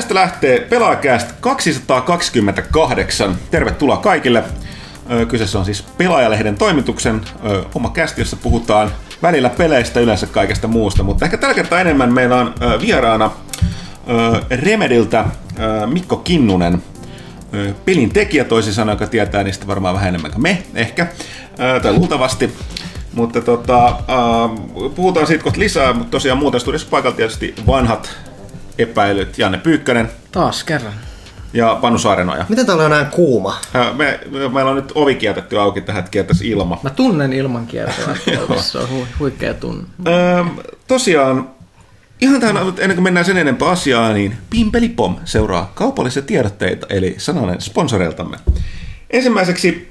Tästä lähtee Pelaajakäst 228. Tervetuloa kaikille. Kyseessä on siis Pelaajalehden toimituksen oma kästi, jossa puhutaan välillä peleistä, yleensä kaikesta muusta, mutta ehkä tällä kertaa enemmän meillä on vieraana Remediltä Mikko Kinnunen, pelin tekijä toisin sanoen, joka tietää niistä varmaan vähän enemmän kuin me, ehkä, tai luultavasti. Mutta tota, puhutaan siitä kohta lisää, mutta tosiaan muuten studiossa paikalla tietysti vanhat epäilyt, Janne Pyykkönen. Taas kerran. Ja Panu Saarenoja. Miten täällä on näin kuuma? Me, me, meillä on nyt ovi kiertetty auki tähän, että kiertäisi ilma. Mä tunnen ilman kiertävää. se on hu, huikea tunne. Öö, tosiaan, ihan tähän ennen kuin mennään sen enempää asiaa, niin Pimpelipom seuraa kaupallisia tiedotteita, eli sananen sponsoreiltamme. Ensimmäiseksi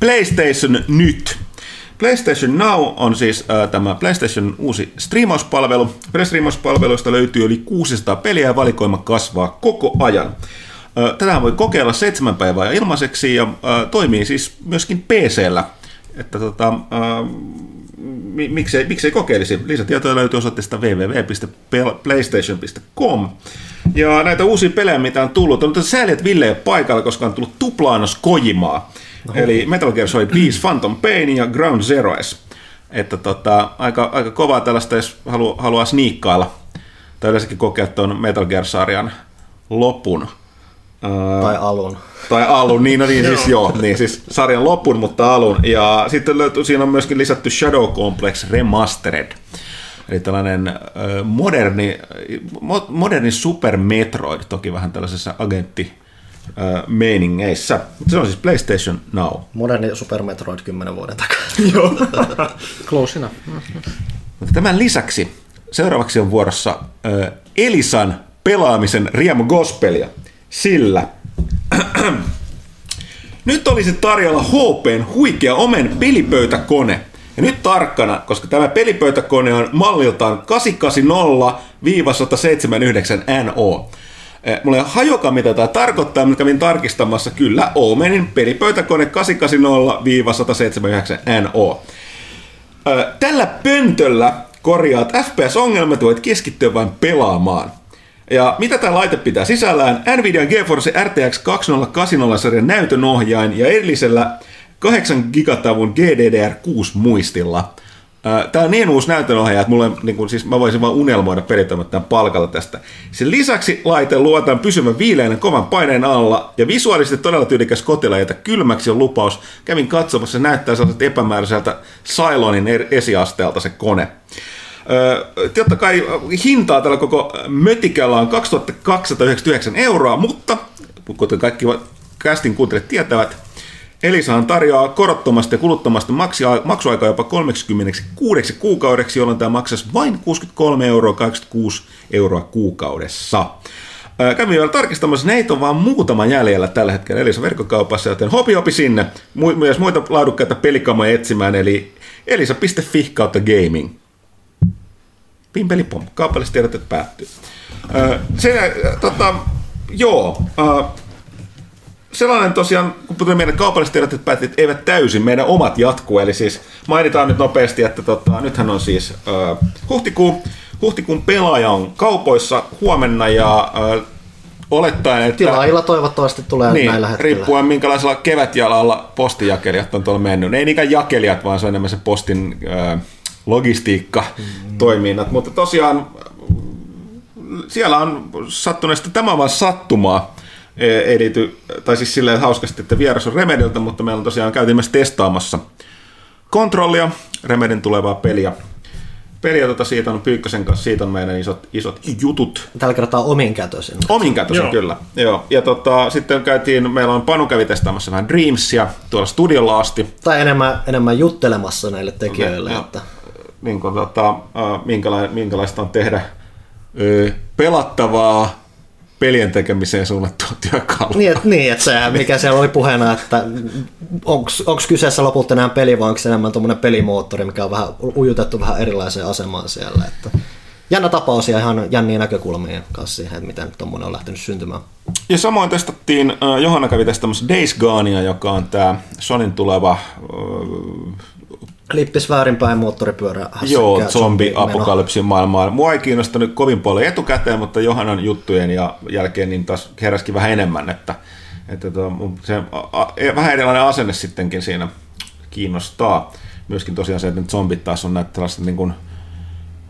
PlayStation nyt. PlayStation Now on siis äh, tämä PlayStation uusi striimauspalvelu. Striimauspalveluista löytyy yli 600 peliä ja valikoima kasvaa koko ajan. Äh, tätä voi kokeilla seitsemän päivää ilmaiseksi ja äh, toimii siis myöskin PCllä. Että tota, äh, miksei, miksei kokeilisi. Lisätietoja löytyy osoitteesta www.playstation.com. Ja näitä uusia pelejä, mitä on tullut, on sääli, että Ville ei ole paikalla, koska on tullut tuplaanos Kojimaa. Oho. Eli Metal Gear Solid 5 Phantom Pain ja Ground Zeroes. Että tota, aika, aika kovaa tällaista, jos halu, haluaa sniikkailla. Tai yleensäkin kokea tuon Metal Gear-sarjan lopun. Tai alun. Tai alun, niin, no niin, siis joo, niin siis sarjan lopun, mutta alun. Ja sitten löytyy, siinä on myöskin lisätty Shadow Complex Remastered. Eli tällainen moderni, moderni Super Metroid, toki vähän tällaisessa agentti meiningeissä. Se on siis PlayStation Now. Moderni Super Metroid 10 vuoden takaa. Joo. Close enough. Tämän lisäksi seuraavaksi on vuorossa Elisan pelaamisen riemu gospelia. Sillä nyt olisi tarjolla HPn huikea omen pelipöytäkone. Ja nyt tarkkana, koska tämä pelipöytäkone on malliltaan 880-179NO. Eh, mulla ei hajoka, mitä tämä tarkoittaa, mutta kävin tarkistamassa. Kyllä, Omenin pelipöytäkone 880-179NO. Eh, tällä pöntöllä korjaat FPS-ongelmat, voit keskittyä vain pelaamaan. Ja mitä tämä laite pitää sisällään? Nvidia GeForce RTX 2080-sarjan näytönohjain ja erillisellä 8 gigatavun GDDR6 muistilla – Tämä on niin uusi näytönohjaaja, että mulle, niin kuin, siis mä voisin vaan unelmoida pelitoimittajan palkalla tästä. Sen lisäksi laite luotaan pysymään viileänä kovan paineen alla ja visuaalisesti todella tyylikäs kotila, jota kylmäksi on lupaus. Kävin katsomassa, näyttää sellaiselta epämääräiseltä Cylonin esiasteelta se kone. Totta kai hintaa tällä koko mötikällä on 2299 euroa, mutta kuten kaikki kästin kuuntelijat tietävät, Elisahan tarjoaa korottomasta ja kuluttomasta maksuaikaa jopa 36 kuukaudeksi, jolloin tämä maksaisi vain 63 euroa 86 euroa kuukaudessa. Kävin vielä tarkistamassa, neitä on vaan muutama jäljellä tällä hetkellä Elisa verkkokaupassa, joten hopi hopi sinne. Myös muita laadukkaita pelikamoja etsimään, eli elisa.fi kautta gaming. Pimpelipom, kaupalliset tiedot päättyy. Se, tota, joo, sellainen tosiaan, kun meidän kaupalliset tiedot, että päätit, eivät täysin, meidän omat jatkuu. Eli siis mainitaan nyt nopeasti, että tota, nythän on siis äh, huhtikuu, huhtikuun pelaaja on kaupoissa huomenna ja äh, olettaen, että... Tilaajilla toivottavasti tulee niin, näillä hetkellä. riippuen minkälaisella kevätjalalla postijakelijat on tuolla mennyt. Ei niinkään jakelijat, vaan se on enemmän se postin äh, logistiikka mm. toiminnat. Mutta tosiaan siellä on sattuneesta tämä on vain sattumaa, ei liity, tai siis silleen hauskasti, että vieras on Remediltä, mutta meillä on tosiaan käytiin myös testaamassa kontrollia, Remedin tulevaa peliä. Peliä tota, siitä on Pyykkösen kanssa, siitä on meidän isot, isot jutut. Tällä kertaa ominkätösen. Ominkätösen, kyllä. Joo. Ja tota, sitten käytiin, meillä on Panu kävi testaamassa vähän Dreamsia tuolla studiolla asti. Tai enemmän, enemmän juttelemassa näille tekijöille. Okay, että... Niin kuin, tota, minkälaista, minkälaista on tehdä pelattavaa pelien tekemiseen suunnattua työkalua. Niin, että, niin, että se, mikä siellä oli puheena, että onko kyseessä lopulta enää peli vai onko se enemmän tuommoinen pelimoottori, mikä on vähän ujutettu vähän erilaiseen asemaan siellä. Että jännä tapaus ja ihan jänniä näkökulmia kanssa siihen, että miten tuommoinen on lähtenyt syntymään. Ja samoin testattiin, äh, Johanna kävi testaamassa Days Gonea, joka on tämä Sonin tuleva äh, Lippis väärinpäin moottoripyörä. Joo, zombi meno. apokalypsin maailmaan. Mua ei kiinnostanut kovin paljon etukäteen, mutta Johanan juttujen ja jälkeen niin taas heräskin vähän enemmän, että, että tuo, mun se a, a, vähän erilainen asenne sittenkin siinä kiinnostaa. Myöskin tosiaan se, että nyt zombit taas on näitä tällaista niin kuin,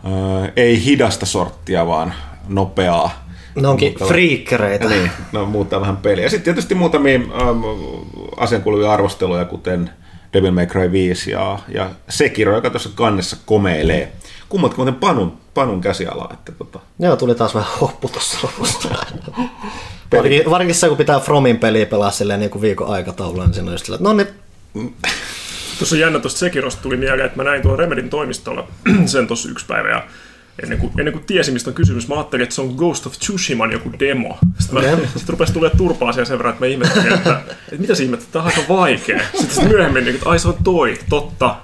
ää, ei hidasta sorttia, vaan nopeaa. Ne onkin friikkereitä. Niin, no muuttaa vähän peliä. Ja sitten tietysti muutamia ähm, asiankuuluvia arvosteluja, kuten Devil May Cry 5 ja, ja Sekiro, joka tuossa kannessa komeilee. Kummatkin muuten Panun, Panun käsialaa. Että tota. Joo, tuli taas vähän hoppu tuossa lopussa. varsinkin, varsinkin se, kun pitää Fromin peliä pelaa silleen niin kuin viikon aikataululla, niin siinä on just sillä, että no niin, Tuossa jännä tuosta Sekirosta tuli mieleen, että mä näin tuon Remedin toimistolla sen tuossa yksi päivä ja ennen kuin, ennen kuin tiesin, mistä on kysymys, mä ajattelin, että se on Ghost of Tsushiman joku demo. Sitten, mä, sitten rupesi tulee turpaa sen verran, että mä ihmettelin, että, että mitä se ihmettä, tämä on aika vaikea. Sitten, sitten myöhemmin, niin, että ai se on toi, totta.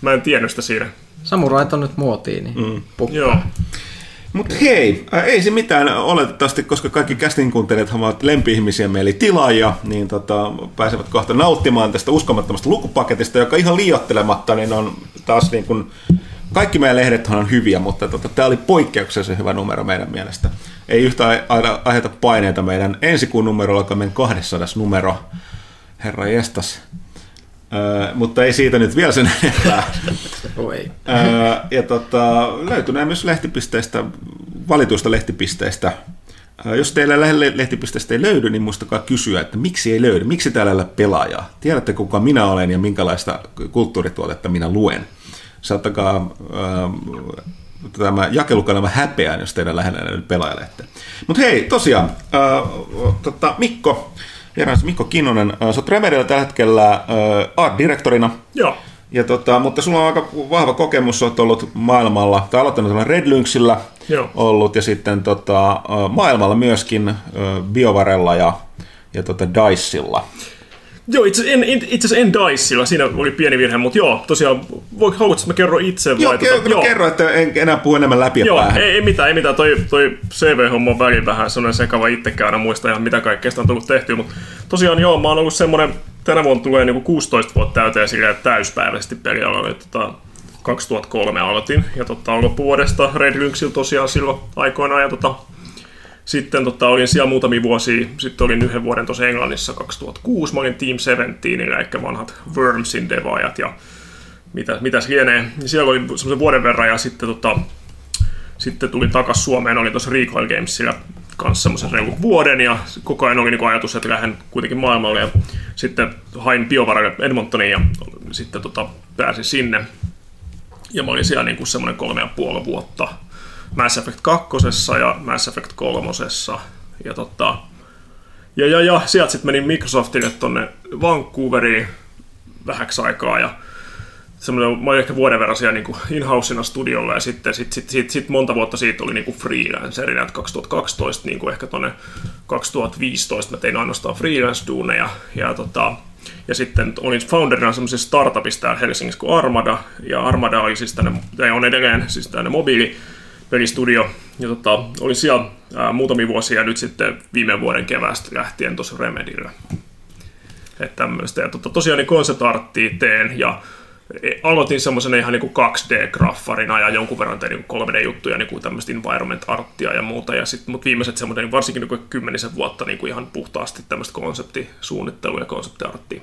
Mä en tiennyt sitä siinä. Samurait on nyt muotiin, niin mm. Joo. Mutta hei, ää, ei se mitään oletettavasti, koska kaikki casting kuuntelijat ovat lempi-ihmisiä meili tilaajia, niin tota, pääsevät kohta nauttimaan tästä uskomattomasta lukupaketista, joka ihan liiottelematta niin on taas niin kuin, kaikki meidän lehdethän on hyviä, mutta tota, tämä oli poikkeuksellisen hyvä numero meidän mielestä. Ei yhtä aina aiheuta paineita meidän ensi kuun numerolla, joka on meidän 200 numero. Herra jestas. Öö, mutta ei siitä nyt vielä sen enempää. Ei. Öö, ja tota, löytynee myös lehtipisteistä, valituista lehtipisteistä. Öö, Jos teillä lähellä lehtipisteistä ei löydy, niin muistakaa kysyä, että miksi ei löydy, miksi täällä ei ole pelaajaa. Tiedätte, kuka minä olen ja minkälaista kulttuurituotetta minä luen. Saattakaa öö, tämä jakelukanava häpeään, jos teidän lähellä löydy pelaajalehtiä. Mutta hei, tosiaan, öö, tota, Mikko, vieraamme Mikko Kinnonen, öö, sä oot Remedillä tällä hetkellä öö, art-direktorina. Joo. Ja tota, mutta sulla on aika vahva kokemus, olet ollut maailmalla, tai aloittanut Red Lynxillä Joo. ollut, ja sitten tota, maailmalla myöskin Biovarella ja, ja tota Dicella. Joo, itse asiassa en, itse asiassa en siinä oli pieni virhe, mutta joo, tosiaan, voi, haluatko, että mä kerron itse Joo, vai? kerro, joo. kerro, että en enää puhu enemmän läpi Joo, päähän. ei, ei mitään, ei mitään. Toi, toi CV-homma on väliin vähän sellainen sekava itsekään aina muista ihan mitä kaikkea sitä on tullut tehtyä, mutta tosiaan joo, mä oon ollut semmoinen, tänä vuonna tulee niinku 16 vuotta täyteen silleen täyspäiväisesti pelialalla, että tota, 2003 aloitin, ja tota, loppuvuodesta Red Lynxillä tosiaan silloin aikoinaan, ja tota, sitten tota, olin siellä muutamia vuosia, sitten olin yhden vuoden tuossa Englannissa 2006, mä olin Team 17, eli vanhat Wormsin devaajat, ja mitä, mitäs lienee. Ja siellä oli semmoisen vuoden verran, ja sitten tota, sitten tuli takas Suomeen, oli tuossa Recoil Gamesilla kanssa semmoisen reilun vuoden ja koko ajan oli niinku ajatus, että lähden kuitenkin maailmalle. Ja sitten hain biovaralle Edmontoniin ja sitten tota, pääsin sinne. Ja mä olin siellä niinku semmoinen kolme ja puoli vuotta Mass Effect 2 ja Mass Effect 3 ja tota, ja, ja, ja sieltä sitten menin Microsoftille tonne Vancouveriin vähäksi aikaa ja semmoinen, mä olin ehkä vuoden verran siellä niin in-housena studiolla ja sitten sit, sit, sit, sit monta vuotta siitä oli niin freelancerina, että 2012 niin kuin ehkä tuonne 2015 mä tein ainoastaan freelance-duuneja ja, tota, ja sitten olin founderina semmoisessa startupissa täällä Helsingissä kuin Armada ja Armada oli siis tänne, tai on edelleen siis tänne mobiili pelistudio. Ja tota, olin siellä ää, muutamia vuosia ja nyt sitten viime vuoden keväästä lähtien tuossa Remedillä. Että tämmöistä. Ja tota, tosiaan niin concept arttia teen ja e, aloitin semmoisen ihan niin 2D-graffarina ja jonkun verran tein niin 3D-juttuja, niin kuin tämmöistä environment arttia ja muuta. Ja sitten mut viimeiset semmoinen, niin varsinkin niin kymmenisen vuotta niin kuin ihan puhtaasti tämmöistä konseptisuunnittelua ja konseptiarttia.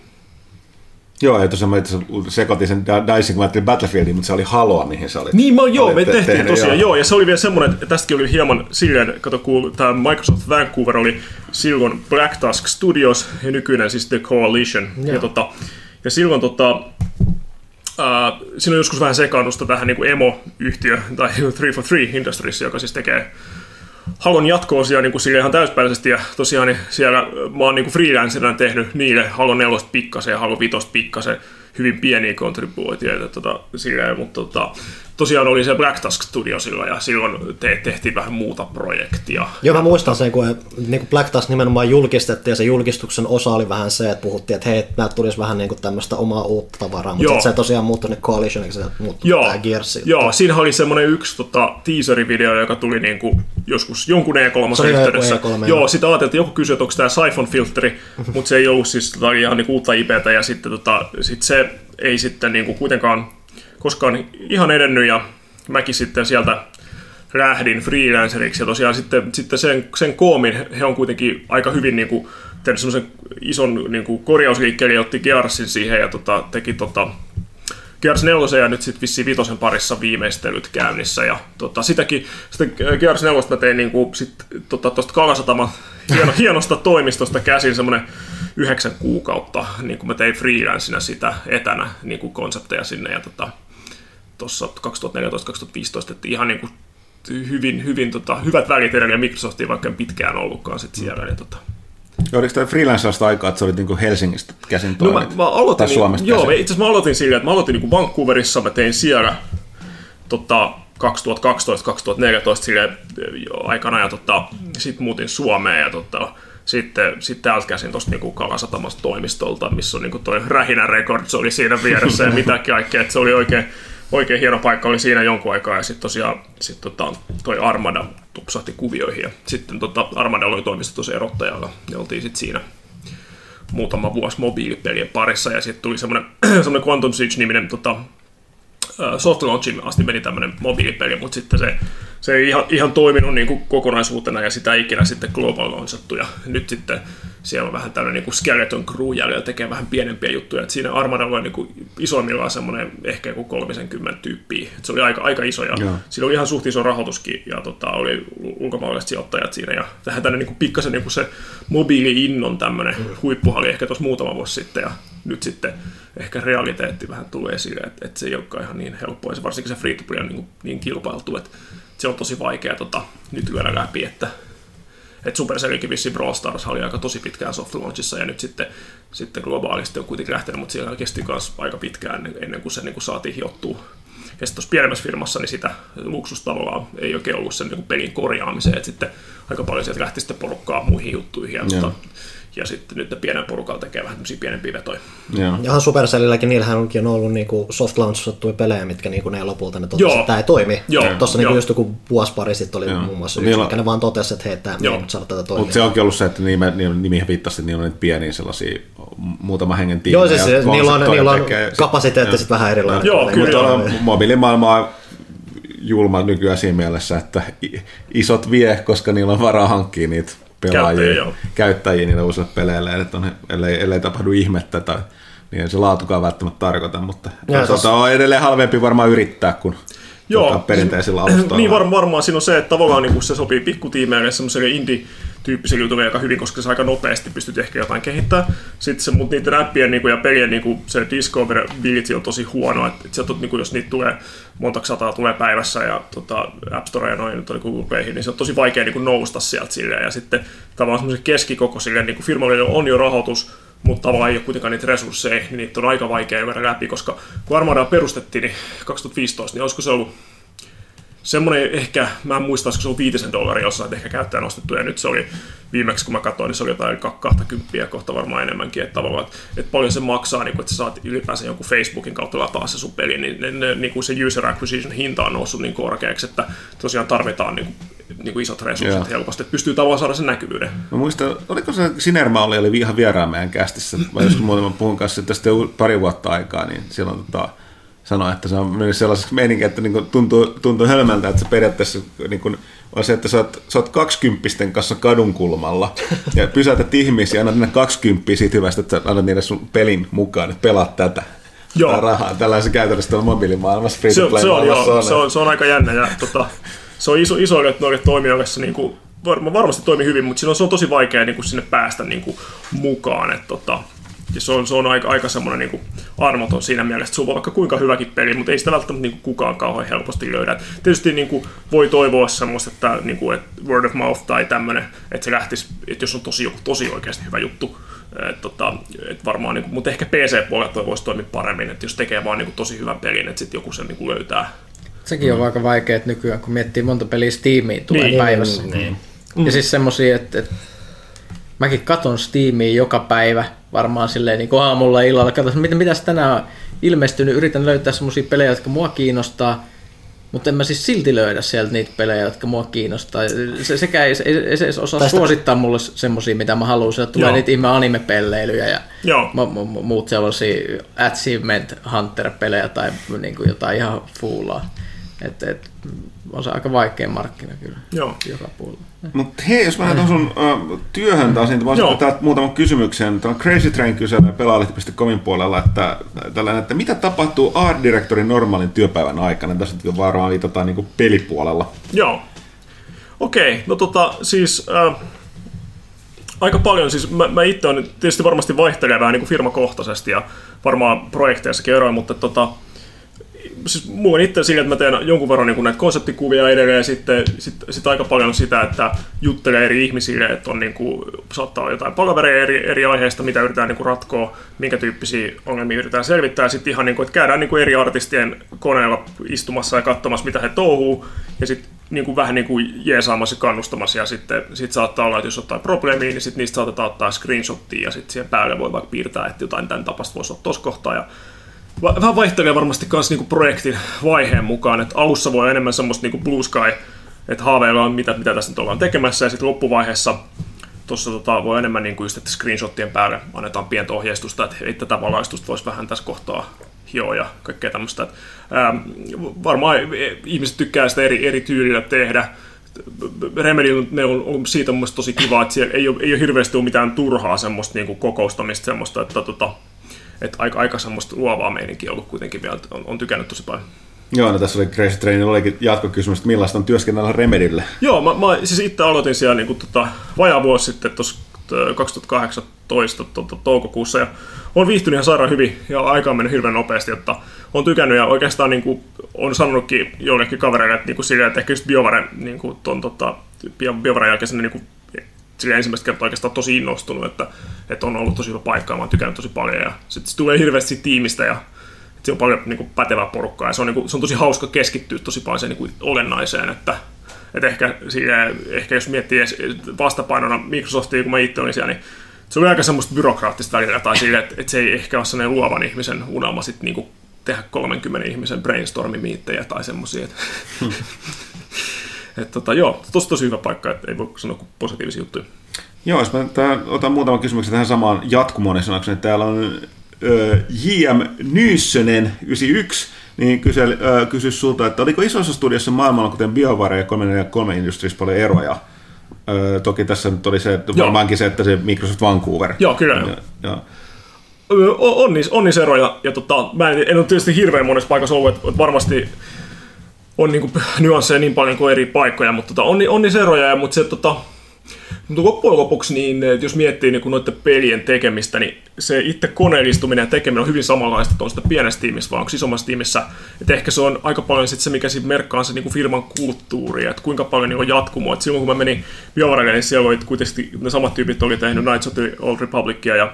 Joo, ja tosiaan mä itse sekoitin sen Dicing, kun mä ajattelin Battlefieldin, mutta se oli Haloa, mihin sä olit. Niin, mä, joo, me te- tehtiin tehnyt, tosiaan, joo. ja se oli vielä semmoinen, että tästäkin oli hieman silleen, kato kun tämä Microsoft Vancouver oli silloin Black Tusk Studios ja nykyinen siis The Coalition. Ja, tota, ja silloin tota, ää, siinä on joskus vähän sekaannusta tähän niin kuin emo-yhtiö, tai 343 Industries, joka siis tekee Halon jatko-osia niin sille ihan täyspäiväisesti ja tosiaan niin siellä mä oon niin freelancerina tehnyt niille Halo 4 pikkasen ja Halo 5 pikkasen hyvin pieniä kontribuutioita tota, silleen, mutta tota, tosiaan oli se Black Tusk Studio silloin ja silloin te- tehtiin vähän muuta projektia. Joo, mä muistan sen, kun niin kuin Black Task nimenomaan julkistettiin, ja se julkistuksen osa oli vähän se, että puhuttiin, että hei, näitä tulisi vähän niin kuin tämmöistä omaa uutta tavaraa, mutta se tosiaan muuttui nyt Coalitioniksi, se muuttui Joo, tämä Gears. joo, siinä oli semmoinen yksi tota, teaser-video, joka tuli niinku joskus jonkun E3 Se oli joku yhteydessä. E3, joo, sitä ajateltiin, että joku kysyi, että onko tämä Siphon filteri, mutta se ei ollut siis tota, ihan niinku uutta IPtä ja sitten tota, sit se ei sitten niinku kuitenkaan koskaan ihan edennyt ja mäkin sitten sieltä lähdin freelanceriksi ja tosiaan sitten, sitten sen, sen koomin he on kuitenkin aika hyvin niin kuin, tehnyt semmoisen ison niin kuin korjausliikkeen ja otti Gearsin siihen ja tota, teki tota, Gears 4 ja nyt sitten vissiin vitosen parissa viimeistelyt käynnissä. Ja tota, sitäkin, sitten Gears 4 mä tein niinku, sit, tota, tosta Kalasatama hieno, hienosta toimistosta käsin semmoinen yhdeksän kuukautta, niin kuin mä tein freelanceina sitä etänä niin kuin konsepteja sinne ja tota, tuossa 2014-2015, että ihan niin kuin hyvin, hyvin tota, hyvät välit edelleen Microsoftiin, vaikka en pitkään ollutkaan sit siellä. Ja, tota, Oliko tämä freelancerista aikaa, että sä olit niinku Helsingistä käsin No toimit? mä, mä aloitin, tai Suomesta joo, käsin? itse asiassa mä aloitin sillä, että mä aloitin niin Vancouverissa, mä tein siellä tota, 2012-2014 sille aikana ja tota, sitten muutin Suomeen ja tota, sitten, sitten täältä käsin tuosta niinku Kalasatamasta toimistolta, missä on niinku toi Rähinä Records oli siinä vieressä ja mitä kaikkea, että se oli oikein, oikein hieno paikka, oli siinä jonkun aikaa ja sitten tosiaan sit tota, toi Armada tupsahti kuvioihin ja sitten tota, Armada oli toimisto tosi erottajalla ja oltiin sitten siinä muutama vuosi mobiilipelien parissa ja sitten tuli semmoinen, semmoinen Quantum Siege-niminen tota, soft launchiin asti meni tämmöinen mobiilipeli, mutta sitten se, se ei ihan, ihan toiminut niin kuin kokonaisuutena ja sitä ikinä sitten global launchattu ja nyt sitten siellä on vähän tämmöinen niin kuin skeleton crew jäljellä tekee vähän pienempiä juttuja, että siinä Armadalla on niin kuin isoimmillaan semmoinen ehkä joku 30 tyyppiä, Et se oli aika, aika iso ja Joo. siinä oli ihan suht iso rahoituskin ja tota, oli ulkomaalaiset sijoittajat siinä. Ja tähän tänne niin kuin pikkasen niin kuin se mobiili-innon tämmöinen huippuhan oli ehkä tuossa muutama vuosi sitten. Ja nyt sitten ehkä realiteetti vähän tulee esille, että, että se ei olekaan ihan niin helppoa, ja se varsinkin se free to play on niin, niin kilpailtu, että se on tosi vaikea tota, nyt lyödä läpi, että että Supercellikin vissiin Brawl Stars oli aika tosi pitkään soft launchissa ja nyt sitten, sitten globaalisti on kuitenkin lähtenyt, mutta siellä kesti myös aika pitkään ennen, kuin se niin kuin saatiin hiottua. Ja sitten tuossa pienemmässä firmassa niin sitä luksusta tavallaan ei oikein ollut sen niin kuin pelin korjaamiseen, että sitten aika paljon sieltä lähti sitten porukkaa muihin juttuihin ja, Joo. tota, ja sitten nyt ne pienen porukalla tekee vähän tämmöisiä pienempiä vetoja. Joo. Jahan Supercellilläkin niillähän onkin ollut niinku soft launchattuja pelejä, mitkä niinku ne lopulta ne totesi, Joo. että tämä ei toimi. Joo, Tuossa niinku joo. just joku vuosi pari sitten oli Joo. muun muassa yksi, mikä ne vaan totesi, että hei, tämä ei Joo. nyt saada tätä toimia. Mutta se onkin ollut se, että niillä- nimihän viittasi, että niillä on niitä pieniä sellaisia muutama hengen tiimejä. Joo, siis se, niillä on, niillä on kapasiteetti Joo. sitten vähän erilainen. Joo, kyllä. Mutta ole. on mobiilimaailma on julma nykyään siinä mielessä, että isot vie, koska niillä on varaa hankkia niitä pelaajia, Käyttäjiä, käyttäjiä niille uusille peleille, että on, ellei, ellei tapahdu ihmettä tai niin ei se laatukaan välttämättä tarkoita, mutta Ja tota, tos- on edelleen halvempi varmaan yrittää kuin Joo. tota, perinteisillä alustoilla. niin varmaan, varmaan siinä on se, että tavallaan niin se sopii pikkutiimeille semmoiselle indie-tyyppiselle jutulle aika hyvin, koska se aika nopeasti pystyt ehkä jotain kehittämään. Sitten se, mutta niiden appien niin kuin, ja pelien niin kuin, se discoverability on tosi huono, että, sieltä, on, niin kuin, jos niitä tulee monta sataa tulee päivässä ja tota, App Store ja noin tuonne Google Playhin, niin se on tosi vaikea niin kuin, nousta sieltä silleen. Ja sitten tavallaan semmoisen keskikokoisille niin kuin firmalle joilla on jo rahoitus, mutta tavallaan ei ole kuitenkaan niitä resursseja, niin niitä on aika vaikea käydä läpi, koska kun Armada perustettiin niin 2015, niin olisiko se ollut semmoinen ehkä, mä en muista, se ollut 5 dollaria jossain ehkä käyttäjän ostettu, ja nyt se oli viimeksi kun mä katsoin, niin se oli jotain 20 kohta varmaan enemmänkin, että tavallaan, että, että paljon se maksaa, niin kun, että sä saat ylipäänsä jonkun Facebookin kautta lataa se sun peli, niin, ne, ne, niin kuin se user acquisition hinta on noussut niin korkeaksi, että tosiaan tarvitaan niin kuin, niin kuin isot resurssit Joo. helposti, että pystyy tavallaan saada sen näkyvyyden. Mä muistan, oliko se Sinerma oli, oli ihan vieraan meidän kästissä, vai jos muuten mä puhun kanssa tästä pari vuotta aikaa, niin silloin tota, sanoi, että se on mennyt sellaiseksi meininki, että niinku tuntuu, tuntuu hölmältä, että se periaatteessa niinku, on se, että sä oot, sä oot kaksikymppisten kanssa kadun kulmalla ja pysäytät ihmisiä ja annat ne kaksikymppiä siitä hyvästä, että sä annat niille sun pelin mukaan, että pelaat tätä. Joo. Tää rahaa. Tällaisen käytännössä tuolla mobiilimaailmassa, free se, to on- play se, on, joo, maailmassa se, on, se on aika jännä ja tota, se on iso, isoille noille toimijoille se niinku, varma, varmasti toimii hyvin, mutta on, se on tosi vaikea niinku, sinne päästä niinku, mukaan. Et, tota, ja se on, se on aika, aika semmoinen niinku, armoton siinä mielessä, että sulla on vaikka kuinka hyväkin peli, mutta ei sitä välttämättä niinku, kukaan kauhean helposti löydä. Et tietysti niinku, voi toivoa semmoista, että niinku, et word of mouth tai tämmöinen, että se lähtisi, että jos on tosi, joku tosi oikeasti hyvä juttu, et, tota, et varmaan, niinku, mutta ehkä PC-puolella toi voisi toimia paremmin, että jos tekee vaan niinku, tosi hyvän pelin, että sitten joku sen niinku, löytää. Sekin on aika vaikea nykyään, kun miettii monta peliä Steamiin tulee Niin. niin, päivässä. Niin. Ja siis semmosia, että, että mäkin katon Steamia joka päivä varmaan silleen niin kuin aamulla ja illalla. Katson, mitä, mitäs tänään on ilmestynyt. Yritän löytää semmosia pelejä, jotka mua kiinnostaa. mutta en mä siis silti löydä sieltä niitä pelejä, jotka mua kiinnostaa. Se, sekä ei, ei, ei se osaa Tästä- suosittaa mulle semmosia, mitä mä haluan. Sieltä tulee Joo. niitä ihme anime-pelleilyjä ja Joo. mu- mu- muut sellaisia Achievement Hunter-pelejä tai niinku jotain ihan fuulaa. Et, et, on se aika vaikea markkina kyllä Joo. joka puolella. Mutta hei, jos mä lähden sun uh, työhön taas, niin olisin täältä muutaman kysymyksen. Tämä Crazy Train kyselee pelaalehti.comin puolella, että, tällainen, että mitä tapahtuu art directorin normaalin työpäivän aikana? Tässä nyt varmaan viitataan niin pelipuolella. Joo. Okei, no tota, siis äh, aika paljon, siis mä, mä itse on tietysti varmasti vaihtelee vähän niin kuin firmakohtaisesti ja varmaan projekteissakin eroja, mutta tota, siis mulla on itse sillä, että mä teen jonkun verran niin näitä konseptikuvia edelleen ja sitten sit, sit aika paljon sitä, että juttelee eri ihmisille, että on niin kuin, saattaa olla jotain palavereja eri, eri aiheista, mitä yritetään niin ratkoa, minkä tyyppisiä ongelmia yritetään selvittää. Sitten ihan niin kuin, että käydään niin kuin eri artistien koneella istumassa ja katsomassa, mitä he touhuu ja sitten niin kuin vähän niin kuin jeesaamassa ja kannustamassa ja sitten sit saattaa olla, että jos on jotain probleemia, niin sitten niistä saatetaan ottaa screenshottia ja sitten siihen päälle voi vaikka piirtää, että jotain tämän tapasta voisi olla tuossa kohtaa ja vähän vaihtelee varmasti myös niinku projektin vaiheen mukaan, että alussa voi enemmän semmoista niinku blue sky, että haaveillaan mitä, mitä tässä nyt ollaan tekemässä, ja sitten loppuvaiheessa tuossa tota, voi enemmän niinku just, että screenshottien päälle annetaan pientä ohjeistusta, että tätä valaistusta voisi vähän tässä kohtaa hioa ja kaikkea tämmöistä. ää, varmaan ihmiset tykkää sitä eri, eri tyylillä tehdä. Remedy ne on ollut siitä mun tosi kiva, että siellä ei ole, ei ole hirveästi ollut mitään turhaa semmoista niinku kokoustamista, semmoista, että tota, että aika, aika semmoista luovaa meininkiä ollut kuitenkin vielä, on, on tykännyt tosi paljon. Joo, no tässä oli Crazy Trainilla olikin jatkokysymys, että millaista on työskennellä Remedylle? Joo, mä, mä siis itse aloitin siellä niin kuin, tota, vajaa vuosi sitten tuossa 2018 tota, toukokuussa ja on viihtynyt ihan sairaan hyvin ja aika on mennyt hirveän nopeasti, että on tykännyt ja oikeastaan niin kuin, on sanonutkin jollekin kavereille, että, niin kuin sillä, että ehkä just Biovaren, niin kuin, ton, tota, Bio- Biovaren jälkeen niin kuin, sillä ensimmäistä kertaa oikeastaan tosi innostunut, että, että on ollut tosi hyvä paikka ja mä oon tykännyt tosi paljon ja sitten se tulee hirveästi tiimistä ja se on paljon niin kuin, pätevää porukkaa ja se on, niin kuin, se on tosi hauska keskittyä tosi paljon sen niin kuin, olennaiseen, että, että ehkä, siinä, ehkä jos miettii vastapainona Microsoftia, kun mä itse olin siellä, niin se oli aika semmoista byrokraattista välillä tai sille, että, että se ei ehkä ole sellainen luovan ihmisen unelma sit niin kuin, tehdä 30 ihmisen brainstormimiittejä tai semmoisia. Että, et, tota, joo, tosi tosi hyvä paikka, että ei voi sanoa kuin positiivisia juttuja. Joo, jos mä tähän, otan muutaman kysymyksen tähän samaan jatkumoon, niin sanoksi, että täällä on ö, J.M. Nyssönen 91, niin kysy, ö, kysy sulta, että oliko isossa studiossa maailmalla, kuten BioWare ja 343 Industries, paljon eroja? Ö, toki tässä nyt oli se, että Joo. varmaankin se, että se Microsoft Vancouver. Joo, kyllä. Ja, ja, on, on, niissä, on niissä eroja, ja tota, mä en, en ole tietysti hirveän monessa paikassa ollut, että, että varmasti on niinku nyansseja niin paljon kuin eri paikkoja, mutta tota, on, on niissä eroja, ja, mutta se tota, mutta loppujen lopuksi, niin et jos miettii niin noiden pelien tekemistä, niin se itse koneellistuminen ja tekeminen on hyvin samanlaista, että on sitä pienessä tiimissä vai onko isommassa tiimissä. Että ehkä se on aika paljon sit se, mikä siinä merkkaa se niin firman kulttuuri, että kuinka paljon niin on jatkumoa. Et silloin kun mä menin BioWarelle, niin siellä oli kuitenkin ne samat tyypit oli tehnyt Knights of the Old Republicia ja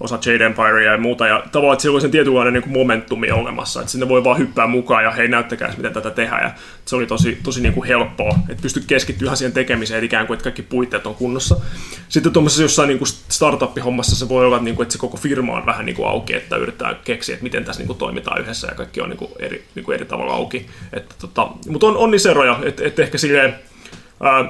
osa Jade Empirea ja muuta, ja tavallaan, että siellä oli sen tietynlainen niin momentumi olemassa, että sinne voi vaan hyppää mukaan ja hei näyttäkää miten tätä tehdään, ja se oli tosi, tosi niin kuin helppoa, että pystyi keskittyä siihen tekemiseen, ikään kuin, että kaikki puitteet on kunnossa. Sitten tuommoisessa jossain niin kuin startup-hommassa se voi olla, niin kuin, että se koko firma on vähän niin kuin auki, että yritetään keksiä, että miten tässä niin kuin toimitaan yhdessä, ja kaikki on niin kuin eri, niin kuin eri tavalla auki. Että, tota, mutta on, on niissä että, että ehkä silleen, ää,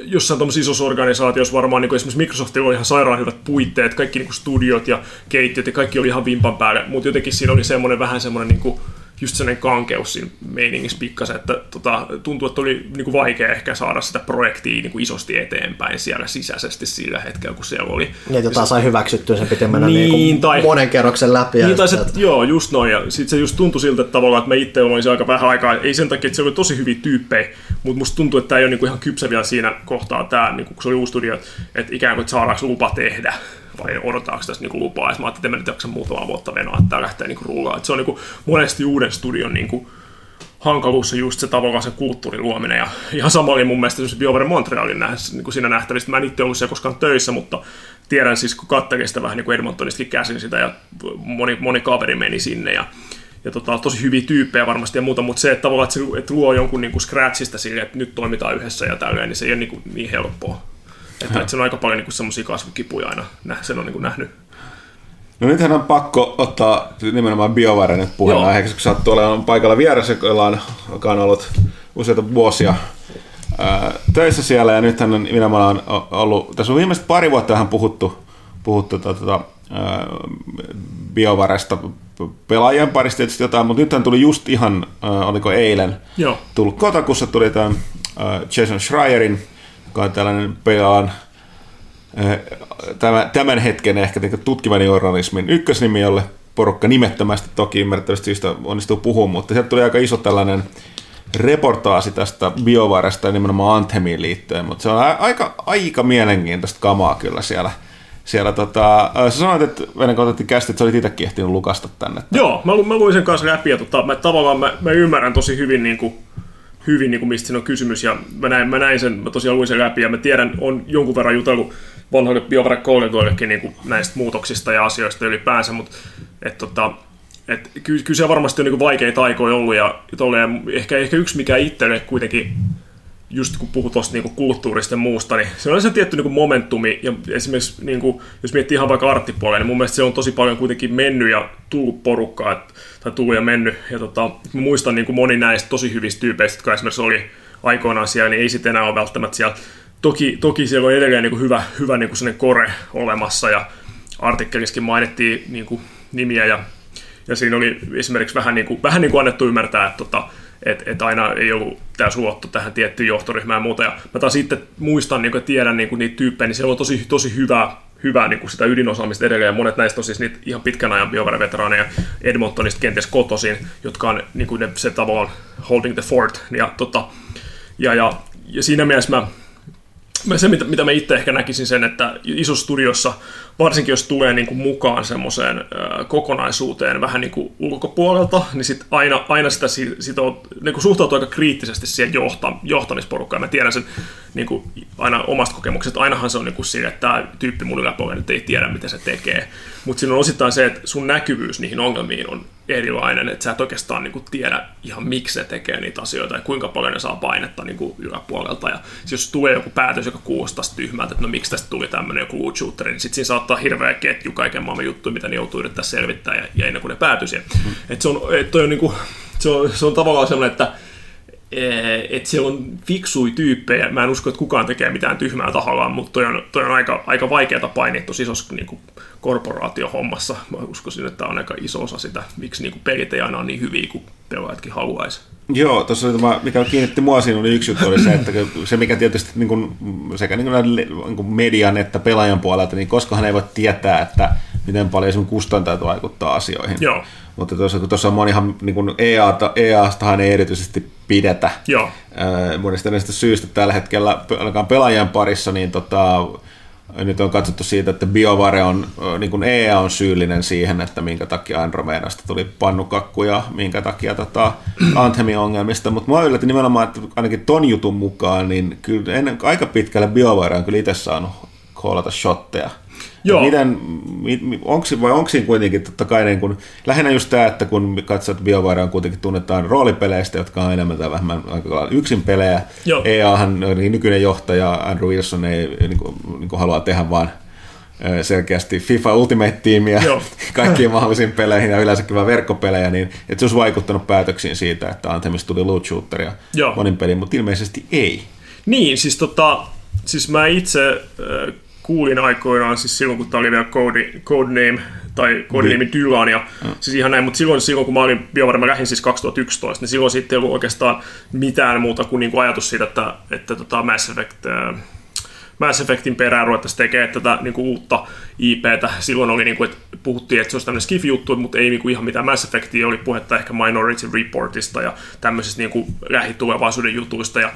jossain tuommoisessa isossa organisaatiossa varmaan niin esimerkiksi Microsoftilla oli ihan sairaan hyvät puitteet, kaikki niin studiot ja keittiöt ja kaikki oli ihan vimpan päälle, mutta jotenkin siinä oli semmoinen vähän semmoinen niin kuin, just sellainen kankeus siinä meiningissä pikkasen, että tota, tuntuu, että oli niin kuin vaikea ehkä saada sitä projektia niin kuin isosti eteenpäin siellä sisäisesti sillä hetkellä, kun siellä oli. Niin, jotain sai hyväksyttyä, sen piti mennä Niin, niin, niin tai- monen kerroksen läpi. Niin, tai se, että- joo, just noin. Ja sitten se just tuntui siltä että tavallaan, että mä itse olin aika vähän aikaa. Ei sen takia, että se oli tosi hyviä tyyppejä, mutta musta tuntuu, että tämä ei ole niinku ihan kypsä vielä siinä kohtaa, tämä, niinku, kun se oli uusi studio, että ikään kuin että saadaanko lupa tehdä vai odotaanko tässä niinku lupaa. Ja mä ajattelin, että mä nyt jaksa muutamaa vuotta venoa, että tämä lähtee niinku rullaa. Et se on niinku monesti uuden studion niinku, hankaluus on just se tavallaan se kulttuurin luominen. Ja ihan sama oli mun mielestä BioWare Montrealin nähdessä, niin kuin siinä nähtävistä. Mä en itse ollut siellä koskaan töissä, mutta tiedän siis, kun katselin sitä vähän niin kuin Edmontonistakin käsin sitä, ja moni, moni kaveri meni sinne, ja ja tota, tosi hyviä tyyppejä varmasti ja muuta, mutta se, että tavallaan että, se, että luo jonkun niin kuin scratchista sille, että nyt toimitaan yhdessä ja tälleen, niin se ei ole niin, kuin, niin helppoa. Että, että se on aika paljon niin semmoisia kasvukipuja aina, nä- sen on niin kuin nähnyt. No nythän on pakko ottaa nimenomaan BioWare nyt puheenaiheeksi, kun sattuu olemaan paikalla vieressä, jolla on, joka on ollut useita vuosia ää, töissä siellä, ja nythän on nimenomaan ollut, tässä on viimeiset pari vuotta vähän puhuttu, puhuttu tota, ää, BioWaresta pelaajien parista tietysti jotain, mutta nythän tuli just ihan, ää, oliko eilen, Joo. tullut Kotakussa tuli tämän ää, Jason Schreierin, joka on tällainen pelaan tämän, tämän hetken ehkä niin tutkivan journalismin ykkösnimi, jolle porukka nimettömästi toki ymmärrettävästi syystä onnistuu puhumaan, mutta sieltä tuli aika iso tällainen reportaasi tästä BioVaresta ja nimenomaan Anthemiin liittyen, mutta se on aika, aika mielenkiintoista kamaa kyllä siellä. siellä tota, sä sanoit, että ennen kuin otettiin kästi, että sä olit itsekin ehtinyt lukasta tänne. Joo, mä luin sen kanssa läpi ja tota, mä, tavallaan mä, mä, ymmärrän tosi hyvin, niin kuin, hyvin niin kuin mistä siinä on kysymys. Ja mä näin, mä näin sen, mä tosiaan luin sen läpi ja mä tiedän, on jonkun verran jutellut vanhoille BioVare-kollegoillekin niin näistä muutoksista ja asioista ylipäänsä, mutta et, tota, et, kyllä, kyllä se varmasti on niin vaikeita aikoja ollut ja, ja ehkä, ehkä yksi mikä itselle kuitenkin just kun puhut tuosta niin kulttuurista ja muusta, niin se on se tietty niin momentumi, ja esimerkiksi niin kuin, jos miettii ihan vaikka arttipuolella, niin mun mielestä se on tosi paljon kuitenkin mennyt ja tullut porukkaa, et, tai tullut ja mennyt, ja tota, mä muistan niin kuin moni näistä tosi hyvistä tyypeistä, jotka esimerkiksi oli aikoinaan siellä, niin ei sitten enää ole välttämättä siellä. Toki, toki siellä on edelleen niin kuin hyvä, hyvä niin kuin kore olemassa ja artikkelissakin mainittiin niin kuin nimiä ja, ja siinä oli esimerkiksi vähän niin kuin, vähän niin kuin annettu ymmärtää, että tota, et, et aina ei ollut tämä suottu tähän tiettyyn johtoryhmään ja muuta. Ja mä taas sitten muistan niin tiedän niin niitä tyyppejä, niin siellä on tosi, tosi hyvää, hyvää niin kuin sitä ydinosaamista edelleen. Ja monet näistä on siis niitä ihan pitkän ajan biovare-veteraaneja Edmontonista kenties kotoisin, jotka on niin kuin ne, se tavallaan holding the fort. Ja, tota, ja, ja, ja siinä mielessä mä se, mitä, mitä mä itse ehkä näkisin sen, että isossa studiossa, varsinkin jos tulee niin kuin mukaan semmoiseen kokonaisuuteen vähän niin kuin ulkopuolelta, niin sit aina, aina sitä, on, niin kuin suhtautuu aika kriittisesti siihen johta, johtamisporukkaan. Mä tiedän sen niin kuin aina omasta kokemuksesta. Ainahan se on niin kuin siinä, että tämä tyyppi mun yläpuolella nyt ei tiedä, mitä se tekee. Mutta siinä on osittain se, että sun näkyvyys niihin ongelmiin on erilainen, että sä et oikeastaan niin kuin tiedä ihan miksi se tekee niitä asioita ja kuinka paljon ne saa painetta niin kuin yläpuolelta. Ja jos tulee joku päätös, joka kuulostaa tyhmältä, että no miksi tästä tuli tämmöinen joku shooter, niin sitten siinä saattaa hirveä ketju kaiken maailman juttuja, mitä ne joutuu yrittää selvittää ja, ja ennen kuin ne päätyy siihen. Mm. Et se, on, et on, niin kuin, se, on, se on tavallaan sellainen, että että siellä on fiksui tyyppejä. Mä en usko, että kukaan tekee mitään tyhmää tahallaan, mutta toi on, toi on aika, aika vaikeata painia tuossa isossa niin kuin korporaatiohommassa. Mä uskoisin, että on aika iso osa sitä, miksi niin kuin pelit ei aina ole niin hyviä kuin pelaajatkin haluaisi. Joo, tuossa oli tämä, mikä kiinnitti mua siinä oli yksi juttu, oli se, että se mikä tietysti niin kuin, sekä niin kuin, niin kuin median että pelaajan puolelta, niin koskahan ei voi tietää, että miten paljon sun kustantajat vaikuttaa asioihin. Joo. Mutta tuossa, kun tuossa on monihan niin kuin EA, EAstahan ei erityisesti pidetä. Joo. monista näistä syistä tällä hetkellä ainakaan pelaajien parissa, niin tota, nyt on katsottu siitä, että BioVare on, niin kuin EA on syyllinen siihen, että minkä takia Andromedasta tuli pannukakku ja minkä takia tota, Anthemin ongelmista, mutta mua yllätti nimenomaan, että ainakin ton jutun mukaan, niin kyllä ennen, aika pitkälle BioVare on kyllä itse saanut koolata shotteja Joo. Miten, onko, vai onko siinä kuitenkin totta kai niin kun, lähinnä just tämä, että kun katsot BioWare on kuitenkin tunnetaan roolipeleistä, jotka on enemmän tai vähemmän aika yksin pelejä. Joo. EAhan niin nykyinen johtaja Andrew Wilson ei niin kuin, niin kuin haluaa tehdä vaan selkeästi FIFA Ultimate Teamia kaikkiin mahdollisiin peleihin ja yleensäkin vain verkkopelejä, niin että se olisi vaikuttanut päätöksiin siitä, että Anthemista tuli loot shooteria monin peliin, mutta ilmeisesti ei. Niin, siis, tota, siis mä itse äh, kuulin aikoinaan, siis silloin kun tämä oli vielä code, codename, tai codename niin. Dylan, ja mm. siis ihan näin, mutta silloin, silloin kun mä olin BioWare, mä lähdin siis 2011, niin silloin sitten ei ollut oikeastaan mitään muuta kuin, niin kuin ajatus siitä, että, että tota Mass Effect, äh, Mass Effectin perään ruvettaisiin tekemään tätä niin kuin uutta IPtä. Silloin oli, niin kuin, että puhuttiin, että se olisi tämmöinen skifi-juttu, mutta ei niin kuin ihan mitään Mass Effectia. Oli puhetta ehkä Minority Reportista ja tämmöisistä niin kuin lähitulevaisuuden jutuista. Ja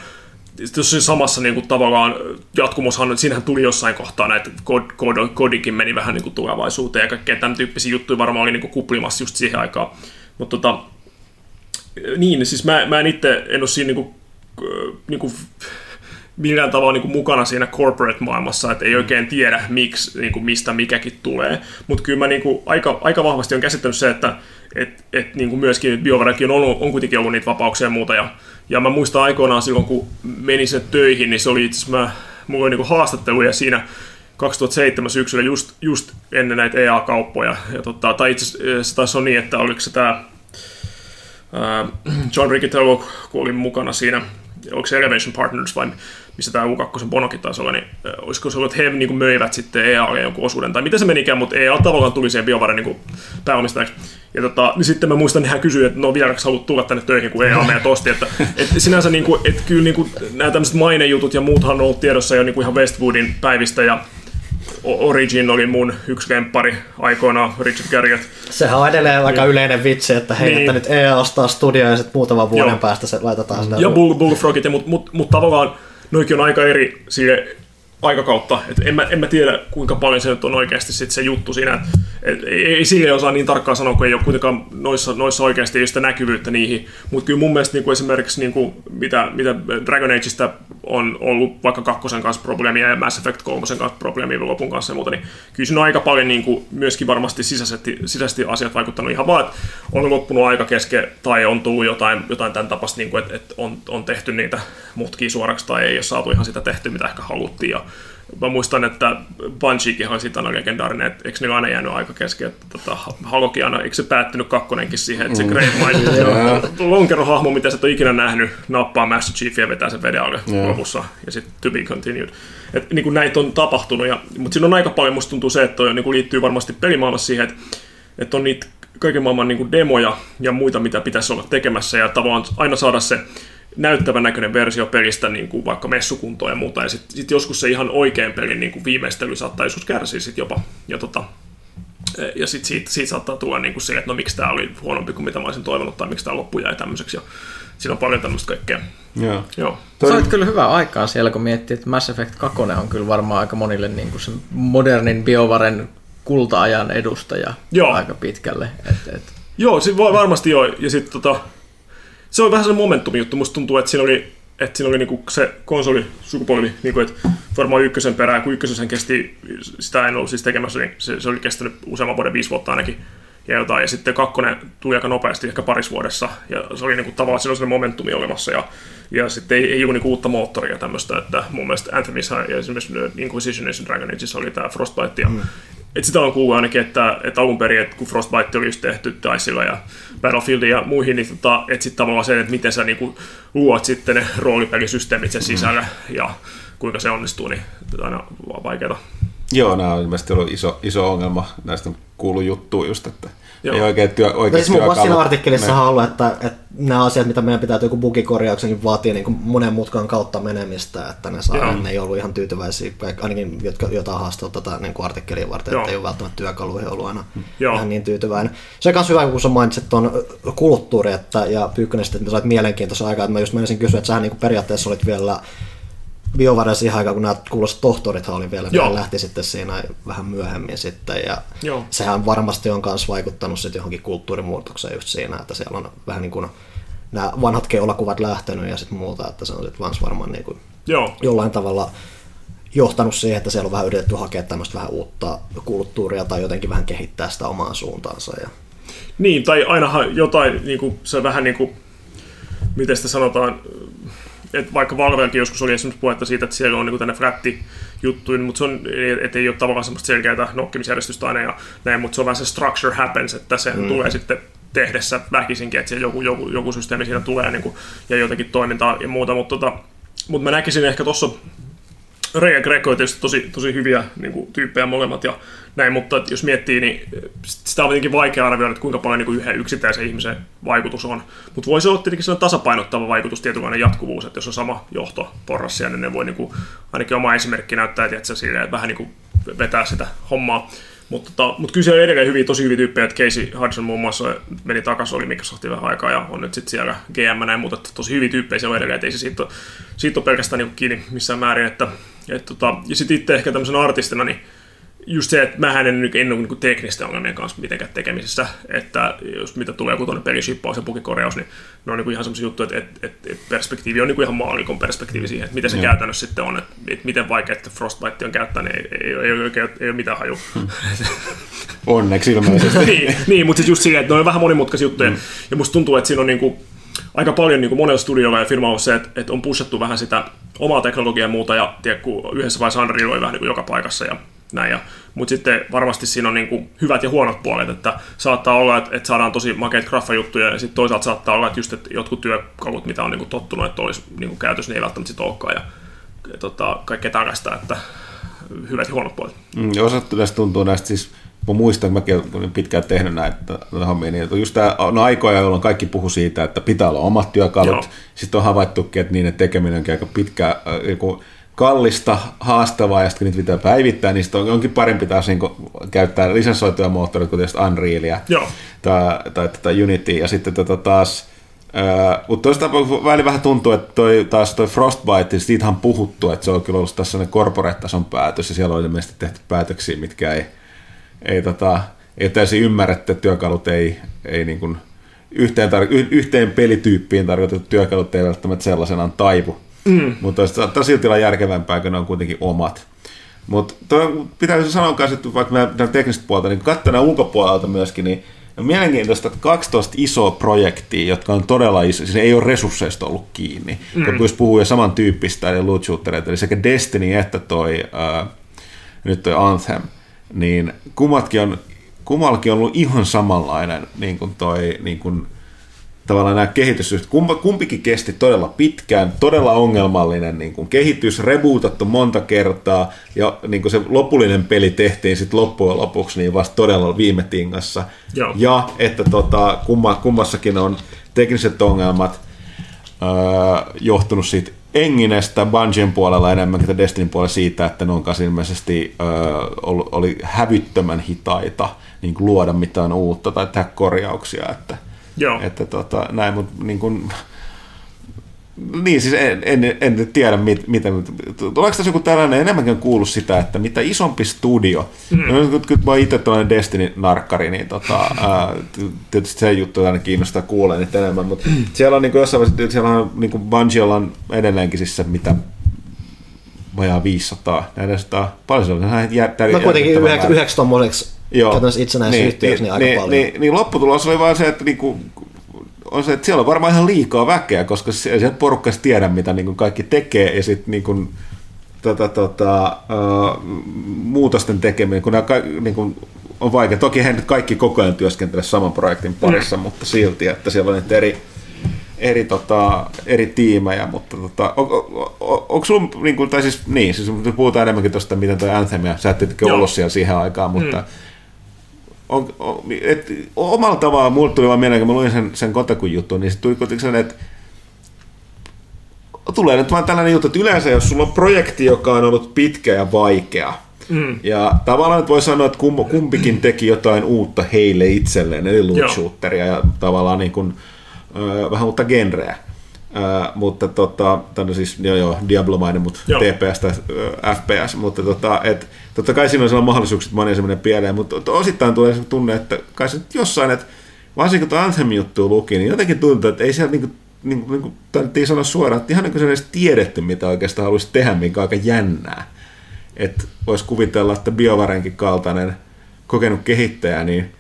tuossa samassa niin kuin, tavallaan jatkumossahan, siinähän tuli jossain kohtaa näitä kod, kod, kodikin meni vähän niin kuin, tulevaisuuteen ja kaikkea tämän tyyppisiä juttuja varmaan oli niin kuin, kuplimassa just siihen aikaan. Mutta tota, niin, siis mä, mä en itse en ole siinä niin kuin, niin kuin, millään tavalla niin kuin mukana siinä corporate-maailmassa, että ei oikein tiedä, miksi, niin kuin mistä mikäkin tulee. Mutta kyllä mä niin kuin aika, aika vahvasti on käsittänyt se, että et, et, niin kuin myöskin BioVarekin on, ollut, on kuitenkin ollut niitä vapauksia ja muuta. Ja, ja mä muistan aikoinaan silloin, kun menin sen töihin, niin se oli itse asiassa, mulla oli niin haastatteluja siinä 2007 syksyllä just, just ennen näitä EA-kauppoja. Ja tota, tai itse asiassa taisi on niin, että oliko se tämä John Riccitello, kun oli mukana siinä, onko se Elevation Partners vai missä tämä U2 Bonokin taisi olla, niin olisiko se ollut, että he niin kuin möivät sitten EAlle jonkun osuuden, tai miten se menikään, mutta EA tavallaan tuli siihen BioVaren niin pääomistajaksi. Ja tota, niin sitten mä muistan, että hän kysyi, että no vieläkö haluat tulla tänne töihin, kun EA meidät osti. Että, että sinänsä niin kuin, että kyllä niin kuin, nämä tämmöiset mainejutut ja muuthan on ollut tiedossa jo niin kuin ihan Westwoodin päivistä, ja Origin oli mun yksi lemppari aikoinaan, Richard Garriott. Sehän on edelleen aika yleinen vitsi, että hei, niin. että nyt EA ostaa studio ja sitten muutaman vuoden Joo. päästä se laitetaan sinne. Ja Bull, Bullfrogit, mutta mut, mut tavallaan noikin on aika eri sille aikakautta. Et en, mä, en mä tiedä, kuinka paljon se nyt on oikeasti sit se juttu siinä. Et ei, ei sille osaa niin tarkkaan sanoa, kun ei ole kuitenkaan noissa, noissa oikeasti ei sitä näkyvyyttä niihin. Mutta kyllä mun mielestä niin kuin esimerkiksi niin kuin mitä, mitä Dragon Ageista on ollut vaikka kakkosen kanssa probleemia ja Mass Effect 3 kanssa probleemia lopun kanssa ja muuta, niin kyllä siinä on aika paljon niin kuin myöskin varmasti sisäisesti, sisäisesti asiat vaikuttanut ihan vaan, että on loppunut aika kesken tai on tullut jotain, jotain tämän tapasta, niin kuin, että, että on, on tehty niitä mutkia suoraksi tai ei ole saatu ihan sitä tehty, mitä ehkä haluttiin. Ja mä muistan, että Bungiekin oli siitä aina legendaarinen, että eikö ne aina jäänyt aika kesken, että tota, Halokin aina, eikö se päättynyt kakkonenkin siihen, että se mm. Great Mind, lonkerohahmo, mitä sä et ole ikinä nähnyt, nappaa Master Chiefia ja vetää sen veden alle yeah. lopussa, ja sitten to be continued. Et, niin kuin näitä on tapahtunut, ja, mutta siinä on aika paljon, musta tuntuu se, että toi, niin kuin liittyy varmasti pelimaailmassa siihen, että, että on niitä kaiken maailman niin kuin demoja ja muita, mitä pitäisi olla tekemässä, ja tavallaan aina saada se näyttävän näköinen versio pelistä niin kuin vaikka messukuntoon ja muuta, ja sitten sit joskus se ihan oikein pelin niin kuin viimeistely saattaa joskus kärsiä sit jopa. Ja, tota, ja sitten siitä, siitä, saattaa tulla niin kuin se, että no miksi tämä oli huonompi kuin mitä mä olisin toivonut, tai miksi tämä loppu jäi tämmöiseksi. Ja siinä on paljon tämmöistä kaikkea. Joo. Joo. Toi... Sä kyllä hyvää aikaa siellä, kun miettii, että Mass Effect 2 on kyllä varmaan aika monille niin kuin sen modernin biovaren kulta-ajan edustaja Joo. aika pitkälle. Et, et... Joo, sit voi varmasti joo. Ja sitten tota, se on vähän sellainen momentum juttu. Musta tuntuu, että siinä oli, että siinä oli niinku se konsoli sukupolvi, niinku, että varmaan ykkösen perään, kun ykkösen kesti, sitä en ollut siis tekemässä, niin se, se oli kestänyt useamman vuoden, viisi vuotta ainakin. Ja, jotain. ja sitten kakkonen tuli aika nopeasti, ehkä parissa vuodessa, ja se oli niinku, tavallaan siinä oli momentumi olemassa, ja, ja sitten ei, ei ollut niinku uutta moottoria tämmöistä, että mun mielestä Anthemissa ja esimerkiksi Inquisitionissa Dragon Ageissa oli tämä Frostbite, ja, mm et sitä on kuullut ainakin, että, että alun perin, että kun Frostbite oli just tehty Dicella ja Battlefieldin ja muihin, niin tota, että sitten tavallaan se, että miten sä niinku luot sitten ne roolipelisysteemit sen sisällä mm. ja kuinka se onnistuu, niin aina vaikeaa. Joo, nämä on ilmeisesti ollut iso, iso ongelma. Näistä on kuullut juttu just, että Joo. ei oikein työ, oikein siis muun siinä artikkelissa on ollut, että, että nämä asiat, mitä meidän pitää joku bugikorjauksenkin vaatii niin kuin monen mutkan kautta menemistä, että ne, saa, ne ei ollut ihan tyytyväisiä, ainakin jotka, jotain haastelut tätä niin kuin artikkelia varten, Joo. että ei ole välttämättä työkaluihin ollut aina Joo. ihan niin tyytyväinen. Se on myös hyvä, kun sä mainitsit tuon kulttuuri että, ja Pyykkönen sitten, että sait mielenkiintoisen aikaa, että mä just menisin kysyä, että sähän niin kuin periaatteessa olit vielä BioVare siihen aikaan, kun nämä kuuloiset tohtorithan oli vielä, vielä lähti sitten siinä vähän myöhemmin sitten, ja Joo. sehän varmasti on myös vaikuttanut sitten johonkin kulttuurimuutokseen just siinä, että siellä on vähän niin kuin nämä vanhat keulakuvat lähtenyt ja sitten muuta, että se on sitten varmaan niin kuin Joo. jollain tavalla johtanut siihen, että siellä on vähän yritetty hakea tämmöistä vähän uutta kulttuuria tai jotenkin vähän kehittää sitä omaa suuntaansa. Ja... Niin, tai ainahan jotain, niin kuin, se vähän niin kuin, miten sitä sanotaan, että vaikka Valvellakin joskus oli esimerkiksi puhetta siitä, että siellä on niin tänne frätti juttuja, mutta se on, että ei ole tavallaan semmoista selkeää nokkimisjärjestystä aina ja näin, mutta se on vähän se structure happens, että se mm. tulee sitten tehdessä väkisinkin, että joku, joku, joku systeemi siinä tulee niin kuin, ja jotenkin toimintaa ja muuta, mutta, tota, mutta mä näkisin ehkä tuossa Ray ja Greco on tietysti tosi, tosi hyviä niin kuin, tyyppejä molemmat ja näin, mutta jos miettii, niin sitä on tietenkin vaikea arvioida, että kuinka paljon niin kuin yhden yksittäisen ihmisen vaikutus on. Mutta voisi olla tietenkin sellainen tasapainottava vaikutus, tietynlainen jatkuvuus, että jos on sama johto porrassa, niin ne voi niin kuin, ainakin oma esimerkki näyttää, että, se silleen, että vähän niin kuin vetää sitä hommaa. Mutta tota, mut kyllä siellä on edelleen hyviä, tosi hyviä tyyppejä, että Casey Hudson muun muassa meni takaisin, oli Microsoftin vähän aikaa ja on nyt sitten siellä GM näin, mutta tosi hyviä tyyppejä siellä on edelleen, että ei se siitä siitä ole pelkästään niin kiinni missään määrin. Että, et tota, ja sitten itse ehkä tämmöisen artistina, niin just se, että mä en, en ole niin teknisten ongelmien kanssa mitenkään tekemisissä, että jos mitä tulee joku tuonne pelishippaus ja bugikorjaus, niin ne on niin ihan semmoisia juttuja, että, että, että, perspektiivi on niin ihan maalikon perspektiivi siihen, että miten se ja. käytännössä sitten on, että, että miten vaikea että Frostbite on käyttää, niin ei, ei, ei, ei, ei ole mitään haju. Hmm. Onneksi ilmeisesti. niin, niin, mutta siis just silleen, että ne on vähän monimutkaisia juttuja, mm. ja musta tuntuu, että siinä on niin kuin, aika paljon niin kuin monella studiolla ja firmalla on se, että, että on pushattu vähän sitä omaa teknologiaa ja muuta, ja tiedä, yhdessä vaiheessa Unreal oli vähän niin kuin joka paikassa ja näin. Ja, mutta sitten varmasti siinä on niin kuin hyvät ja huonot puolet, että saattaa olla, että, että saadaan tosi makeita graffajuttuja, ja sitten toisaalta saattaa olla, että just että jotkut työkalut, mitä on niin kuin tottunut, että olisi niin kuin käytössä, niin ei välttämättä sit olekaan, ja, ja tota, kaikkea tällaista, että hyvät ja huonot puolet. Mm, osat tuntuu näistä siis Mä muistan, että mäkin olen pitkään tehnyt näitä hommia, niin just tämä on aikoja, jolloin kaikki puhu siitä, että pitää olla omat työkalut. Joo. Sitten on havaittukin, että niiden tekeminen onkin aika pitkä, äh, kallista, haastavaa, ja sitten niitä pitää päivittää, niin sitten on, onkin parempi taas niin käyttää lisensoituja moottoreita, kuten Unrealia Joo. tai, tai, tai Unity, ja sitten tota taas Uh, mutta toista väli vähän tuntuu, että toi, taas toi Frostbite, siitä on puhuttu, että se on kyllä ollut tässä sellainen corporate-tason päätös, ja siellä on ilmeisesti tehty päätöksiä, mitkä ei, ei, tota, ei täysin ymmärretty, että työkalut ei, ei niin kuin yhteen, tar- yhteen pelityyppiin tarkoitettu työkalut ei välttämättä sellaisenaan taivu. Mm. Mutta saattaa silti olla järkevämpää, kun ne on kuitenkin omat. Mutta pitäisi sanoa myös, että vaikka nämä tekniset puolta, niin katsona ulkopuolelta myöskin, niin on mielenkiintoista, että 12 isoa projektia, jotka on todella iso, siis ei ole resursseista ollut kiinni, mm. kun puhuu jo samantyyppistä, eli loot shootereita, eli sekä Destiny että toi, äh, nyt toi Anthem, niin kummatkin on, kummallakin on ollut ihan samanlainen niin kuin toi, niin kuin, tavallaan nämä kehitysyhtiöt, kumpikin kesti todella pitkään, todella ongelmallinen niin kuin kehitys, rebootattu monta kertaa, ja niin kuin se lopullinen peli tehtiin sitten loppujen lopuksi niin vasta todella viime tingassa. Joo. Ja että tota, kumma, kummassakin on tekniset ongelmat öö, johtunut siitä Enginestä Bungien puolella enemmänkin kuin Destinin puolella siitä, että ne on ilmeisesti ö, oli hävyttömän hitaita niin luoda mitään uutta tai tehdä korjauksia. Että, Joo. että tota, näin, mutta niin kuin, niin, siis en, en, en tiedä, mit, miten. Tuleeko tässä joku tällainen, enemmänkin kuullut sitä, että mitä isompi studio, mm. no, kun mä itse tällainen Destiny-narkkari, niin tota, ää, tietysti se juttu aina kiinnostaa kuulee nyt enemmän, mutta mm. siellä on niin jossain vaiheessa, siellä on niin kuin Bungiella on edelleenkin siis se, mitä vajaa 500, 400, paljon se on? No kuitenkin yhdeksi, yhdeksi tommoseksi itsenäisyyhtiöksi, niin, niin, niin, aika niin, paljon. Niin, niin lopputulos oli vaan se, että niinku, on se, että siellä on varmaan ihan liikaa väkeä, koska sieltä porukka tiedä, mitä niin kuin kaikki tekee, ja sitten niin kuin, tota, tota, uh, muutosten tekeminen, kun nämä niin kuin, on vaikea. Toki he nyt kaikki koko ajan työskentele saman projektin parissa, mm. mutta silti, että siellä on eri, eri, tota, eri tiimejä, mutta tota, on, on, on, onko sulla, niin kuin, tai siis niin, siis puhutaan enemmänkin tuosta, miten tuo Anthem, ja sä et ollut siellä siihen aikaan, mutta mm on, on, et, omalla tavalla mulle tuli vaan mieleen, kun mä luin sen, sen Kotakun jutun, niin se tuli kuitenkin sellainen, että tulee nyt vaan tällainen juttu, että yleensä jos sulla on projekti, joka on ollut pitkä ja vaikea, mm. ja tavallaan nyt voi sanoa, että kum, kumpikin teki jotain uutta heille itselleen, eli loot shooteria, ja tavallaan niin kuin, äh, vähän uutta genreä. Uh, mutta tota, tänne siis joo, joo, Diablo-mainen, mutta joo. TPS tai FPS, mutta tota, et, totta kai siinä on sellainen mahdollisuuksia, että moni semmoinen pieleen, mutta osittain tulee se tunne, että kai se jossain, että varsinkin kun Anthem-juttua luki, niin jotenkin tuntuu, että ei siellä niinku, niinku, niinku tarvittiin sanoa suoraan, että ihan niin kuin se edes tiedetty, mitä oikeastaan haluaisi tehdä, mikä on aika jännää. Että voisi kuvitella, että BioVarenkin kaltainen kokenut kehittäjä, niin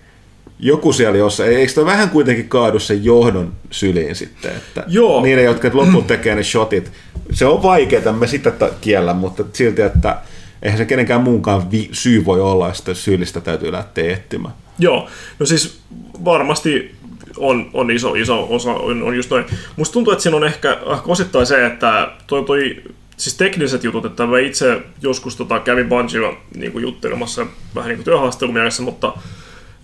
joku siellä jossain, eikö toi vähän kuitenkin kaadu sen johdon syliin sitten, että Joo. niille, jotka lopulta tekee ne shotit, se on vaikeaa, me sitä kiellä, mutta silti, että eihän se kenenkään muunkaan vi- syy voi olla, että syyllistä täytyy lähteä etsimään. Joo, no siis varmasti on, on iso, iso osa, on, on just noin. Musta tuntuu, että siinä on ehkä, osittain se, että toi, toi siis tekniset jutut, että mä itse joskus tota, kävin Bungiella niin juttelemassa vähän niin kuin työhaastattelumielessä, mutta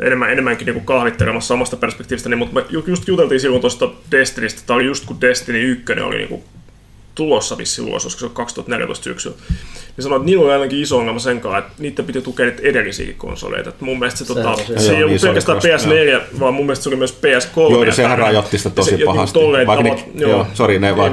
enemmän, enemmänkin niin kahvittelemassa samasta perspektiivistä, niin, mutta me just juteltiin silloin tuosta Destinistä, tämä oli just kun Destiny 1 oli niin kuin tulossa vissiin ulos, koska se on 2014 syksyllä. Niin sanoin, että niillä oli ainakin iso ongelma sen kanssa, että niiden piti tukea niitä edellisiä konsoleita. Että mun mielestä se, se, tota, se, se ei ollut pelkästään PS4, joo. vaan mun mielestä se oli myös PS3. Joo, ja sehän rajoitti sitä tosi se, pahasti. Tolleen, Vaikka tavat, ne, joo, joo, sorry, ne, vaan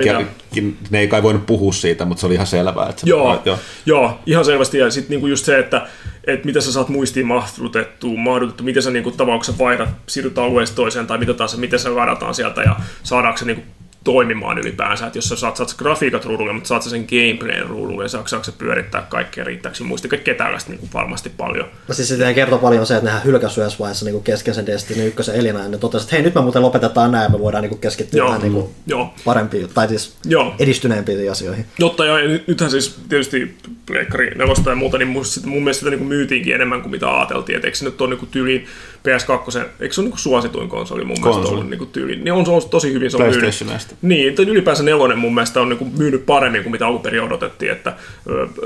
ne ei kai voinut puhua siitä, mutta se oli ihan selvää. Että se, joo, joo. joo, ihan selvästi. Ja sitten niinku just se, että että miten sä saat muistiin mahdutettua, mahdutettu, miten sä niinku, tavallaan vaihdat, siirryt alueesta toiseen tai mitä taas, miten se ladataan sieltä ja saadaanko se niinku, toimimaan ylipäänsä, että jos sä saat, saat grafiikat ruudulle, mutta saat sen gameplayn ruudulle ja saako se pyörittää kaikkea riittääkö muista kaikkea tällaista niin varmasti paljon. No siis sitten kertoo paljon se, että nehän hylkäsy vaiheessa niin kesken sen Destiny 1 elina ja ne totesi, että hei nyt me muuten lopetetaan näin ja me voidaan niin keskittyä Joo. niin Joo. parempiin tai siis Joo. edistyneempiin asioihin. Jotta ja nythän siis tietysti Pleikkari 4 ja muuta, niin mun, mun mielestä sitä niin myytiinkin enemmän kuin mitä ajateltiin, että eikö se nyt ole niin tyyliin PS2, eikö se ole niin suosituin konsoli mun konsoli. mielestä ollut niin tyyliin, niin on, se on tosi hyvin se on myynyt. Niin, tai ylipäänsä nelonen mun mielestä on niin myynyt paremmin kuin mitä alun perin odotettiin, että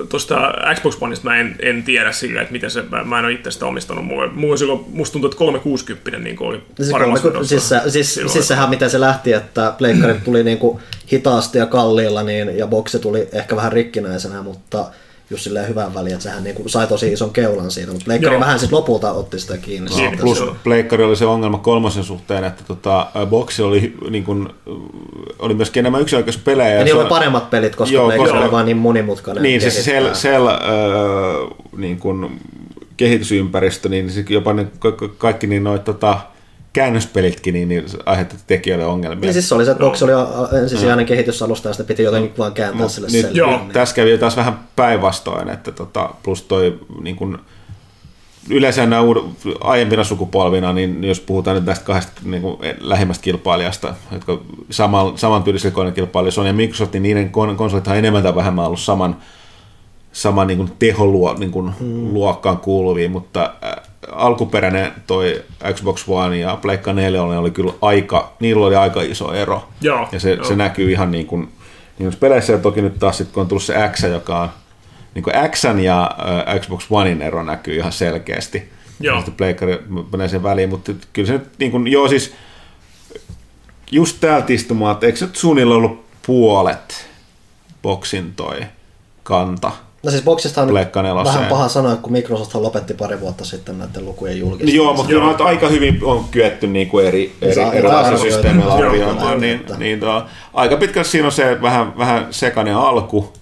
tuosta Xbox Oneista mä en, en tiedä sillä, että miten se, mä en ole itse sitä omistanut, mulle, mulle silloin, musta tuntuu, että 360 niin oli siis, kolme, siis, se, siis, siis sehän miten se lähti, että pleikkarit tuli niin kuin hitaasti ja kalliilla, niin, ja boksi tuli ehkä vähän rikkinäisenä, mutta just silleen hyvän väliin, että sehän niinku sai tosi ison keulan siitä, mutta Pleikkari vähän sitten lopulta otti sitä kiinni. No, siitä, plus Pleikkari oli se ongelma kolmosen suhteen, että tota, boksi oli, niin kun, oli myöskin enemmän yksioikeuspelejä. Ja, niillä oli paremmat pelit, koska joo, Pleikkari oli vaan niin monimutkainen. Niin, siis Cell, Cell äh, niin kun, kehitysympäristö, niin jopa ne, kaikki niin noit, tota, käännöspelitkin niin, niin aiheutti tekijöille ongelmia. Niin siis se oli se, että Box oli ensisijainen no. kehitysalusta ja sitä piti jotenkin vaan kääntää sille nyt, niin, joo, niin. Tässä kävi taas vähän päinvastoin, että tota, plus toi niin kun, yleensä nämä uud, aiempina sukupolvina, niin jos puhutaan nyt näistä kahdesta niin kuin lähimmästä kilpailijasta, jotka saman, saman tyylisellä kilpailija Sony ja Microsoft, niin niiden konsolit on enemmän tai vähemmän ollut saman, saman niin kuin teholuo, niin kuin mm. luokkaan kuuluviin, mutta alkuperäinen toi Xbox One ja Pleikka 4 oli kyllä aika, niillä oli aika iso ero. Joo, ja se, joo. se näkyy ihan niin kuin, niin kuin peleissä ja toki nyt taas sit, kun on tullut se X, joka on niin kuin X ja äh, Xbox Onein ero näkyy ihan selkeästi. Joo. Sitten Pleikkari menee sen väliin, mutta kyllä se nyt niin kuin, joo siis just täältä istumaan, että eikö se nyt suunnilleen ollut puolet boksin toi kanta, No siis boksista on vähän paha sanoa, kun Microsoft lopetti pari vuotta sitten näiden lukujen julkistamista. Joo, mutta kyllä aika hyvin on kyetty niin kuin eri, eri, erilaisilla systeemeillä arvioimaan. Niin, niin to, aika pitkälle siinä on se vähän, vähän sekainen alku,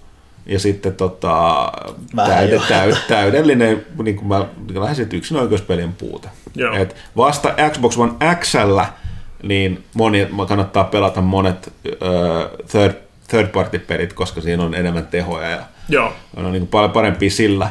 ja sitten tota, täyde, täyde, täydellinen, niin kuin mä lähdin yksin oikeuspelien puute. Et vasta Xbox One Xllä niin moni, kannattaa pelata monet uh, third, third party pelit, koska siinä on enemmän tehoja ja Joo. on niin kuin paljon parempi sillä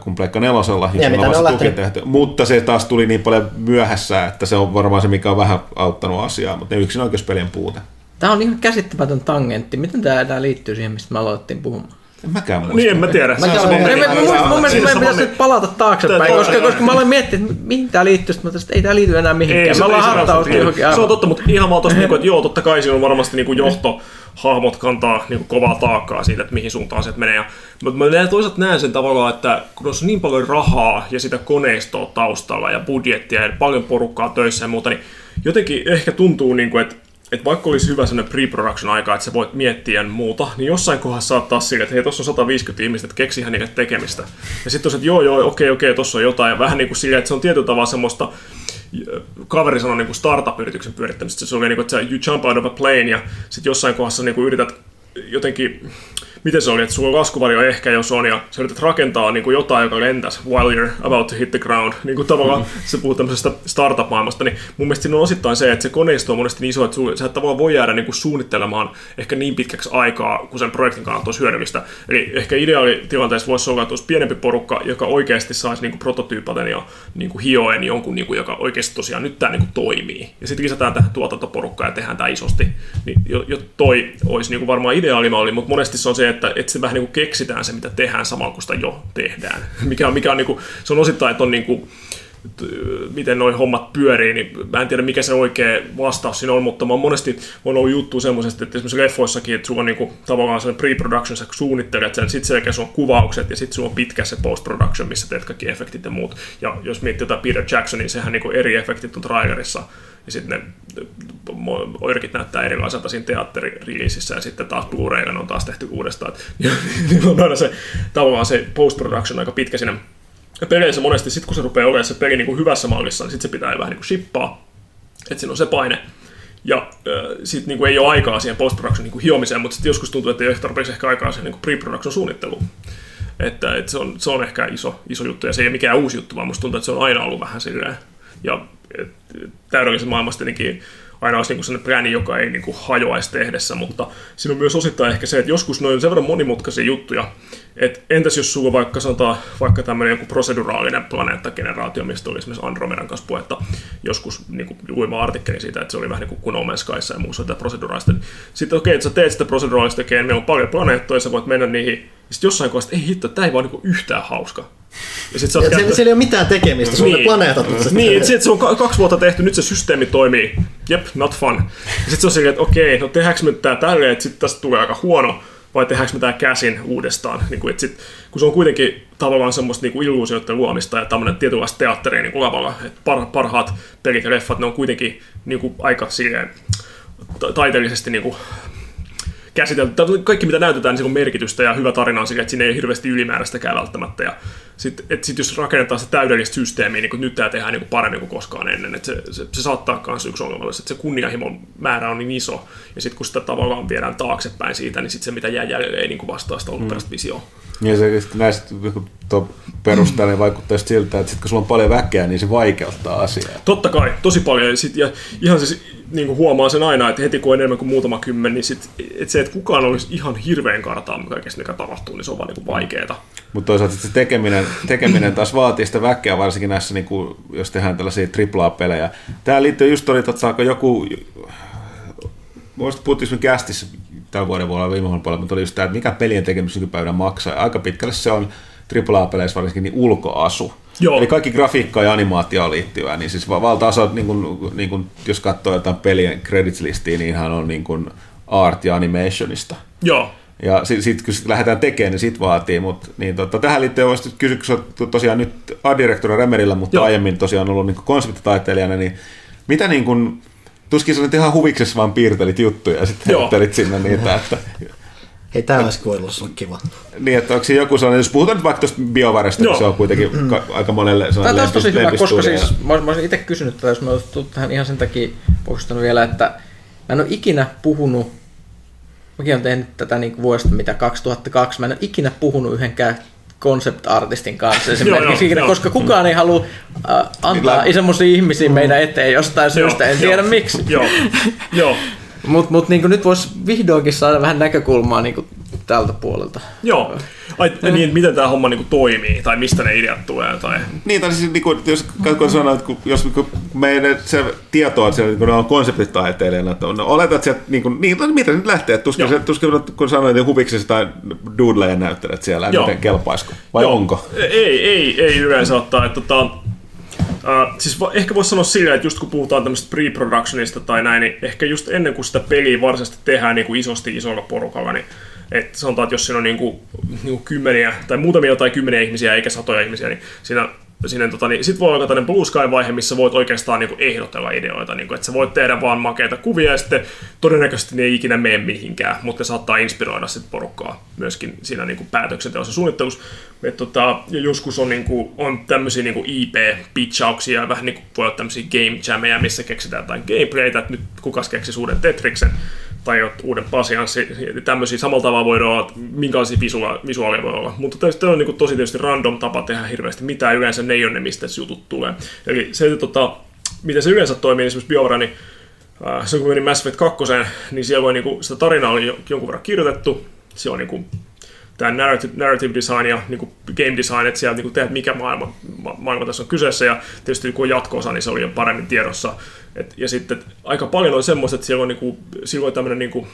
kuin Pleikka nelosella, ja mitä on vasta tehty. Mutta se taas tuli niin paljon myöhässä, että se on varmaan se, mikä on vähän auttanut asiaa, mutta ne yksin oikeuspelien puute. Tämä on ihan käsittämätön tangentti. Miten tämä enää liittyy siihen, mistä me aloitettiin puhumaan? En mäkään muista. Niin, en mä tiedä. Mä tiedä. Mun mielestä meidän pitäisi nyt palata taaksepäin, koska, koska mä olen miettinyt, että mihin tämä liittyy, mutta ei tämä liity enää mihinkään. Ei, me ollaan hartauduttu johonkin Se on totta, mutta ihan vaan tuosta, että joo, totta kai siinä on varmasti niin johto, hahmot kantaa niin kovaa taakkaa siitä, että mihin suuntaan se menee. Mutta mä toisaalta näen sen tavallaan, että kun on niin paljon rahaa ja sitä koneistoa taustalla ja budjettia ja paljon porukkaa töissä ja muuta, niin jotenkin ehkä tuntuu, niin kuin, että että vaikka olisi hyvä sellainen pre-production aika, että sä voit miettiä muuta, niin jossain kohdassa saattaa sille, että hei, tuossa on 150 ihmistä, että keksihän niille tekemistä. Ja sitten että joo, joo, okei, okei, tuossa on jotain. Ja vähän niin kuin sille, että se on tietyllä tavalla semmoista, kaveri sanoi niin startup-yrityksen pyörittämistä. Se oli niin kuin, että you jump out of a plane ja sitten jossain kohdassa niin kuin yrität jotenkin miten se oli, että sulla on laskuvarjo ehkä jos on, ja sä yrität rakentaa niin kuin jotain, joka lentäisi while you're about to hit the ground, niin kuin tavallaan mm-hmm. se puhuu tämmöisestä startup-maailmasta, niin mun mielestä siinä on osittain se, että se koneisto on monesti niin iso, että sä et tavallaan voi jäädä niin kuin suunnittelemaan ehkä niin pitkäksi aikaa, kun sen projektin kannalta olisi hyödyllistä. Eli ehkä ideaalitilanteessa voisi olla, että olisi pienempi porukka, joka oikeasti saisi niin kuin prototyypaten ja niin kuin hioen jonkun, niin kuin, joka oikeasti tosiaan nyt tämä niin kuin toimii. Ja sitten lisätään tähän tuotantoporukkaa ja tehdään tämä isosti. Niin jo, jo toi olisi niin kuin varmaan ideaalimalli, mutta monesti se on se, että, että se vähän niin kuin keksitään se, mitä tehdään samalla, kun sitä jo tehdään. Mikä on, mikä on niin kuin, se on osittain, että on niin kuin, miten nuo hommat pyörii, niin mä en tiedä mikä se oikea vastaus siinä on, mutta mä monesti on ollut juttu semmoisesti, että esimerkiksi leffoissakin, että sulla on niinku tavallaan se pre-production, sä suunnittelet sen, sitten selkeä on kuvaukset ja sitten sulla on pitkä se post-production, missä teet kaikki efektit ja muut. Ja jos miettii jotain Peter Jacksonin, sehän niinku eri efektit on trailerissa, ja sitten ne oirkit näyttää erilaiselta siinä teatteririliisissä, ja sitten taas Blu-raylla on taas tehty uudestaan. Niin on aina se tavallaan se post-production aika pitkä siinä ja peleissä monesti, sit kun se rupeaa olemaan se peli niin kuin hyvässä mallissa, niin sitten se pitää vähän niin kuin shippaa, että siinä on se paine. Ja äh, sitten niin ei ole aikaa siihen post-production niin hiomiseen, mutta sitten joskus tuntuu, että ei ole tarpeeksi ehkä aikaa siihen niin pre-production suunnitteluun. Että, että se, on, se on ehkä iso, iso juttu, ja se ei ole mikään uusi juttu, vaan musta tuntuu, että se on aina ollut vähän silleen. Ja täydellisen maailmasta tietenkin aina olisi niin sellainen brändi, joka ei niin kuin hajoaisi tehdessä, mutta siinä on myös osittain ehkä se, että joskus noin sen verran monimutkaisia juttuja, että entäs jos sulla vaikka sanotaan vaikka tämmöinen joku proseduraalinen planeettageneraatio, mistä oli esimerkiksi Andromedan kanssa puhetta joskus niin luin artikkeli siitä, että se oli vähän niin kuin kun No Man's ja muussa tätä proseduraalista. Sitten okei, okay, että sä teet sitä proseduraalista, meillä on paljon planeettoja, sä voit mennä niihin, ja sitten jossain kohdassa, ei hitto, tämä ei vaan niin yhtään hauska. Ja sit sä käyttä... Siellä ei ole mitään tekemistä, sun niin. planeetat. Niin, että sit se on kaksi vuotta tehty, nyt se systeemi toimii. Jep, not fun. Ja sitten se on silleen, että okei, no tehdäänkö me tää tälleen, että sitten tästä tulee aika huono, vai tehdäänkö me tää käsin uudestaan. Niin kuin, että sit, kun se on kuitenkin tavallaan semmoista niin illuusioiden luomista ja tämmöinen tietynlaista teatteria niin kuin lavalla, että par, parhaat pelit ja leffat, ne on kuitenkin niin kuin aika silleen, taiteellisesti niin kuin käsitelty. Kaikki mitä näytetään, niin on merkitystä ja hyvä tarina on sille, että siinä ei hirveästi ylimääräistäkään välttämättä. Ja sitten et sit jos rakennetaan se täydellistä systeemiä, niin kuin nyt tämä tehdään niin paremmin kuin koskaan ennen, että se, se, se saattaa myös yksi ongelma että se kunnianhimon määrä on niin iso, ja sitten kun sitä tavallaan viedään taaksepäin siitä, niin sitten se mitä jää jäljelle ei niin vastaa sitä alkuperäistä mm. visioa. Ja se näistä perusteella niin vaikuttaa siltä, että sit, kun sulla on paljon väkeä, niin se vaikeuttaa asiaa. Totta kai, tosi paljon. Ja, sit, ja ihan siis niin kuin huomaa sen aina, että heti kun on enemmän kuin muutama kymmen, niin sit, että se, että kukaan olisi ihan hirveän kartaa kaikesta, mikä tapahtuu, niin se on vaan niin vaikeaa. Mutta toisaalta se tekeminen, tekeminen taas vaatii sitä väkeä, varsinkin näissä, niin kuin, jos tehdään tällaisia AAA-pelejä. Tämä liittyy just oli, että joku, muista puhuttiin kästissä tämän vuoden vuonna viime vuonna puolella, mutta oli just tämä, että mikä pelien tekemys nykypäivänä maksaa. Aika pitkälle se on AAA-peleissä varsinkin niin ulkoasu. Joo. Eli kaikki grafiikka ja animaatioon liittyvää, niin siis valtaosa, niin kuin, niin kuin, jos katsoo jotain pelien credits-listiä, niin ihan on niin kuin art ja animationista. Joo. Ja sitten sit, kun sit lähdetään tekemään, niin sit vaatii. Mut, niin tota, tähän liittyen voisi kysyä, kun tosiaan nyt art-direktori Remerillä, mutta Joo. aiemmin tosiaan ollut niin konseptitaiteilijana, niin mitä niin kuin, tuskin sä ihan huviksessa vaan piirtelit juttuja ja sitten heittelit sinne niitä, että Hei, tämä olisi voinut olla kiva. Niin, että onko se joku sellainen, jos puhutaan nyt vaikka tuosta biovarasta, niin se on kuitenkin ka- aika monelle sellainen Tämä on tosi hyvä, koska siis mä, mä olisin itse kysynyt tätä, jos mä olisin tähän ihan sen takia pohjustanut vielä, että mä en ole ikinä puhunut, mäkin olen tehnyt tätä niin vuodesta mitä 2002, mä en ole ikinä puhunut yhdenkään concept-artistin kanssa esimerkiksi, joo, joo, koska joo. kukaan ei halua äh, antaa niin, semmoisia ihmisiä meidän eteen jostain syystä, en tiedä miksi. Joo, joo. Mutta mut, niin nyt voisi vihdoinkin saada vähän näkökulmaa niin tältä puolelta. Joo. Ai, niin, miten tämä homma niin toimii, tai mistä ne ideat tulee? Tai... Niin, tai siis niin kuin, jos kun sanoit, että jos kun meidän se tieto on, että kun ne on konseptitaiteilijana, että on, oletat, että sieltä, niin, kuin, niin, no, mitä nyt lähtee, että tuskin, se, tuskin kun sanoit, että huviksesi tai doodleja näyttelet siellä, Joo. miten kelpaisiko, vai Joo. onko? Ei, ei, ei yleensä ottaa, että tota, Uh, siis va- ehkä voisi sanoa silleen, että just kun puhutaan tämmöistä pre-productionista tai näin, niin ehkä just ennen kuin sitä peliä varsinaisesti tehdään niin kuin isosti isolla porukalla, niin että sanotaan, että jos siinä on niin kuin, niin kuin kymmeniä tai muutamia tai kymmeniä ihmisiä eikä satoja ihmisiä, niin siinä sinne, tota, niin sit voi olla tämmöinen Blue Sky-vaihe, missä voit oikeastaan niin kuin, ehdotella ideoita, niin kuin, että sä voit tehdä vaan makeita kuvia ja sitten todennäköisesti ne ei ikinä mene mihinkään, mutta ne saattaa inspiroida sit porukkaa myöskin siinä niin kuin, päätöksenteossa suunnittelussa. Et, tota, ja joskus on, niin kuin, on tämmöisiä niin IP-pitchauksia ja vähän niin kuin, voi olla tämmöisiä game jameja, missä keksitään jotain gameplaytä, että nyt kukas keksi uuden Tetriksen tai uuden pasianssi, tämmöisiä samalla tavalla voi olla, minkälaisia visua- visuaaleja voi olla. Mutta tämä on niin tosi tietysti random tapa tehdä hirveästi mitään, yleensä ne ei ole ne, mistä se jutut tulee. Eli se, että tota, miten se yleensä toimii, esimerkiksi Biovara, niin äh, se kun meni Mass Effect 2, niin siellä voi, niin kuin, sitä tarinaa oli jonkun verran kirjoitettu, se on niin kuin, tämä narrative, narrative design ja niin kuin game design, että siellä niin kuin mikä maailma, ma- maailma tässä on kyseessä, ja tietysti kun on jatko-osa, niin se oli jo paremmin tiedossa. Et, ja sitten et, aika paljon on semmoista, että siellä on, niin kuin, silloin tämmöinen, niin kuin,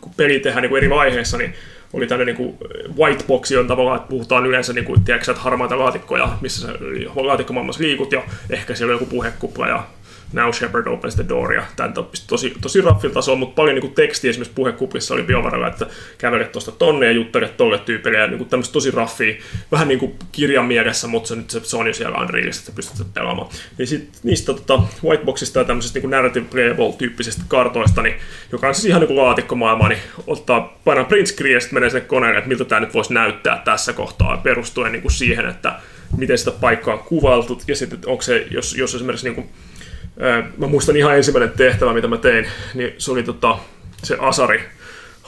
kun peli tehdään niin kuin eri vaiheissa, niin oli tämmöinen niin white box, on tavallaan, että puhutaan yleensä niin kuin, tiedätkö, että harmaita laatikkoja, missä sä laatikkomaailmassa liikut, ja ehkä siellä on joku puhekupla, ja Now Shepard opens the door ja tämän tosi, tosi raffil tasolla, mutta paljon niin tekstiä esimerkiksi puhekuplissa oli biovaralla, että kävelet tuosta tonne ja juttelet tolle tyypille ja niin tämmöistä tosi raffia, vähän niin kuin kirjan mielessä, mutta se, nyt se, se on jo siellä Unrealissa, että pystyt pelaamaan. Niin sit niistä tota, whiteboxista ja tämmöisestä niin narrative playable tyyppisistä kartoista, niin, joka on siis ihan niin kuin laatikkomaailma, niin ottaa, painaa print screen ja sitten menee sinne koneelle, että miltä tämä nyt voisi näyttää tässä kohtaa perustuen niin kuin siihen, että miten sitä paikkaa on kuvailtu ja sitten onko se, jos, jos esimerkiksi niin kuin mä muistan ihan ensimmäinen tehtävä, mitä mä tein, niin se oli tota, se Asari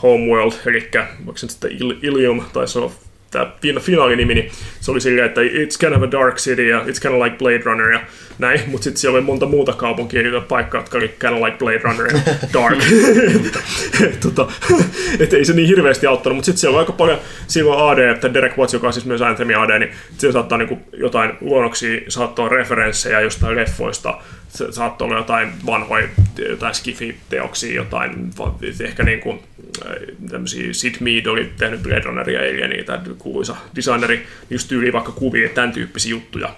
Homeworld, eli onko se sitten Ilium, tai se on tämä finaalinimi, niin se oli silleen, että it's kind of a dark city ja it's kind of like Blade Runner ja näin, mutta sitten siellä oli monta muuta kaupunkia ja paikkaa, jotka oli kind of like Blade Runner ja dark. tota, et ei se niin hirveästi auttanut, mutta sitten siellä on aika paljon, silloin AD, että Derek Watts, joka on siis myös Anthemi AD, niin siellä saattaa niinku jotain luonnoksia, saattaa referenssejä jostain leffoista, saattoi olla jotain vanhoja jotain skifi-teoksia, jotain ehkä niin kuin tämmöisiä Sid Mead oli tehnyt Blade Runneria ja niitä kuuluisa designeri, just tyyli vaikka kuvia tämän tyyppisiä juttuja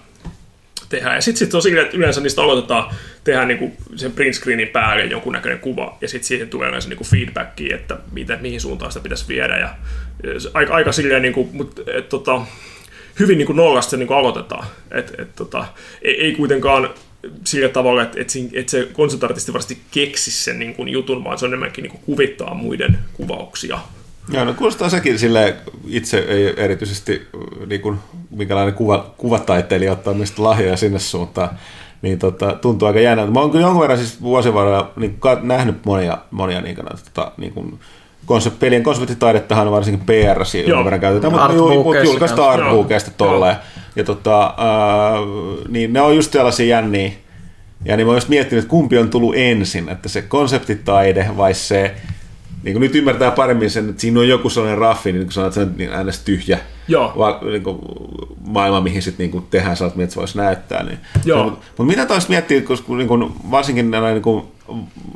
tehdään. Ja sitten sit on silleen, että yleensä niistä aloitetaan tehdä niinku sen print screenin päälle jonkunnäköinen kuva, ja sitten siihen tulee yleensä niinku feedbackia, että miten, mihin suuntaan sitä pitäisi viedä. Ja, aika, aika silleen, niinku, mutta et, tota, hyvin niinku nollasta se niinku aloitetaan. Et, et, tota, ei, ei kuitenkaan sillä tavalla, että, että, että se konseptartisti varmasti keksi sen niin kuin jutun, vaan se on enemmänkin niin kuin kuvittaa muiden kuvauksia. Joo, no kuulostaa sekin sille itse ei erityisesti niin kuin, minkälainen kuva, kuvataiteilija ottaa mistä lahjoja sinne suuntaan, niin tota, tuntuu aika jännältä. Mä oon kyllä jonkun verran siis vuosien varrella niin, nähnyt monia, monia niin kuin, tota, niin kuin, konsept, pelien konseptitaidettahan varsinkin PR jonkun verran käytetään, mutta, julkaista artbookeista tolleen. Ja tota, äh, niin ne on just sellaisia jänniä, ja niin mä oon miettinyt, että kumpi on tullut ensin, että se konseptitaide vai se, niin kuin nyt ymmärtää paremmin sen, että siinä on joku sellainen raffi, niin kuin sanoit, että se on niin aina tyhjä Joo. Va, niin kuin, maailma, mihin sitten niin tehdään sellaista, miltä se voisi näyttää. Niin. Joo. Mutta, mutta mitä taas miettiä, koska niin kuin, varsinkin näin, niin kuin,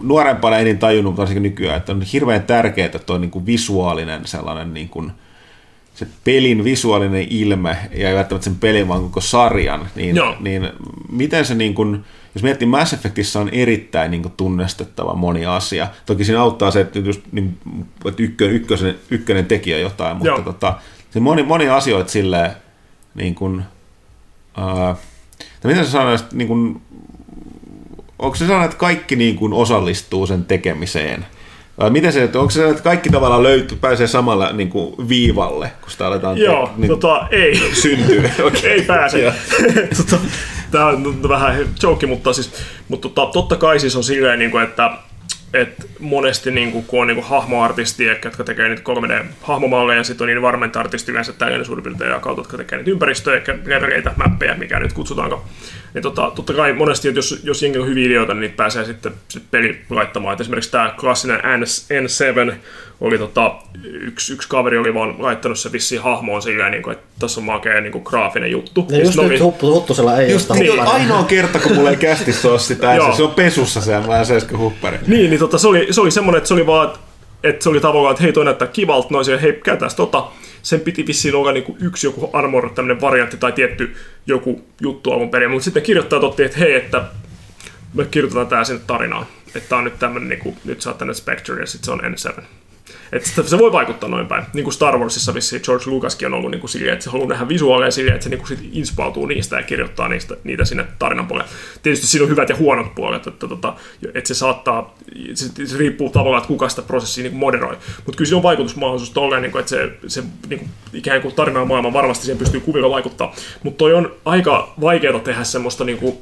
nuorempana enin tajunnut, varsinkin nykyään, että on hirveän tärkeää, että on niin kuin visuaalinen sellainen niin kuin, se pelin visuaalinen ilme ja ei välttämättä sen pelin, vaan koko sarjan, niin, niin miten se niin kuin, jos miettii Mass Effectissä on erittäin niin kuin, tunnestettava moni asia. Toki siinä auttaa se, että, just, niin, että ykkö, ykkösen, ykkönen tekijä jotain, mutta tota, se moni, moni asioita silleen, niin kuin, uh, miten sä sanoisit, niin kuin, onko se sellainen, että kaikki niin kuin, osallistuu sen tekemiseen? Vai miten se, onko se, että kaikki tavallaan löytyy, pääsee samalla niin kuin viivalle, kun sitä aletaan Joo, te, niin, tota, ei. syntyy. Okay. ei pääse. tota, Tämä on vähän joke, mutta, siis, mutta tota, totta kai siis on silleen, niin kuin, että et monesti niin kuin, kun on niin kuin hahmoartistia, jotka tekee niitä 3D-hahmomalleja, ja sitten on niin varmentartisti yleensä tällainen suurin piirtein kautta, jotka tekee niitä ympäristöjä, levereitä, mäppejä, mikä nyt kutsutaanko. Niin tota, totta kai monesti, että jos, jos jengi on hyviä ideoita, niin niitä pääsee sitten sit peli laittamaan. Et esimerkiksi tämä klassinen N7 oli tota, yksi, yksi kaveri oli vaan laittanut se vissiin hahmoon silleen, niin kuin, että tässä on makea niin kuin, graafinen juttu. Ja, ja just nyt oli... Huttusella ei just niin, ainoa kerta, kun mulla ei kästissä ole sitä, se on pesussa se mä se huppari. Niin, niin tota, se oli, se oli semmoinen, että se oli vaan, että se oli tavallaan, että hei toi näyttää kivalta, noin hei käytäs tota. Sen piti vissiin olla niin kuin yksi joku armor, tämmöinen variantti tai tietty joku juttu alun perin, mutta sitten kirjoittaa totti, että hei, että me kirjoitetaan tää sinne tarinaan. Että tää on nyt tämmöinen, niin kuin, nyt sä oot tänne Spectre ja sitten se on N7. Että se voi vaikuttaa noin päin. Niin kuin Star Warsissa vissiin George Lucaskin on ollut niin kuin että se haluaa nähdä visuaaleja silleen, että se niin kuin sit inspautuu niistä ja kirjoittaa niistä, niitä sinne tarinan puolelle. Tietysti siinä on hyvät ja huonot puolet, että, että, että se saattaa, se, se riippuu tavallaan, että kuka sitä prosessia niin kuin moderoi. Mutta kyllä siinä on vaikutusmahdollisuus tolleen, niin kuin, että se, se niin kuin, ikään kuin tarinan maailma varmasti siihen pystyy kuvilla vaikuttaa. Mutta toi on aika vaikeaa tehdä semmoista niin kuin,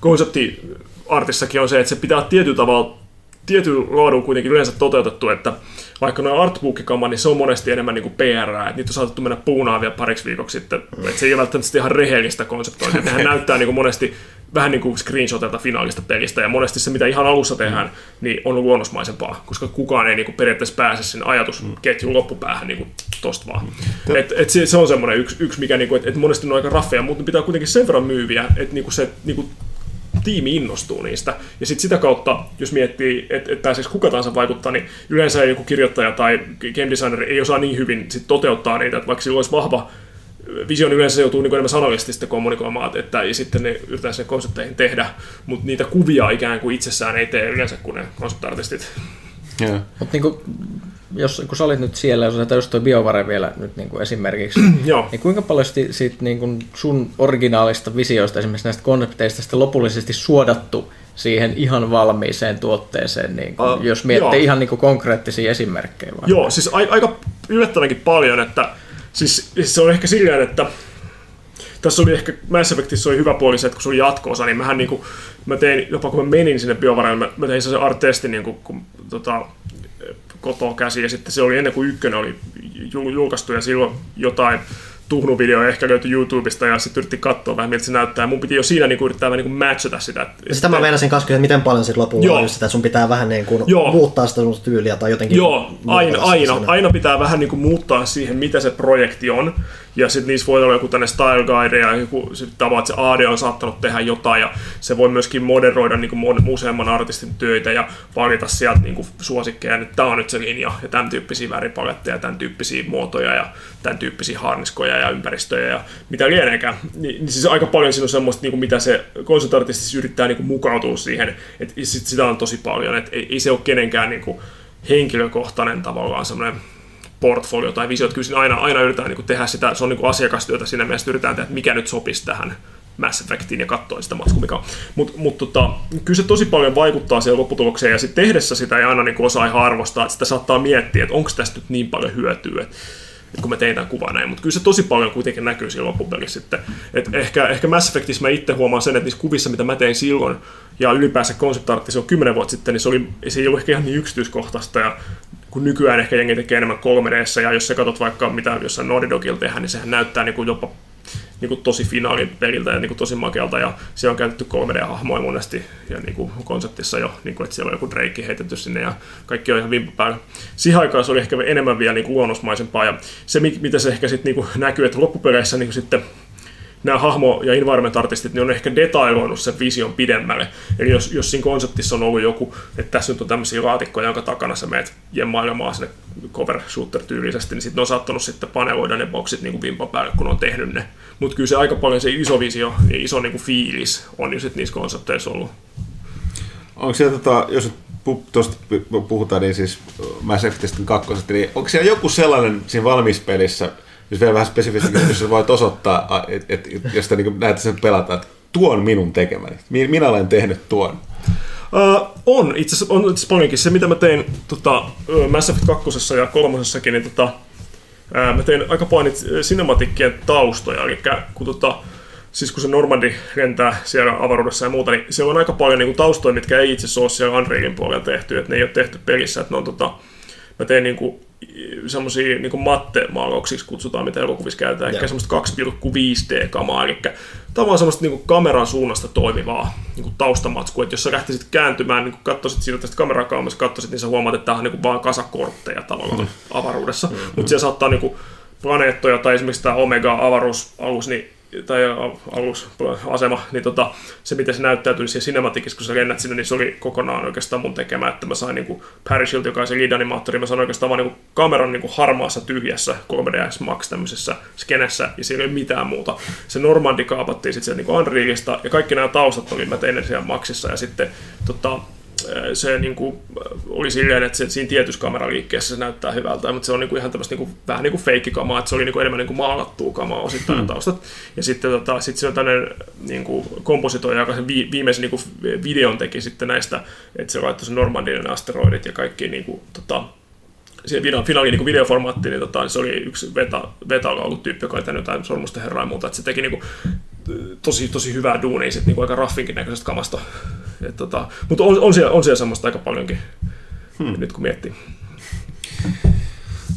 konsepti artissakin on se, että se pitää tietyllä tavalla tietyn laadun kuitenkin yleensä toteutettu, että vaikka noin artbook niin se on monesti enemmän niin kuin PR, että niitä on saatettu mennä puunaan vielä pariksi viikoksi sitten, että se ei ole välttämättä ihan rehellistä konseptointia, nehän näyttää niin kuin monesti vähän niin kuin screenshotilta finaalista pelistä, ja monesti se, mitä ihan alussa tehdään, niin on luonnosmaisempaa, koska kukaan ei niin kuin periaatteessa pääse sen ajatusketjun loppupäähän niin kuin tosta vaan. Et, et se, se, on semmoinen yksi, yksi mikä, niin kuin, että et monesti on aika raffeja, mutta pitää kuitenkin sen verran myyviä, että niin kuin se niin kuin tiimi innostuu niistä. Ja sitten sitä kautta, jos miettii, että et pääseekö kuka tahansa vaikuttaa, niin yleensä joku kirjoittaja tai game designer ei osaa niin hyvin sit toteuttaa niitä, että vaikka sillä olisi vahva visio, niin yleensä se joutuu niin enemmän sanallisesti sitten kommunikoimaan, että ja sitten ne yritetään sen konsepteihin tehdä, mutta niitä kuvia ikään kuin itsessään ei tee yleensä kuin ne konseptartistit. Yeah. Mutta niin jos, kun sä olit nyt siellä, jos otetaan just tuo BioVare vielä nyt niin kuin esimerkiksi, niin kuinka paljon sit niin kuin sun originaalista visioista, esimerkiksi näistä konsepteista, sitten lopullisesti suodattu siihen ihan valmiiseen tuotteeseen, niin kuin, uh, jos miettii joo. ihan niin kuin konkreettisia esimerkkejä? Vai? Joo, siis a- aika yllättävänkin paljon, että siis, siis se on ehkä silleen, että tässä oli ehkä Mass Effectissä oli hyvä puoli se, että kun se oli jatko-osa, niin mähän niinku, mä tein, jopa kun mä menin sinne BioVarelle, mä, mä tein sen art-testin, niin kun, kun tota, kotoa käsi, ja sitten se oli ennen kuin ykkönen oli julkaistu ja silloin jotain tuhnuvideo ehkä löytyi YouTubesta ja sitten yritti katsoa vähän miltä se näyttää. Mun piti jo siinä niinku yrittää vähän niinku matchata sitä. Sitä mä meinasin kanssa että miten paljon sitten lopulla on sitä, että sun pitää vähän niin kuin muuttaa sitä sun tyyliä tai jotenkin... Joo, aina, aina, aina pitää vähän niin kuin muuttaa siihen, mitä se projekti on ja sitten niissä voi olla joku tänne style guide ja joku sit että se AD on saattanut tehdä jotain ja se voi myöskin moderoida niin kuin useamman artistin töitä ja valita sieltä niin kuin suosikkeja, että tämä on nyt se linja ja tämän tyyppisiä väripaletteja, tämän tyyppisiä muotoja ja tämän tyyppisiä harniskoja ja ympäristöjä ja mitä lieneekään. Niin, niin siis aika paljon siinä on semmoista, niin kuin mitä se konsultartisti siis yrittää niin kuin mukautua siihen, että sit sitä on tosi paljon, että ei, ei se ole kenenkään niin kuin henkilökohtainen tavallaan semmoinen portfolio tai visio, että kyllä aina, aina yritetään niin tehdä sitä, se on niin asiakastyötä siinä mielessä, yritetään tehdä, että mikä nyt sopisi tähän Mass Effectiin ja katsoa sitä matskua, mikä on. Mutta mut, tota, kyllä se tosi paljon vaikuttaa siihen lopputulokseen, ja sitten tehdessä sitä ei aina niin osaa ihan arvostaa, että sitä saattaa miettiä, että onko tästä nyt niin paljon hyötyä, että kun mä tein tämän kuvan näin, mutta kyllä se tosi paljon kuitenkin näkyy siinä loppupelissä sitten. Et ehkä, ehkä Mass Effectissä mä itse huomaan sen, että niissä kuvissa, mitä mä tein silloin, ja ylipäänsä concept se on kymmenen vuotta sitten, niin se, oli, se ei ollut ehkä ihan niin yksityiskohtaista, ja kun nykyään ehkä jengi tekee enemmän 3 d ja jos sä katsot vaikka mitä jossain Naughty Dogilla tehdään, niin sehän näyttää niin kuin jopa niin kuin tosi finaalin peliltä ja niin kuin tosi makealta, ja se on käytetty 3D-hahmoja monesti, ja niin kuin konseptissa jo, niin kuin, että siellä on joku Drake heitetty sinne, ja kaikki on ihan vimpa päällä. Siihen aikaan se oli ehkä enemmän vielä niin kuin luonnosmaisempaa, ja se, mitä se ehkä sitten niin näkyy, että loppupeleissä niin kuin sitten nämä hahmo- ja environment-artistit, niin on ehkä detailoinut sen vision pidemmälle. Eli jos, jos siinä konseptissa on ollut joku, että tässä nyt on tämmöisiä laatikkoja, jonka takana sä meet jemmailemaan sinne cover shooter tyylisesti, niin sitten on saattanut sitten paneloida ne boksit niin kuin päälle, kun on tehnyt ne. Mutta kyllä se aika paljon se iso visio ja iso niin kuin fiilis on jo sitten niissä konsepteissa ollut. Onko siellä, tota, jos tuosta puhutaan, niin siis Mass Effectin kakkosesta, niin onko siellä joku sellainen siinä valmispelissä, jos vielä vähän spesifisti, jos voit osoittaa, että et, jos te niin näette sen pelata, että tuo on minun tekemäni. Minä olen tehnyt tuon. Uh, on itse asiassa, on itse paljonkin. Se, mitä mä tein tota, Mass Effect 2 ja 3 niin tota, uh, mä tein aika paljon cinematikkien taustoja. Eli kun, tota, siis kun se Normandi lentää siellä avaruudessa ja muuta, niin siellä on aika paljon niin taustoja, mitkä ei itse asiassa ole siellä Unrealin puolella tehty. Että ne ei ole tehty pelissä. Että ne on, tota, mä tein niin kuin, semmoisia niin matte-maalauksiksi kutsutaan, mitä elokuvissa käytetään, eli semmoista 2,5D-kamaa, eli tavallaan semmoista niin kameran suunnasta toimivaa niin taustamatskua, että jos sä lähtisit kääntymään, niin katsoisit siitä tästä kamerakaamassa, katsoisit, niin sä huomaat, että tämä on niin vaan kasakortteja tavallaan mm. avaruudessa, mm. mutta siellä saattaa niin kuin planeettoja tai esimerkiksi tämä Omega-avaruusalus, niin tai alusasema, niin tota, se miten se näyttäytyi siellä cinematikissa, kun sä lennät sinne, niin se oli kokonaan oikeastaan mun tekemä, että mä sain niin Paris Hilt, joka on se lead-animaattori, mä sain oikeastaan vaan niin kameran niin harmaassa tyhjässä 3ds Max tämmöisessä skenessä, ja siellä ei ole mitään muuta. Se Normandi kaapattiin sitten niin Unrealista, ja kaikki nämä taustat oli, mä tein ne siellä Maxissa, ja sitten tota, se niin kuin, oli silleen, että se, siinä tietyssä kameraliikkeessä se näyttää hyvältä, mutta se on niin kuin ihan tämmöistä niin kuin, vähän niin kuin feikkikamaa, että se oli niin kuin enemmän niin kuin maalattua kamaa osittain hmm. taustat. Ja sitten tota, sit se on tämmöinen niin kuin kompositoija, joka sen vi, viimeisen niin kuin videon teki sitten näistä, että se laittoi sen Normandin asteroidit ja kaikki niin kuin, tota, siihen video, finaaliin niin videoformaattiin, niin, tota, niin se oli yksi veta, vetalla ollut tyyppi, joka oli tehnyt jotain sormusten herraa ja muuta, että se teki niin kuin, tosi, tosi hyvää duunia sit, niin kuin aika raffinkin näköisestä kamasta. Et, tota, mutta on, on, siellä, on siellä semmoista aika paljonkin, hmm. nyt kun miettii.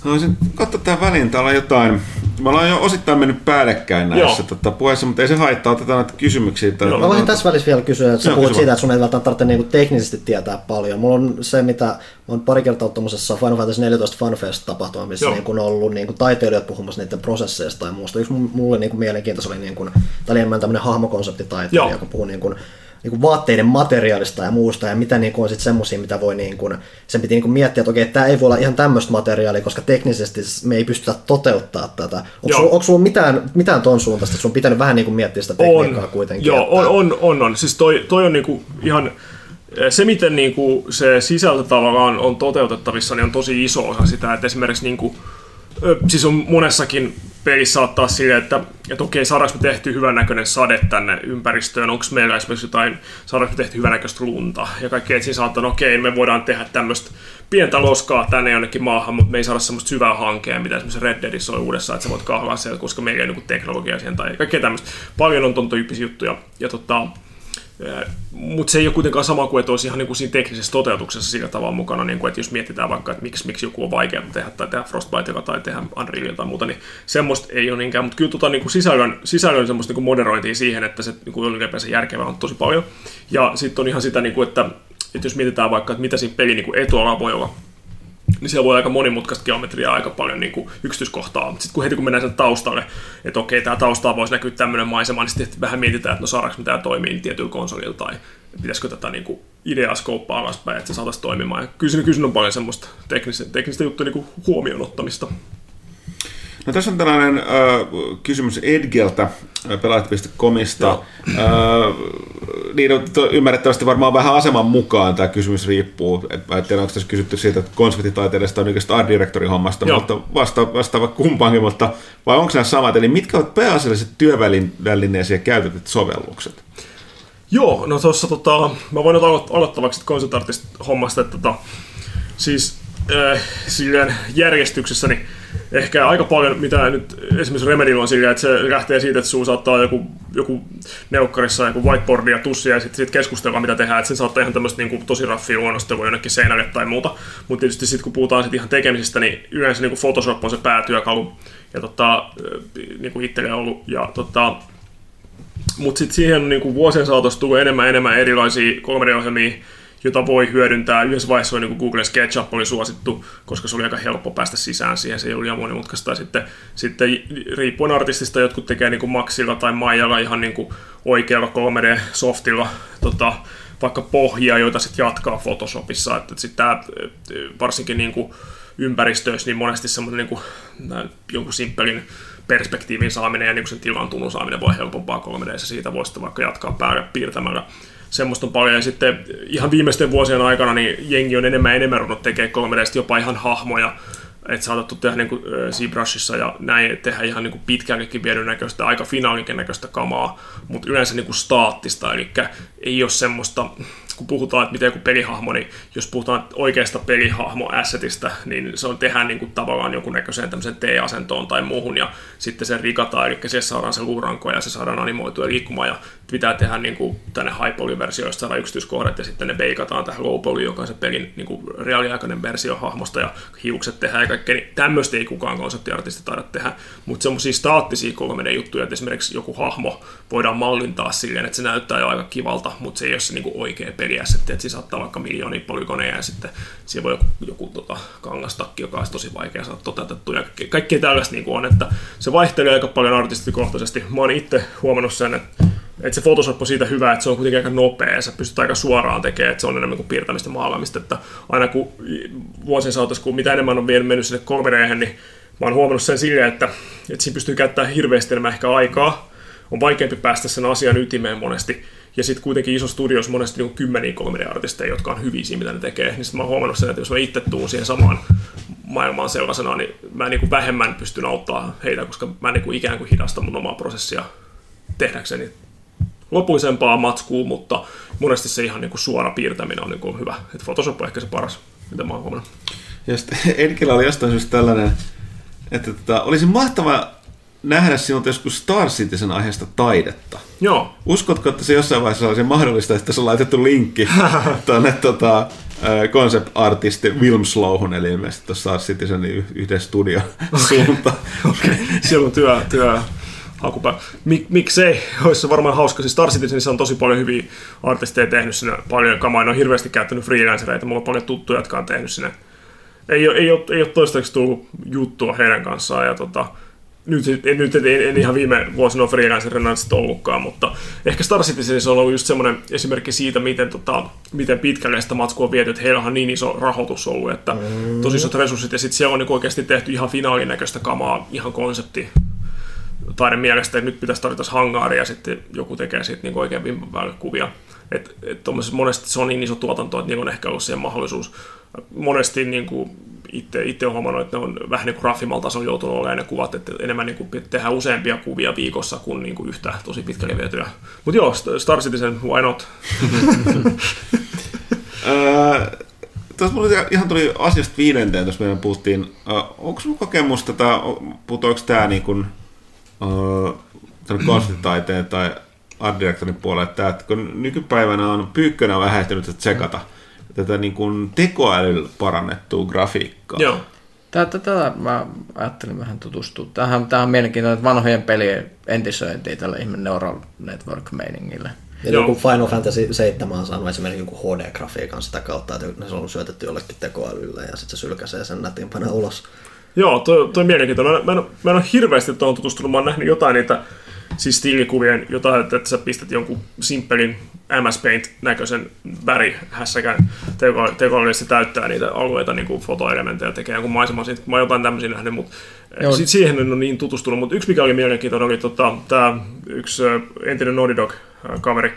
Haluaisin katsoa tähän väliin, täällä on jotain, me ollaan jo osittain mennyt päällekkäin näissä tota, puheissa, mutta ei se haittaa, otetaan näitä kysymyksiä. Tai Mä voisin tässä välissä vielä kysyä, että sä no, puhut siitä, että sun ei välttämättä tarvitse niinku teknisesti tietää paljon. Mulla on se, mitä mä oon pari kertaa ollut tuommoisessa Final Fantasy 14 FanFest tapahtuma, missä niinku on ollut niinku taiteilijat puhumassa niiden prosesseista ja muusta. Yksi mulle niinku mielenkiintoista oli, niinku, tämä oli enemmän tämmöinen hahmokonseptitaiteilija, joka puhuu niinku, niin vaatteiden materiaalista ja muusta, ja mitä niin kuin on sitten semmoisia, mitä voi, niin kuin, sen piti niin kuin miettiä, että okei, tämä ei voi olla ihan tämmöistä materiaalia, koska teknisesti me ei pystytä toteuttaa tätä. Onko sulla, onko sulla mitään, mitään ton suuntaista, että sun on pitänyt vähän niin kuin miettiä sitä tekniikkaa on, kuitenkin? Joo, että... on, on, on, on. Siis toi, toi on niin kuin ihan, se, miten niin kuin se sisältö tavallaan on toteutettavissa, niin on tosi iso osa sitä, että esimerkiksi niin kuin, siis on monessakin pelissä saattaa silleen, että, että okei, saadaanko me tehty näköinen sade tänne ympäristöön, onko meillä esimerkiksi jotain, saadaanko me tehty näköistä lunta, ja kaikki, että siinä saattaa, okei, me voidaan tehdä tämmöistä pientä loskaa tänne jonnekin maahan, mutta me ei saada semmoista syvää hankea, mitä esimerkiksi Red Deadissä on uudessa, että sä voit kahlaa sieltä, koska meillä ei ole niin teknologia siihen tai kaikkea tämmöistä. Paljon on ton juttuja. Ja tota, mutta se ei ole kuitenkaan sama kuin, että olisi ihan niin kuin siinä teknisessä toteutuksessa sillä tavalla mukana, niin kuin, että jos mietitään vaikka, että miksi, miksi joku on vaikea tehdä tai tehdä Frostbitella tai tehdä Unrealilla tai muuta, niin semmoista ei ole niinkään, mutta kyllä tota, niin kuin sisällön, sisällön semmoista niin kuin moderointia siihen, että se niin kuin ylipäänsä järkevää on tosi paljon. Ja sitten on ihan sitä, niin kuin, että, että jos mietitään vaikka, että mitä siinä pelin niin etualalla voi olla, niin siellä voi aika monimutkaista geometriaa aika paljon niin kuin yksityiskohtaa. Mutta sitten kun heti kun mennään sen taustalle, että okei, tämä taustaa voisi näkyä tämmöinen maisema, niin sitten vähän mietitään, että no saadaanko mitä toimii niin tietyllä konsolilla tai pitäisikö tätä niin kuin ideaa skouppaa alaspäin, että se saataisiin toimimaan. Ja kyllä, kyllä on paljon semmoista teknistä, teknistä juttuja niin kuin huomioon ottamista. No tässä on tällainen äh, kysymys Edgeltä, pelaajat.comista. Äh, niin on to, ymmärrettävästi varmaan vähän aseman mukaan tämä kysymys riippuu. Et mä en tiedä, onko tässä kysytty siitä, että konseptitaiteellista on oikeastaan art directorin hommasta, Joo. mutta vasta, vastaava kumpaankin, mutta vai onko nämä samat? Eli mitkä ovat pääasialliset työvälineisiä käytetyt sovellukset? Joo, no tuossa tota, mä voin nyt aloittavaksi konseptartista hommasta, että tota, siis äh, silleen järjestyksessä, niin ehkä aika paljon, mitä nyt esimerkiksi Remedillä on sillä, että se lähtee siitä, että sinun saattaa joku, joku neukkarissa joku whiteboardi ja tussi ja sitten sit keskustella, mitä tehdään, että sen saattaa ihan tämmöistä niin tosi raffia luonnostelua jonnekin seinälle tai muuta, mutta tietysti sitten kun puhutaan sit ihan tekemisestä, niin yleensä niin Photoshop on se päätyökalu. Ja tota, niin kuin itselle ollut. Ja tota, mutta sitten siihen niin kuin vuosien saatossa tulee enemmän enemmän erilaisia 3D-ohjelmia, jota voi hyödyntää. Yhdessä vaiheessa oli niin Google SketchUp oli suosittu, koska se oli aika helppo päästä sisään siihen, se ei ollut liian monimutkaista. Sitten, sitten riippuen artistista, jotkut tekee niin kuin Maxilla tai Maijalla ihan niin kuin oikealla 3D-softilla tota, vaikka pohjia, joita sitten jatkaa Photoshopissa. Että sitten tämä varsinkin niin kuin ympäristöissä, niin monesti semmoinen niin kuin, jonkun simppelin perspektiivin saaminen ja niin sen tilan tunnun saaminen voi helpompaa 3D, siitä voi sitten vaikka jatkaa päälle piirtämällä semmoista on paljon. Ja sitten ihan viimeisten vuosien aikana niin jengi on enemmän ja enemmän ruvennut tekemään 3 d jopa ihan hahmoja, että saatettu tehdä niin ZBrushissa ja näin, tehdä ihan niin kuin viedyn näköistä, aika finaalinkin näköistä kamaa, mutta yleensä niin kuin staattista, eli ei ole semmoista kun puhutaan, että miten joku pelihahmo, niin jos puhutaan oikeasta pelihahmo-assetista, niin se on tehdään niin kuin tavallaan jonkun näköiseen tämmöiseen T-asentoon tai muuhun, ja sitten se rikataan, eli se saadaan se luuranko ja se saadaan animoitua liikkumaan, ja pitää tehdä niin kuin tänne high poly josta saada yksityiskohdat, ja sitten ne veikataan tähän low poly, joka on se pelin niin kuin reaaliaikainen versio hahmosta, ja hiukset tehdään ja kaikkea, niin tämmöistä ei kukaan konseptiartisti taida tehdä, mutta semmoisia staattisia 3D-juttuja, että esimerkiksi joku hahmo voidaan mallintaa silleen, että se näyttää jo aika kivalta, mutta se ei ole se niin kuin oikea peliassetti, että siinä saattaa vaikka miljoonia polygoneja ja sitten siellä voi joku, joku tota, kangastakki, joka olisi tosi vaikea saada toteutettua. Ja kaikkea tällaista niin on, että se vaihtelee aika paljon artistikohtaisesti. Mä oon itse huomannut sen, että että se Photoshop on siitä hyvä, että se on kuitenkin aika nopea sä pystyt aika suoraan tekemään, että se on enemmän kuin piirtämistä maalaamista. Että aina kun vuosien saatossa, kun mitä enemmän on vielä mennyt sinne 3 niin mä oon huomannut sen silleen, että, että siinä pystyy käyttämään hirveästi enemmän ehkä aikaa. On vaikeampi päästä sen asian ytimeen monesti. Ja sitten kuitenkin iso studios monesti niin kymmeniä 3D-artisteja, jotka on hyviä siinä, mitä ne tekee. Niin sitten mä oon huomannut sen, että jos mä itse tuun siihen samaan maailmaan sellaisena, niin mä niin kuin vähemmän pystyn auttaa heitä, koska mä niin kuin ikään kuin hidastan mun omaa prosessia tehdäkseni lopuisempaa matskua, mutta monesti se ihan niin kuin suora piirtäminen on niin kuin hyvä. Et Photoshop on ehkä se paras, mitä mä oon huomannut. Ja sitten oli jostain syystä tällainen, että tota, olisi mahtava nähdä sinulta joskus Star Citizen aiheesta taidetta. Joo. Uskotko, että se jossain vaiheessa olisi mahdollista, että se on laitettu linkki tuonne tota, concept-artisti Wilm Slowhun, eli ilmeisesti tuossa Star Citizenin yhden studio suuntaan. Okei, okay. siellä on työ, työ hakupää. Mik, miksei? Olisi se varmaan hauska. Siis Star Citizenissä on tosi paljon hyviä artisteja tehnyt sinne, paljon kamaa. Ne on hirveästi käyttänyt freelancereita. Mulla on paljon tuttuja, jotka on tehnyt sinne. Ei ole, ei ole, ei ole toistaiseksi tullut juttua heidän kanssaan. Ja tota, nyt, nyt en, en, ihan viime vuosina ole freelancerina sitten ollutkaan, mutta ehkä Star Citizen on ollut just semmoinen esimerkki siitä, miten, tota, miten pitkälle sitä matskua on viety, että heillä on niin iso rahoitus ollut, että tosi isot resurssit, ja sitten siellä on niin oikeasti tehty ihan finaalin näköistä kamaa, ihan konsepti taiden mielestä, että nyt pitäisi tarvita hangaaria ja sitten joku tekee siitä niin oikein vimpan kuvia. Että et monesti se on niin iso tuotanto, että niillä on ehkä ollut siihen mahdollisuus. Monesti niin kuin itse, itse olen huomannut, että ne on vähän niin kuin raffimalla tasolla joutunut olemaan ne kuvat, että enemmän niin kuin tehdään useampia kuvia viikossa kuin, niin kuin yhtä tosi pitkälle vietyä. Mutta joo, Star Citizen, why not? Tuossa mulla ihan tuli asiasta viidenteen, jos meidän puhuttiin. Onko sinulla kokemusta, tai putoako tämä niin kuin, uh, konstinitaiteen tai art directorin puolelle, että, että kun nykypäivänä on pyykkönä vähähtynyt että tsekata tätä niin kuin tekoälyllä parannettua grafiikkaa. Joo. Tätä, tätä mä ajattelin vähän tutustua. Tähän, tähän on mielenkiintoinen, että vanhojen pelien entisöintiin tällä ihme neural network-meiningillä. Ja Joo. joku Final Fantasy 7 on saanut esimerkiksi joku HD-grafiikan sitä kautta, että ne on syötetty jollekin tekoälylle ja sitten se sylkäsee sen nätimpänä ulos. Joo, toi, toi mielenkiintoinen. Mä, mä, en, mä en ole hirveästi tuohon tutustunut. Mä oon nähnyt jotain niitä siis stiilikuvien, jotain, että, että sä pistät jonkun simppelin MS Paint näköisen värihässäkän teko- tekoälylle, se täyttää niitä alueita niin kuin fotoelementtejä, tekee jonkun maiseman siitä. Mä oon jotain tämmöisiä nähnyt, mutta Joo. sit siihen en ole niin tutustunut. Mutta yksi mikä oli mielenkiintoinen oli tota, tämä yksi entinen Naughty Dog ö, kaveri,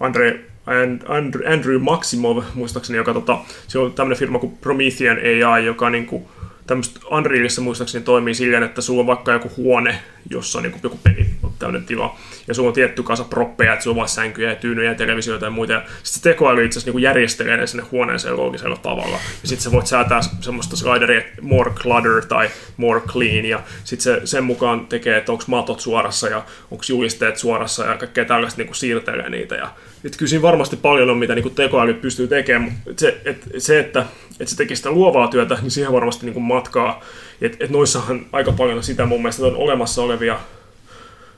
Andre, And- Andrew, Maximov, muistaakseni, joka tota, se on tämmöinen firma kuin Promethean AI, joka niinku, tämmöistä Unrealissa muistaakseni toimii silleen, että sulla on vaikka joku huone, jossa on niinku joku peli, tämmöinen tila, ja sulla on tietty kasa proppeja, että sulla on sänkyjä ja tyynyjä ja televisioita ja muita, sitten se tekoäly itse asiassa niinku järjestelee ne sinne huoneeseen loogisella tavalla, ja sitten sä voit säätää semmoista slideria, more clutter tai more clean, ja sitten se sen mukaan tekee, että onko matot suorassa ja onko julisteet suorassa ja kaikkea tällaista niinku siirtelee niitä, ja et kyllä siinä varmasti paljon on, mitä niinku tekoäly pystyy tekemään, mutta se, et, se että, että se tekee sitä luovaa työtä, niin siihen varmasti niinku matkaa. Et, et noissahan aika paljon on sitä mun mielestä, on olemassa olevia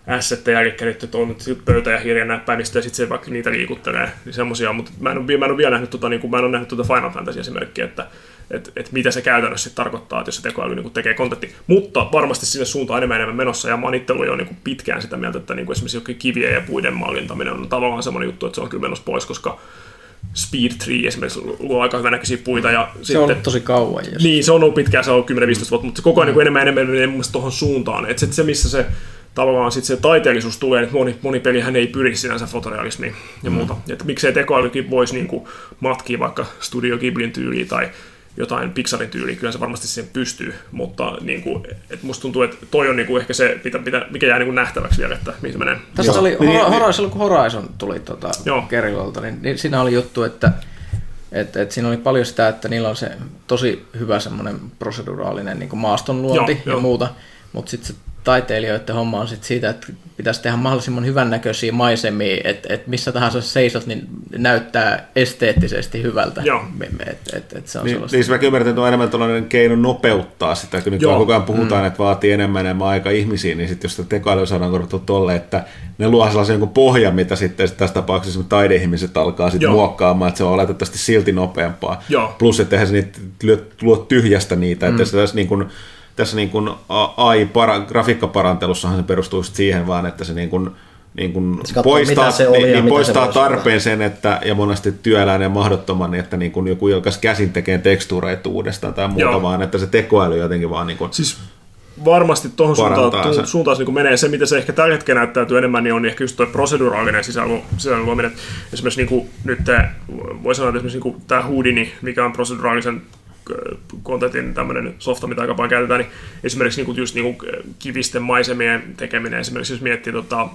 assetteja, eli nyt että on pöytä ja hirja näppäimistä, ja sitten se vaikka niitä liikuttelee, niin semmosia, mutta mä en ole, mä en ole vielä nähnyt, tota, niin kuin, mä en ole nähnyt tuota Final Fantasy-esimerkkiä, että et, et mitä se käytännössä sit tarkoittaa, että jos se tekoäly niin tekee kontentti. Mutta varmasti sinne suuntaan enemmän enemmän menossa, ja mä oon itse ollut jo niin kuin pitkään sitä mieltä, että niin kuin esimerkiksi jokin kivien ja puiden mallintaminen on tavallaan semmoinen juttu, että se on kyllä menossa pois, koska Speed 3 esimerkiksi luo aika hyvänäköisiä puita, ja Se sitten, on ollut tosi kauan. Jos... niin, se on ollut pitkään, se on ollut 10-15 vuotta, mutta se koko ajan niin kuin enemmän enemmän menee mun tuohon suuntaan. Että sit se, missä se tavallaan sit se taiteellisuus tulee, että moni, moni pelihän ei pyri sinänsä fotorealismiin ja Mm. muuta. Että miksei tekoälykin voisi niin kuin matkia vaikka Studio Ghiblin tyyliin tai jotain Pixarin tyyliä, kyllä se varmasti siihen pystyy, mutta niin kuin, et musta tuntuu, että toi on niin kuin ehkä se, mitä, mitä, mikä jää niin kuin nähtäväksi vielä, että mihin se menee. Tässä oli Niin, Hor- niin. Horizon, kun Horizon tuli tota Joo. Kerilolta, niin, niin, siinä oli juttu, että et, et siinä oli paljon sitä, että niillä on se tosi hyvä semmoinen proseduraalinen niin maastonluonti Joo, ja joo. muuta, mutta sitten se taiteilijoiden homma on sit siitä, että pitäisi tehdä mahdollisimman hyvännäköisiä maisemia, että et missä tahansa seisot, niin näyttää esteettisesti hyvältä. Joo. Et, et, et se on Niin, sellaista. niin mä ymmärrän, että on enemmän tällainen keino nopeuttaa sitä, kun nyt Joo. koko ajan puhutaan, mm. että vaatii enemmän enemmän aika ihmisiin, niin sitten jos sitä tekoälyä saadaan korvattua tolle, että ne luo sellaisen jonkun pohjan, mitä sitten sit tässä tapauksessa taideihmiset alkaa sitten muokkaamaan, että se on oletettavasti silti nopeampaa. Joo. Plus, että eihän se niitä luo tyhjästä niitä, että se tässä niin kuin, tässä niin kuin AI para, grafiikkaparantelussahan se perustuu siihen vaan, että se niin kuin, niin kuin Se katsoo, poistaa, se oli niin, niin poistaa se voisi olla. tarpeen sen, että, ja monesti työläinen ja mahdottoman, niin että niin kuin joku, joka käsin tekee tekstuureita uudestaan tai muuta, Joo. vaan että se tekoäly jotenkin vaan niin kuin, Siis varmasti tuohon suuntaan, sen. suuntaan niin menee. Se, mitä se ehkä tällä hetkellä näyttäytyy enemmän, niin on ehkä just tuo proseduraalinen sisällön, sisällön luominen. Esimerkiksi niin kuin, nyt tämä, voi sanoa, että esimerkiksi niin kuin, tämä Houdini, mikä on proseduraalisen äh, kontentin tämmöinen softa, mitä aika paljon käytetään, niin esimerkiksi niin kuin, just niin kuin, kivisten maisemien tekeminen, esimerkiksi jos miettii tota,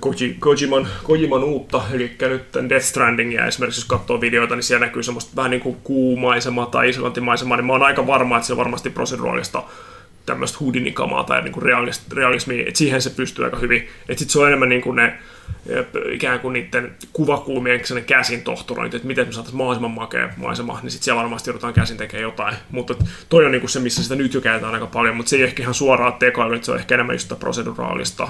Koji, Kojiman, Kojiman uutta, eli nyt tämän Death Strandingia esimerkiksi, jos katsoo videoita, niin siellä näkyy semmoista vähän niin kuin kuumaisemaa tai islantimaisemaa, niin mä oon aika varma, että se on varmasti proseduraalista tämmöistä Houdini-kamaa tai niin kuin realismia, että siihen se pystyy aika hyvin. Että sitten se on enemmän niin kuin ne ikään kuin niiden kuvakulmien käsin tohtorointi, että miten me saataisiin mahdollisimman makea maisema, niin sitten siellä varmasti joudutaan käsin tekemään jotain. Mutta toi on niin kuin se, missä sitä nyt jo käytetään aika paljon, mutta se ei ole ehkä ihan suoraa tekoälyä, että se on ehkä enemmän just sitä proseduraalista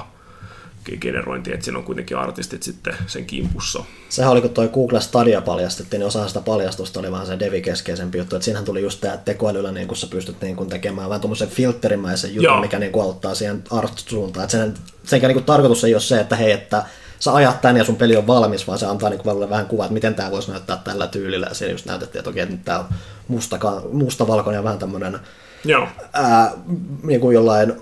generointi, että siinä on kuitenkin artistit sitten sen kimpussa. Sehän oli, kun toi Google Stadia paljastettiin, niin osa sitä paljastusta oli vähän se devi-keskeisempi juttu, että siinähän tuli just tämä, että tekoälyllä niin kun sä pystyt niin kun tekemään vähän tuommoisen filterimäisen jutun, Joo. mikä niin kun auttaa siihen art-suuntaan. Että sen, senkään niin kun tarkoitus ei ole se, että hei, että sä ajat tän ja sun peli on valmis, vaan se antaa niin kuin vähän kuvaa, että miten tämä voisi näyttää tällä tyylillä. Ja siinä just näytettiin, että okei, että nyt on musta, mustavalkoinen ja vähän tämmöinen Joo, ää, niin kuin jollain,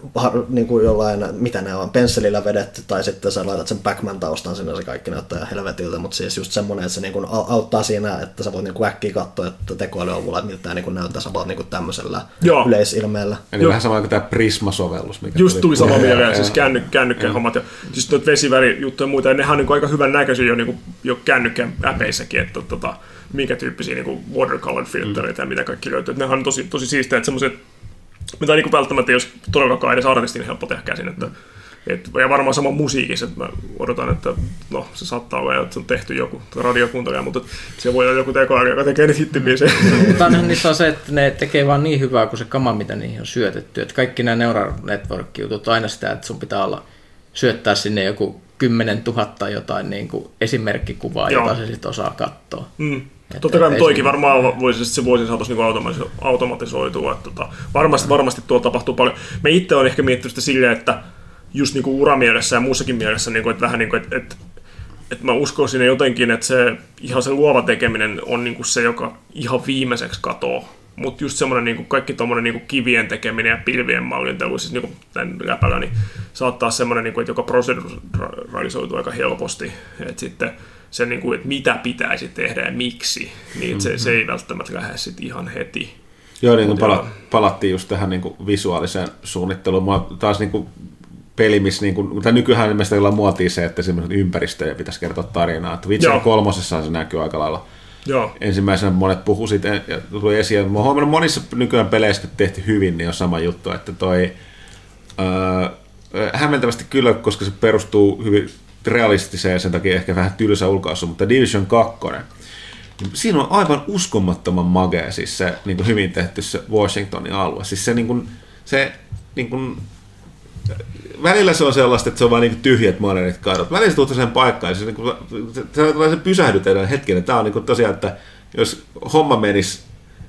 niin kuin jollain, mitä ne on, pensselillä vedetty, tai sitten sä laitat sen Pac-Man taustan sinne, se kaikki näyttää ihan helvetiltä, mutta siis just semmoinen, että se niin kuin au- auttaa siinä, että sä voit niin kuin äkkiä katsoa, että tekoälyavulla, että miltä tämä niin kuin näyttää, sä voit niin kuin tämmöisellä Joo. yleisilmeellä. eli Joo. vähän sama kuin tämä Prisma-sovellus. Mikä just tuli sama mieleen, siis känny, kännykkä hommat ja siis noita vesivärijuttuja ja muita, ja nehän on niin aika hyvän näköisiä jo, niin jo kännykkän äpeissäkin, että tota, minkä tyyppisiä niin watercolor filtereitä ja mitä kaikki löytyy. Nehän on tosi, tosi siistejä, että semmoiset, mitä niin välttämättä ei olisi todellakaan edes artistin helppo tehdä käsin, että Et, ja varmaan sama musiikissa, että mä odotan, että no se saattaa olla, että se on tehty joku radiokuntaja, mutta se voi olla joku tekoäly, joka tekee niitä hittibiisejä. Mutta onhan niissä on se, että ne tekee vaan niin hyvää kuin se kama, mitä niihin on syötetty. Että kaikki nämä Neural Network-jutut on aina sitä, että sun pitää olla syöttää sinne joku 10 000 jotain niin kuin esimerkkikuvaa, Joo. jota se sitten osaa katsoa. Mm. Että Totta kai toikin varmaan voisi, se voisi saataisiin niin automatiso- automatisoitua. Että tota, varmasti, varmasti tuolla tapahtuu paljon. Me itse on ehkä miettinyt sitä silleen, että just niin kuin uramielessä ja muussakin mielessä, niin kuin, että vähän niin kuin, että, että, että mä uskoisin jotenkin, että se ihan se luova tekeminen on niin kuin se, joka ihan viimeiseksi katoo. Mutta just semmoinen niin kuin kaikki tuommoinen niin kuin kivien tekeminen ja pilvien mallintelu, siis niin kuin tämän läpällä, niin saattaa semmoinen, niin kuin, että joka proseduralisoituu aika helposti. Että sitten se, niin kuin, että mitä pitäisi tehdä ja miksi, niin se, se ei välttämättä lähde sitten ihan heti. Joo, niin kuin pala- palattiin just tähän niin kuin visuaaliseen suunnitteluun. Mua taas niin kuin peli, missä niin kuin, tai nykyään ilmeisesti ollaan muotia se, että ympäristöjä pitäisi kertoa tarinaa. Että Witcher Joo. kolmosessa se näkyy aika lailla. Joo, Ensimmäisenä monet puhu siitä ja tuli esiin. Mä oon huomannut monissa nykyään peleissä, tehty hyvin, niin on sama juttu, että toi öö, hämmentävästi kyllä, koska se perustuu hyvin realistiseen ja sen takia ehkä vähän tylsä ulkoasu, mutta Division 2, niin siinä on aivan uskomattoman magea siis se niin kuin hyvin tehty se Washingtonin alue. Siis se, niin kuin, se niin kuin, välillä se on sellaista, että se on vain niin tyhjät modernit kadot. Välillä se tuuttaa sen paikkaan ja se, niin kuin, se, se, se pysähdytetään hetken. Tämä on niin kuin tosiaan, että jos homma menisi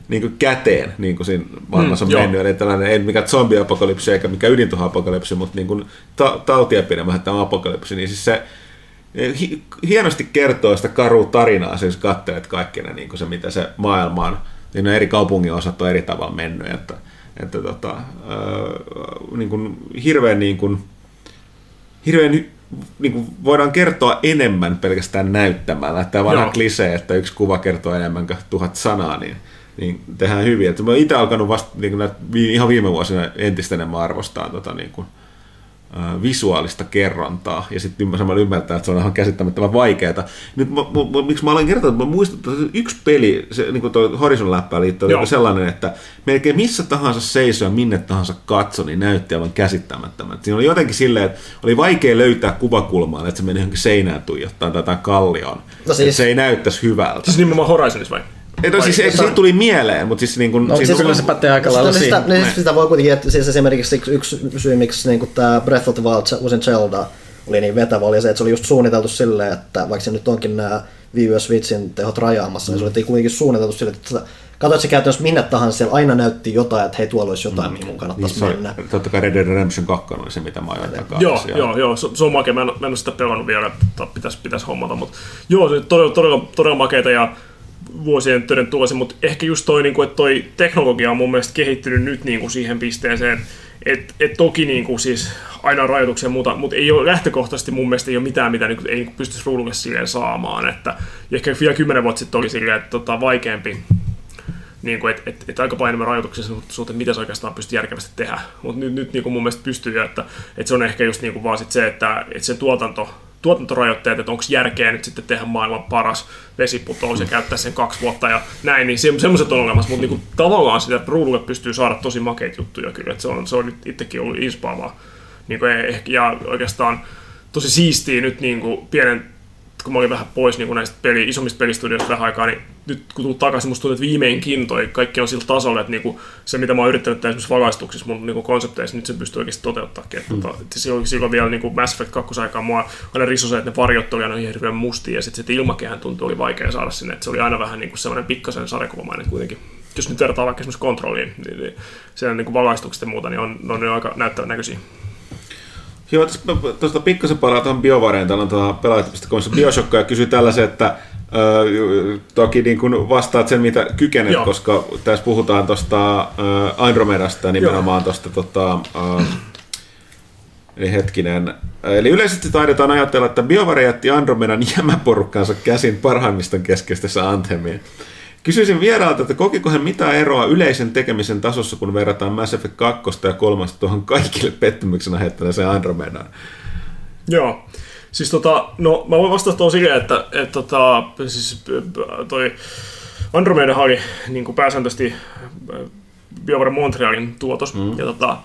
niin kuin käteen, niin kuin siinä maailmassa on Mm, joo. mennyt, eli tällainen, ei mikään zombiapokalypsi eikä mikään ydintuhoapokalypsi, mutta niin kuin ta- tautiepidemä tämä apokalypsi, niin siis se hi- hienosti kertoo sitä karua tarinaa, siis katselet kaikki ne, niin kuin se, mitä se maailma on. On eri kaupungin osat on eri tavalla mennyt, että, että tota, öö, niin kuin hirveän niin kuin, hirveän niin kuin voidaan kertoa enemmän pelkästään näyttämällä. Tämä vanha Joo. klisee, että yksi kuva kertoo enemmän kuin tuhat sanaa, niin, niin tehdään hyvin. Että mä oon itse alkanut vasta niin kuin näitä, ihan viime vuosina entistä enemmän arvostaa tota, niin kuin, ää, visuaalista kerrontaa ja sitten samalla ymmärtää, että se on ihan käsittämättömän vaikeaa. Nyt mä, mä, mä, miksi mä olen kertonut, että mä muistuttaa, että yksi peli, se, niin kuin tuo Horizon läppää liittyy, Joo. oli sellainen, että melkein missä tahansa seisoo ja minne tahansa katso, niin näytti aivan käsittämättömän. Siinä oli jotenkin silleen, että oli vaikea löytää kuvakulmaa, että se meni johonkin seinään tuijottaa tai kallioon. No siis- se ei näyttäisi hyvältä. siis nimenomaan Horizonissa vai? Ei, no, siis, siitä tuli mieleen, mutta siis niin kuin... No, siis, siis kyllä se pätee aika lailla Sitä, siihen. niin sitä voi kuitenkin, että siis esimerkiksi yksi- yksi syy, miksi niin tämä Breath of the Wild, se uusin Zelda, oli niin vetävä, oli se, että se oli just suunniteltu silleen, että vaikka se nyt onkin nämä Wii U Switchin tehot rajaamassa, niin se oli kuitenkin suunniteltu silleen, että katsoit se käytännössä minne tahansa, siellä aina näytti jotain, että hei, tuolla olisi jotain, mihin mun niin, kannattaisi se, mennä. totta kai Red Dead Redemption 2 oli se, mitä mä ajoin takaa. Joo, joo, joo, se, se on makea. Mä en, mä en ole sitä pelannut vielä, että pitäisi, pitäisi hommata, mutta joo, se todella, todella, todella makeita ja vuosien töiden tulosi, mutta ehkä just toi, niin kuin, että toi teknologia on mun mielestä kehittynyt nyt niin kuin siihen pisteeseen, että et toki niin kuin, siis aina on rajoituksia muuta, mutta ei ole lähtökohtaisesti mun mielestä ei ole mitään, mitä niin kuin, ei niin pystyisi ruudulle silleen saamaan. Että, ehkä vielä kymmenen vuotta sitten oli silleen, että tota, vaikeampi niin kuin, että et, et aika paljon enemmän rajoituksia suhteen, mitä se oikeastaan pystyy järkevästi tehdä. Mutta nyt, nyt niin kuin mun mielestä pystyy, että, että se on ehkä just niin kuin vaan sit se, että, että se tuotanto, tuotantorajoitteet, että onko järkeä nyt sitten tehdä maailman paras vesiputous ja käyttää sen kaksi vuotta ja näin, niin se, semmoiset on olemassa, mutta niin kuin, tavallaan sitä ruudulle pystyy saada tosi makeita juttuja kyllä, että se on, se on nyt itsekin ollut inspaavaa. Niin kuin, ehkä, ja oikeastaan tosi siistiä nyt niin kuin pienen kun mä olin vähän pois niin näistä peli, isommista pelistudioista vähän aikaa, niin nyt kun tulet takaisin, musta tuntuu, että viimeinkin toi kaikki on sillä tasolla, että niinku se, mitä mä oon yrittänyt tehdä esimerkiksi valaistuksissa mun niinku konsepteissa, nyt se pystyy oikeasti toteuttamaan. Mm. Tota, silloin, silloin vielä niinku Mass Effect 2 aikaa mua aina riso se, että ne varjot oli aina hirveän mustia ja sitten se ilmakehän tuntui oli vaikea saada sinne, että se oli aina vähän niinku sellainen pikkasen sarjakuvamainen kuitenkin. Jos nyt vertaa vaikka esimerkiksi kontrolliin, niin, niin siellä niinku valaistukset ja muuta, niin on, on jo aika näyttävän näköisiä. Joo, tässä- tuosta pikkasen palaa tuohon BioVareen, täällä on tuolla pelaajat.comissa Bioshock ja kysyy tällaisen, että Öö, toki niin kun vastaat sen, mitä kykenet, Joo. koska tässä puhutaan tuosta Andromedasta nimenomaan tuosta tota, Eli hetkinen. Eli yleisesti taidetaan ajatella, että BioWare jätti Andromedan jämäporukkaansa käsin parhaimmista keskeisessä Anthemiin. Kysyisin vieraalta, että kokiko he mitään eroa yleisen tekemisen tasossa, kun verrataan Mass Effect 2 ja 3 tuohon kaikille pettymyksenä heittäneeseen Andromedaan? Joo. Siis tota, no mä voin vastata tuohon silleen, että, että tota, siis äh, toi Andromeda oli niin kuin pääsääntöisesti äh, BioWare Montrealin tuotos. Mm. Ja, tota,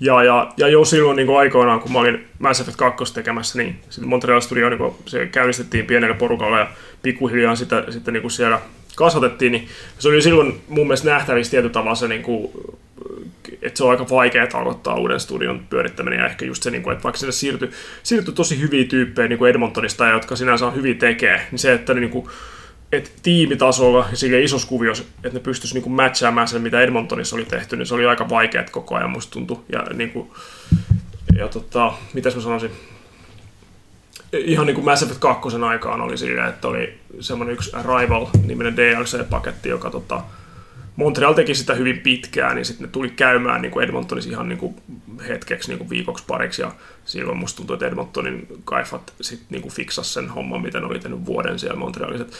Ja, ja, ja jo silloin niin kuin aikoinaan, kun mä olin Mass Effect 2 tekemässä, niin sitten Montreal Studio niin kuin, se käynnistettiin pienellä porukalla ja pikkuhiljaa sitä, sitten niin kuin siellä kasvatettiin, niin se oli silloin mun mielestä nähtävissä tietyllä tavalla se, niin kuin, että se on aika vaikea aloittaa uuden studion pyörittäminen ja ehkä just se, niin kuin, että vaikka sinne siirtyi, siirtyi tosi hyviä tyyppejä niin kuin Edmontonista, jotka sinänsä on hyvin tekee, niin se, että ne, niin kuin, että tiimitasolla ja sille isossa kuviossa, että ne pystyisi niin matchaamaan sen, mitä Edmontonissa oli tehty, niin se oli aika vaikea koko ajan, musta tuntui. Ja, niin kuin, ja tota, mitäs mä sanoisin, ihan niin kuin Mass Effect 2 aikaan oli sillä, että oli semmoinen yksi Rival-niminen DLC-paketti, joka tota, Montreal teki sitä hyvin pitkään, niin sitten ne tuli käymään niin kuin Edmontonissa ihan niin kuin hetkeksi, niin kuin viikoksi pariksi, ja silloin musta tuntuu, että Edmontonin kaifat sitten niin kuin fiksasi sen homman, mitä ne oli tehnyt vuoden siellä Montrealissa. Et,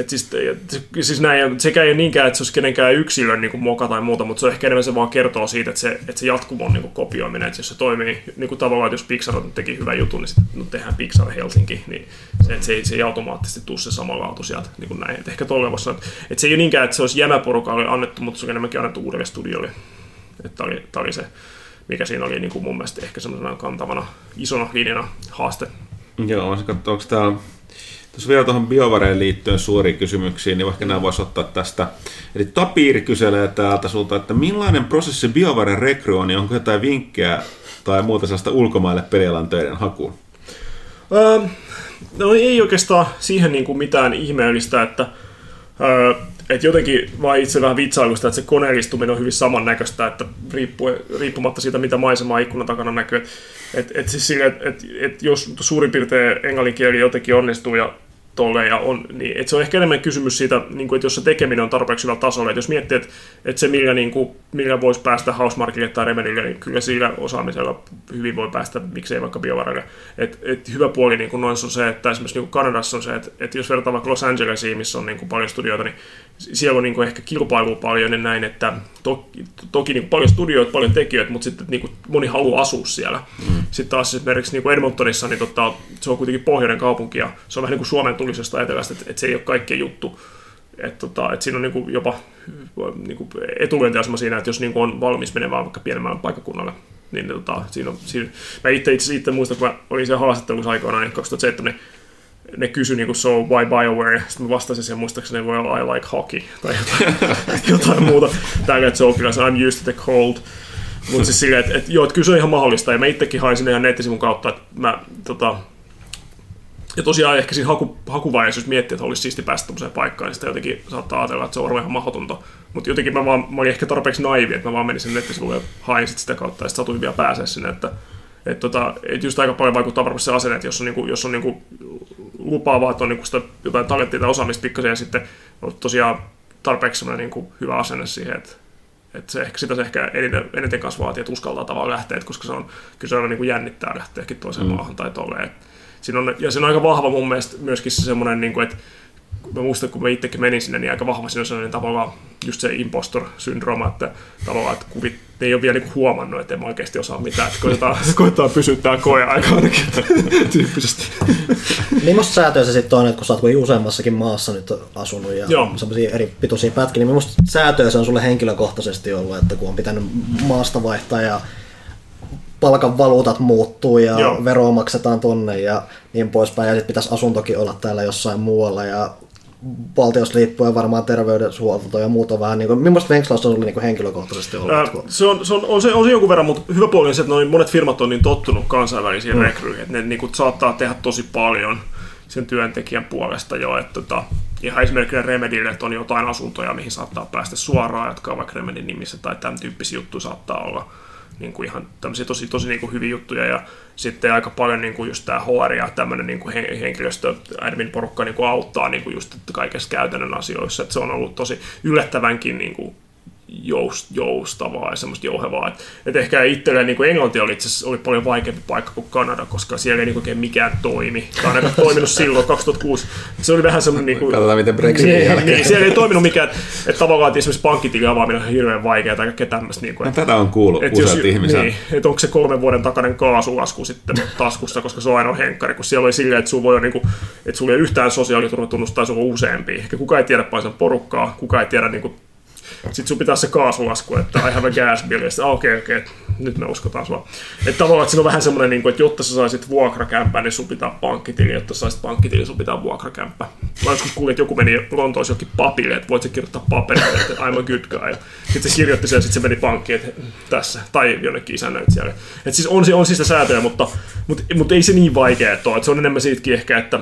et siis, et, siis näin, sekä ei niinkään, että se olisi kenenkään yksilön niin kuin moka tai muuta, mutta se on ehkä enemmän se vaan kertoo siitä, että se, että se jatkumon niin kuin kopioiminen, että jos se toimii niin kuin tavallaan, että jos Pixar teki hyvän jutun, niin sitten no, tehdään Pixar Helsinki, niin se, se, se ei automaattisesti tule se sama laatu sieltä, niin kuin näin. Et ehkä voisi sanoa, että, että se ei ole niinkään, että se olisi jämäporukalle annettu, mutta se on enemmänkin annettu uudelle studiolle. Tämä oli, oli se mikä siinä oli niin kuin mun mielestä ehkä semmoisena kantavana isona linjana haaste. Joo, mä katsoa, onko tämä jos vielä tuohon biovareen liittyen suuriin kysymyksiin, niin vaikka nämä voisi ottaa tästä. Eli Tapir kyselee täältä sulta, että millainen prosessi biovaren rekry on, niin onko jotain vinkkejä tai muuta sellaista ulkomaille pelialan töiden hakuun? Öö, no ei oikeastaan siihen niin kuin mitään ihmeellistä, että öö, et jotenkin vaan itse vähän vitsailusta, että se koneellistuminen on hyvin samannäköistä, että riippuu, riippumatta siitä, mitä maisemaa ikkunan takana näkyy. Et, et siis sille, et, et, et jos suurin piirtein englannin kieli jotenkin onnistuu ja tolle ja on, niin että se on ehkä enemmän kysymys siitä, niin kuin, että jos se tekeminen on tarpeeksi hyvällä tasolla, että jos miettii, että, että se millä, niin kuin, millä voisi päästä Housemarkille tai Remedille, niin kyllä sillä osaamisella hyvin voi päästä, miksei vaikka biovaralle. Et, et hyvä puoli niin kuin noissa on se, että esimerkiksi niin kuin Kanadassa on se, että, että jos verrataan vaikka Los Angelesiin, missä on niin kuin paljon studioita, niin siellä on niin kuin ehkä kilpailua paljon ja näin, että toki, toki niin kuin paljon studioita, paljon tekijöitä, mutta sitten niin kuin moni haluaa asua siellä. Mm. Sitten taas esimerkiksi niin kuin Edmontonissa, niin tota, se on kuitenkin pohjoinen kaupunki ja se on vähän niin kuin Suomen tulisesta etelästä, että, että se ei ole kaikkien juttu. Että tota, että siinä on niin kuin jopa niin kuin etulyöntiasema siinä, että jos niin kuin on valmis menemään vaikka pienemmälle paikkakunnalle, niin tota, siinä on, siinä, mä itse, itse, itse muistan, kun mä olin siellä haastattelussa aikoinaan, niin 2007, niin ne kysyi niinku so why BioWare, sitten mä vastasin siihen muistaakseni well I like hockey tai jotain, jotain muuta. Tällä, että se on kyllä I'm used to the cold. Mutta siis silleen, että, että joo, että kyllä se on ihan mahdollista. Ja mä itsekin hain sinne ihan nettisivun kautta, että mä tota, ja tosiaan ehkä siinä haku, hakuvaiheessa, jos miettii, että olisi siisti päästä tuollaiseen paikkaan, niin sitä jotenkin saattaa ajatella, että se on ihan mahdotonta. Mutta jotenkin mä, vaan, mä olin ehkä tarpeeksi naivi, että mä vaan menin sinne nettisivulle ja hain sitä kautta, ja sitten satuin vielä pääsee sinne, että et tota, et just aika paljon vaikuttaa varmasti se asenne, että jos on, niinku, jos on niinku lupaavaa, että on niinku sitä jotain talenttia tai osaamista pikkasen ja sitten on tosiaan tarpeeksi niinku hyvä asenne siihen, että että se, sitä se ehkä eniten, eniten kasvaa, että uskaltaa tavallaan lähteä, koska se on, kyllä se on niin kuin jännittää lähteäkin toiseen mm. maahan tai tolleen. Siinä on, ja se on aika vahva mun mielestä myöskin se semmoinen, niin kuin, että mä muistan, kun mä itsekin menin sinne, niin aika vahva siinä on sellainen tavallaan just se impostor-syndrooma, että tavallaan, että kuvit, ne ei ole vielä niin huomannut, että en mä oikeasti osaa mitään, että koetaan, koetaan pysyttää koe-aika ainakin tyyppisesti. Millaista säätöä se sitten on, että kun sä oot useammassakin maassa nyt asunut ja semmoisia eri pituisia pätkiä, niin millaista säätöä se on sulle henkilökohtaisesti ollut, että kun on pitänyt maasta vaihtaa ja palkan valuutat muuttuu ja Joo. veroa maksetaan tonne ja niin poispäin. Ja sitten pitäisi asuntokin olla täällä jossain muualla ja valtiosta liippuen varmaan terveydenhuolto ja muuta vähän. Niin kuin, millaista Venkslausta on ollut niin henkilökohtaisesti ollut? Ää, se, on, se, on, on, se, on se jonkun verran, mutta hyvä puoli on se, että noin monet firmat on niin tottunut kansainvälisiin mm. rekryihin, että ne niin kuin, saattaa tehdä tosi paljon sen työntekijän puolesta jo. Että, tota, ihan esimerkiksi Remedille, että on jotain asuntoja, mihin saattaa päästä suoraan, jotka on vaikka Remedin nimissä tai tämän tyyppisiä juttuja saattaa olla niin kuin ihan tämmöisiä tosi, tosi niin kuin hyviä juttuja. Ja sitten aika paljon niin kuin just tämä HR ja tämmöinen niin kuin henkilöstö, admin-porukka niin kuin auttaa niin kuin just kaikessa käytännön asioissa, että se on ollut tosi yllättävänkin niin kuin joustavaa ja semmoista jouhevaa. Et, et ehkä itselleen niin kuin Englanti oli itse oli paljon vaikeampi paikka kuin Kanada, koska siellä ei niin oikein mikään toimi. Kanada toiminut silloin 2006. Se oli vähän semmoinen... Niin kuin, Katsotaan miten Brexitin niin, jälkeen. Niin, siellä ei toiminut mikään, että, tavallaan että esimerkiksi pankkitilin avaaminen on hirveän vaikeaa tai kaikkea tämmöistä. Niin kuin, no, tätä on kuullut että useat ihmiset. Niin, että onko se kolmen vuoden takainen kaasulasku sitten taskussa, koska se on ainoa henkkari, kun siellä oli silleen, että sulla voi niin kuin, että sulla ei yhtään sosiaaliturvatunnustaa, sulla on useampi. Ehkä kukaan ei tiedä paljon porukkaa, kukaan ei tiedä niin kuin, sitten sun pitää se kaasulasku, että I have a gas bill, ja okei, okei, okay, okay, nyt me uskotaan sua. Että tavallaan, että siinä on vähän semmoinen, niin kuin, että jotta sä saisit vuokrakämpää, niin sun pitää pankkitili, jotta sä saisit pankkitili, sun pitää vuokrakämpää. Mä joskus kuulin, että joku meni Lontoossa jokin papille, että voit sä kirjoittaa paperille, että I'm a good guy. Sitten se kirjoitti sen, ja sitten se meni pankkiin, että tässä, tai jonnekin isännöitsijälle. Että siis on, on siis säätöjä, mutta, mutta, mutta, ei se niin vaikea ole. Että se on enemmän siitäkin ehkä, että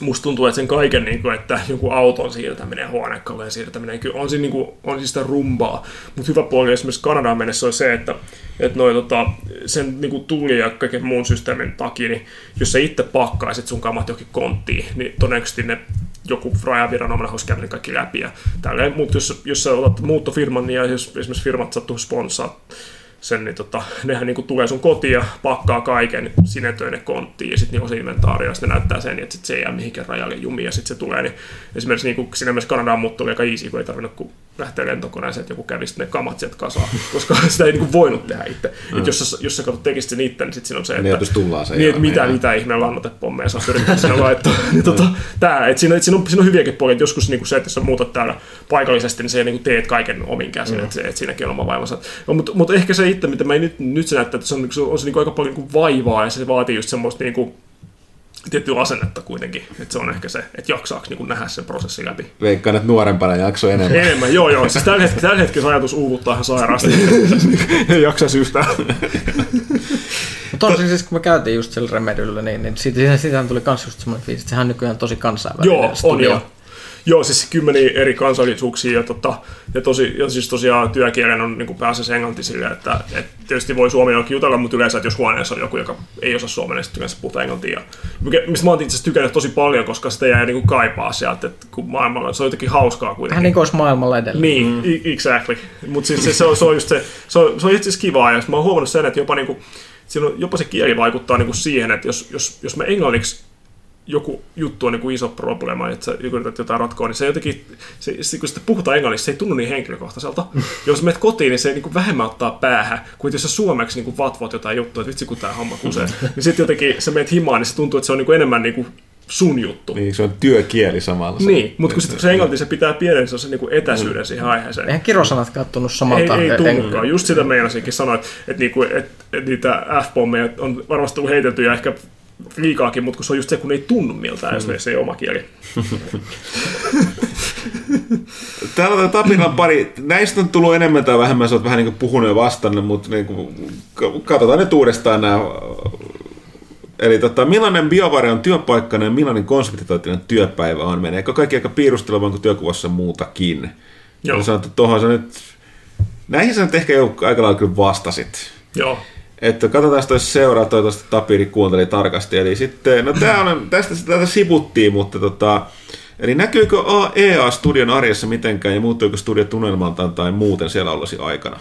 musta tuntuu, että sen kaiken, niin kuin, että joku auton siirtäminen, huonekalujen siirtäminen, kyllä on, siinä, niin kuin, on siis sitä rumbaa. Mutta hyvä puoli esimerkiksi Kanadaan mennessä on se, että, että noi, tota, sen niin kuin tuli ja kaiken muun systeemin takia, niin jos sä itse pakkaisit sun kamat johonkin konttiin, niin todennäköisesti ne joku rajaviranomainen olisi käynyt kaikki läpi ja tälleen. Mutta jos, jos sä otat muuttofirman, niin ja jos esimerkiksi firmat sattuu sponsaa sen, niin tota, nehän niin tulee sun kotiin ja pakkaa kaiken, sinetöi ne konttiin ja sitten niin se inventaario, ja sitten näyttää sen, että sit se ei jää mihinkään rajalle jumiin ja sitten se tulee. Niin esimerkiksi niin kuin, siinä myös Kanadaan muuttu oli aika easy, kun ei tarvinnut kun lähteä lentokoneeseen, että joku kävisi ne kamat sieltä kasaan, koska sitä ei niin kuin voinut tehdä itse. Mm. Et jos sä, jos sä katsot tekisit sen itse, niin sitten siinä on se, että, niin, tullaan se niin, että mitä, mitä ihmeen lannotepommeja saa yrittää sinne laittaa. niin, tota, tää, et siinä, et siinä, on, siinä on hyviäkin puolia, että joskus niin kuin se, että jos sä muutat täällä paikallisesti, niin se niin kuin teet kaiken omin käsin, mm. että, että siinäkin on oma vaivansa. No, mutta, mutta ehkä se itse, mitä mä nyt, nyt se näyttää, että se on, se on, on se niin kuin aika paljon niin kuin vaivaa ja se vaatii just semmoista niin kuin, tiettyä asennetta kuitenkin. Että se on ehkä se, että jaksaako niin nähdä sen prosessin läpi. Veikkaan, että nuorempana jakso enemmän. Enemmän, joo joo. Siis tällä hetkellä, tällä hetkellä ajatus uuvuttaa ihan sairaasti. Ei jaksaisi yhtään. Mutta on siis, kun me käytiin just sillä Remedyllä, niin, niin siitä, siitä tuli myös just semmoinen fiilis, että sehän on nykyään tosi kansainvälinen Joo, studio. on joo. Joo, siis kymmeniä eri kansallisuuksia ja, tota, ja, tosi, ja siis tosiaan työkielen on niin pääasiassa englanti sille, että et tietysti voi suomi jokin jutella, mutta yleensä, että jos huoneessa on joku, joka ei osaa suomea, niin sitten yleensä puhutaan englantia. Mistä mä oon itse asiassa tykännyt tosi paljon, koska sitä jää niin kuin kaipaa sieltä, että kun maailmalla se on jotenkin hauskaa kuitenkin. Vähän niin kuin olisi maailmalla edelleen. Niin, mm. exactly. Mutta siis se, se, on, se, on just se, se on, se on itse asiassa kivaa, ja mä oon huomannut sen, että jopa, niin kuin, siinä on, jopa se kieli vaikuttaa niin kuin siihen, että jos, jos, jos mä englanniksi joku juttu on niin kuin iso probleema, että sä yrität jotain ratkoa, niin se jotenkin, se, se, kun sitä puhutaan englanniksi, se ei tunnu niin henkilökohtaiselta. jos menet kotiin, niin se niin kuin vähemmän ottaa päähän, kuin jos sä suomeksi niin kuin vatvot jotain juttua, että vitsi kun tämä homma kusee. niin sitten jotenkin sä menet himaan, niin se tuntuu, että se on niin kuin enemmän niin kuin sun juttu. Niin, se on työkieli samalla. Niin, mutta kun se, se englanti se pitää pienen se, niin etäisyyden mm. siihen aiheeseen. Eihän kirosanat kattonut samalta. Ei, ei tunnukaan. Just sitä meinasinkin sanoa, että, että, niinku, että, että niitä F-pommeja on varmasti tullut heitelty ja ehkä liikaakin, mutta kun se on just se, kun ei tunnu miltään, jos se ei oma kieli. Täällä on Tapinan pari, näistä on tullut enemmän tai vähemmän, sä oot vähän niin kuin puhunut jo vastannut, mutta niin kuin, katsotaan nyt uudestaan nämä. Eli tota, millainen biovare on työpaikkana ja millainen konsultitoitinen työpäivä on? Meneekö kaikki aika piirustelevaan kuin työkuvassa muutakin? Joo. Ja sanottu, tuohon sä nyt, näihin sä nyt ehkä jo aika lailla kyllä vastasit. Joo. Että katsotaan, jos seuraa, toivottavasti Tapiri kuunteli tarkasti. Eli sitten, no tää on, tästä tätä sivuttiin, mutta tota, Eli näkyykö EA-studion arjessa mitenkään ja muuttuuko studio tunnelmaltaan tai muuten siellä ollasi aikana?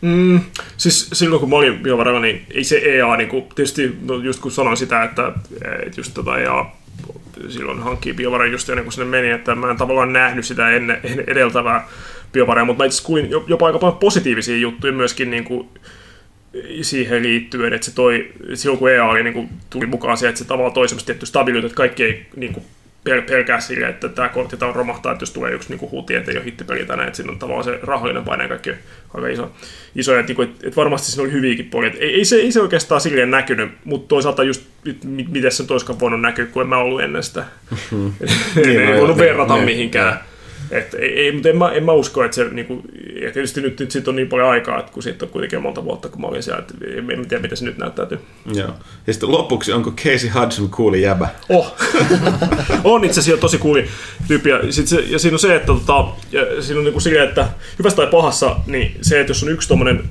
Mm, siis silloin kun mä olin biovaralla, niin ei se EA, niin kuin, tietysti no just kun sanoin sitä, että, että just tota EA silloin hankkii biovaran just ennen kuin sinne meni, että mä en tavallaan nähnyt sitä ennen, edeltävää biovaraa, mutta mä itse kuulin jopa aika paljon positiivisia juttuja myöskin niin kuin, siihen liittyen, että se toi, silloin kun EA oli, niin kuin, tuli mukaan siihen, että se tavallaan toi semmoista stabiiliutta, että kaikki ei niin kuin, pelkää sille, että tämä kortti on romahtaa, että jos tulee yksi niin huuti, että ei ole hittipeli tänään, että siinä on tavallaan se rahallinen paine kaikki aika iso. iso että, että, että varmasti siinä oli hyviäkin puolia. Ei, ei, se, ei se oikeastaan silleen näkynyt, mutta toisaalta just miten se toiskaan voinut näkyä, kun en mä ollut ennen sitä. Niin, ei voinut verrata niin, mihinkään. Niin. Et ei, mutta en mä, en mä usko, että se, niinku, ja tietysti nyt, nyt siitä on niin paljon aikaa, että kun siitä on kuitenkin monta vuotta, kun mä olin siellä, että en, en tiedä, miten se nyt näyttäytyy. Joo. Ja sitten lopuksi, onko Casey Hudson kuuli jäbä? Oh. on itse asiassa tosi kuuli tyyppi. Ja, sit se, ja siinä on se, että tota, ja siinä on niinku silleen, että hyvässä tai pahassa, niin se, että jos on yksi tuommoinen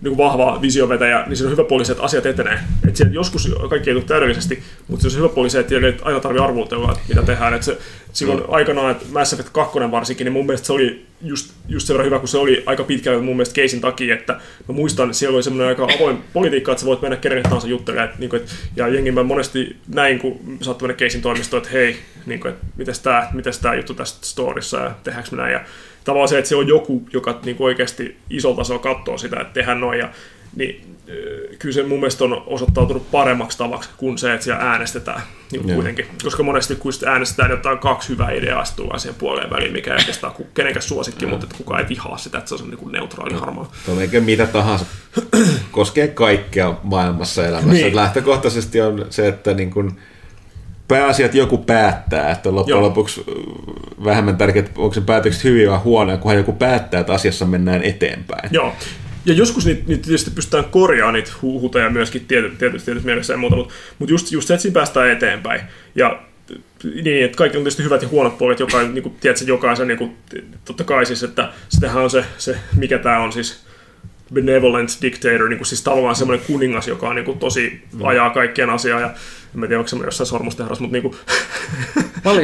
niin kuin vahva visiovetäjä, niin siinä on hyvä puoli se, että asiat etenee. Et siellä joskus kaikki ei tule täydellisesti, mutta se on hyvä puoli se, että ei aina tarvitse arvuutella, että mitä tehdään. Et se, silloin mm. aikanaan, että Mass Effect 2 varsinkin, niin mun mielestä se oli just, just sen verran hyvä, kun se oli aika pitkälle mun mielestä keisin takia, että mä muistan, että siellä oli semmoinen aika avoin politiikka, että sä voit mennä kenelle tahansa juttelemaan. Niin kuin, että, ja jengi mä monesti näin, kun saattoi mennä keisin toimistoon, että hei, niin kuin, että mitäs tää juttu tästä storissa ja tehdäänkö me näin. Ja tavallaan se, että se on joku, joka niin kuin oikeasti isolta tasolla katsoo sitä, että tehdään noin. Ja niin kyllä se mun mielestä on osoittautunut paremmaksi tavaksi kuin se, että siellä äänestetään niin kuin kuitenkin. Koska monesti kun äänestetään, niin jotain kaksi hyvää ideaa tullaan siihen puoleen väliin, mikä ei oikeastaan kenenkään suosikki, mutta että kukaan ei vihaa sitä, että se on niin kuin neutraali harmaa. Tuo eikä mitä tahansa koskee kaikkea maailmassa elämässä. Niin. Lähtökohtaisesti on se, että niin kuin, pääasia, että joku päättää, että loppujen Joo. lopuksi vähemmän tärkeää, onko se päätökset hyviä vai huonoja, kunhan joku päättää, että asiassa mennään eteenpäin. Joo, ja joskus niitä, niitä tietysti pystytään korjaamaan niitä huhuteja myöskin tietysti, tietysti, tietysti mielessä ja muuta, mutta, mutta just, just se, että siinä päästään eteenpäin. Ja niin, että kaikki on tietysti hyvät ja huonot puolet, joka, niin kuin, tiedätkö, jokaisen, niin kuin, totta kai siis, että sitähän on se, se mikä tämä on siis, benevolent dictator, niin kuin siis tavallaan semmoinen kuningas, joka on niin kuin, tosi mm. ajaa kaikkien asiaa, ja en tiedä, onko semmoinen jossain sormustehdas, mutta niin kuin,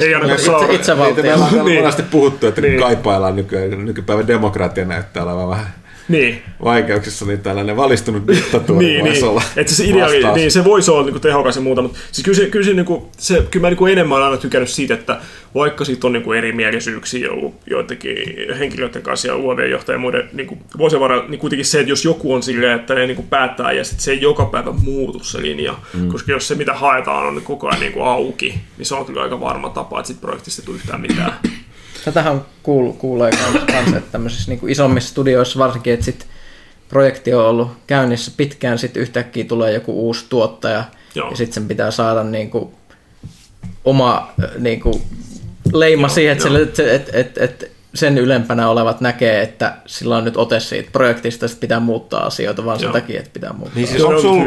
ei ainakaan itse, itse, itsevaltia. Niitä on niin. monesti puhuttu, että niin. kaipaillaan nyky, nykypäivän demokratia näyttää olevan vähän niin. vaikeuksissa, niin tällainen valistunut diktatuuri niin, voisi niin. olla Että se idea, niin, se voisi olla niin tehokas ja muuta, mutta siis kyllä, se, kyllä, se, niin kuin, se, kyllä mä niin kuin enemmän olen aina tykännyt siitä, että vaikka siitä on niin kuin erimielisyyksiä ollut joidenkin henkilöiden kanssa ja UAV-johtajien ja muiden niin kuin, vuosien varrella, niin kuitenkin se, että jos joku on silleen, että ne niin kuin päättää ja sitten se ei joka päivä muutu se linja, mm. koska jos se mitä haetaan on koko ajan niin kuin auki, niin se on kyllä aika varma tapa, että siitä projektista ei tule yhtään mitään. Tätähän kuul, kuulee kanssa, että tämmöisissä niin isommissa studioissa varsinkin, että sit projekti on ollut käynnissä pitkään, sitten yhtäkkiä tulee joku uusi tuottaja, Joo. ja sitten sen pitää saada niin kuin, oma niin kuin, leima Joo, siihen, että, se, että, että, että, että sen ylempänä olevat näkee, että sillä on nyt ote siitä projektista, että pitää muuttaa asioita vaan sen takia, että pitää muuttaa. Niin, siis onko sulla,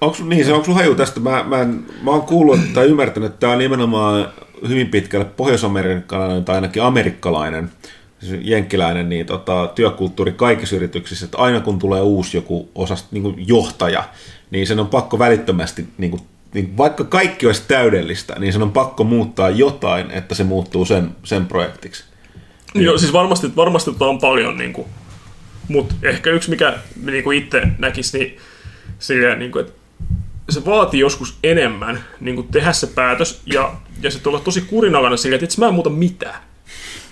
onko, niin, se, onko sulla haju tästä? Mä, mä, mä oon kuullut tai ymmärtänyt, että tämä on nimenomaan hyvin pitkälle pohjois-amerikkalainen tai ainakin amerikkalainen, siis jenkkiläinen niin tota, työkulttuuri kaikissa yrityksissä, että aina kun tulee uusi joku osast, niin kuin johtaja, niin sen on pakko välittömästi, niin kuin, niin vaikka kaikki olisi täydellistä, niin sen on pakko muuttaa jotain, että se muuttuu sen, sen projektiksi. Niin. Joo, siis varmasti, varmasti on paljon, niin mutta ehkä yksi, mikä niin itse näkisi, niin, silleen, niin kuin, että se vaatii joskus enemmän niin kuin tehdä se päätös ja, ja sitten olla tosi kurinalainen sillä, että itse mä en muuta mitään.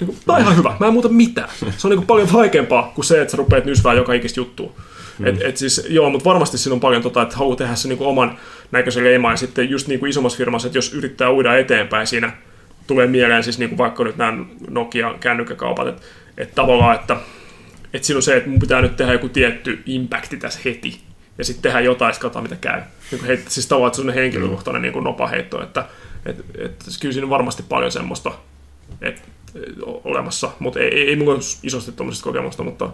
Niin kuin, tämä on ihan hyvä, mä en muuta mitään. Se on niin kuin paljon vaikeampaa kuin se, että sä rupeat nysvää joka ikistä juttua. Mm. Et, et siis, joo, mutta varmasti siinä on paljon tota, että haluaa tehdä se niin kuin oman näköisen leiman ja sitten just niin kuin isommassa firmassa, että jos yrittää uida eteenpäin siinä, tulee mieleen siis niin kuin vaikka nyt nämä Nokia kännykkäkaupat, että, että tavallaan, että, että siinä on se, että mun pitää nyt tehdä joku tietty impacti tässä heti ja sitten tehdään jotain, sitten mitä käy. Niin kuin heit, siis tavallaan, että se on henkilökohtainen niin kuin nopaheitto, että et, et, kyllä siinä on varmasti paljon semmoista et, olemassa, mutta ei, ei, ei mulla isosti tuommoisesta kokemusta, mutta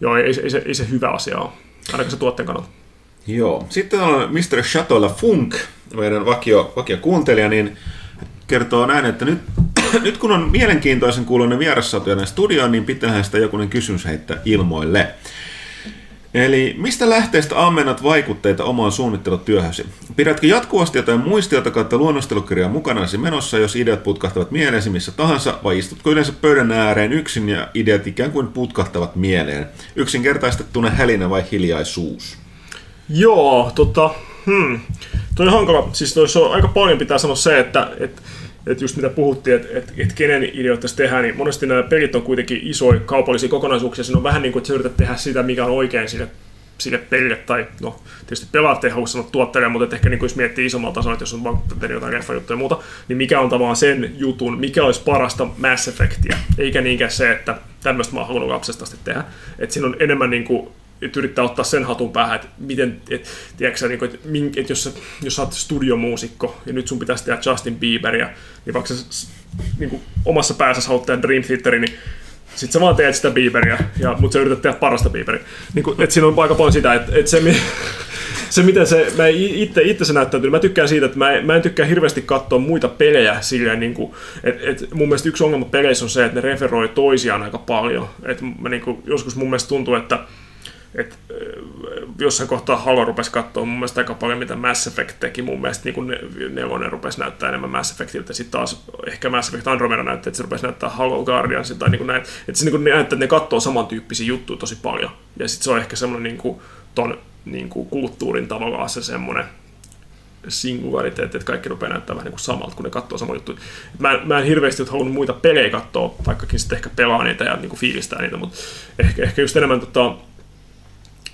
joo, ei, ei, ei, se, ei se hyvä asia ole, ainakaan se tuotteen kannalta. Joo. Sitten on Mr. Chateau Funk, meidän vakio, vakio kuuntelija, niin kertoo näin, että nyt, nyt kun on mielenkiintoisen kuuloinen vierassatuja studioon, niin pitäähän sitä jokunen kysymys heittää ilmoille. Eli mistä lähteestä ammennat vaikutteita omaan suunnittelutyöhösi? Pidätkö jatkuvasti jotain muistiota kautta luonnostelukirjaa mukanasi menossa, jos ideat putkahtavat mieleesi missä tahansa, vai istutko yleensä pöydän ääreen yksin ja ideat ikään kuin putkahtavat mieleen? Yksinkertaistettuna hälinä vai hiljaisuus? Joo, tota, hmm. Toi on hankala, siis toi on aika paljon pitää sanoa se, että, että että just mitä puhuttiin, että, että, että kenen ideoita tässä tehdään, niin monesti nämä pelit on kuitenkin isoja kaupallisia kokonaisuuksia. Siinä on vähän niin kuin, että sä yrität tehdä sitä, mikä on oikein sille, sille pelille, tai no tietysti pelaat ei halua sanoa tuottajalle, mutta ehkä niin kuin jos miettii isommalla tasolla, että jos on vaan jotain leffajuttuja ja muuta, niin mikä on tavallaan sen jutun, mikä olisi parasta Mass Effectia, eikä niinkään se, että tämmöistä mä oon halunnut lapsesta asti tehdä. Että siinä on enemmän niin kuin että yrittää ottaa sen hatun päähän, että miten, et, tiedätkö, niin kuin, että, että jos, sä, jos sä oot studiomuusikko ja nyt sun pitäisi tehdä Justin Bieberia, niin vaikka sä niin kuin, omassa päässä haluat tehdä Dream Theaterin, niin sit sä vaan teet sitä Bieberia, ja, mutta sä yrität tehdä parasta Bieberia. Niin kuin, että siinä on aika paljon sitä, että, että se, se, miten se, mä itse, itse se näyttäytyy, mä tykkään siitä, että mä, mä en tykkää hirveästi katsoa muita pelejä silleen, niin kuin, että, että mun mielestä yksi ongelma peleissä on se, että ne referoi toisiaan aika paljon. Että mä, niin kuin, joskus mun mielestä tuntuu, että et, jossain kohtaa Halo rupesi katsoa mun mielestä aika paljon, mitä Mass Effect teki. Mun mielestä niin kun ne, nelonen rupesi näyttää enemmän Mass Effectiltä. Sitten taas ehkä Mass Effect Andromeda näytti, että se rupesi näyttää Halo Guardians tai niin näin. Että se niin näyttää, että ne katsoo samantyyppisiä juttuja tosi paljon. Ja sitten se on ehkä semmoinen niin kuin, ton niin kuin kulttuurin tavallaan se semmoinen singulariteetti, että kaikki rupeaa näyttämään vähän niin kuin samalta, kun ne katsoo samoja juttuja. Mä, mä en hirveästi ole halunnut muita pelejä katsoa, vaikkakin sitten ehkä pelaa niitä ja niin kuin fiilistää niitä, mutta ehkä, ehkä just enemmän tota,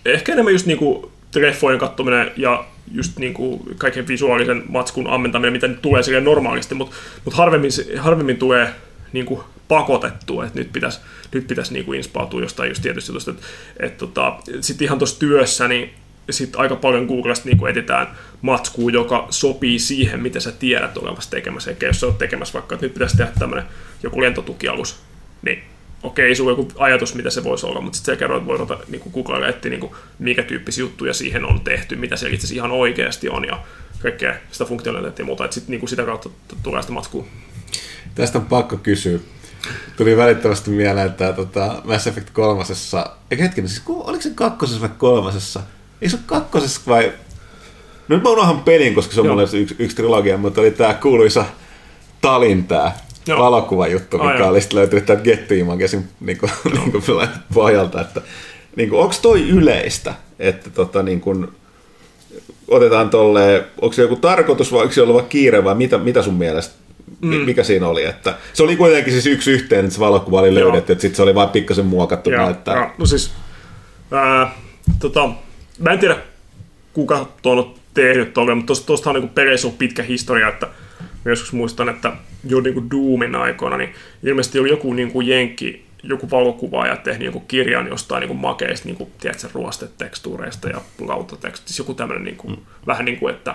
ehkä enemmän just niinku treffojen kattominen ja just niinku kaiken visuaalisen matskun ammentaminen, mitä nyt tulee silleen normaalisti, mutta mut harvemmin, harvemmin tulee niinku pakotettua, että nyt pitäisi nyt pitäis niinku inspautua jostain just tietysti että et tota, sitten ihan tuossa työssä, niin sitten aika paljon Googlesta niin etsitään matskua, joka sopii siihen, mitä sä tiedät olevassa tekemässä. Eikä jos sä oot tekemässä vaikka, että nyt pitäisi tehdä tämmöinen joku lentotukialus, niin okei, sulla on joku ajatus, mitä se voisi olla, mutta sitten sä kerroit, voi ruveta niin Googlella etsiä, niin kuin, mikä tyyppisiä juttuja siihen on tehty, mitä se itse ihan oikeasti on ja kaikkea sitä funktionaaliteettia ja muuta, että sit, niin kuin sitä kautta tulee sitä matskua. Tästä on pakko kysyä. Tuli välittömästi mieleen, että tota, Mass Effect kolmosessa, eikä hetkinen, siis oliko se kakkosessa vai kolmosessa? Ei se ole kakkosessa vai... No nyt mä unohan pelin, koska se on Joo. mulle yksi, yksi trilogia, mutta oli tää kuuluisa Talin tää Joo. valokuvajuttu, mikä oli sitten löytynyt täältä Get Imagesin niinku, niinku pohjalta, että niinku, onko toi yleistä, että tota, niinku, otetaan tolle, onko se joku tarkoitus vai onko se ollut kiire vai mitä, mitä sun mielestä, mm. mikä siinä oli? Että se oli kuitenkin siis yksi yhteen, että se valokuva oli Joo. löydetty, että sitten se oli vain pikkasen muokattu Joo, näyttää. joo. No siis, ää, tota, mä en tiedä kuka tuon on tehnyt tuolle, mutta tuosta, on niin peleissä on pitkä historia, että joskus muistan, että jo niin kuin Doomin aikoina, niin ilmeisesti oli joku niin kuin jenkki, joku valokuvaaja tehnyt joku kirjan jostain niin kuin makeista, niin kuin, tiedätkö, ruostetekstuureista ja lautatekstistä, joku tämmöinen niin kuin, mm. vähän niin kuin, että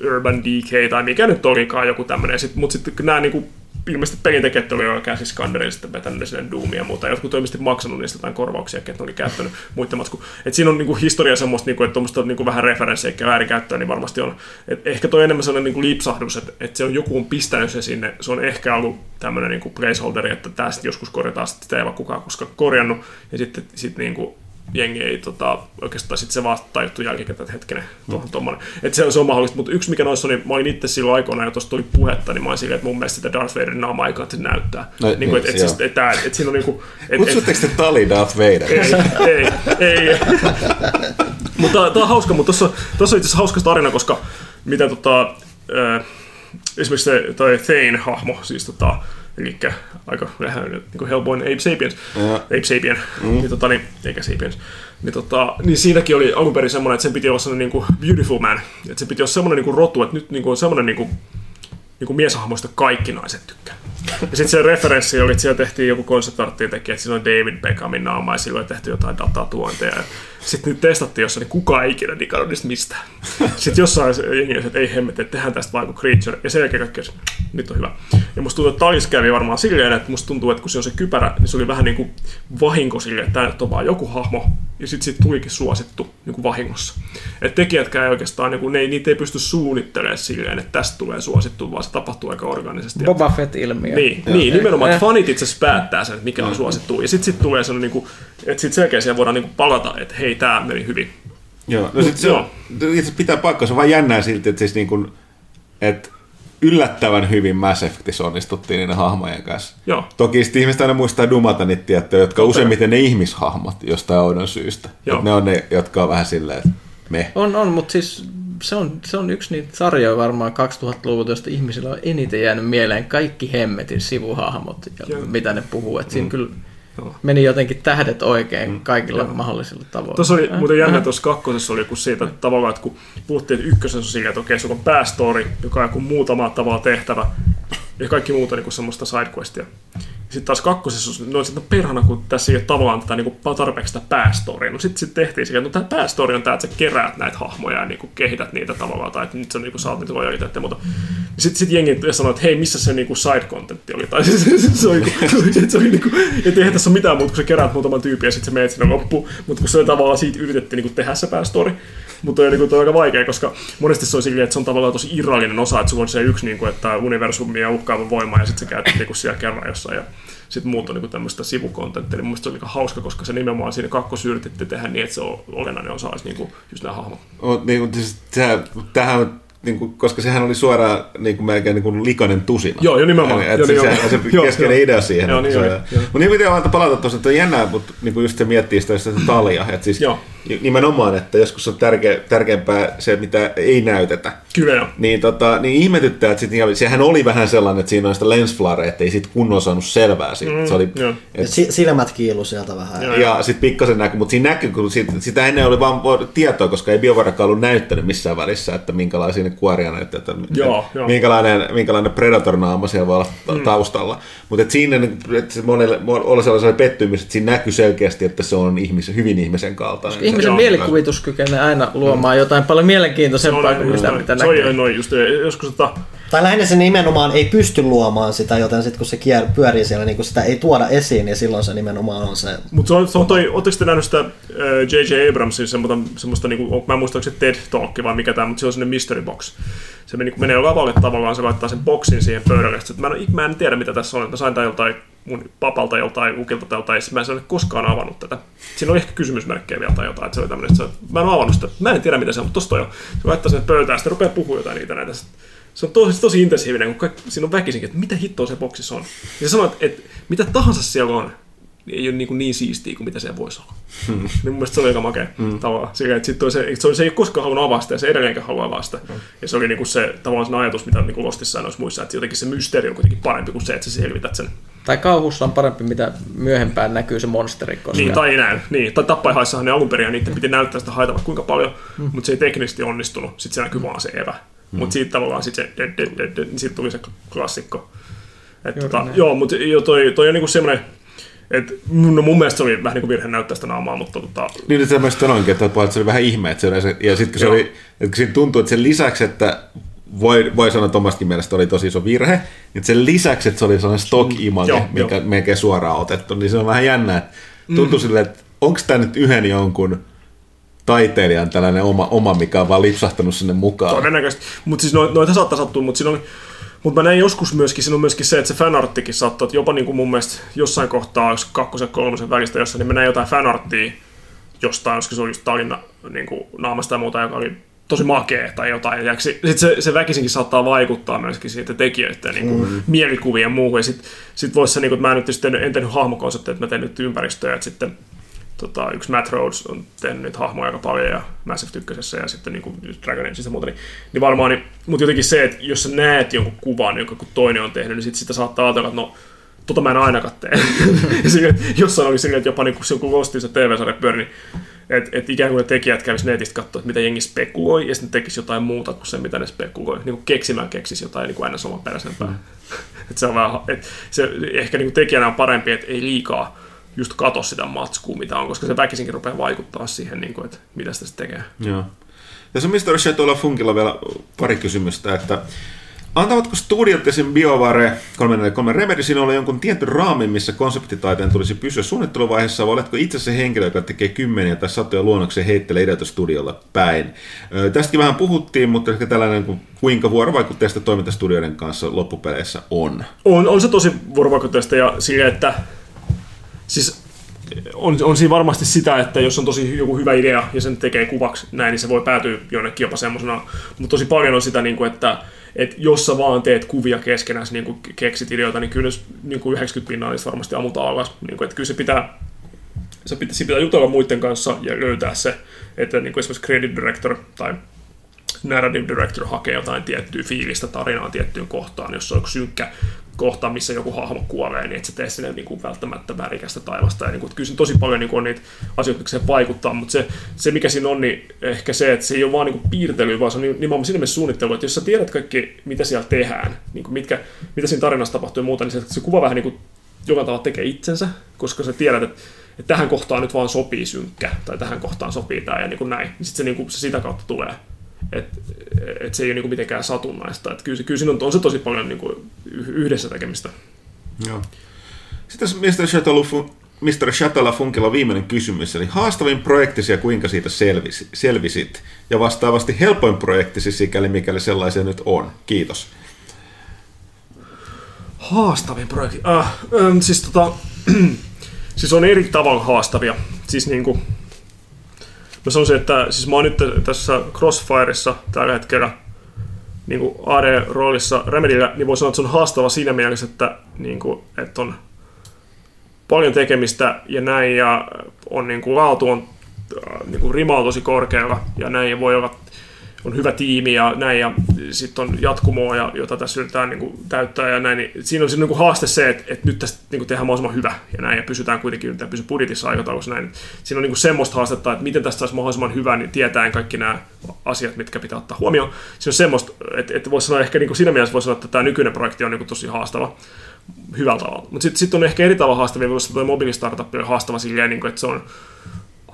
Urban Decay tai mikä nyt olikaan joku tämmöinen. Sit, mutta sitten nämä niinku, ilmeisesti pelintekijät oli jo käsi Skanderille sitten vetänyt sinne Doomia ja muuta. Jotkut on ilmeisesti maksanut niistä jotain korvauksia, että ne oli käyttänyt muiden matsku. Et siinä on niinku historia semmoista, niinku, että tuommoista niinku vähän referenssejä ja väärinkäyttöä, niin varmasti on. Et ehkä toi enemmän sellainen niinku lipsahdus, että, että se on joku on pistänyt se sinne. Se on ehkä ollut tämmöinen niinku placeholderi, että tästä joskus korjataan, sitten sitä ei vaan kukaan koskaan korjannut. Ja sitten sit niinku, jengi ei tota, oikeastaan sitten se vaan tajuttu jälkikäteen, että hetkinen, tuohon tommonen. Että se, se on mahdollista, mutta yksi mikä noissa on, niin mä olin itse silloin aikoina, ja tuosta tuli puhetta, niin mä olin silleen, että mun mielestä sitä Darth Vaderin naamaa ei kannata näyttää. No, niin kuin, että, niin, et, siis, että, että, että siinä on niinku... Et, Kutsutteko te Tali Darth Vader? ei, ei, ei. mutta tämä on hauska, mutta tuossa, tuossa on itse asiassa hauska tarina, koska mitä tota, äh, esimerkiksi se, toi Thane-hahmo, siis tota, eli aika vähän niin kuin Hellboyn Ape Sapiens, Joo. Ape Sapien, mm. niin, tota, niin, eikä Sapiens, niin, tota, niin siinäkin oli alun perin semmoinen, että sen piti olla semmoinen niin kuin beautiful man, että se piti olla semmoinen niin kuin rotu, että nyt niin kuin on semmoinen niin kuin, niin kuin mieshahmoista kaikki naiset tykkää. Ja sitten se referenssi oli, että siellä tehtiin joku konseptarttiin teki, että siinä on David Beckhamin naama ja silloin tehty jotain datatuonteja. Sitten nyt testattiin jossain, niin kukaan ei ikinä digannut niistä mistään. Sitten jossain jengi oli, että ei hemmet, että tehdään tästä vaan kuin Creature. Ja sen jälkeen kaikki nyt on hyvä. Ja musta tuntuu, että Talis kävi varmaan silleen, että musta tuntuu, että kun se on se kypärä, niin se oli vähän niin kuin vahinko silleen, että tämä on vaan joku hahmo. Ja sitten siitä tulikin suosittu niin kuin vahingossa. Että tekijätkään ei oikeastaan, niin kuin, ne ei, niitä ei pysty suunnittelemaan silleen, että tästä tulee suosittu, vaan se tapahtuu aika organisesti. Boba Fett-ilmiö. Niin, niin nimenomaan, että fanit itse asiassa päättää sen, että mikä on suosittu. Ja sitten sit tulee sellainen, niin kuin, että sitten selkeä siihen voidaan niin kuin palata, että hei, tämä meni hyvin. Joo, no sit se on, itse asiassa pitää paikkaa, se on vaan jännää silti, että siis niin kuin, että yllättävän hyvin Mass Effectissä onnistuttiin niiden hahmojen kanssa. Joo. Toki sitten ihmiset aina muistaa dumata niitä tiettyjä, jotka on useimmiten ne ihmishahmot jostain oudon syystä. Joo. Et ne on ne, jotka on vähän silleen, että me. On, on, mutta siis se on, se on yksi niitä sarjoja varmaan 2000-luvulta, josta ihmisillä on eniten jäänyt mieleen kaikki hemmetin sivuhahmot ja Joo. mitä ne puhuu. Et siinä kyllä Joo. meni jotenkin tähdet oikein kaikilla mahdollisilla tavoilla. Tuossa oli Äh, muuten jännä, äh. tuossa kakkosessa oli joku siitä että tavallaan, että kun puhuttiin, että ykkösessä on sillä, että okei, sulla on päästory, joka on joku muutama tavalla tehtävä, ja kaikki muut on niin semmoista sidequestia. Sitten taas kakkosessa, no sitten perhana, kun tässä ei ole tavallaan tätä niin kuin tarpeeksi sitä päästorya. No sitten sit tehtiin sillä, että no tämä päästory on tämä, että sä keräät näitä hahmoja ja niin kuin kehität niitä tavallaan, tai että nyt sä niin saat niitä lojaliteetteja, mutta sitten sit jengi sanoi, että hei, missä se niin kuin side contentti oli, tai se oli, että se oli niin kuin, että eihän tässä ole mitään muuta, kun sä keräät muutaman tyypin ja sitten sä menet sinne loppuun, mutta kun se tavallaan siitä yritettiin niin kuin tehdä se päästory, mutta toi niin toi on aika vaikea, koska monesti se on silleen, että se on tavallaan tosi irrallinen osa, että sulla on se yksi, niin kuin, että ja uhkaava voima, ja sitten sä käytät niin kuin siellä kerran jossain, ja sitten muut on niin tämmöistä sivukontenttia, niin mun se on aika hauska, koska se nimenomaan siinä kakkos yritettiin tehdä niin, että se on olennainen osa olisi niin kuin just nämä hahmot. Niin, siis, on, niin kuin, koska sehän oli suoraan niin kuin melkein niin kuin likainen tusina. Joo, jo nimenomaan. Eli, Joo, se, niin, se, joo. se Joo, keskeinen joo. idea siihen. Joo, niin se, oli, joo. mutta niin pitää vaan palata tuossa, että on jännää, mutta niin kuin just se miettii sitä, sitä talia, että siis Joo. nimenomaan, että joskus on tärkeä, tärkeämpää se, mitä ei näytetä. Kyllä joo. Niin, tota, niin ihmetyttää, että sit, sehän oli vähän sellainen, että siinä on sitä lensflare, että ei sit kunnon saanut selvää siitä. Mm, se oli, joo. et, Si- silmät kiilu sieltä vähän. Joo. ja sitten pikkasen näkyy, mutta siinä näkyy, kun siitä, sitä ennen oli vaan tietoa, koska ei biovarakaan ollut näyttänyt missään välissä, että minkälaisia ne kuoria näyttää, että Joo, joo. minkälainen, minkälainen Predator-naama siellä voi olla ta- taustalla. Mutta siinä niin, että se monelle, oli sellainen pettymys, että siinä näkyy selkeästi, että se on ihmisen, hyvin ihmisen kaltainen. Ihmisen Joo. mielikuvitus kykenee aina luomaan jotain paljon mielenkiintoisempaa kuin mitä, mitä se on näkee. noin just, joskus tota, Tai lähinnä se nimenomaan ei pysty luomaan sitä, joten sitten kun se kier- pyörii siellä, niin kun sitä ei tuoda esiin, niin silloin se nimenomaan on se... Mutta se on, se on toi, ootteko te nähnyt sitä äh, J.J. Abramsin semmoista, semmoista niinku, mä en muista, onko se TED Talk vai mikä tämä, mutta se on sinne mystery box. Se meni, menee lavalle tavallaan, se laittaa sen boksin siihen pöydälle. Sitten mä, en, mä en tiedä, mitä tässä on. Mä sain tämän joltain mun papalta joltain, ukilta tai joltain, mä en ole koskaan avannut tätä. Siinä oli ehkä kysymysmerkkejä vielä tai jotain, että se oli tämmöinen, että mä en avannut sitä. Mä en tiedä, mitä se on, mutta tosta on jo. Se laittaa sen pöytään, sitten rupeaa puhumaan jotain niitä näitä. Se on tosi, tosi intensiivinen, kun kaikki, siinä on väkisinkin, että mitä hittoa se boksissa on. Ja se sanoo, että, että mitä tahansa siellä on, niin ei ole niin, kuin niin siistiä kuin mitä se voisi olla. niin mun mielestä se oli aika makea mm. tavallaan. Sillä, että sit on se, että se, se ei ole koskaan halunnut avaa sitä ja se edelleenkään haluaa avaa sitä. Mm. Ja se oli niin kuin se tavallaan sen ajatus, mitä niin kuin Lostissa ja noissa muissa, että jotenkin se mysteeri on kuitenkin parempi kuin se, että sä selvität sen. Tai kauhussa on parempi, mitä myöhempään näkyy se monsteri, koska Niin, tai ei näy. Niin, tai tappaihaissahan ne alun perin ja niiden piti näyttää sitä haitavaa kuinka paljon, mm. mutta se ei teknisesti onnistunut. Sitten se näkyy vaan se evä. Mm. Mutta siitä tavallaan sit se, de, de, de, de, niin siitä tuli se klassikko. Et, Juuri tota, näin. joo, mutta jo toi, toi on niinku semmoinen, että no mun mielestä se oli vähän niin kuin virhe näyttää sitä naamaa, mutta tota, Niin, että mä sitten sanoinkin, että, että se oli vähän ihme, että se oli se, ja sitten kun se oli, että siinä tuntui, että sen lisäksi, että voi, voi sanoa, että omastakin mielestä oli tosi iso virhe, niin sen lisäksi, että se oli sellainen stock-image, Joo, mikä joo. melkein suoraan otettu, niin se on vähän jännä, että tuntui mm. silleen, että onko tämä nyt yhden jonkun taiteilijan tällainen oma, oma mikä on vaan lipsahtanut sinne mukaan. todennäköisesti. Mutta siis no, noita saattaa sattua, mutta siinä on mutta mä näin joskus myöskin, siinä on myöskin se, että se fanarttikin saattoi, että jopa niin kuin mun mielestä jossain kohtaa, jos kakkosen kolmosen välistä jossain, niin mä näin jotain fanarttia jostain, koska se oli just Tallinna niin kuin naamasta ja muuta, joka oli tosi makea tai jotain. Ja sitten se, se väkisinkin saattaa vaikuttaa myöskin siitä tekijöiden niin kuin, mm. mielikuvien ja muuhun. Ja sitten sit voisi se, niin kuin, että mä en nyt sitten en tehnyt hahmokonsepteja, että mä teen nyt ympäristöä, että sitten tota, yksi Matt Rhodes on tehnyt niitä hahmoja aika paljon ja Massive Tykkösessä ja sitten niin kuin Dragon ja muuta, niin, niin varmaan, niin, mutta jotenkin se, että jos sä näet jonkun kuvan, jonka kun toinen on tehnyt, niin sit sitä saattaa ajatella, että no, tota mä en ainakaan tee. jossain oli silleen, että jopa niin kun kun Lostin se TV-sarja pyöri, niin että et ikään kuin ne tekijät kävis netistä katsoa, että mitä jengi spekuloi, ja sitten tekisi jotain muuta kuin se, mitä ne spekuloi. Niin kuin keksimään keksisi jotain niin kuin aina samanperäisempää. Mm. että se on vähän, että se ehkä niin kuin tekijänä on parempi, että ei liikaa just kato sitä matskua, mitä on, koska se väkisinkin rupeaa vaikuttaa siihen, niin kuin, että mitä sitä se tekee. Joo. Tässä on Mr. Shatolla Funkilla vielä pari kysymystä, että Antavatko studiot esim. BioVare 343 Remedy sinulle jonkun tietyn raamin, missä konseptitaiteen tulisi pysyä suunnitteluvaiheessa, vai oletko itse se henkilö, joka tekee kymmeniä tai satoja luonnoksia heittelee ideoita studiolla päin? Ö, tästäkin vähän puhuttiin, mutta ehkä tällainen, kuin kuinka vuorovaikutteista toimintastudioiden kanssa loppupeleissä on. On, on se tosi vuorovaikutteista ja sille, että siis on, on siinä varmasti sitä, että jos on tosi joku hyvä idea ja sen tekee kuvaksi näin, niin se voi päätyä jonnekin jopa semmoisena. Mutta tosi paljon on sitä, niin kuin, että, että jos sä vaan teet kuvia keskenään, niin kuin keksit ideoita, niin kyllä niin kuin 90 pinnaa niistä varmasti ammutaan alas. Niin kuin, että kyllä se pitää, se pitää, se pitää jutella muiden kanssa ja löytää se, että niin kuin esimerkiksi credit director tai narrative director hakee jotain tiettyä fiilistä tarinaa tiettyyn kohtaan, jos on joku synkkä kohta, missä joku hahmo kuolee, niin et sä tee sinne niin kuin välttämättä värikästä taivasta. Ja niin kuin, kyllä siinä tosi paljon niin kuin on niitä asioita, mitkä se vaikuttaa, mutta se, se, mikä siinä on, niin ehkä se, että se ei ole vaan niin kuin piirtely, vaan se on nimenomaan siinä mielessä suunnittelu, että jos sä tiedät kaikki, mitä siellä tehdään, niin kuin mitkä, mitä siinä tarinassa tapahtuu ja muuta, niin se, se kuva vähän niin kuin jollain tavalla tekee itsensä, koska sä tiedät, että, että tähän kohtaan nyt vaan sopii synkkä, tai tähän kohtaan sopii tämä ja niin kuin näin. Sitten se, niin kuin, se sitä kautta tulee. Että et se ei ole niin mitenkään satunnaista. Et kyllä, kyllä siinä on, on se tosi paljon niin kuin yhdessä tekemistä. Joo. Sitten Mr. Shatolla, Mr. Shatolla Funkilla viimeinen kysymys, eli haastavin projektisi ja kuinka siitä selvisi, selvisit? Ja vastaavasti helpoin projektisi, sikäli mikäli sellaisia nyt on. Kiitos. Haastavin projekti. Äh, ähm, siis, tota, siis on eri tavalla haastavia. Siis niinku, mä sanoisin, että siis mä oon nyt tässä Crossfireissa tällä hetkellä niin kuin AD-roolissa Remedyllä, niin voi sanoa, että se on haastava siinä mielessä, että, niin kuin, että on paljon tekemistä ja näin, ja on niin kuin, laatu on äh, niin kuin rima on tosi korkealla ja näin ja voi olla on hyvä tiimi ja näin, ja sitten on jatkumoa, ja, jota tässä yritetään niin kuin, täyttää ja näin, niin siinä on se niin kuin, haaste se, että, että nyt tästä niin kuin, tehdään mahdollisimman hyvä ja näin, ja pysytään kuitenkin, yritetään pysyä budjetissa aikataulussa näin. Siinä on niin kuin, semmoista haastetta, että miten tästä saisi mahdollisimman hyvä, niin tietäen kaikki nämä asiat, mitkä pitää ottaa huomioon. Siinä on semmoista, että, että voisi sanoa ehkä niin kuin siinä mielessä voisi sanoa, että tämä nykyinen projekti on niin kuin, tosi haastava hyvällä tavalla. Mutta sitten sit on ehkä eri tavalla haastavia, koska tuo mobiilistartup on haastava silleen, niin kuin, että se on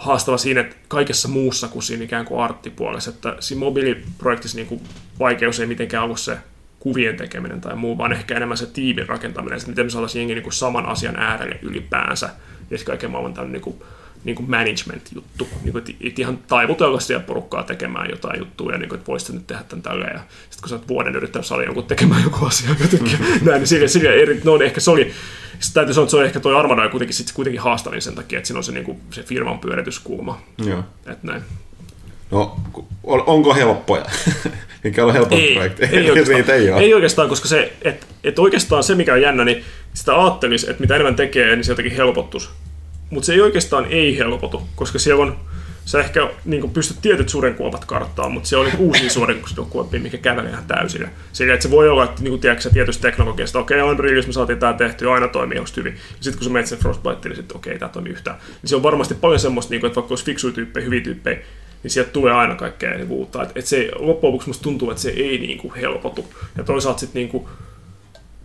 haastava siinä, että kaikessa muussa kuin siinä ikään kuin arttipuolessa, että siinä mobiiliprojektissa niin kuin vaikeus ei mitenkään ollut se kuvien tekeminen tai muu, vaan ehkä enemmän se tiimin rakentaminen, että miten me saataisiin jengi niin kuin saman asian äärelle ylipäänsä, ja sitten kaiken maailman tämmöinen niin kuin, niin kuin management-juttu, niin kuin, että ihan taivutella siellä porukkaa tekemään jotain juttua, ja niin kuin, että voisit nyt tehdä tämän tälleen, ja sitten kun sä oot vuoden yrittänyt saada jonkun tekemään joku asia jotenkin, mm. näin, niin sille, sille eri, no, niin ehkä se oli, sitten täytyy sanoa, että se on ehkä toi Armada kuitenkin, sit, kuitenkin haastavin sen takia, että siinä on se, niin kuin, se firman pyörityskulma. Joo. Että näin. No, onko helppoja? Mikä on helppo ei, projekti? Ei oikeastaan, ei, ole. ei oikeastaan, koska se, että et oikeastaan se, mikä on jännä, niin sitä ajattelisi, että mitä enemmän tekee, niin se jotenkin helpottuisi. Mutta se ei oikeastaan ei helpotu, koska siellä on, sä ehkä niin pystyt tietyt sudenkuopat karttaan, mutta se on niin uusia sudenkuoppia, mikä kävelee ihan täysillä. Sillä, että se voi olla, että niin kuin, tiedätkö, tietystä teknologiasta, okei, okay, Unrealissa me saatiin tämä tehty, aina toimii, onko hyvin. Sitten kun sä menet sen Frostbite, niin sitten okei, okay, tämä toimii yhtään. Niin se on varmasti paljon semmoista, niin kuin, että vaikka olisi fiksuja tyyppejä, hyviä tyyppejä, niin sieltä tulee aina kaikkea niin uutta. Että et se, loppujen lopuksi musta tuntuu, että se ei niin kuin, helpotu. Ja toisaalta sitten niin kuin,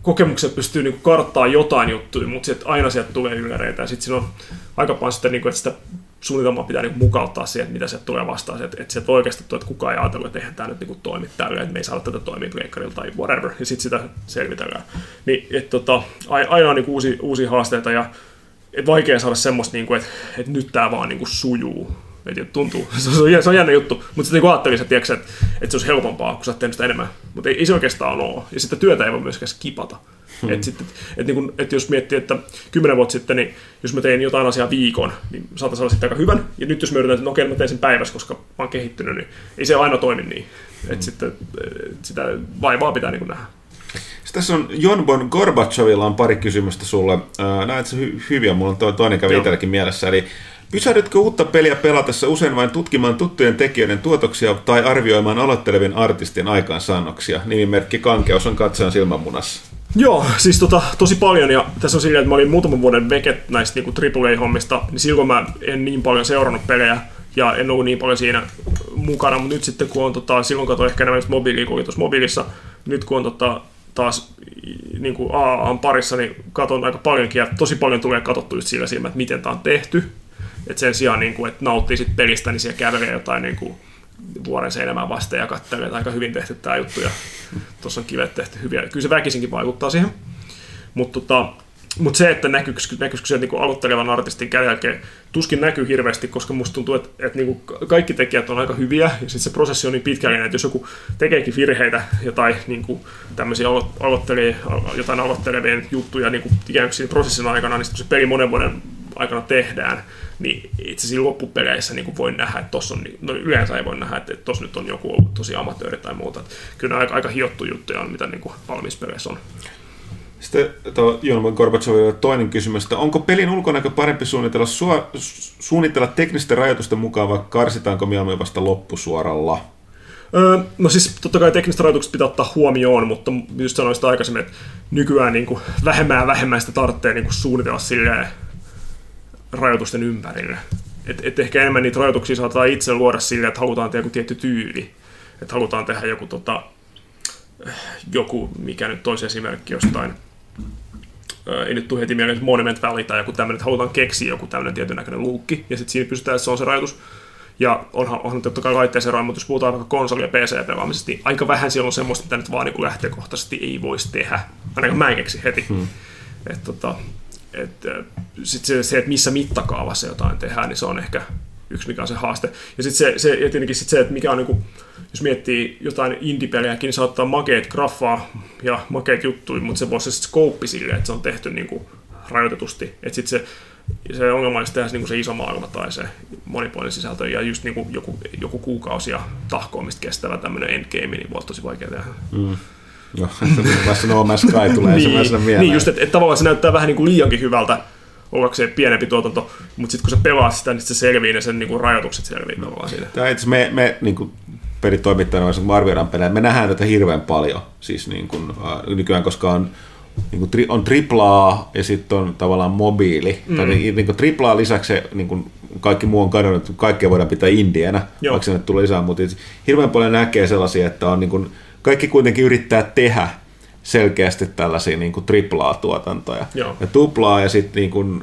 kokemukset pystyy niin karttaa jotain juttuja, mutta sitten aina sieltä tulee yläreitä. Ja sitten siinä on aika paljon sitä, niin kuin, että sitä suunnitelmaa pitää niin mukauttaa siihen, että mitä se tulee vastaan. Että, että sieltä oikeasti tuo, että kukaan ei ajatellut, että eihän tämä nyt niin toimi tällä, että me ei saada tätä toimia pleikkarilla tai whatever. Ja sitten sitä selvitellään. Niin, että tota, aina on niin uusia, uusia haasteita ja et vaikea saada semmoista, niin kuin, että, että nyt tämä vaan niin kuin sujuu et tuntuu, se on, se on jännä juttu, mutta sitten niin ajattelin, että, että, että se olisi helpompaa, kun sä oot tehnyt sitä enemmän. Mutta ei, ei, se oikeastaan ole. Ja sitten työtä ei voi myöskään skipata. Hmm. Et sitten, et niin kun, et jos miettii, että kymmenen vuotta sitten, niin jos mä tein jotain asiaa viikon, niin saatan saada sitten aika hyvän. Ja nyt jos mä yritän, että no okei, mä teen sen päivässä, koska mä oon kehittynyt, niin ei se aina toimi niin. Hmm. Et sitten et sitä vaivaa pitää niin nähdä. Sitten tässä on Jonbon Gorbachevilla on pari kysymystä sulle. Näet se hy- hyviä, mulla on toinen kävi itselläkin mielessä. Eli Pysähdytkö uutta peliä pelatessa usein vain tutkimaan tuttujen tekijöiden tuotoksia tai arvioimaan aloittelevien artistien aikaansaannoksia? Nimimerkki Kankeus on katsojan silmänmunassa. Joo, siis tota, tosi paljon, ja tässä on silleen, että mä olin muutaman vuoden veket näistä niinku AAA-hommista, niin silloin mä en niin paljon seurannut pelejä, ja en ollut niin paljon siinä mukana, mutta nyt sitten kun on, tota, silloin katsoin ehkä enemmän mobiilia kuin tuossa mobiilissa, nyt kun on tota, taas niin kuin AAAn parissa, niin katon aika paljonkin, ja tosi paljon tulee katsottu just sillä silmä, että miten tämä on tehty, et sen sijaan, niin kuin, että nauttii sit pelistä, niin siellä kävelee jotain niin kuin, vuoren seinämään vasten ja katselee, että aika hyvin tehty tämä juttu ja tuossa on kivet tehty hyviä. Kyllä se väkisinkin vaikuttaa siihen. Mutta tota, mut se, että näkyykö, näkyykö se niin aloittelevan artistin käden jälkeen, tuskin näkyy hirveästi, koska musta tuntuu, että, että niin kuin kaikki tekijät on aika hyviä ja sitten se prosessi on niin pitkällinen, että jos joku tekeekin virheitä jotain niin kuin tämmöisiä aloittelee, jotain aloittelevien juttuja niin kuin ikään kuin prosessin aikana, niin se peli monen vuoden aikana tehdään, niin itse asiassa loppupeleissä niin voi nähdä, että tossa on, no yleensä ei voi nähdä, että tuossa nyt on joku ollut tosi amatööri tai muuta. Että kyllä aika, aika hiottu juttuja on, mitä niin kuin valmispeleissä on. Sitten tuo Joona Gorbacheville toinen kysymys, että onko pelin ulkonäkö parempi suunnitella, sua, suunnitella teknisten rajoitusten mukaan vai karsitaanko mieluummin vasta loppusuoralla? Öö, no siis totta kai tekniset rajoitukset pitää ottaa huomioon, mutta just sanoin sitä aikaisemmin, että nykyään niin kuin vähemmän ja vähemmän sitä tarvitsee niin kuin suunnitella silleen rajoitusten ympärille. Et, et ehkä enemmän niitä rajoituksia saattaa itse luoda sille, että halutaan tehdä joku tietty tyyli. Että halutaan tehdä joku, tota, joku mikä nyt toisi esimerkki jostain, ei nyt tule heti mieleen Monument Valley tai joku tämmöinen, että halutaan keksiä joku tämmöinen tietyn näköinen luukki, ja sitten siinä pystytään, että se on se rajoitus. Ja onhan, onhan totta kai laitteeseen eroa, mutta jos puhutaan vaikka konsoli- ja PC-pelaamisesta, niin aika vähän siellä on semmoista, mitä nyt vaan niin lähtökohtaisesti ei voisi tehdä. Ainakaan mä en keksi heti. Hmm. Et, tota, et, sit se, se, että missä mittakaavassa jotain tehdään, niin se on ehkä yksi, mikä on se haaste. Ja sitten se, se, ja tietenkin sit se, että mikä on, niin kuin, jos miettii jotain indie-pelejäkin, niin saattaa makeet graffaa ja makeet juttuja, mutta se voisi se skouppi silleen, että se on tehty niin kuin rajoitetusti. Että sitten se, se ongelma olisi tehdä niin se iso maailma tai se monipuolinen sisältö ja just niin kuin joku, joku kuukausi ja tahkoamista kestävä tämmöinen endgame, niin voi tosi vaikea tehdä. Mm. No, vasta No Man's Sky tulee niin, ensimmäisenä mieleen. Niin, just, että et tavallaan se näyttää vähän niin kuin liiankin hyvältä ollakseen pienempi tuotanto, mutta sitten kun sä pelaat sitä, niin se selvii ne sen niin kuin rajoitukset selvii tavallaan siinä. Tämä itse me, me niin kuin pelitoimittajana, kun arvioidaan pelejä, me nähdään tätä hirveän paljon siis niin kuin, äh, nykyään, koska on niin kuin, tri, on triplaa ja sitten on tavallaan mobiili. Mm. Tai niin, niin kuin, triplaa lisäksi se, niin kuin, kaikki muu on kadonnut, kaikkea voidaan pitää indienä, Joo. vaikka sinne tulee lisää, mutta hirveän paljon näkee sellaisia, että on niin kuin, kaikki kuitenkin yrittää tehdä selkeästi tällaisia niin kuin triplaa tuotantoja. Joo. Ja tuplaa ja sitten niin kuin,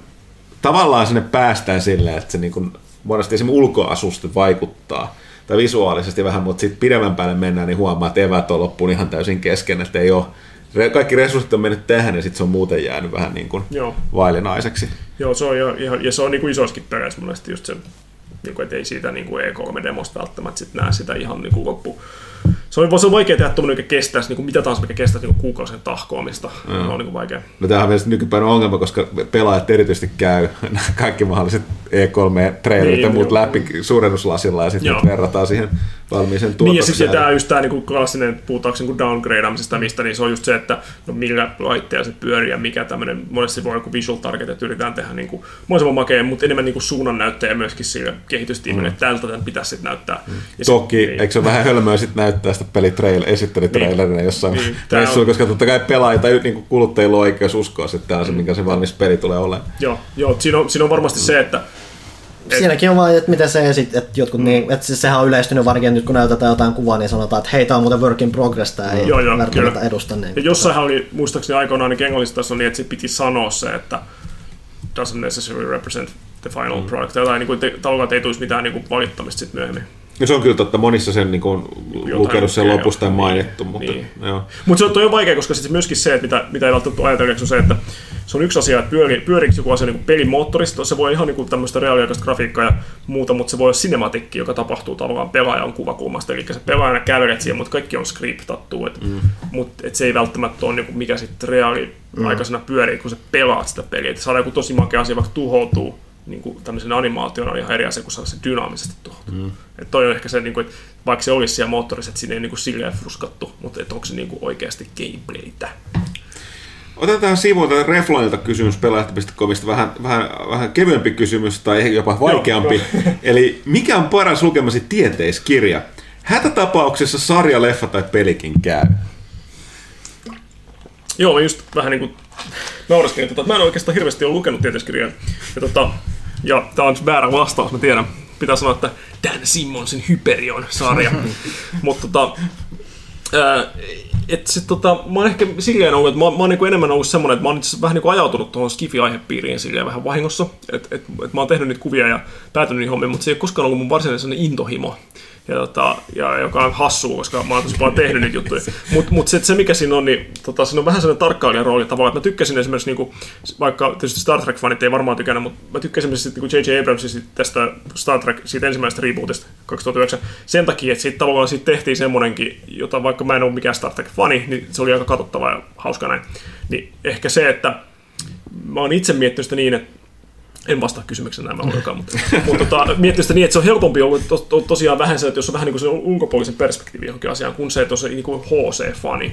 tavallaan sinne päästään silleen, että se niin kuin, monesti esimerkiksi ulkoasuste vaikuttaa tai visuaalisesti vähän, mutta sitten pidemmän päälle mennään, niin huomaa, että evät on loppuun ihan täysin kesken, että ei ole kaikki resurssit on mennyt tähän ja sitten se on muuten jäänyt vähän niin kuin Joo. vaillinaiseksi. Joo, se on ihan, ja se on niin kuin isoskin perässä monesti just se, niin kuin, että ei siitä niin kuin E3-demosta välttämättä sit näe sitä ihan niin kuin loppu, se on, se on vaikea tehdä tuommoinen, mikä kestäisi, niin kuin mitä tahansa, mikä kestäisi niin kuukausien tahkoamista. Mm. Se on niin kuin vaikea. No tämähän on myös nykypäivän ongelma, koska pelaajat erityisesti käy kaikki mahdolliset E3-trailerit niin, ja muut läpi suurennuslasilla ja sitten verrataan siihen valmiiseen Niin ja sitten tämä just tämä niin klassinen, puhutaanko niin downgradeamisesta mistä, niin se on just se, että no millä laitteella se pyörii ja mikä tämmöinen, monesti voi joku visual target, että yritetään tehdä niin kuin, mahdollisimman makea, mutta enemmän niin kuin suunnan näyttäjä myöskin sille kehitystiimille, mm. että tältä tämän pitäisi sitten näyttää. Ja Toki, sit, niin. eikö se ole vähän hölmöä sitten näyttää sitä pelitrail, esittelytrailerina niin. jossain niin. reissuilla, koska totta kai pelaajia tai niin kuluttajilla on oikeus uskoa, että tämä on se, mm. minkä se valmis peli tulee olemaan. Joo, joo siinä, on, siinä on varmasti mm. se, että et, Siinäkin on vain, että miten se esit, että jotkut mm. niin, että sehän on yleistynyt varsinkin nyt kun näytetään jotain kuvaa, niin sanotaan, että hei, tämä on muuten work in progress, tämä ei joo, joo, välttämättä edusta. Niin, ja jossainhan oli, muistaakseni aikoinaan niin englannissa niin, että se piti sanoa se, että doesn't necessarily represent the final mm. product. Tai niin kuin, tavallaan ei tulisi mitään niin kuin valittamista sitten myöhemmin. Ja se on kyllä totta, monissa sen niin kuin, lukenut sen lopusta ja mainittu. Niin, mutta, niin. Mutta se on, toi on vaikea, koska sitten myöskin se, että mitä, mitä ei välttämättä ajatella, on se, että se on yksi asia, että pyöri, pyöriikö joku asia niin pelimoottorista, se voi ihan niin kuin tämmöistä reaaliaikaista grafiikkaa ja muuta, mutta se voi olla cinematikki, joka tapahtuu tavallaan pelaajan kuvakulmasta, eli se pelaajana kävelet siihen, mutta kaikki on skriptattu, et, mm. mutta et se ei välttämättä ole niin kuin mikä sitten reaaliaikaisena mm. pyörii, kun sä pelaat sitä peliä, että saadaan joku tosi makea asia vaikka tuhoutuu, niin kuin tämmöisen animaation on ihan eri asia, kun saa se dynaamisesti tuhoutuu. Mm. Että toi on ehkä se, niin kuin, että vaikka se olisi siellä moottorissa, että siinä ei niin kuin silleen fruskattu, mutta että onko se niin kuin oikeasti gameplaytä. Otetaan sivuilta Reflonilta kysymys pelaajat.comista, vähän, vähän, vähän kevyempi kysymys tai jopa vaikeampi. Joo, joo. Eli mikä on paras lukemasi tieteiskirja? Hätätapauksessa sarja, leffa tai pelikin käy. Joo, just vähän niin kuin nauraskelin, että mä en oikeastaan hirveästi ole lukenut tieteiskirjaa. Ja, tota, ja tää on väärä vastaus, mä tiedän. Pitää sanoa, että Dan Simmonsin Hyperion-sarja. Mutta tota, et sit, tota, mä oon ehkä silleen ollut, että mä, mä oon niinku enemmän ollut semmoinen, että mä oon vähän niinku ajautunut tuohon Skifi-aihepiiriin silleen vähän vahingossa. Että et, et mä oon tehnyt niitä kuvia ja päätynyt niihin hommiin, mutta se ei ole koskaan ollut mun varsinainen intohimo ja, tota, ja joka on hassua, koska mä oon paljon tehnyt niitä juttuja. Mutta mut se, se, mikä siinä on, niin tota, siinä on vähän sellainen tarkkailijan rooli tavallaan, että mä tykkäsin esimerkiksi, niinku, vaikka tietysti Star Trek-fanit ei varmaan tykännyt, mutta mä tykkäsin esimerkiksi niinku J.J. Abramsin tästä Star Trek, siitä ensimmäisestä rebootista 2009, sen takia, että siitä tavallaan siitä tehtiin semmoinenkin, jota vaikka mä en ole mikään Star Trek-fani, niin se oli aika katsottava ja hauska näin. Niin ehkä se, että mä oon itse miettinyt sitä niin, että en vastaa kysymykseen näin ollenkaan, mutta, mutta tota, miettiä sitä niin, että se on helpompi ollut to, to, tosiaan vähän se, että jos on vähän niin kuin se ulkopuolisen perspektiivi johonkin asiaan, kun se, että on se niin kuin HC-fani.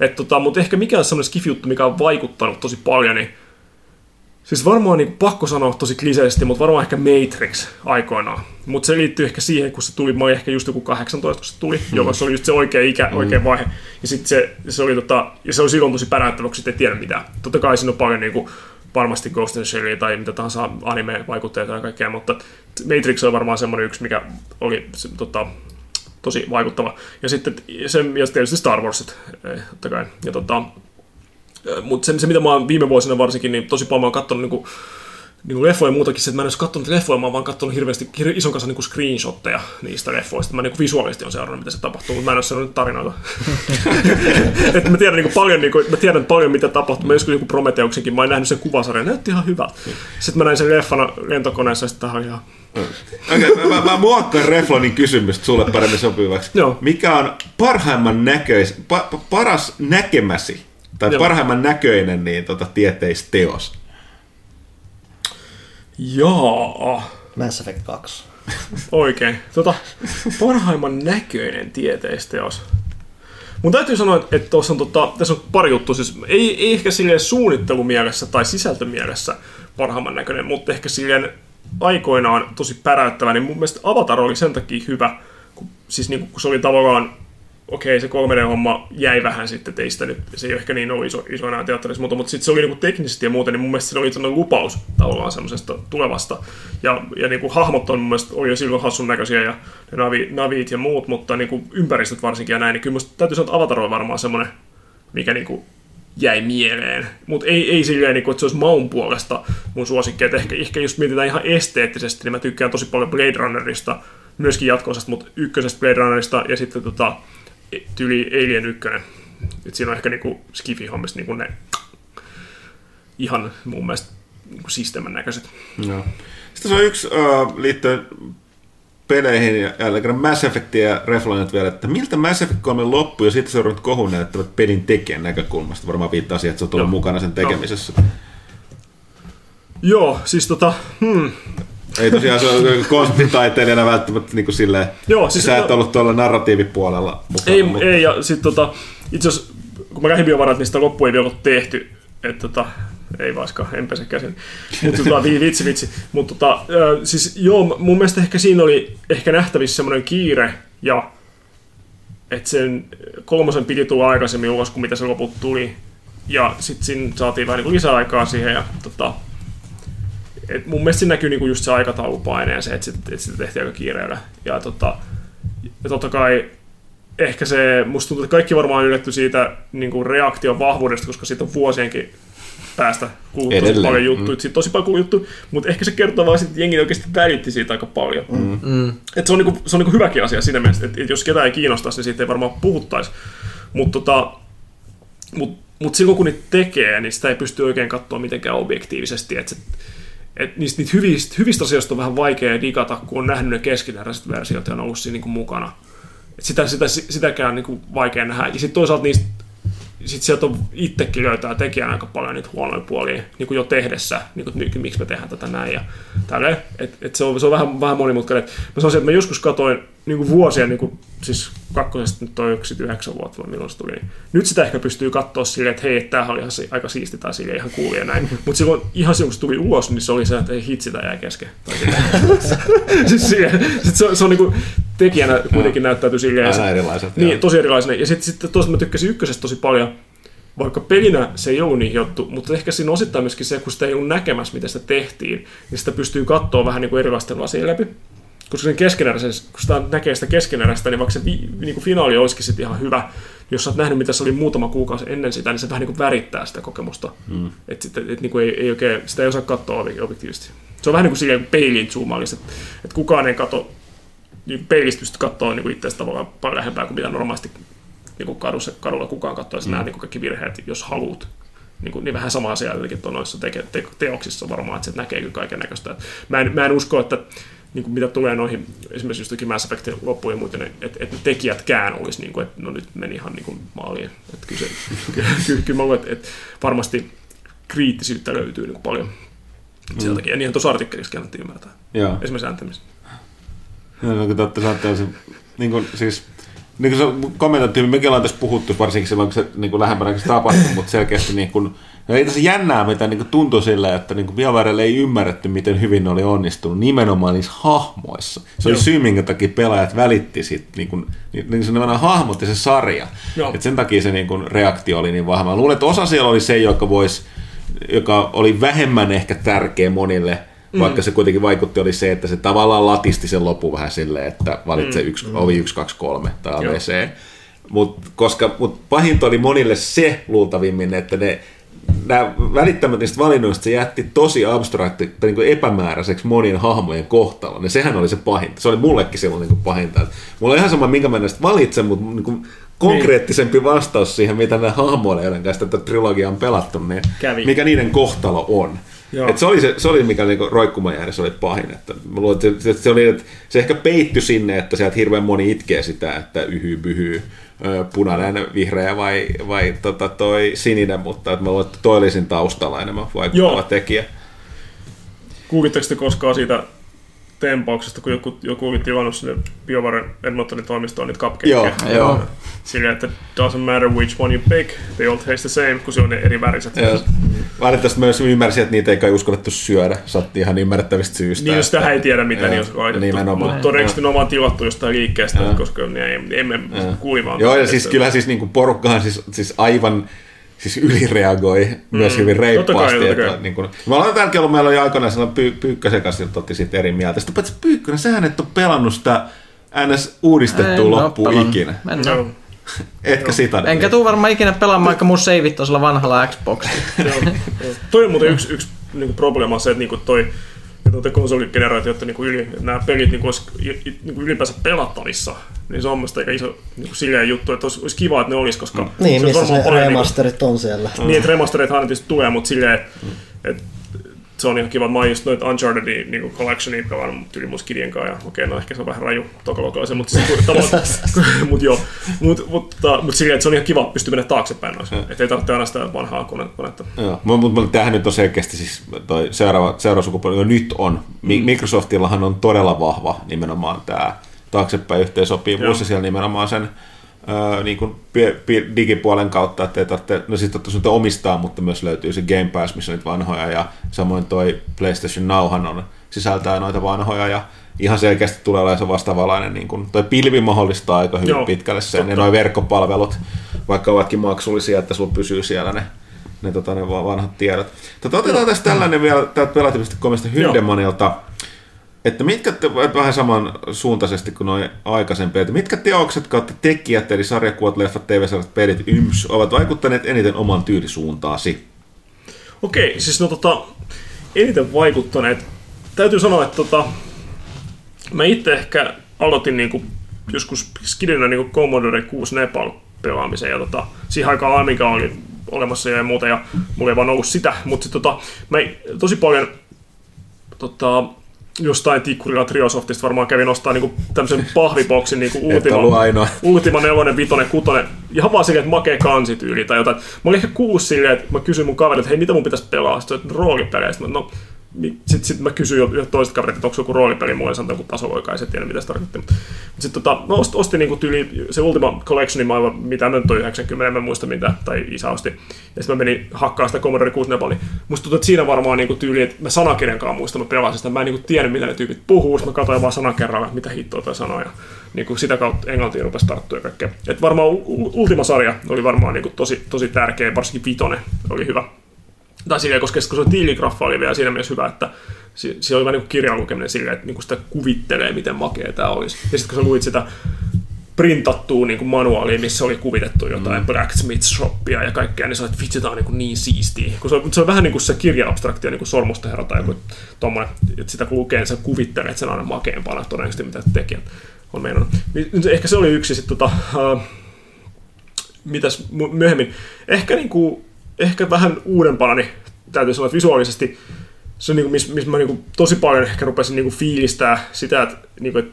Et, tota, mutta ehkä mikä on semmoinen skifjuttu, mikä on vaikuttanut tosi paljon, niin Siis varmaan niin pakko sanoa tosi kliseisesti, mutta varmaan ehkä Matrix aikoinaan. Mutta se liittyy ehkä siihen, kun se tuli, mä ehkä just joku 18, kun se tuli, mm. joka se oli just se oikea ikä, mm. oikea vaihe. Ja sitten se, se, oli tota, ja se oli silloin tosi päräyttävä, kun ei tiedä mitään. Totta kai siinä on paljon niin kuin, varmasti Ghost in Shell tai mitä tahansa anime-vaikutteita ja kaikkea, mutta Matrix on varmaan semmoinen yksi, mikä oli tota, tosi vaikuttava. Ja sitten se, ja tietysti Star Warsit, eh, totta kai. Ja tota, eh, mutta se, se, mitä mä oon viime vuosina varsinkin, niin tosi paljon mä oon katsonut niin niin kuin leffoja ja muutakin, että mä en edes katsonut leffoja, mä oon vaan katsonut hirveästi ison kanssa niin screenshotteja niistä leffoista. Mä niin kuin visuaalisesti on seurannut, mitä se tapahtuu, mutta mä en ole seurannut tarinoita. että mä tiedän niin kuin paljon, niin kuin, mä tiedän paljon, mitä tapahtuu. Mä joskus joku Prometeuksenkin, mä oon nähnyt sen kuvasarjan, näytti ihan hyvä. Sitten mä näin sen leffana lentokoneessa, ja sitten tähän ihan... Okei, okay, mä, mä muokkaan Reflonin kysymystä sulle paremmin sopivaksi. Joo. Mikä on parhaimman näköis, pa, paras näkemäsi, tai Joo. parhaimman näköinen niin, tota, tieteisteos? Joo. Mass Effect 2. Oikein. Tota, parhaimman näköinen tieteisteos. Mun täytyy sanoa, että, tuossa on, tota, tässä on pari juttua. Siis ei, ei ehkä silleen suunnittelumielessä tai sisältömielessä parhaimman näköinen, mutta ehkä silleen aikoinaan tosi päräyttävä, niin mun mielestä Avatar oli sen takia hyvä, kun, siis niin kun se oli tavallaan okei, se 3D-homma jäi vähän sitten, että ei sitä nyt, se ei ehkä niin ollut iso, iso enää teatterissa, mutta, mutta sitten se oli niin teknisesti ja muuten, niin mun mielestä se oli sellainen lupaus tavallaan semmoisesta tulevasta. Ja, ja niin kuin hahmot on mun mielestä, oli jo silloin hassun näköisiä ja ne navi, navit ja muut, mutta niin kuin ympäristöt varsinkin ja näin, niin kyllä musta täytyy sanoa, että Avatar on varmaan semmoinen, mikä niin kuin jäi mieleen. Mutta ei, ei silleen, niin kuin, että se olisi maun puolesta mun suosikki. Että ehkä, ehkä just mietitään ihan esteettisesti, niin mä tykkään tosi paljon Blade Runnerista, myöskin jatkoisesta, mutta ykkösestä Blade Runnerista ja sitten tota, tyli Alien 1. Et siinä on ehkä niinku Skifi-hommista niinku ne ihan mun mielestä niinku systeemän näköiset. Joo. Sitten se on yksi uh, liittyen peleihin ja jälleen Mass Effectia ja Reflanet vielä, että miltä Mass Effect 3 loppui ja sitten seurannut kohun näyttävät pelin tekijän näkökulmasta. Varmaan viittaa siihen, että se on ollut mukana sen tekemisessä. No. Joo, siis tota, hmm, ei tosiaan se on konseptitaiteilijana välttämättä niin kuin silleen, Joo, siis sä et no, ollut tuolla narratiivipuolella mukana. Ei, mutta... ei ja sitten tota, itse asiassa, kun mä kävin biovarat, niin sitä loppu ei vielä ollut tehty. Että tota, ei vaikka, en pese käsin. Mutta tota, vitsi, vitsi. Mutta tota, siis joo, mun mielestä ehkä siinä oli ehkä nähtävissä semmoinen kiire ja että sen kolmosen piti tulla aikaisemmin ulos kuin mitä se loput tuli. Ja sitten siinä saatiin vähän niin lisäaikaa siihen ja tota, et mun mielestä siinä näkyy niinku just se aikataulupaine ja se, että, sit, että sitä tehtiin aika kiireellä. Ja, tota, ja totta kai ehkä se, musta tuntuu, että kaikki varmaan yllätty siitä niin kuin reaktion vahvuudesta, koska siitä on vuosienkin päästä kuullut tosi paljon juttuja, mm. siitä tosi paljon juttu, mutta ehkä se kertoo vaan että jengi oikeasti välitti siitä aika paljon. Mm. Mm. Et se on, niinku, se on niinku hyväkin asia siinä mielessä, että et jos ketään ei kiinnostaisi, niin siitä ei varmaan puhuttaisi. Mutta tota, mut, mut silloin kun niitä tekee, niin sitä ei pysty oikein katsoa mitenkään objektiivisesti. Että et niistä niitä hyvistä, hyvistä asioista on vähän vaikea digata, kun on nähnyt ne keskinäiset versiot ja on ollut siinä niin kuin mukana. Et sitä, sitä, sitäkään niin kuin vaikea nähdä. Ja sitten toisaalta niistä sit sieltä on itsekin löytää tekijän aika paljon niitä huonoja puolia niin kuin jo tehdessä, niin kuin, miksi me tehdään tätä näin ja tälleen. Et, et se, on, se on vähän, vähän monimutkainen. Mä sanoisin, että mä joskus katoin niin kuin vuosia, niin kuin, siis kakkosesta nyt toi yhdeksän vuotta vai milloin se tuli. Niin nyt sitä ehkä pystyy katsoa silleen, että hei, tämähän oli ihan, aika siisti tai silleen ihan cool ja näin. Mutta silloin ihan silloin, kun se tuli ulos, niin se oli se, että ei hitsi, tämä jäi kesken. siis siihen, sit se, se on niin kuin, tekijänä kuitenkin näyttäytyy silleen. Aina erilaiset. Niin, tosi erilaisena. Ja sitten sit, toisaalta mä tykkäsin ykkösestä tosi paljon, vaikka pelinä se ei ollut niin juttu, mutta ehkä siinä osittain myöskin se, kun sitä ei ollut näkemässä, mitä sitä tehtiin, niin sitä pystyy katsoa vähän niin kuin erilaisten lasien läpi koska sen keskeneräisen, kun sitä näkee sitä keskeneräistä, niin vaikka se vi, niin kuin finaali olisikin sitten ihan hyvä, niin jos sä oot nähnyt, mitä se oli muutama kuukausi ennen sitä, niin se vähän niin kuin värittää sitä kokemusta. Mm. Että et, et, niin ei, ei oikein, sitä ei osaa katsoa objektiivisesti. Se on vähän niin kuin silleen peilin zoomaalis, että, että kukaan ei katso, niin peilistä pystyy katsoa niin itsestä tavallaan paljon lähempää kuin mitä normaalisti niin kuin kadussa, kadulla kukaan katsoo, ja mm. näet niin kaikki virheet, jos haluat. Niin, kuin, niin vähän sama asia jotenkin noissa te- te- teoksissa varmaan, että se näkee kyllä kaiken näköistä. Mä en, mä en usko, että niin kuin mitä tulee noihin, esimerkiksi just Mass Effectin loppuun ja muuten, että, että ne tekijätkään olisi, niin kuin, että no nyt meni ihan niin kuin maaliin. Että kyllä, se, kyllä, kyllä mä luulen, että, että varmasti kriittisyyttä löytyy niin kuin paljon mm. sieltäkin. Ja niinhän tuossa artikkelissa kannattiin ymmärtää. Joo. Esimerkiksi Anthemissa. Joo, no, kun te olette saatte se, niin kuin, siis niin kuin se kommentoitiin, mekin ollaan tässä puhuttu varsinkin silloin, kun se niin kuin lähempänä se tapahtui, mutta selkeästi niin kuin, ei tässä jännää, mitä niin tuntui sillä, että niin BioWarelle ei ymmärretty, miten hyvin ne oli onnistunut nimenomaan niissä hahmoissa. Se oli Joo. syy, minkä takia pelaajat välitti sit, niin kuin, niin se hahmotti se sarja. Et sen takia se niin kuin, reaktio oli niin vahva. luulen, että osa siellä oli se, joka, vois, joka oli vähemmän ehkä tärkeä monille, mm. vaikka se kuitenkin vaikutti oli se, että se tavallaan latisti sen lopun vähän silleen, että valitse mm. yksi, mm. ovi 1, 2, 3 tai ABC. Mutta koska mut pahinta oli monille se luultavimmin, että ne nämä välittämät niistä valinnoista se jätti tosi abstrakti, niin kuin epämääräiseksi monien hahmojen kohtalon. Ja sehän oli se pahinta. Se oli mullekin silloin niin kuin pahinta. Että mulla on ihan sama, minkä mä näistä valitsen, mutta niin kuin konkreettisempi niin. vastaus siihen, mitä nämä hahmoille, joiden kanssa tätä trilogiaa on pelattu, niin Kävi. mikä niiden kohtalo on. Et se, oli se, se oli mikä niinku roikkumaan oli pahin. Että mä luulen, että se, oli, että se ehkä peitty sinne, että sieltä hirveän moni itkee sitä, että yhyy byhyy punainen, vihreä vai, vai tota toi sininen, mutta että mä luulen, että toi oli siinä taustalla enemmän vaikuttava Joo. tekijä. Kuulitteko te koskaan siitä tempauksesta, kun joku, joku oli tilannut sinne BioVaren Edmontonin toimistoon niitä cupcakeja. Joo, joo. Silleen, että doesn't matter which one you pick, they all taste the same, kun se on ne eri väriset. Joo. Valitettavasti myös ymmärsin, että niitä ei kai uskallettu syödä. Satti ihan ymmärrettävistä syistä. Niin, sitä että- ei tiedä, mitä niissä on laitettu. Mutta todennäköisesti ne on vaan tilattu jostain liikkeestä, koska ne ei, emme kuivaa. Joo, ja siis kyllä siis niinku porukkahan siis, siis aivan siis ylireagoi myös hyvin Totta kai, reippaasti. totta että, kai. niin kuin, me ollaan täälläkin ollut, meillä oli aikoinaan sellainen py, Pyykkösen kanssa, jotka otti siitä eri mieltä. Sitten paitsi Pyykkönen, sähän et ole pelannut sitä NS uudistettua loppuun ikinä. En oo. Etkä sitä. Enkä tuu varmaan ikinä pelaamaan, vaikka mun seivit tuolla vanhalla Xboxilla. Toi on muuten yksi, yksi niinku probleema on se, että niinku toi että konsoligeneraatiot niinku yli, että nämä pelit niinku olisi i- niinku ylipäänsä pelattavissa, niin se on mielestäni aika iso niinku silleen juttu, että olisi, olisi kiva, että ne olisi, koska Niin, se missä se paljon niinku- remasterit on siellä. Niin, että remastereithan aina tietysti tulee, mutta silleen, että et, se on ihan kiva. Mä oon just noita Unchartedin niin collectionia pelannut tyyli mun skidien kanssa, ja okei, no ehkä se on vähän raju tokalokaisen, mutta siis tavallaan, mut joo, mut, mutta, mutta silleen, että se on ihan kiva pystyä mennä taaksepäin noissa, että ei tarvitse aina sitä vanhaa kone- konetta. Joo, mutta mut, tämähän nyt on selkeästi siis toi seuraava, seuraava sukupolvi, jo nyt on. Mi- Mm. Microsoftillahan on todella vahva nimenomaan tämä taaksepäin yhteensopivuus ja siellä nimenomaan sen öö, niin kuin digipuolen kautta, että ei tarvitse, no siis totta sun omistaa, mutta myös löytyy se Game Pass, missä on niitä vanhoja ja samoin toi PlayStation Nowhan on, sisältää noita vanhoja ja ihan selkeästi tulee olemaan se vastaavanlainen, niin kuin, toi pilvi mahdollistaa aika hyvin Joo, pitkälle sen, ja totta. noi verkkopalvelut, vaikka ovatkin maksullisia, että sulla pysyy siellä ne ne, tota, ne va- vanhat tiedot. Tota, otetaan tästä tällainen vielä täältä pelaatimista komista Hyndemanilta, että mitkä, te, vähän saman suuntaisesti kuin noin aikaisempi, että mitkä teokset kautta tekijät, eli sarjakuvat, leffat, tv-sarjat, pelit, yms, ovat vaikuttaneet eniten oman tyylisuuntaasi? Okei, siis no tota, eniten vaikuttaneet. Täytyy sanoa, että tota, mä itse ehkä aloitin niinku joskus skidinä niinku Commodore 6 Nepal pelaamisen ja tota, siihen aikaan Amiga oli olemassa ja muuta ja mulla ei vaan ollut sitä, mutta tota, mä tosi paljon tota, jostain tikkurilla Triosoftista varmaan kävin ostaa niinku tämmöisen pahviboksin niinku Ultima. Ultima 4, 5, 6, ihan vaan silleen, että makee kansityyli tai jotain. Mä olin ehkä kuusi silleen, että mä kysyin mun kaverilta, että hei, mitä mun pitäisi pelaa? Sitten että roolipelejä. Sitten mä, no, sitten sit mä kysyin jo jo toiset kaverit, että onko joku roolipeli, mulle sanoi joku tasovoika, ei se tiedä mitä se tarkoitti. Sitten tota, mä ostin, ostin niinku tyyli, se Ultima Collectionin maailma, mitä mä nyt on 90, en mä muista mitä, tai isä osti. Ja sitten mä menin hakkaa sitä Commodore 6 Nepali. Musta tuntuu, että siinä varmaan niinku tyyli, että mä sanakirjan kanssa muistan, mä pelasin sitä, mä en niinku tiennyt mitä ne tyypit puhuu, mä katsoin vaan sanan kerralla, mitä hittoa toi sanoo. Ja niinku sitä kautta englantiin rupesi tarttua ja kaikkea. Et varmaan Ultima-sarja oli varmaan niinku tosi, tosi tärkeä, varsinkin Vitonen oli hyvä tai silleen, koska se tiiligraffa oli vielä siinä mielessä hyvä, että siellä oli vähän niin kuin kirjan lukeminen silleen, että niin kuin sitä kuvittelee, miten makea tämä olisi. Ja sitten kun sä luit sitä printattua niin kuin manuaalia, missä oli kuvitettu jotain mm. Blacksmith Shopia ja kaikkea, niin sä olet, vitsi, tää on niin, kuin niin siistiä. Kun se, on, se on vähän niin kuin se kirja-abstraktio, niin kuin Sormusten herra tai joku tommonen, että sitä kun lukee, niin sä kuvittelet sen aina makeampana todennäköisesti, mitä tekijät on meinannut. Niin Ehkä se oli yksi sitten tota, uh, mitäs myöhemmin. Ehkä, niinku, ehkä vähän uudempana, niin täytyy sanoa, että visuaalisesti se on niinku, missä mis mä niinku, tosi paljon ehkä rupesin niinku, fiilistää sitä, että niinku, et,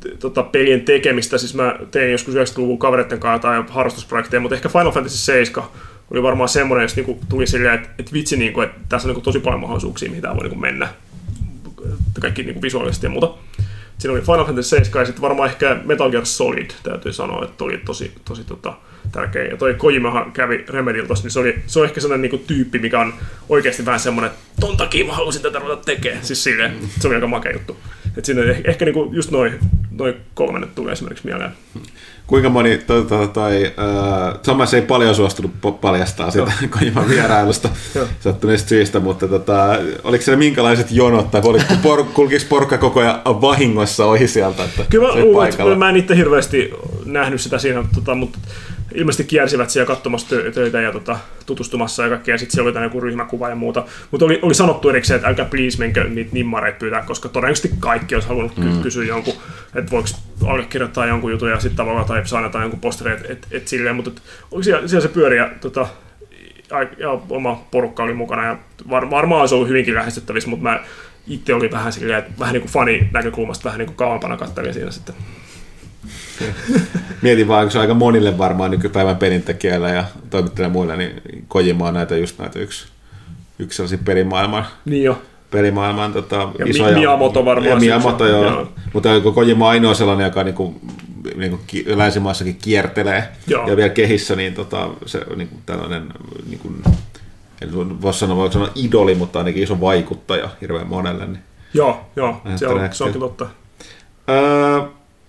t- tota, pelien tekemistä. Siis mä tein joskus 90-luvun kavereiden kanssa jotain harrastusprojekteja, mutta ehkä Final Fantasy 7 oli varmaan semmoinen, jos niinku, tuli silleen, että, että vitsi, niinku, että tässä on niinku, tosi paljon mahdollisuuksia, mihin tämä voi niinku, mennä. Kaikki niinku, visuaalisesti ja muuta. Siinä oli Final Fantasy 7 ja sitten varmaan ehkä Metal Gear Solid, täytyy sanoa, että oli tosi, tosi tota, tärkeä. Ja toi Kojimahan kävi Remedil tossa, niin se, oli, se on ehkä sellainen niinku tyyppi, mikä on oikeasti vähän semmoinen, että ton takia mä halusin tätä ruveta tekemään. Siis silleen, se oli aika makea juttu. Et siinä ehkä, ehkä niinku just noin noi kolme nyt tulee esimerkiksi mieleen. Kuinka moni, toi, toi, toi, äh, Thomas ei paljon suostunut paljastaa sitä Kojiman vierailusta sattuneesta syistä, mutta tota, oliko siellä minkälaiset jonot, tai oliko por, kulkisi porukka koko ajan vahingossa ohi sieltä, että Kyllä mä luulen, mä en itse hirveästi nähnyt sitä siinä, tota, mutta ilmeisesti kiersivät siellä katsomassa tö- töitä ja tota, tutustumassa ja kaikkea, ja sitten siellä oli joku ryhmäkuva ja muuta. Mutta oli, oli sanottu erikseen, että älkää please menkö niitä nimmareita pyytää, koska todennäköisesti kaikki olisi halunnut mm. kysyä jonkun, että voiko allekirjoittaa jonkun jutun ja sitten tavallaan tai saada jonkun posteri, että et, et silleen, mutta et, oli siellä, siellä se pyöri ja, tota, ja, ja oma porukka oli mukana ja var, varmaan olisi ollut hyvinkin lähestyttävissä, mutta mä itse oli vähän silleen, että vähän niin kuin fani näkökulmasta vähän niin kuin kauempana kattelin siinä sitten. Mietin vaan, kun se on aika monille varmaan nykypäivän pelintekijöillä ja toimittajille muille, niin Kojima on näitä just näitä yksi, yksi sellaisia pelimaailman Niin jo. pelimaailman tota, Ja isoja... Mi- Miyamoto varmaan Ja Miyamoto, joo. joo. Mutta Kojima ainoa sellainen, joka niinku, niinku ki- länsimaissakin kiertelee Joo. ja vielä kehissä, niin tota, se niinku, tällainen, niinku, en voisi sanoa, voiko sanoa idoli, mutta ainakin iso vaikuttaja hirveän monelle. Niin. Joo, joo, se, on, se onkin totta. Öö,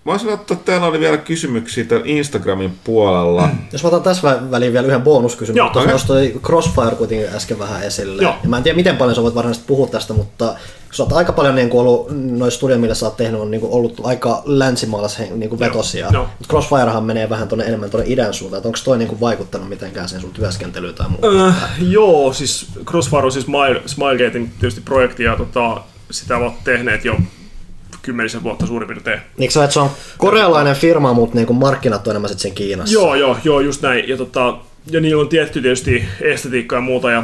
voisin ottaa, että täällä oli vielä kysymyksiä täällä Instagramin puolella. Jos mä otan tässä vä- väliin vielä yhden bonuskysymyksen, Joo, tuossa okei. nostoi Crossfire kuitenkin äsken vähän esille. Joo. Ja mä en tiedä, miten paljon sä voit varsinaisesti puhua tästä, mutta sä oot aika paljon niin kuin ollut, noissa studioissa, mitä sä oot tehnyt, on niin kuin ollut aika länsimaalais niin kuin vetosia. Joo. Mutta Crossfirehan menee vähän tuonne enemmän tuonne idän suuntaan. Onko toi niin kuin vaikuttanut mitenkään siihen sun työskentelyyn tai muuta? Öö, joo, siis Crossfire on siis Smile, Smilegatein tietysti projekti ja tota, sitä ovat tehneet jo kymmenisen vuotta suurin piirtein. Niin sä, että se on korealainen firma, mutta niin kuin markkinat on enemmän sen Kiinassa? Joo, joo, joo, just näin. Ja, tota, ja niillä on tietty tietysti estetiikkaa ja muuta. Ja,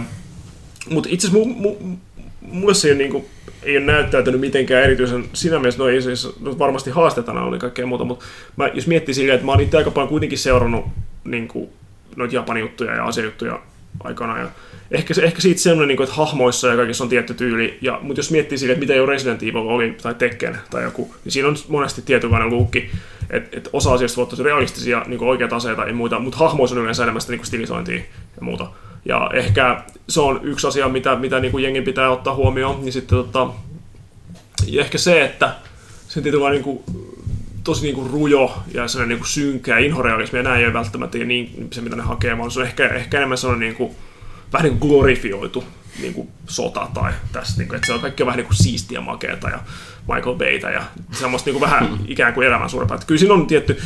mutta itse asiassa mu, mu, mulle se ei ole, niinku, ei ole näyttäytynyt mitenkään erityisen, siinä mielessä no ei siis, no varmasti haastetana oli kaikkea muuta, mutta mä, jos miettii silleen, että mä oon itse aika paljon kuitenkin seurannut niinku, noita Japanin juttuja ja asiajuttuja aikana, ja ehkä, ehkä siitä semmoinen, niinku, että hahmoissa ja kaikissa on tietty tyyli, ja, mutta jos miettii silleen, että mitä jo Resident Evil oli, tai Tekken tai joku, niin siinä on monesti tietynlainen luukki, että et osa asioista voi olla tosi realistisia, niin oikeat aseita ja muita, mutta hahmoissa on yleensä enemmän sitä niin stilisointia ja muuta. Ja ehkä se on yksi asia, mitä, mitä niin kuin jengin pitää ottaa huomioon. Niin sitten tota, ja ehkä se, että se tietynlainen niin kuin, tosi niin kuin rujo ja sellainen niin kuin synkä ja inhorealismi ja näin ei ole välttämättä niin se, mitä ne hakee, vaan se on ehkä, ehkä enemmän sellainen niin kuin, vähän niin kuin glorifioitu niin kuin sota tai tässä, niin kuin, että se on kaikki on vähän niin kuin siistiä makeata ja Michael Baytä ja semmoista niin kuin vähän ikään kuin elämän suurempaa. Että kyllä siinä on tietty,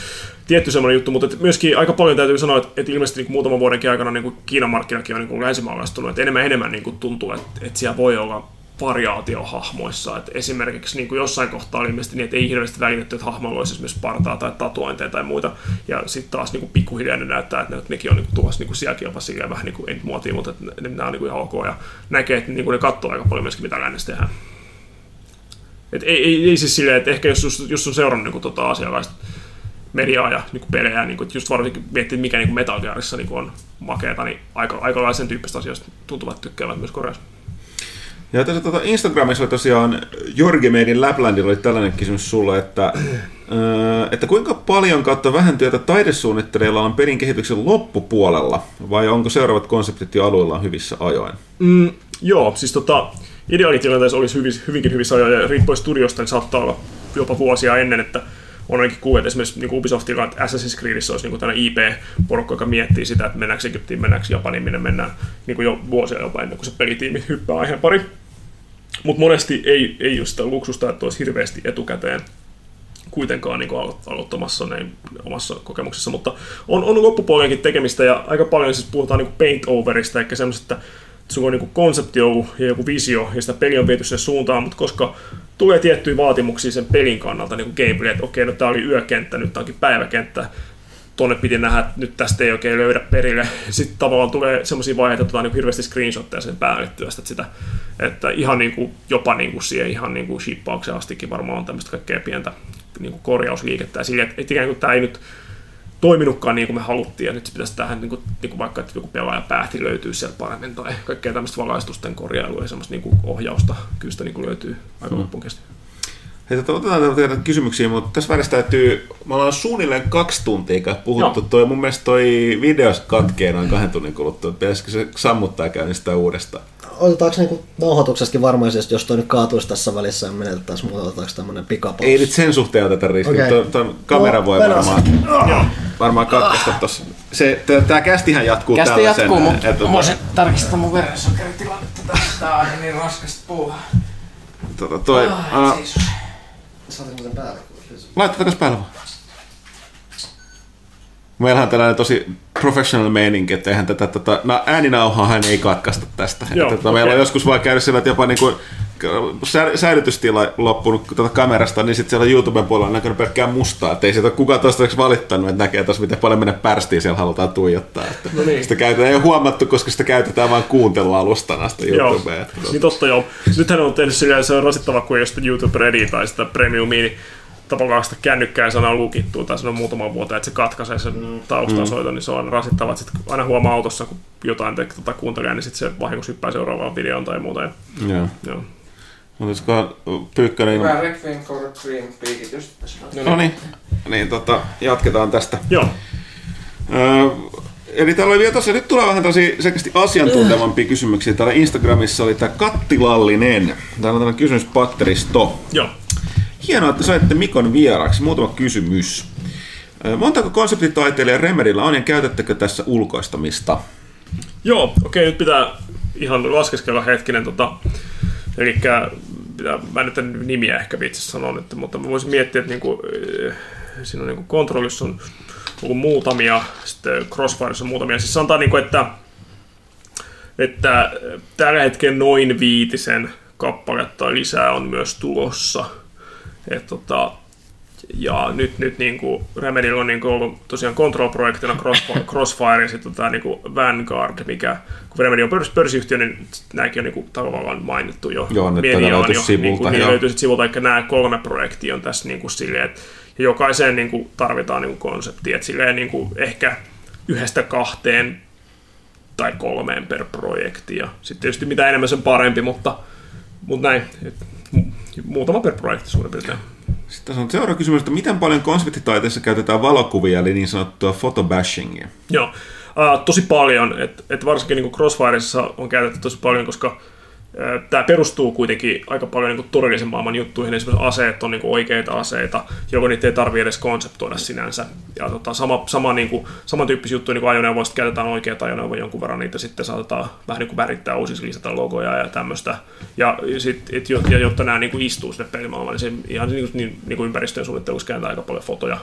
tietty semmoinen juttu, mutta myöskin aika paljon täytyy sanoa, että, että ilmeisesti niin kuin muutaman vuodenkin aikana niin kuin Kiinan markkinakin on niin kuin länsimaalaistunut, että enemmän enemmän niin kuin tuntuu, että, että siellä voi olla variaatio hahmoissa. Et esimerkiksi niin kuin jossain kohtaa oli ilmeisesti niin, että ei hirveästi välitetty, että hahmoilla olisi esimerkiksi partaa tai tatuointeja tai muita. Ja sitten taas niin kuin pikkuhiljaa ne näyttää, että ne, nekin on niin kuin tulossa niin sielläkin jopa silleen vähän niin kuin, ei mutta että ne, nämä on niin kuin ihan ok. Ja näkee, että niin kuin ne katsoo aika paljon myöskin, mitä lännessä tehdään. Et ei, ei, ei, siis silleen, että ehkä jos, jos on seurannut niin kuin, tota asialaista mediaa ja niin kuin pelejä, niin kuin, just varsinkin miettii, mikä niin kuin Metal Gearissa niin kuin on makeata, niin aika, aika lailla sen tyyppistä asioista tuntuvat tykkäävät myös Koreassa. Ja tässä tuota, Instagramissa oli tosiaan Jorge Meidin Laplandilla oli tällainen kysymys sulle, että, öö, että kuinka paljon kautta vähän työtä taidesuunnittelijalla on pelin kehityksen loppupuolella, vai onko seuraavat konseptit jo alueellaan hyvissä ajoin? Mm, joo, siis tota, ideaalitilanteessa olisi hyvin, hyvinkin hyvissä ajoin, ja riippuen studiosta, niin saattaa olla jopa vuosia ennen, että on ainakin kuullut, että esimerkiksi niin Ubisoftilla, että Assassin's Creedissä olisi niin IP-porukka, joka miettii sitä, että mennäänkö Egyptiin, mennäänkö Japaniin, minne mennään niin jo vuosia jopa ennen kuin se pelitiimi hyppää aiheen pari. Mutta monesti ei, ei ole sitä luksusta, että olisi hirveästi etukäteen kuitenkaan niin alo- aloittamassa näin omassa kokemuksessa, mutta on, on loppupuolenkin tekemistä ja aika paljon siis puhutaan niin paint overista, eli semmoisesta, että sun on niin konsepti ollut ja joku visio ja sitä peli on viety sen suuntaan, mutta koska tulee tiettyjä vaatimuksia sen pelin kannalta, niin kuin gameplay, että okei, no tää oli yökenttä, nyt tää onkin päiväkenttä, tonne piti nähdä, että nyt tästä ei oikein löydä perille. Sitten tavallaan tulee semmoisia vaiheita, että otetaan niin hirveästi screenshotteja sen päälle työstä sitä. Että ihan niin kuin, jopa niin kuin siihen ihan niin kuin shippaukseen astikin varmaan on tämmöistä kaikkea pientä niin kuin korjausliikettä. Ja sille, että, että ikään kuin tämä ei nyt toiminutkaan niin kuin me haluttiin, ja nyt se pitäisi tähän niin kuin, niin kuin vaikka, että joku pelaaja päähti löytyy sieltä paremmin, tai kaikkea tämmöistä valaistusten korjailua ja semmoista niin kuin ohjausta, kyllä sitä niin kuin löytyy aika mm. loppuun kesti. Hei, tota, otetaan teitä kysymyksiä, mutta tässä välissä täytyy, me ollaan suunnilleen kaksi tuntia kai puhuttu, Joo. toi, mun mielestä toi videos katkee noin kahden tunnin kuluttua, että pitäisikö se sammuttaa ja käynnistää uudestaan? Otetaanko niinku nauhoituksestakin varmaisesti, jos toi nyt kaatuisi tässä välissä ja menetettäisiin muuta, otetaanko tämmönen pikapaus? Ei nyt sen suhteen oteta riskiä, Okei. okay. tuon kamera No, voi mennään varmaan, varmaan katkaista tossa. Se, tää kästihän jatkuu Kästi tällaisen. jatkuu, mutta että mä voisin tarkistaa mun verensokeritilannetta tästä. Tää on niin raskasta puuhaa. tota, toi, Ah, Saatko sen päälle? laita takas päälle vaan. Meillähän on tällainen tosi professional meininki, että eihän tätä, tätä no, ääninauhaahan ei katkaista tästä. Joo, että, tota, Meillä on joskus vaan käynyt sillä, että jopa niin kuin, sä- säilytystila loppunut tuota kamerasta, niin sitten siellä YouTuben puolella on näkynyt pelkkää mustaa, että ei sieltä kukaan toistaiseksi valittanut, että näkee taas miten paljon meidän pärstiin siellä halutaan tuijottaa. Että No niin. Sitä käytetään, ei ole huomattu, koska sitä käytetään vain kuuntelualustana sitä Joo, YouTubea. Että, niin totta joo. Nythän on tehnyt silleen, se on rasittava, kun ei ole sitä YouTube Ready tai sitä Premiumia, niin tavallaan sitä kännykkää sana lukittua tai sanoo muutaman vuotta, että se katkaisee sen taustasoiton, niin se on rasittava. Että sit aina huomaa autossa, kun jotain te, tota, kuuntelee, niin sitten se vahingossa hyppää seuraavaan videoon tai muuta. Ja, Joo. joo. Olisiko Pyykkönen ilman? Hyvä Requiem for a Dream piikitys tässä. No niin, niin tota, jatketaan tästä. Joo. Öö, eli täällä oli vielä tosiaan, nyt tulee vähän tosi selkeästi asiantuntevampia kysymyksiä. Täällä Instagramissa oli tämä Kattilallinen. Täällä on tämmöinen kysymyspatteristo. Joo. Hienoa, että saitte Mikon vieraksi. Muutama kysymys. Montako konseptitaiteilija Remedillä on ja käytättekö tässä ulkoistamista? Joo, okei, nyt pitää ihan laskeskella hetkinen. Tota, eli pitää, mä nyt en nimiä ehkä vitsi sanoa nyt, mutta mä voisin miettiä, että niinku, siinä on niinku kontrollissa on ollut muutamia, sitten Crossfireissa on muutamia. Siis sanotaan, niinku, että, että tällä hetkellä noin viitisen kappaletta lisää on myös tulossa. Et, tota, ja nyt, nyt niin kuin Remedyllä on niin kuin ollut tosiaan Control-projektina Crossfire, Crossfire ja sitten tämä niin kuin Vanguard, mikä kun Remedy on pörs, pörssiyhtiö, niin nämäkin on niin kuin, tavallaan mainittu jo. Joo, nyt on löytyy jo, sivulta, niin kuin, niin joo. löytyy sit sivulta, eli nämä kolme projektia on tässä niin kuin silleen, että ja jokaiseen niin kuin, tarvitaan niin kuin konsepti, että silleen niin kuin, ehkä yhdestä kahteen tai kolmeen per projekti. Ja sitten tietysti mitä enemmän sen parempi, mutta, mutta näin, et, mu- muutama per projekti suurin piirtein. Sitten on seuraava kysymys, että miten paljon konseptitaiteessa käytetään valokuvia, eli niin sanottua photobashingia? Joo, uh, tosi paljon, että et varsinkin niin Crossfireissa on käytetty tosi paljon, koska tämä perustuu kuitenkin aika paljon niin todellisen maailman juttuihin. Esimerkiksi aseet on niin oikeita aseita, jolloin niitä ei tarvitse edes konseptoida sinänsä. Ja tota, sama, sama, niin kuin, samantyyppisiä juttuja niin kuin ajoneuvoista käytetään oikeita ajoneuvoja jonkun verran, niitä sitten saatetaan vähän niin kuin värittää uusiksi, lisätä logoja ja tämmöistä. Ja, sit, et, ja jotta nämä niin kuin istuu sinne pelimaailmaan, niin se ihan niin, niin, niin kuin ympäristöjen suunnittelussa kääntää aika paljon fotoja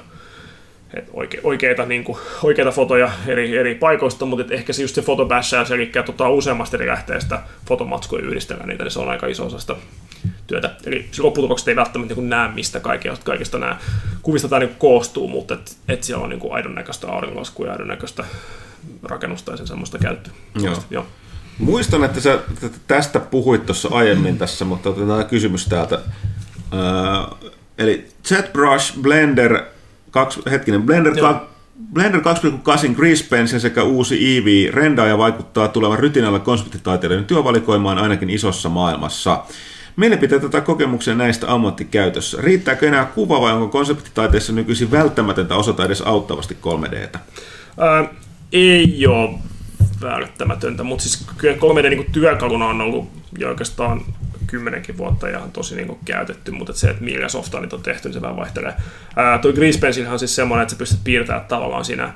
et oike, oikeita, niin kuin, oikeita fotoja eri, eri paikoista, mutta et ehkä se just se fotobässäys, eli tota, useammasta eri lähteestä fotomatskuja yhdistellään niitä, niin se on aika iso osa sitä työtä. Eli se lopputulokset ei välttämättä niin näe, mistä kaikista, kaikista nämä kuvista tämä niin koostuu, mutta et, et siellä on niin kuin aidon näköistä auringonlaskua ja aidon näköistä rakennusta ja sen semmoista käyttöä. Joo. Joo. Muistan, että sä tästä puhuit tuossa aiemmin tässä, mutta otetaan kysymys täältä. Öö, eli ZBrush, Blender, kaksi, hetkinen, Blender, Joo. Blender 2.8 Grease Pencil sekä uusi EV rendaaja vaikuttaa tulevan rytinällä konseptitaiteilijoiden työvalikoimaan ainakin isossa maailmassa. Mielipiteitä tai kokemuksia näistä ammattikäytössä. Riittääkö enää kuva vai onko konseptitaiteessa nykyisin välttämätöntä osata edes auttavasti 3Dtä? Ää, ei ole välttämätöntä, mutta siis kyllä 3D niin työkaluna on ollut jo oikeastaan kymmenenkin vuotta ja on tosi niin kuin, käytetty, mutta et se, että millä niitä on tehty, niin se vähän vaihtelee. Ää, toi Grease on siis semmoinen, että sä pystyt piirtämään tavallaan siinä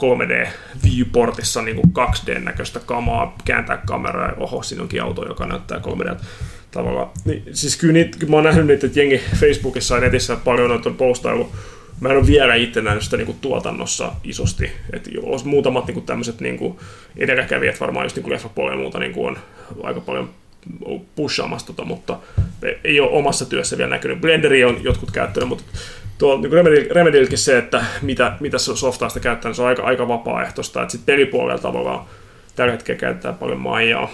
3D-viewportissa niin 2D-näköistä kamaa, kääntää kameraa ja oho, siinä onkin auto, joka näyttää 3D tavallaan. Niin, siis kyllä, niitä, mä oon nähnyt niitä, että jengi Facebookissa ja netissä paljon noita on postailu. Mä en ole vielä itse nähnyt sitä niin tuotannossa isosti. Et jos muutamat niin tämmöiset niin edelläkävijät, varmaan just niin leffapuolella ja muuta, niin on aika paljon pushaamassa tota, mutta ei ole omassa työssä vielä näkynyt. Blenderi on jotkut käyttänyt, mutta tuolla niin Remedy, Remedylläkin se, että mitä, mitä se softaa käyttää, se on aika, aika vapaaehtoista. Sitten pelipuolella tavallaan tällä hetkellä käytetään paljon maijaa,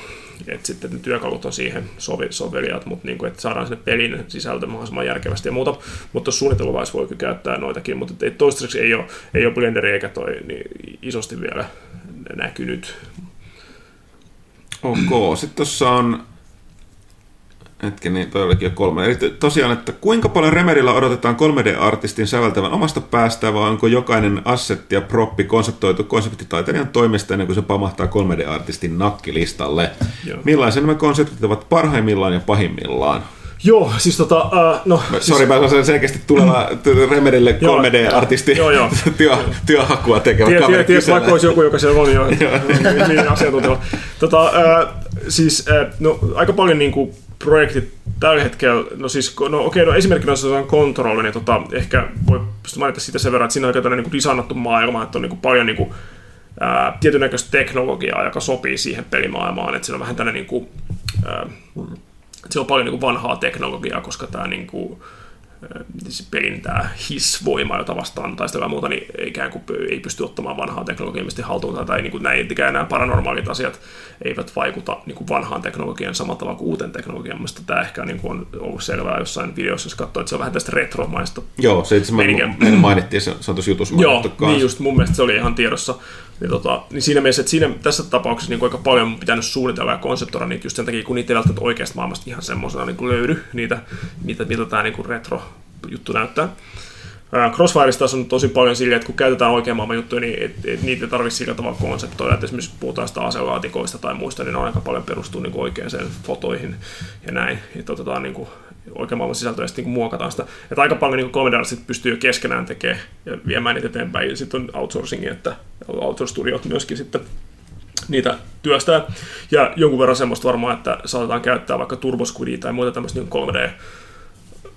että sitten ne työkalut on siihen sovi, soveliaat, mutta niin kuin, että saadaan sinne pelin sisältö mahdollisimman järkevästi ja muuta, mutta suunnitteluvaiheessa voi kyllä käyttää noitakin, mutta ei, toistaiseksi ei ole, ei ole Blenderi eikä toi niin isosti vielä näkynyt. Ok, sitten tuossa on Hetki, niin toi olikin jo kolme. Eli tosiaan, että kuinka paljon Remerillä odotetaan 3D-artistin säveltävän omasta päästään, vai onko jokainen assetti ja proppi konseptoitu konseptitaiteilijan toimesta ennen kuin se pamahtaa 3D-artistin nakkilistalle? Joo. Millaisen nämä konseptit ovat parhaimmillaan ja pahimmillaan? Joo, siis tota, uh, no... Sori, mä olen selkeästi tuleva Remerille Joo, 3D-artisti joo, joo. työ, työhakua tekevä Tiedät, kaveri tiedät vaikka olisi joku, joka siellä on jo niin asiantuntijalla. Tota, uh, siis uh, no, aika paljon niin kuin, projektit tällä hetkellä, no siis, no okei, no esimerkkinä jos on kontrolli, niin tota, ehkä voi mainita siitä sen verran, että siinä on aika niin designattu maailma, että on niin kuin paljon niin kuin, ää, tietyn näköistä teknologiaa, joka sopii siihen pelimaailmaan, että siinä on vähän tämmöinen niin kuin, ää, siellä on paljon niin kuin vanhaa teknologiaa, koska tämä niin kuin, se pelin tämä hissvoima, jota vastaan taistellaan muuta, niin ikään kuin ei pysty ottamaan vanhaa teknologiaa mistä haltuun, tai niin kuin näin, eikä nämä paranormaalit asiat eivät vaikuta niin kuin vanhaan teknologiaan samalla tavalla kuin uuteen teknologiaan. Mielestäni tämä ehkä niin kuin on ollut selvää jossain videossa, jos katsoo, että se on vähän tästä retromaista Joo, se itse asiassa mainittiin, se, on tuossa jutussa Joo, niin just mun mielestä se oli ihan tiedossa. Niin, tota, niin siinä mielessä, että siinä, tässä tapauksessa niin aika paljon on pitänyt suunnitella ja konseptoida niitä just sen takia, kun niitä ei välttämättä oikeasta maailmasta ihan semmoisena niin löydy, niitä, mitä, mitä tämä niin retro-juttu näyttää. Crossfireista on tosi paljon silleen, että kun käytetään oikean maailman juttuja, niin et, et niitä ei tarvitse sillä tavalla konseptoida. Että esimerkiksi puhutaan sitä aselaatikoista tai muista, niin ne on aika paljon perustuu niin oikeaan fotoihin ja näin. Että otetaan niin kuin oikean maailman sisältöä sitten niin muokataan sitä. Että aika paljon niin komediarit pystyy jo keskenään tekemään ja viemään niitä eteenpäin. Ja sitten on outsourcingi, että outsource-studiot myöskin sitten niitä työstää. Ja jonkun verran semmoista varmaan, että saatetaan käyttää vaikka Turbo tai muita tämmöistä niin 3D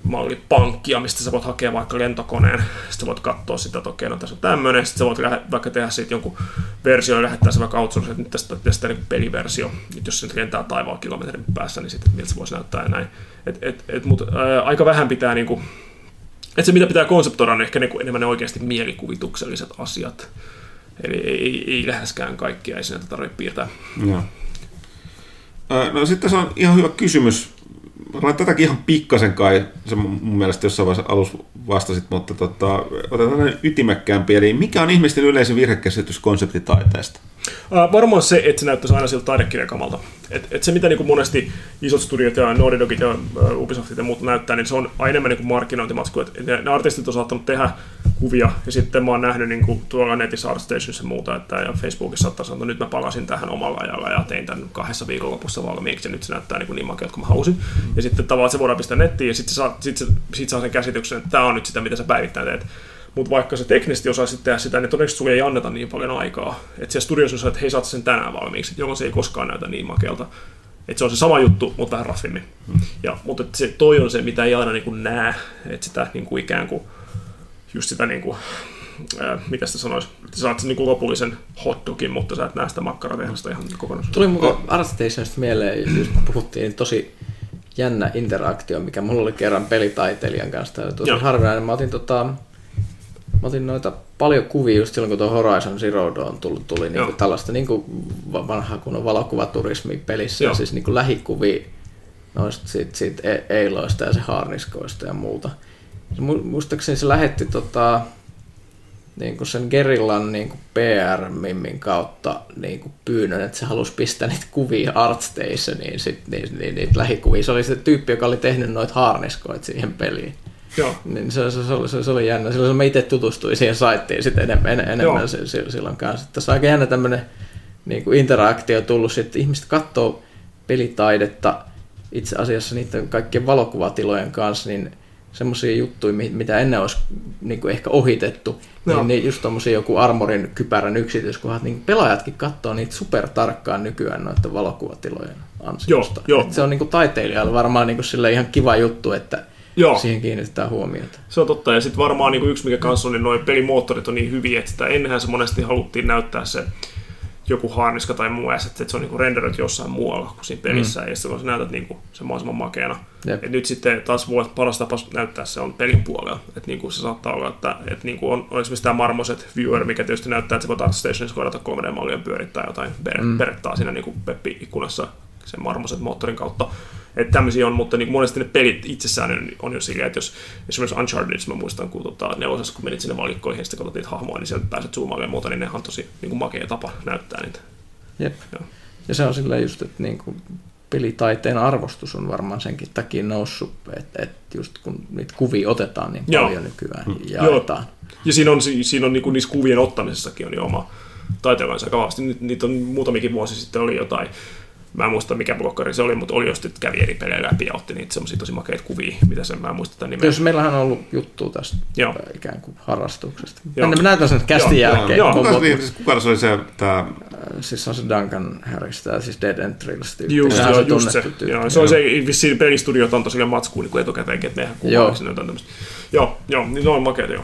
mallipankkia, mistä sä voit hakea vaikka lentokoneen, sitten voit katsoa sitä, että okei, no tässä on tämmöinen, sitten sä voit lähe, vaikka tehdä siitä jonkun versio ja lähettää se vaikka outsource, että nyt tästä, tästä niin peliversio, että jos se nyt lentää taivaan kilometrin päässä, niin sitten miltä se voisi näyttää ja näin. Et, et, et, mutta ää, aika vähän pitää niin kuin, että se mitä pitää konseptoida on ehkä niin enemmän ne oikeasti mielikuvitukselliset asiat. Eli ei, ei, ei läheskään kaikkia, ei sinne tarvitse piirtää. Joo. No sitten se on ihan hyvä kysymys tätäkin ihan pikkasen kai, se mun mielestä jossain vaiheessa alussa vastasit, mutta tota, otetaan ytimekkäämpi. Eli mikä on ihmisten yleisin virhekäsitys konseptitaiteesta? Uh, varmaan se, että se näyttäisi aina siltä taidekirjakamalta. Et, et se, mitä niin kuin monesti isot studiot ja Naughty Dogit ja uh, Ubisoftit ja muut näyttää, niin se on aina enemmän niin markkinointimatsku. Et ne, ne, artistit on saattanut tehdä kuvia, ja sitten mä oon nähnyt niin kuin, tuolla netissä ArtStationissa ja muuta, että ja Facebookissa saattaa sanoa, että nyt mä palasin tähän omalla ajalla ja tein tämän kahdessa viikonlopussa valmiiksi, ja nyt se näyttää niin, kuin niin makealta kuin mä halusin. Mm. Ja sitten tavallaan se voidaan pistää nettiin, ja sitten saa, sit, sit saa sen käsityksen, että tämä on nyt sitä, mitä sä päivittäin teet. Mutta vaikka se teknisesti osaisi tehdä sitä, niin todennäköisesti sulle ei anneta niin paljon aikaa. Että siellä studiossa on että hei, saat sen tänään valmiiksi, jolloin se ei koskaan näytä niin makealta. Että se on se sama juttu, mutta vähän raffimmin. Hmm. Ja, mutta se, toi on se, mitä ei aina niin kuin näe, että sitä niin kuin ikään kuin, just sitä niin kuin, ää, mitä sitä sanoisi, että saat sen niin kuin lopullisen hotdogin, mutta sä et näe sitä makkaratehdasta ihan kokonaisuudessaan. Tuli muuten ArtStationista mieleen, just puhuttiin niin tosi jännä interaktio, mikä mulla oli kerran pelitaiteilijan kanssa. Tosi harvinainen. Mä otin tota, Mä otin noita paljon kuvia just silloin, kun tuo Horizon Zero Dawn tuli, tuli niin kuin tällaista niin kuin vanha kunnon valokuvaturismi pelissä, Joo. ja siis niin kuin lähikuvia noista siitä, siitä e- eiloista ja se harniskoista ja muuta. Muistaakseni se lähetti tota, niin kuin sen Gerillan niin kuin PR-mimmin kautta niin kuin pyynnön, että se halusi pistää niitä kuvia ArtStationiin, sit, niin, niin, niitä lähikuvia. Se oli se tyyppi, joka oli tehnyt noita harniskoita siihen peliin. Joo. Niin se, se, se, oli, se, se oli jännä. Silloin mä itse tutustuin siihen saittiin sitten enemmän, enemmän Joo. silloin kanssa. Tässä on aika jännä tämmöinen niin kuin interaktio tullut, että ihmiset katsoo pelitaidetta itse asiassa niiden kaikkien valokuvatilojen kanssa, niin semmoisia juttuja, mitä ennen olisi niin kuin ehkä ohitettu, no. niin, niin just tommosia joku Armorin kypärän yksityiskohdat, niin pelaajatkin katsoo niitä super tarkkaan nykyään noiden valokuvatilojen ansiosta. Joo, jo. Se on niin kuin taiteilijalle varmaan niin kuin sille ihan kiva juttu, että Joo. siihen kiinnitetään huomiota. Se on totta, ja sitten varmaan niin yksi mikä kanssa on, niin noin pelimoottorit on niin hyviä, että ennenhän se monesti haluttiin näyttää se joku harniska tai muu että se on niin renderöity jossain muualla kuin siinä pelissä, mm. ja silloin sä näytät niin kuin se mahdollisimman makeana. Et nyt sitten taas voi paras tapa näyttää se on pelin puolella. Että niin kuin se saattaa olla, että, että niin kuin on, on esimerkiksi tämä Marmoset Viewer, mikä tietysti näyttää, että se voi Stationissa kohdata 3D-mallia pyörittää jotain mm. perettaa siinä niin kuin Peppi-ikkunassa sen Marmoset moottorin kautta. Että tämmöisiä on, mutta niin monesti ne pelit itsessään on, on jo silleen, että jos esimerkiksi Uncharted, mä muistan, kun tota, nelosessa, kun menit sinne valikkoihin ja sitten katsot niitä hahmoja, niin sieltä pääset zoomaamaan ja muuta, niin nehän on tosi niin kuin makea tapa näyttää niitä. Jep. Joo. Ja se on silleen just, että niin kuin pelitaiteen arvostus on varmaan senkin takia noussut, että, että just kun niitä kuvia otetaan niin Joo. paljon nykyään mm. jaetaan. Joo. Ja siinä on, siinä on niin kuin niissä kuvien ottamisessakin on jo oma taiteellansa aika vahvasti. Niitä on muutamikin vuosi sitten oli jotain Mä en muista mikä blokkari se oli, mutta oli just, kävi eri pelejä läpi ja otti niitä semmoisia tosi makeita kuvia, mitä sen mä en muista tämän nimeä. Jos meillähän on ollut juttu tästä joo. ikään kuin harrastuksesta. Joo. Mä näytän sen kästin jälkeen. Joo, joo. Kuka, niin, siis kuka se oli se, tämä... Siis on se Duncan Harris, tämä siis Dead End Thrills tyyppi. Just, joo, se just se. Tyyppi. Joo, se on se, vissiin pelistudiot on tosiaan matskuun niin etukäteen, että mehän kuvaa sinne jotain tämmöistä. Joo, joo, niin se on makeita, joo.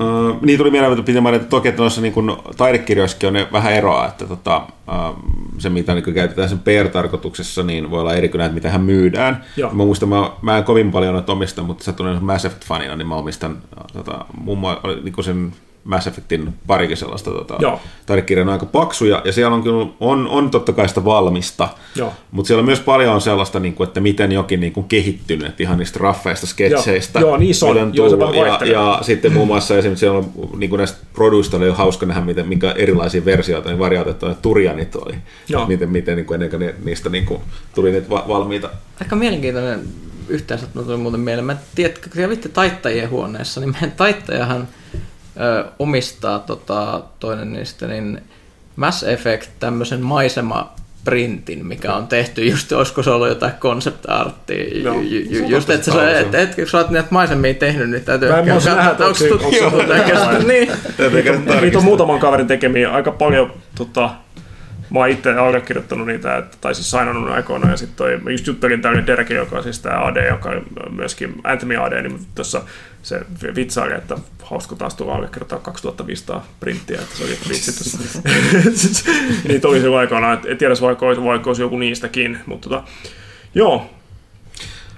Uh, niin tuli mieleen, että pitää mainita toki, että noissa niin taidekirjoissakin on ne vähän eroa, että tota, uh, se mitä niin käytetään sen PR-tarkoituksessa, niin voi olla eri kuin näitä, mitä hän myydään. Joo. Mä muistan, mä, mä en kovin paljon noita omista, mutta sä tunnen Mass Effect-fanina, niin mä omistan tota, muun muassa niin sen Mass Effectin parikin sellaista tota, Joo. taidekirja on aika paksuja, ja siellä on kyllä, on, on totta kai sitä valmista, Joo. mutta siellä on myös paljon on sellaista, niin kuin, että miten jokin niin kuin kehittynyt, että ihan niistä raffeista sketseistä. Joo, joo, niissä on. Joo, se tullut, vähän ja, ja, sitten muun muassa esimerkiksi siellä on niin kuin näistä produista oli hauska nähdä, miten, minkä erilaisia versioita, niin variaatioita ne Turianit oli. Joo. Miten, miten niin kuin ennen kuin ne, niistä niin kuin, tuli niitä va- valmiita. Aika mielenkiintoinen yhteensä tuli muuten mieleen. Mä tiedätkö, kun kävitte taittajien huoneessa, niin meidän taittajahan ö, omistaa tota, toinen niistä, niin Mass Effect tämmöisen maisema printin, mikä on tehty just, olisiko se ollut jotain concept arttia. Joo. Ju, ju, Se ju, on just, että sä, et, et, kun sä oot näitä maisemia tehnyt, niin täytyy Mä en nähdä, että onko onko tuttu tuttu. Niin. Täytyy käydä Niitä on muutaman kaverin tekemiä aika paljon, tota, mä oon itse allekirjoittanut niitä, että, tai siis sainannut aikoina, ja sitten toi, just juttelin tälle Derek, joka on siis tämä AD, joka on myöskin Anthony AD, niin tuossa se vitsaili, että hauska taas tulla allekirjoittaa 2500 printtiä, että se oli vitsi tuossa. Niitä oli silloin aikoina, että et tiedä, vaikka olisi, vaikka olisi joku niistäkin, mutta tota, joo,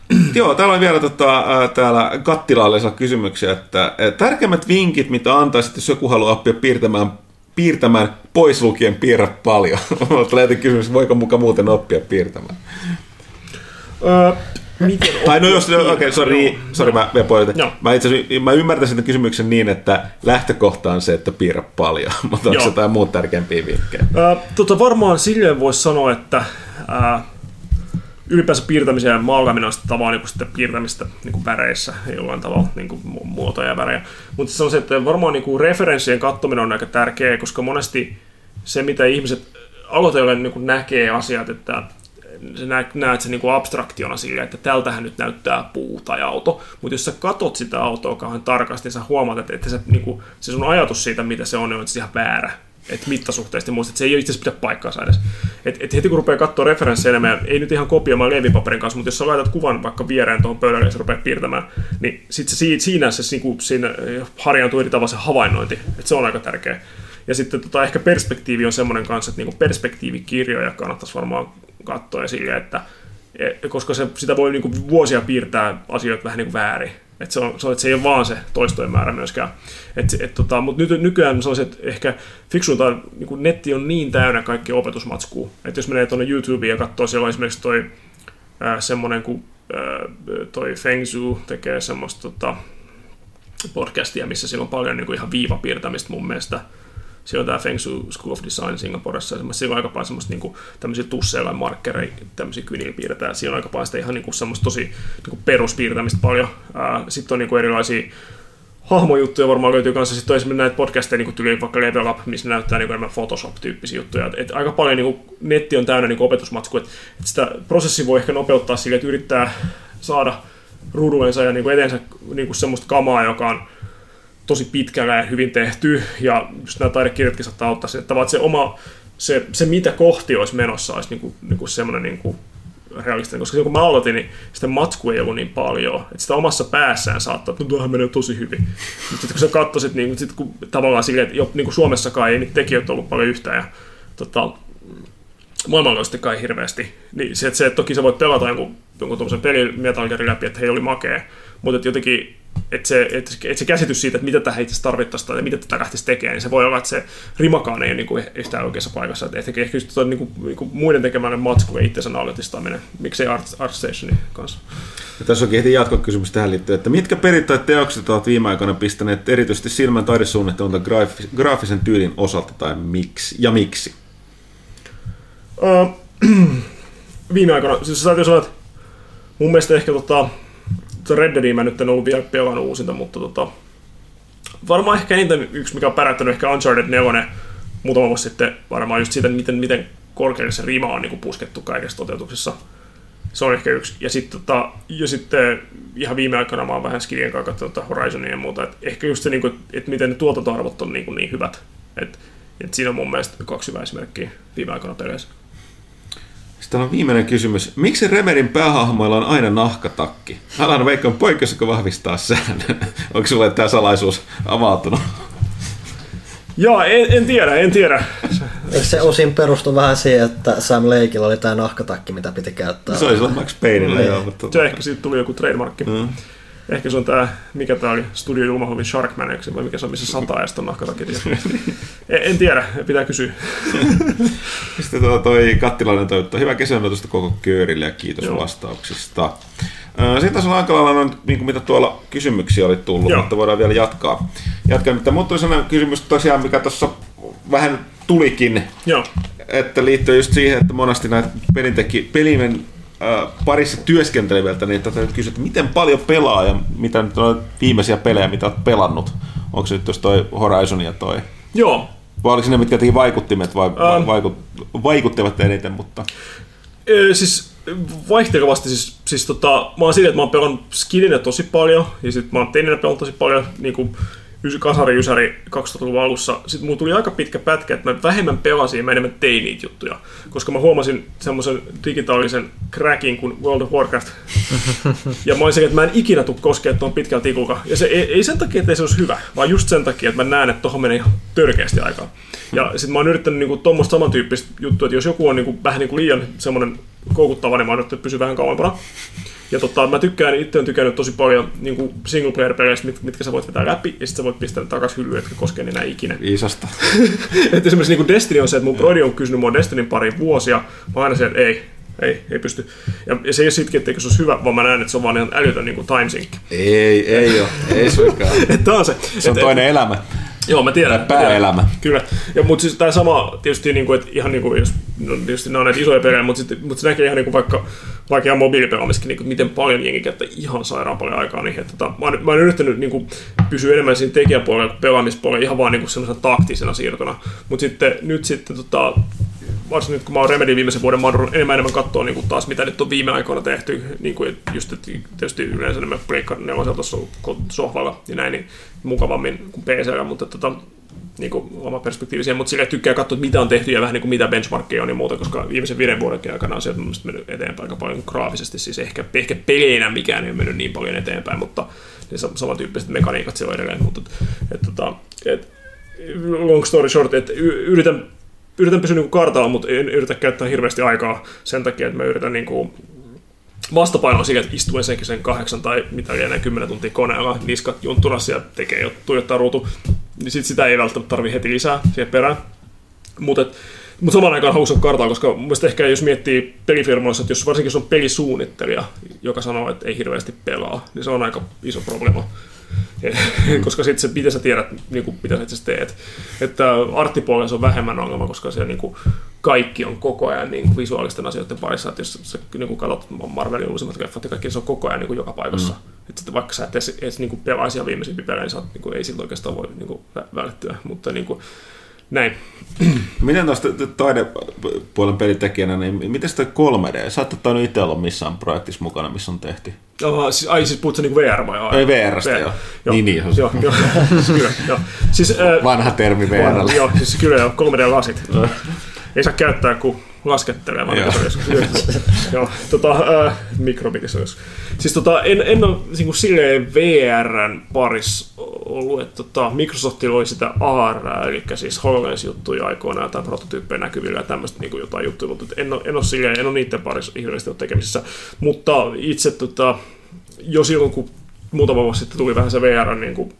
Joo, täällä on vielä tota, ää, täällä kattilallisia kysymyksiä, että tärkeimmät vinkit, mitä antaisit, jos joku haluaa oppia piirtämään, piirtämään pois lukien piirrä paljon. Mulla tulee jotenkin kysymys, voiko muka muuten oppia piirtämään? öö, miten Tai no jos, okei, okay, sorry, sorry, mä, mä, poitin. Joo. mä itse asiassa, mä ymmärtäisin tämän kysymyksen niin, että lähtökohta on se, että piirrä paljon, mutta onko jotain muut tärkeämpiä vinkkejä? Tota, varmaan silleen voisi sanoa, että ää, ylipäänsä piirtämisen ja maalkaaminen on sitten tavallaan niin sitten piirtämistä niin kuin väreissä jollain tavalla niin kuin mu- muotoja ja värejä. Mutta se on se, että varmaan niin kuin referenssien katsominen on aika tärkeää, koska monesti se, mitä ihmiset aloitellen niin näkee asiat, että sä nä- näet sen niin kuin abstraktiona silleen, että tältähän nyt näyttää puu tai auto, mutta jos sä katot sitä autoa kauhean tarkasti, sä huomaat, että, että se, niin kuin, se sun ajatus siitä, mitä se on, on asiassa ihan väärä. Että mittasuhteisesti muista, että se ei itse asiassa pidä paikkaansa edes. Et, et heti kun rupeaa katsoa referenssejä enemmän, ei nyt ihan kopioimaan levipaperin kanssa, mutta jos sä laitat kuvan vaikka viereen tuohon pöydälle ja sä rupeat piirtämään, niin sit se, si- siinä se niinku, siinä eh, harjaantuu eri tavalla se havainnointi. Että se on aika tärkeä. Ja sitten tota, ehkä perspektiivi on semmoinen kanssa, että niinku perspektiivikirjoja kannattaisi varmaan katsoa ja silleen, että e- koska se, sitä voi niinku vuosia piirtää asioita vähän niinku väärin. Et se, on, se, on, että se ei ole vaan se toistojen määrä myöskään. Et, et, tota, Mutta nyt, nykyään se on se, että ehkä fiksuinta, niin netti on niin täynnä kaikki opetusmatskua. Että jos menee tuonne YouTubeen ja katsoo, siellä on esimerkiksi toi ää, semmoinen, kun toi Feng Zhu tekee semmoista tota, podcastia, missä sillä on paljon niin kuin ihan viivapiirtämistä mun mielestä. Siellä on tämä Feng Shui School of Design Singaporessa, siellä on aika paljon semmoista niin kuin, tämmöisiä tusseilla, markkereita, tämmöisiä kynillä piirretään. Siellä on aika paljon sitä ihan niin kuin, semmoista tosi niin kuin peruspiirtämistä paljon. Sitten on niin kuin erilaisia hahmojuttuja varmaan löytyy kanssa. Sitten on esimerkiksi näitä podcasteja, niin kuin vaikka Level Up, missä näyttää niin enemmän Photoshop-tyyppisiä juttuja. Et, et aika paljon niin kuin, netti on täynnä niin opetusmatskua. Et, et sitä prosessia voi ehkä nopeuttaa sille, että yrittää saada ruudullensa ja niin kuin eteensä niin kuin semmoista kamaa, joka on tosi pitkällä ja hyvin tehty, ja just nämä taidekirjatkin saattaa auttaa sen, että se oma, se, se mitä kohti olisi menossa, olisi niinku, niinku semmoinen niinku realistinen, koska silloin kun mä aloitin, niin sitä matskua ei ollut niin paljon, että sitä omassa päässään saattaa, että no tuohan menee tosi hyvin. Mutta sitten kun sä katsoisit, niin sit kun tavallaan silleen, että jo, niin kuin Suomessakaan ei niitä tekijöitä ollut paljon yhtään, ja tota, maailmanlaajuisesti kai hirveästi, niin se, että se, että toki sä voit pelata jonkun, jonkun tuommoisen pelin Metal läpi, että hei oli makea, mutta jotenkin, että se, että, että se käsitys siitä, että mitä tähän itse tarvittaisiin tai mitä tätä lähtisi tekemään, niin se voi olla, että se rimakaan ei ole niin kuin yhtään oikeassa paikassa. Että ehkä, ehkä just niin kuin, niin kuin muiden tekemälle matsku ja itsensä nautistaminen, miksei Art, Art Stationin kanssa. Ja tässä onkin heti jatkokysymys tähän liittyen, että mitkä perittäjät teokset ovat viime aikoina pistäneet erityisesti silmän taidesuunnittelun tai graafis- graafisen tyylin osalta tai miksi, ja miksi? Öö, viime aikoina, siis täytyy sanoa, että mun mielestä ehkä tota Red Deadia mä nyt en ollut vielä pelannut uusinta, mutta tota, varmaan ehkä eniten yksi, mikä on päräyttänyt ehkä Uncharted 4 muutama vuosi sitten, varmaan just siitä, miten, miten korkealle se rima on niin kuin puskettu kaikessa toteutuksessa. Se on ehkä yksi. Ja sitten, tota, ja sitten ihan viime aikoina mä oon vähän skidien kanssa katsonut tota Horizonia ja muuta. Et ehkä just se, niin kuin, että miten ne tuotantoarvot on niin, kuin niin hyvät. Et, et siinä on mun mielestä kaksi hyvää esimerkkiä viime aikoina peleissä. Sitten on viimeinen kysymys. Miksi Remerin päähahmoilla on aina nahkatakki? Alan Veikko on poikkeus, joka vahvistaa sen. Onko sulle tämä salaisuus avautunut? Joo, en, en tiedä, en tiedä. Se osin perustu vähän siihen, että Sam Lakeilla oli tämä nahkatakki, mitä piti käyttää? Se oli Max Payneillä, Niin. joo, mutta... Se ehkä siitä tuli joku trademarkki. Mm. Ehkä se on tää, mikä tää oli, Studio Julmahovin Sharkman, vai mikä se on, missä sataa ja sitten on en, en tiedä, pitää kysyä. Sitten tuo, toi Kattilainen toivottaa hyvää kesänäytöstä koko köörille ja kiitos Joo. vastauksista. Sitten tässä on aika lailla, niin kuin mitä tuolla kysymyksiä oli tullut, Joo. mutta voidaan vielä jatkaa. jatkaa. Mutta mulla tuli sellainen kysymys tosiaan, mikä tuossa vähän tulikin, Joo, että liittyy just siihen, että monesti näitä pelinteki, pelimen parissa työskenteleviltä, niin tätä nyt kysyt, että miten paljon pelaa ja mitä nyt on viimeisiä pelejä, mitä olet pelannut? Onko se nyt tuossa toi Horizon ja toi? joo. Vai oliko ne, mitkä teki vaikuttimet vai, vai Ähm. vaikut, vaikuttivat eniten, mutta... Ö, siis vaihtelevasti, siis, siis tota, mä oon silleen, että mä oon pelannut skidinä tosi paljon, ja sit mä oon teininä pelannut tosi paljon, niinku ys- kasari ysäri 2000-luvun alussa. Sitten mulla tuli aika pitkä pätkä, että mä vähemmän pelasin ja mä enemmän tein niitä juttuja. Koska mä huomasin semmoisen digitaalisen crackin kuin World of Warcraft. ja mä olin silleen, että mä en ikinä tuu koskemaan tuon pitkältä tikulla. Ja se ei, ei sen takia, että se olisi hyvä, vaan just sen takia, että mä näen, että tohon menee ihan törkeästi aikaa. Ja sitten mä oon yrittänyt niinku tuommoista samantyyppistä juttua, että jos joku on niinku, vähän niinku liian semmoinen koukuttava, niin mä oon yrittänyt pysyä vähän kauempana. Ja tota, mä tykkään, itse on tykännyt tosi paljon niin single player peleistä, mit, mitkä sä voit vetää läpi, ja sitten sä voit pistää takaisin hyllyyn, etkä koske enää ikinä. Viisasta. Et esimerkiksi niin Destiny on se, että mun brodi on kysynyt mua Destinin pari vuosia, mä aina se, että ei, ei, ei pysty. Ja, ja se ei ole sitkin, etteikö se olisi hyvä, vaan mä näen, että se on vaan ihan älytön niin time sink. Ei, ei ole. Ei suinkaan. Tämä on se. Se on Et- toinen elämä. Joo, mä tiedän. Pääelämä. Kyllä. Ja, mutta siis tämä sama, tietysti niin kuin, että ihan niin kuin, jos, no, tietysti ne on näitä isoja pelejä, mutta, sitten, mutta se näkee ihan niin kuin vaikka, vaikka ihan mobiilipelaamiskin, niin kuin, miten paljon jengi käyttää ihan sairaan paljon aikaa niihin. Että, tota, mä, oon, mä oon yrittänyt niin kuin, pysyä enemmän siinä tekijäpuolella kuin pelaamispuolella ihan vaan niin kuin semmoisena taktisena siirtona. Mutta sitten nyt sitten tota, varsinkin nyt kun mä oon Remedy viimeisen vuoden, mä oon enemmän enemmän katsoa niin kuin taas, mitä nyt on viime aikoina tehty, niin kuin, että just että tietysti yleensä enemmän Pleikkari 4 tuossa sohvalla ja näin, niin mukavammin kuin PCllä, mutta tota, niin kuin oma perspektiivi siihen, mutta sille tykkää katsoa, että mitä on tehty ja vähän niin kuin mitä benchmarkkeja on ja muuta, koska viimeisen viiden vuodenkin aikana on sieltä mennyt eteenpäin aika paljon graafisesti, siis ehkä, ehkä peleinä mikään ei ole mennyt niin paljon eteenpäin, mutta niin sa- samantyyppiset mekaniikat siellä on edelleen, mutta et, tota, et, long story short, että yritän, yritän pysyä niin kartalla, mutta en yritä käyttää hirveästi aikaa sen takia, että mä yritän niin kuin vastapainoa sille, että istuen senkin sen kahdeksan tai mitä lienee kymmenen tuntia koneella, niskat juntturassa ja tekee jo tuijottaa ruutu, niin sit sitä ei välttämättä tarvi heti lisää siihen perään. Mutta mut samaan aikaan haluaisin olla kartalla, koska mun ehkä jos miettii pelifirmoissa, että jos varsinkin jos on pelisuunnittelija, joka sanoo, että ei hirveästi pelaa, niin se on aika iso probleema. koska sitten se, miten sä tiedät, niin kuin, mitä sä itse teet. Että arttipuolella se on vähemmän ongelma, koska se niin kuin, kaikki on koko ajan niin kuin, visuaalisten asioiden parissa. Että jos sä niin kuin, katsot Marvelin uusimmat leffat ja kaikki, se on koko ajan niin kuin, joka paikassa. Mm. Että sitten vaikka sä et edes, edes niin kuin, pelaisi ihan viimeisimpiä pelejä, niin, sä, niin kuin, ei siltä oikeastaan voi niin kuin, vä- välttyä. Mutta niin kuin, näin. Miten tuosta taidepuolen pelitekijänä, niin miten sitä 3D? Sä et tainnut itse olla missään projektissa mukana, missä on tehty. Oh, siis, ai siis puhut sä niinku VR vai? Ei VRstä, joo. Niin, niin, se. Joo, joo. kyllä, joo. Siis, äh, Vanha termi VRlle. Joo, siis kyllä joo, 3D-lasit. Ei saa käyttää kuin laskettelee, vaan Joo. joo. tota, äh, mikrobitissä jos. Siis tota, en, en ole niin kuin silleen VRn parissa ollut, että tota, Microsoftilla oli sitä AR, eli siis HoloLens-juttuja aikoinaan, tai prototyyppejä näkyvillä ja tämmöistä niin kuin jotain juttuja, mutta en ole, en ole silleen, en ole niiden parissa hirveästi ollut tekemisissä. Mutta itse tota, jo silloin, kun muutama vuosi sitten tuli vähän se VR niin kuin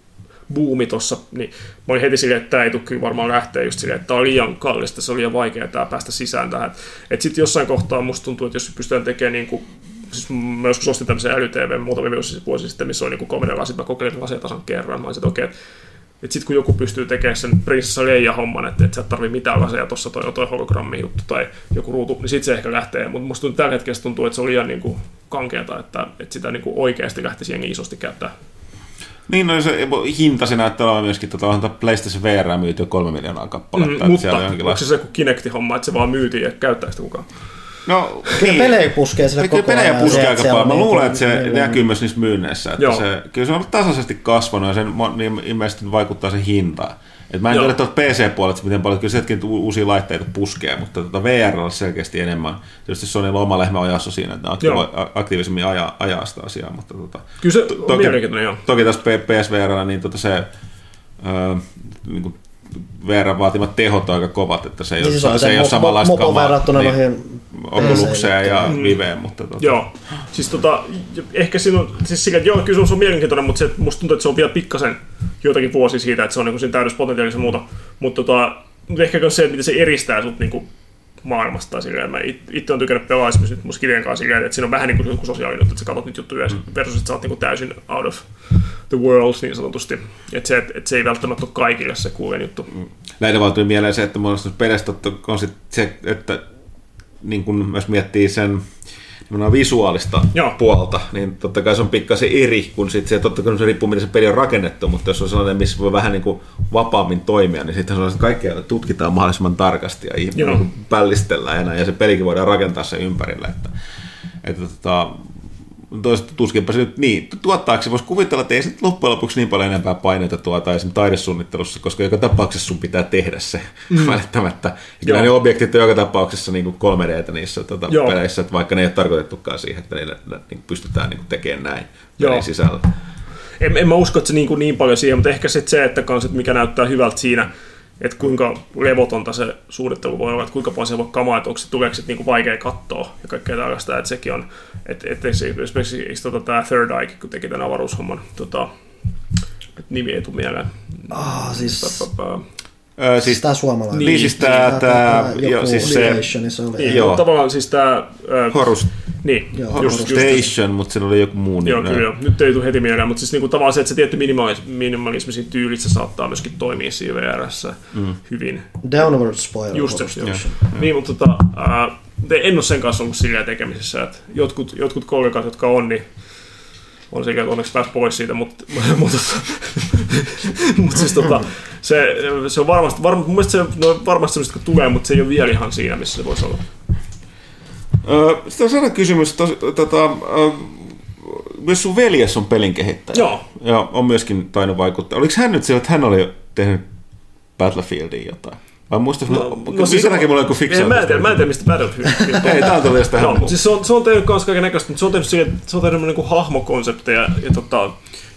buumi tossa, niin mä olin heti silleen, että tämä ei tule varmaan lähteä just silleen, että tämä on liian kallista, se on liian vaikeaa tää päästä sisään tähän. Että sitten jossain kohtaa musta tuntuu, että jos pystytään tekemään niin kuin, siis mä joskus ostin tämmöisen äly-TV muutamia vuosi, sitten, missä oli niin 3D-lasit, mä kokeilin lasetasan kerran, mä olisin, että okei, okay, että sitten kun joku pystyy tekemään sen Prinsessa Leija-homman, että et sä et tarvii mitään laseja, tuossa toi, toi hologrammi juttu tai joku ruutu, niin sitten se ehkä lähtee. Mutta musta tuntuu, tällä hetkellä tuntuu, että se on liian niin kankeata, että, että sitä niin oikeasti lähtisi jengi isosti käyttää. Niin, no se hinta se näyttää olevan myöskin, tota, onhan PlayStation VR myyty jo kolme miljoonaa kappaletta. Mm, että siellä on mutta onko se se kuin Kinecti-homma, että se vaan myytiin ja käyttää sitä kukaan? No, Kyllä pelejä puskee sille koko ajan. pelejä puskee Se, aika että paljon. Mä luulen, niin että se niin, näkyy myös niissä myynneissä. Että Joo. se, kyllä se on tasaisesti kasvanut ja sen niin ilmeisesti vaikuttaa se hinta. Et mä en Joo. tiedä tuolta PC-puolelta, miten paljon, kyllä sieltäkin uusia laitteita puskee, mutta tota VR on selkeästi enemmän. Tietysti Sonylla on oma lehmä ojassa siinä, että ne aktivo- aktiivisemmin ajaa, ajaa sitä asiaa. Mutta tota, Kyllä se To- on mielenkiintoinen, joo. Toki tässä PSVR, niin tota se öö, niin kuin VR vaatimat tehot on aika kovat, että se ei, Niin ole, siis on se ei se ole samanlaista mo- kamaa. verrattuna Niin. noihin Oculukseen ja Viveen, mutta tota, Joo, siis tota, ehkä siinä on, siis että joo, kyllä se on mielenkiintoinen, mutta se, musta tuntuu, että se on vielä pikkasen joitakin vuosia siitä, että se on niin siinä täydessä potentiaalissa muuta. Mutta tota, mutta ehkä myös se, että miten se eristää sut niin kuin maailmasta. Silleen. Mä it- itse on tykännyt pelaa esimerkiksi nyt musta kirjan kanssa silleen, että siinä on vähän niin kuin sosiaalinen juttu, että sä katsot niitä juttuja mm. versus, että sä oot niin kuin täysin out of the world niin sanotusti. Että se, että, että se ei välttämättä ole kaikille se kuulen juttu. Mm. Näitä vaan tuli mieleen se, että peleistä on sit se, että niin kun myös miettii sen visuaalista Joo. puolta, niin totta kai se on pikkasen eri, kun sit se, totta kai se riippuu, miten se peli on rakennettu, mutta jos on sellainen, missä voi vähän niin kuin vapaammin toimia, niin sitten se on, että kaikkea tutkitaan mahdollisimman tarkasti ja ihminen Joo. niin pällistellään ja, näin, ja se pelikin voidaan rakentaa sen ympärille. Että, että tota, toisaalta tuskinpä se nyt niin, tuottaako se, voisi kuvitella, että ei se loppujen lopuksi niin paljon enempää paineita tuota esimerkiksi taidesuunnittelussa, koska joka tapauksessa sun pitää tehdä se mm. välttämättä. Ja kyllä ne objektit on joka tapauksessa niin 3 d niissä tota, Joo. peleissä, että vaikka ne ei ole tarkoitettukaan siihen, että niille ne, niin pystytään niin tekemään näin Joo. sisällä. En, en mä usko, että se niin, kuin niin paljon siihen, mutta ehkä sit se, että kans, että mikä näyttää hyvältä siinä, että kuinka levotonta se suunnittelu voi olla, että kuinka paljon se voi kamaa, että onko se tuleeko niinku vaikea katsoa ja kaikkea tällaista, että sekin on, että, että esimerkiksi tota, tämä Third Eye, kun teki tämän avaruushomman, tota, nyt nimi ei tule mieleen. Ah, siis, Pä, pä, pä. Öö, siis siis tää suomalainen. Niin, siis tää- tää- joku joo, siis se- Relation, se oli. Niin, Joo. joo. tavallaan siis tämä... Horus, Niin, Joo, just, Horus just, Station, mutta siinä oli joku muu Joo, nimi. kyllä joo. Nyt ei tule heti mieleen, mutta siis niinku tavallaan se, että se tietty minimalismi, minimalismi siinä tyylissä saattaa myöskin toimia siinä VRssä mm. hyvin. Downward Spoiler. Just se, joo. Niin, mutta tota, ää, en ole sen kanssa ollut silleen tekemisissä, että jotkut, jotkut kollegat, jotka on, niin on sekä onneksi pääsi pois siitä, mutta, mutta, mutta siis tota, se, se on varmasti, varma, mun mielestä se no, varmasti semmoista kun tulee, mutta se ei ole vielä ihan siinä, missä se voisi olla. Sitten on sellainen kysymys, tos, tota, myös sun veljes on pelin kehittäjä. Joo. Ja on myöskin tainnut vaikuttaa. Oliko hän nyt se, että hän oli tehnyt Battlefieldiin jotain? Vai muistas, no, no, siis mulla on joku mä, en tiedä, mä en tiedä, mistä Battlefield Ei, tää on tullut jostain mutta siis se on, se on tehnyt kans kaiken näköistä, mutta se on tehnyt, siihen, se on tehnyt niin hahmokonsepteja. Ja tota,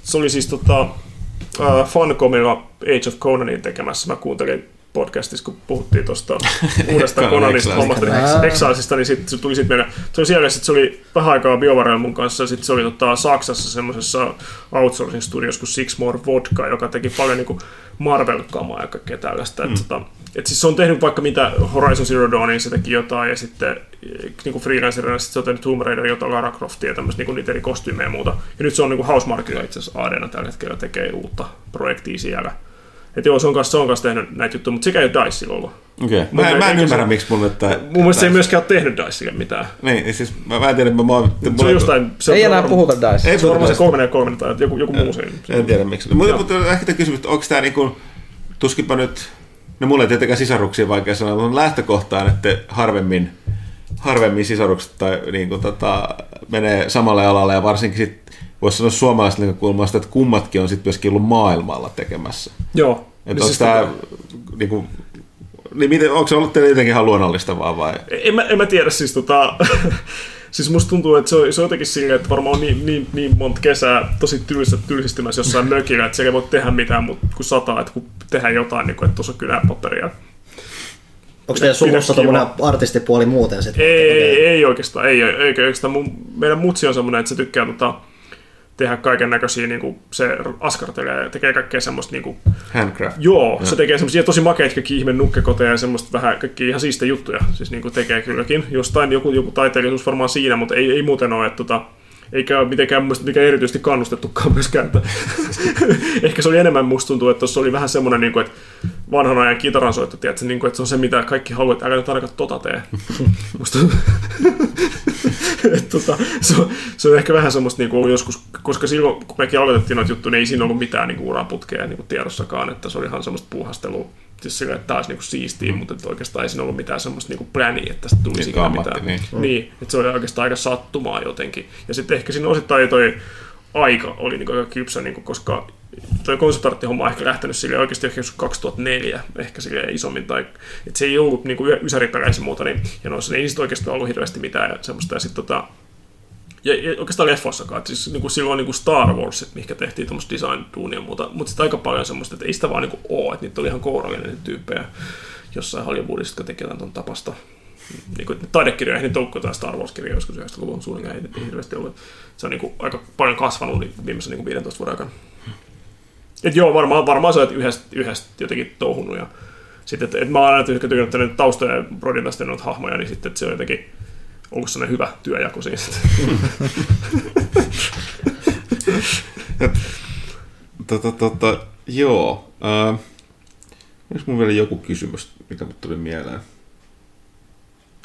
se oli siis tota, uh, Funcomilla Age of Conanin tekemässä. Mä kuuntelin podcastissa, kun puhuttiin tuosta uudesta Conan Conanista hommasta, niin. Exilesista, niin sit, se tuli sitten meidän, se oli siellä, sit se oli vähän aikaa BioWarella mun kanssa, ja sitten se oli tota, Saksassa semmoisessa outsourcing studiossa kuin Six More Vodka, joka teki paljon niinku Marvel-kamaa ja kaikkea tällaista. Mm. Et, tota, et siis se on tehnyt vaikka mitä Horizon Zero Dawnin, se teki jotain, ja sitten niin kuin freelancerina sit se on tehnyt Tomb Raider, jotain Lara Croftia ja tämmöistä niin niitä eri kostyymejä ja muuta. Ja nyt se on niin Housemarquilla itse asiassa ADna tällä hetkellä tekee uutta projektia siellä. Et joo, se on kanssa, se on kanssa tehnyt näitä juttuja, mutta sekä ei ole Dicella ollut. Okei. Okay. Mun Mä, mä en ymmärrä, se- miksi mulle tämä... Mun mielestä se ei myöskään ole tehnyt Dicelle mitään. Niin, siis mä, mä en tiedä, mä, mä oon... Se on jostain... Se Ei on enää puhuta Dice. Ei Se on varmaan se kolmen ja kolmen tai joku, joku muu se. En tiedä miksi. Mutta, mutta ehkä tämä kysymys, että onko tämä niinku, tuskinpa nyt, no mulla ei tietenkään sisaruksia vaikea sanoa, mutta lähtökohtaan, että harvemmin, harvemmin sisarukset tai niin kuin, tota, menee samalle alalle ja varsinkin sit, voisi sanoa suomalaisesta näkökulmasta, että kummatkin on sitten myöskin ollut maailmalla tekemässä. Joo. Että Niin onko siis tämä, tota- niin kuin, niin miten, onko se ollut teille jotenkin ihan luonnollistavaa vai? En mä, en mä tiedä, siis tota... siis musta tuntuu, että se on, se on jotenkin silleen, että varmaan on niin, niin, niin monta kesää tosi tylsä tylsistymässä jossain mökillä, että siellä ei voi tehdä mitään, mutta kun sataa, että kun tehdään jotain, niin kuin, että tuossa on kynäpaperia. Onko teidän suvussa tuommoinen artistipuoli muuten sitten? Ei, ei, ei oikeastaan, ei, ei, ei oikeastaan. Mun, meidän mutsi on semmoinen, että se tykkää tota, tehdä kaiken näköisiä, niin kuin se askartelee, tekee kaikkea semmoista niin kuin, Handcraft. Joo, se tekee semmoisia tosi makeita kaikki ihme nukkekoteja ja semmoista vähän kaikki ihan siistä juttuja. Siis niin kuin tekee kylläkin. Jostain joku, joku taiteilijuus varmaan siinä, mutta ei, ei muuten ole, että tota, eikä ole mitenkään mielestä mikä erityisesti kannustettukaan myöskään. Että ehkä se oli enemmän musta tuntuu, että tuossa oli vähän semmoinen, niin kuin, että vanhan ajan kitaransoitto, tiedätkö, niin kuin, että se on se, mitä kaikki haluaa, että älä nyt ainakaan tota tee. Musta Et tota, se, on, se on ehkä vähän semmoista niin ollut joskus, koska silloin kun mekin aloitettiin noita juttuja, niin ei siinä ollut mitään niin uraputkea niin tiedossakaan, että se oli ihan semmoista puuhastelua. Siis sillä, että taas niin siistiä, mm. mutta oikeastaan ei siinä ollut mitään semmoista niin pläniä, että tästä tulisi Niin, ikinä mitään. niin. Mm. niin, että se oli oikeastaan aika sattumaa jotenkin. Ja sitten ehkä siinä osittain toi aika oli niin aika kypsä, niin kuin, koska toi konseptarttihomma on ehkä lähtenyt sille oikeasti ehkä joskus 2004, ehkä sille isommin, tai että se ei ollut niin kuin ysäriperäisen muuta, niin, ja noissa niin ei sitten oikeastaan ollut hirveästi mitään ja semmoista, ja sitten tota, ja, ja oikeastaan leffossakaan, että siis niin kuin silloin niin kuin Star Wars, mikä tehtiin tuommoista design-duunia ja muuta, mutta sitten aika paljon semmoista, että ei sitä vaan niin kuin ole, että niitä oli ihan kourallinen tyyppejä jossain Hollywoodissa, jotka tekee jotain ton tapasta. niin kuin, taidekirjoja ei nyt ole jotain Star Wars-kirjoja joskus 90-luvun suunnilleen ei, ei hirveästi ollut. Se on niin kuin, aika paljon kasvanut viimeisen niin kuin 15 vuoden aikana. Et joo, varmaan, varmaan sä olet yhdessä, yhdessä jotenkin touhunut ja sitten, että, että mä oon aina tykännyt taustoja ja noita hahmoja, niin sitten että se on jotenkin ollut sellainen hyvä työjako siinä tota, tota, joo. Äh, onko mun vielä joku kysymys, mikä mut tuli mieleen?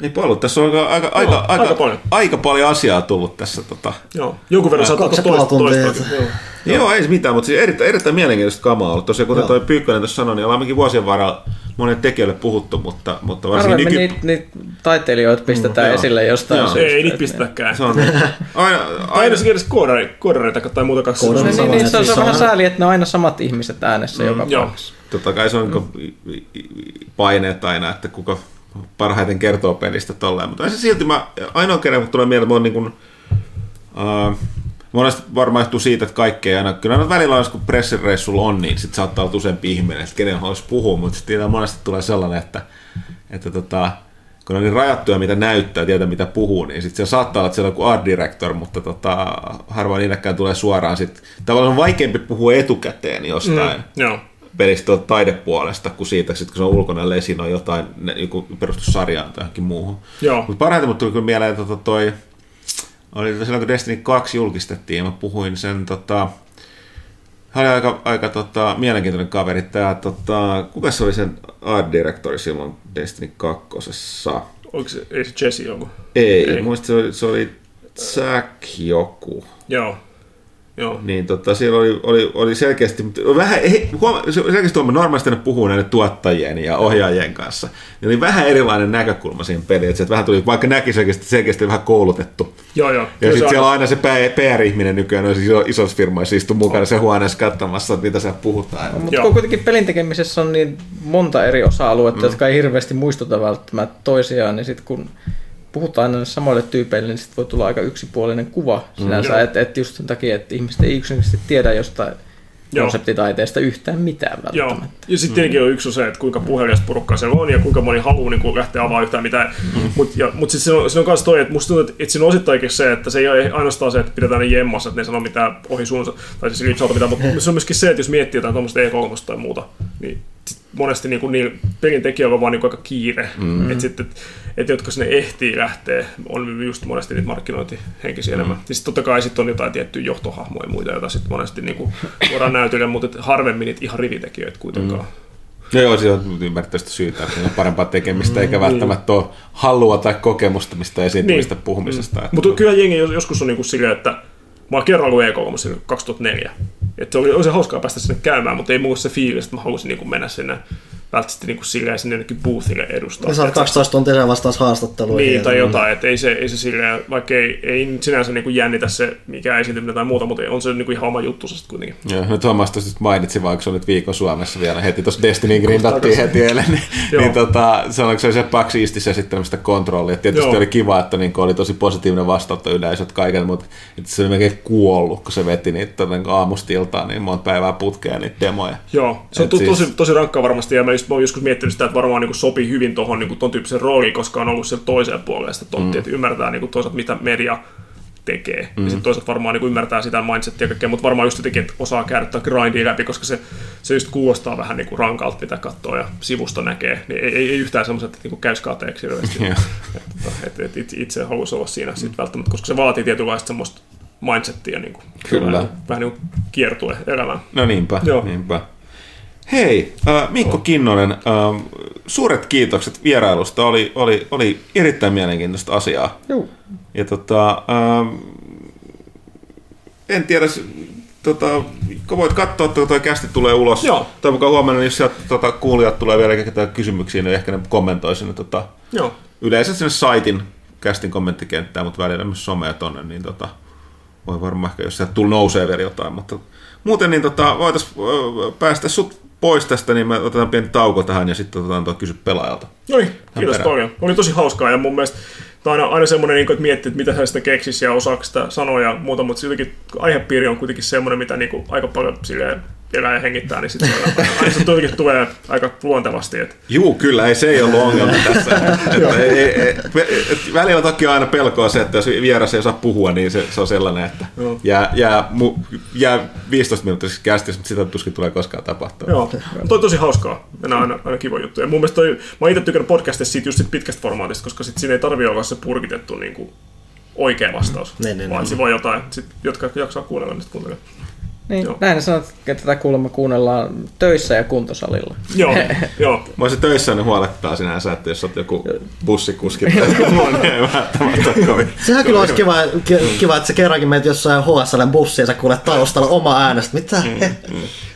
Ei paljon. Tässä on aika, aika, aika, aika, aika paljon. aika paljon asiaa tullut tässä. Tota. Joo, jonkun verran saattaa Kaksi ja toista, toista, joo. Joo. Joo, ei se mitään, mutta siis erittäin, erittäin mielenkiintoista kamaa ollut. Tosiaan, kuten Joo. toi Pyykkönen tuossa sanoi, niin ollaan mekin vuosien varrella monen tekijöille puhuttu, mutta, mutta varsinkin nyky... niitä, niitä taiteilijoita pistetään joo. esille jostain Joo. syystä. Ei niitä pistetäkään. Se on aina, Tai aina, edes edes koodari, koodareita tai muuta kaksi. Koodareita. Niin, niin, niin, se on, se on vähän sääli, että ne on aina samat ihmiset äänessä joka joo. paikassa. totta kai se on mm. paineet aina, että kuka parhaiten kertoo pelistä tolleen, mutta se silti mä, ainoa kerran kun tulee mieleen, että mä oon niin kuin, uh, monesti varmaan johtuu siitä, että kaikki ei aina, kyllä aina välillä on, kun pressireissulla on, niin sitten saattaa olla useampi ihminen, että kenen haluaisi puhua, mutta sitten monesti tulee sellainen, että, että tota, kun on niin rajattuja, mitä näyttää, tietää mitä puhuu, niin sitten se saattaa olla, että siellä on art director, mutta tota, harvoin niillekään tulee suoraan sitten. Tavallaan on vaikeampi puhua etukäteen jostain Mm, joo. pelistä taidepuolesta kuin siitä, sit, kun se on ulkona, on jotain, joku perustu sarjaan tai johonkin muuhun. Joo. Mutta parhaiten mut tuli kyllä mieleen tota toi, oli silloin kun Destiny 2 julkistettiin, mä puhuin sen tota, hän oli aika, aika tota, mielenkiintoinen kaveri. Tää, tota, kuka se oli sen art directori silloin Destiny 2? Onko se, ei se Jesse joku? Ei, Ei. muista se oli, se oli Zack joku. Joo. Joo. Niin tota, siellä oli, oli, oli selkeästi, mutta vähän, ei, huoma, selkeästi huomaa, normaalisti ne puhuu näiden tuottajien ja ohjaajien kanssa. Niin oli vähän erilainen näkökulma siihen peliin, että vähän tuli, vaikka näki selkeästi, selkeästi vähän koulutettu. Joo, joo. Ja sitten siellä aina- on aina se PR-ihminen nykyään noissa iso, isoissa firmoissa istuu mukana se huoneessa katsomassa, että mitä siellä puhutaan. Mutta kun kuitenkin pelin tekemisessä on niin monta eri osa-aluetta, mm. jotka ei hirveästi muistuta välttämättä toisiaan, niin sitten kun puhutaan aina samoille tyypeille, niin sitten voi tulla aika yksipuolinen kuva sinänsä, Joo. että et just sen takia, että ihmiset ei yksinkertaisesti tiedä jostain Joo. konseptitaiteesta yhtään mitään Joo. välttämättä. Ja sitten tietenkin on yksi on se, että kuinka puhelias porukkaa siellä on ja kuinka moni haluaa niin lähteä avaamaan yhtään mitään. Mutta mut sitten siinä on, siinä on myös toi, että musta tuntuu, että, että siinä on osittainkin se, että se ei ole ainoastaan se, että pidetään ne jemmassa, että ne ei sano mitään ohi suunsa, tai siis ripsalta mitään, mutta se on myöskin se, että jos miettii jotain tuommoista E3 tai muuta, niin sit monesti niin kuin, niin pelin tekijöillä on vaan niin kuin aika kiire. Mm. Että sitten, että, että jotka sinne ehtii lähteä, on just monesti niitä markkinointihenkisiä mm. enemmän. Siis totta kai sitten on jotain tiettyjä johtohahmoja ja muita, joita sitten monesti niin kuin, voidaan näytellä, mutta et harvemmin niitä ihan rivitekijöitä kuitenkaan. Mm. No joo, se on ymmärrettävästi syytä, että on parempaa tekemistä, eikä välttämättä ole halua tai kokemusta mistä esiintymistä niin. puhumisesta. Että, Mutta kyllä jengi jos- joskus on niinku silleen, että mä oon kerran ollut EK silloin 2004. Että se oli, oli se hauskaa päästä sinne käymään, mutta ei mulla se fiilis, että mä haluaisin niinku mennä sinne välttämättä niinku silleen sinne jonnekin boothille edustaa. Ja saat 12 tuntia sen vastaus haastatteluihin. Niin, tai jotain, että ei se, ei se silleen, vaikka ei, ei sinänsä niinku jännitä se, mikä esiintyminen tai muuta, mutta on se niinku ihan oma juttu sitten kuitenkin. Joo, nyt Thomas tuossa just mainitsi, vaikka se on nyt viikon Suomessa vielä heti tuossa Destiny grindattiin heti eilen, niin, niin tota, se on se, se PAX Eastissä esittelemistä kontrollia. Et Tietysti Joo. oli kiva, että niin oli tosi positiivinen vastaanotto yleisöt kaiken, mutta että se oli melkein kuollut, kun se veti niitä tuonne aamusta iltaan niin monta päivää putkeen niitä demoja. Joo, se on siis- tosi, tosi rankkaa varmasti, ja mä, just, mä oon joskus miettinyt sitä, että varmaan niin sopii hyvin tuohon niin ton tyyppisen rooliin, koska on ollut siellä toisella puolella sitä tonttia, mm. että ymmärtää niin toisaalta, mitä media tekee. Mm. Ja sitten toisaalta varmaan niin ymmärtää sitä mindsettiä ja kaikkea, mutta varmaan just jotenkin, että osaa käydä grindia läpi, koska se, se just kuulostaa vähän niin kuin rankalta, mitä katsoo ja sivusta näkee. Niin ei, ei, ei yhtään semmoiset, että niin käys kateeksi hirveästi. Joo. että, että, että itse, haluaisi olla siinä sit välttämättä, koska se vaatii tietynlaista semmoista mindsettiä niin kuin, Kyllä. Vähän, vähän niin kuin kiertue elämään. No niinpä, Joo. niinpä. Hei, äh, Mikko Kinnonen, äh, suuret kiitokset vierailusta. Oli, oli, oli erittäin mielenkiintoista asiaa. Joo. Ja tota, ähm, en tiedä, tota, voit katsoa, että tuo kästi tulee ulos. Joo. Toivon mukaan huomenna, jos sieltä tota, kuulijat tulee vielä kysymyksiä, niin ehkä ne kommentoi sinne tota, Joo. yleensä sinne saitin kästin kommenttikenttään, mutta välillä myös somea tonne, niin tota, voi varmaan ehkä, jos sieltä tulee nousee vielä jotain, mutta muuten niin tota, voitaisiin päästä sut pois tästä, niin me otetaan pieni tauko tähän ja sitten otetaan tuo kysy pelaajalta. No niin, kiitos perään. paljon. Oli tosi hauskaa ja mun mielestä tämä on aina, aina semmoinen, niin että miettii, että mitä hän sitä keksisi ja osaako sitä sanoa ja muuta, mutta siltikin aihepiiri on kuitenkin semmoinen, mitä niin kuin, aika paljon silleen, elää ja hengittää, niin sitten aina se tulikin tulee aika luontevasti. Että Juu, kyllä, ei se ei ollut ongelma tässä. että ei, ei, ei, et välillä toki on aina pelkoa se, että jos vieras ei saa puhua, niin se, se on sellainen, että Joo. jää, jää, mu, jää 15 minuuttia kästys, mutta sitä tuskin tulee koskaan tapahtua. Joo, toi on tosi hauskaa. Nämä on aina, aina kiva juttu. Ja mun mielestä toi, mä oon itse tykännyt podcastissa siitä just siitä pitkästä formaatista, koska sit siinä ei tarvi olla se purkitettu niin kuin oikea vastaus. Niin, niin, vaan niin. se voi jotain, sit, jotka jaksaa kuunnella, niin sit kuuntelemaan. Niin, Joo. näin sanot, että tätä kuulemma kuunnellaan töissä ja kuntosalilla. Joo, joo. Mä olisin töissä, niin huolettaa sinänsä, että jos olet joku bussikuski tai joku muu, niin ei välttämättä kovin. Sehän kyllä olisi kiva, ki- kiva, että sä kerrankin menet jossain HSLn bussiin ja sä kuulet taustalla omaa äänestä. Mitä?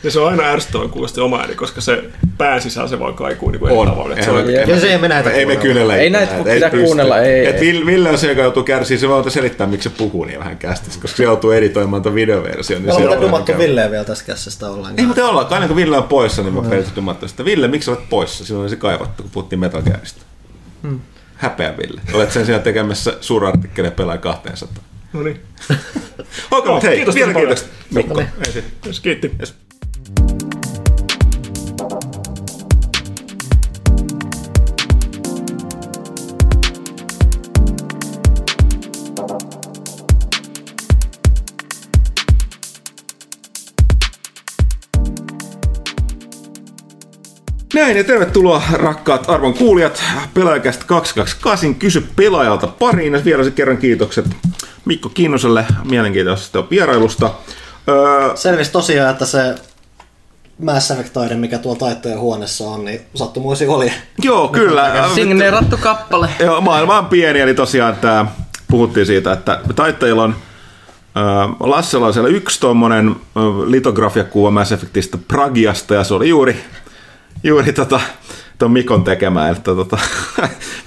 Ja se on aina ärsyttävän kuulosti oma ääni, koska se pään sisään se vaan kaikuu niin kuin On. tavalla. että Se on, Ja se ei me näitä Ei me kuunnella. kyllä Ei näitä et pitää kuunnella, ei, Et. Ville, on se, joka joutuu kärsiä, se voi selittää, miksi se puhuu niin vähän kästissä, koska se joutuu editoimaan tuon videoversion. Niin se on vähän- Villeä vielä tässä kässästä Ei ollenkaan. muuten ollakaan, aina kun Ville on poissa, niin mä periaatteessa dumattu sitä. Ville, miksi olet poissa? Silloin olisi kaivattu, kun puhuttiin Metal Gearista. Hmm. Häpeä Ville. Olet sen sijaan tekemässä suuraartikkeleja pelaa 200. no niin. Okei, Joo, mutta hei, kiitos vielä kiitos. Mikko. Ei kiitti. Yes. Näin ja tervetuloa rakkaat arvon kuulijat. Pelaajakästä 228. Kysy pelaajalta pariin. Ja vielä se kerran kiitokset Mikko Kinnoselle mielenkiintoisesta vierailusta. Öö, Selvisi tosiaan, että se Mass Effect mikä tuolla taitteen huoneessa on, niin sattumuisi oli. joo, kyllä. Signeerattu kappale. Joo, maailma on pieni, eli tosiaan tämä, puhuttiin siitä, että taittajilla on äh, Lassella on siellä yksi tuommoinen äh, litografiakuva Mass Effectista Pragiasta, ja se oli juuri, juuri tota, ton Mikon tekemä, että tota,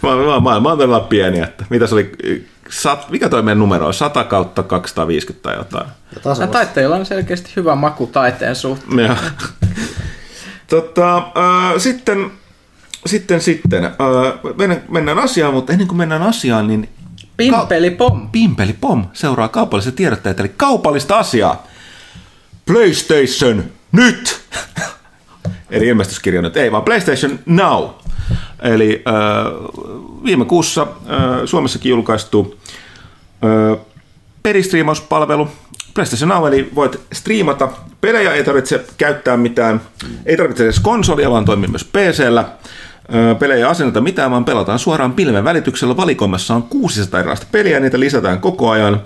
maailma, maailma on todella pieni, että mitä se oli, sat, mikä toi meidän numero on, 100 kautta 250 tai jotain. Ja taitteilla on selkeästi hyvä maku taiteen suhteen. Joo. tota, äh, sitten, sitten, sitten äh, mennään, mennään asiaan, mutta ennen kuin mennään asiaan, niin Pimpeli pom. Pimpeli Pom seuraa kaupallisia tiedotteita, eli kaupallista asiaa. PlayStation nyt! eli ilmestyskirja nyt ei, vaan PlayStation Now. Eli äh, viime kuussa äh, Suomessakin julkaistu äh, peristriimauspalvelu PlayStation Now, eli voit striimata pelejä, ei tarvitse käyttää mitään, ei tarvitse edes konsolia, vaan toimii myös PCllä. Pelejä asenneta mitään, vaan pelataan suoraan pilven välityksellä. Valikoimassa on 600 erilaista peliä, niitä lisätään koko ajan.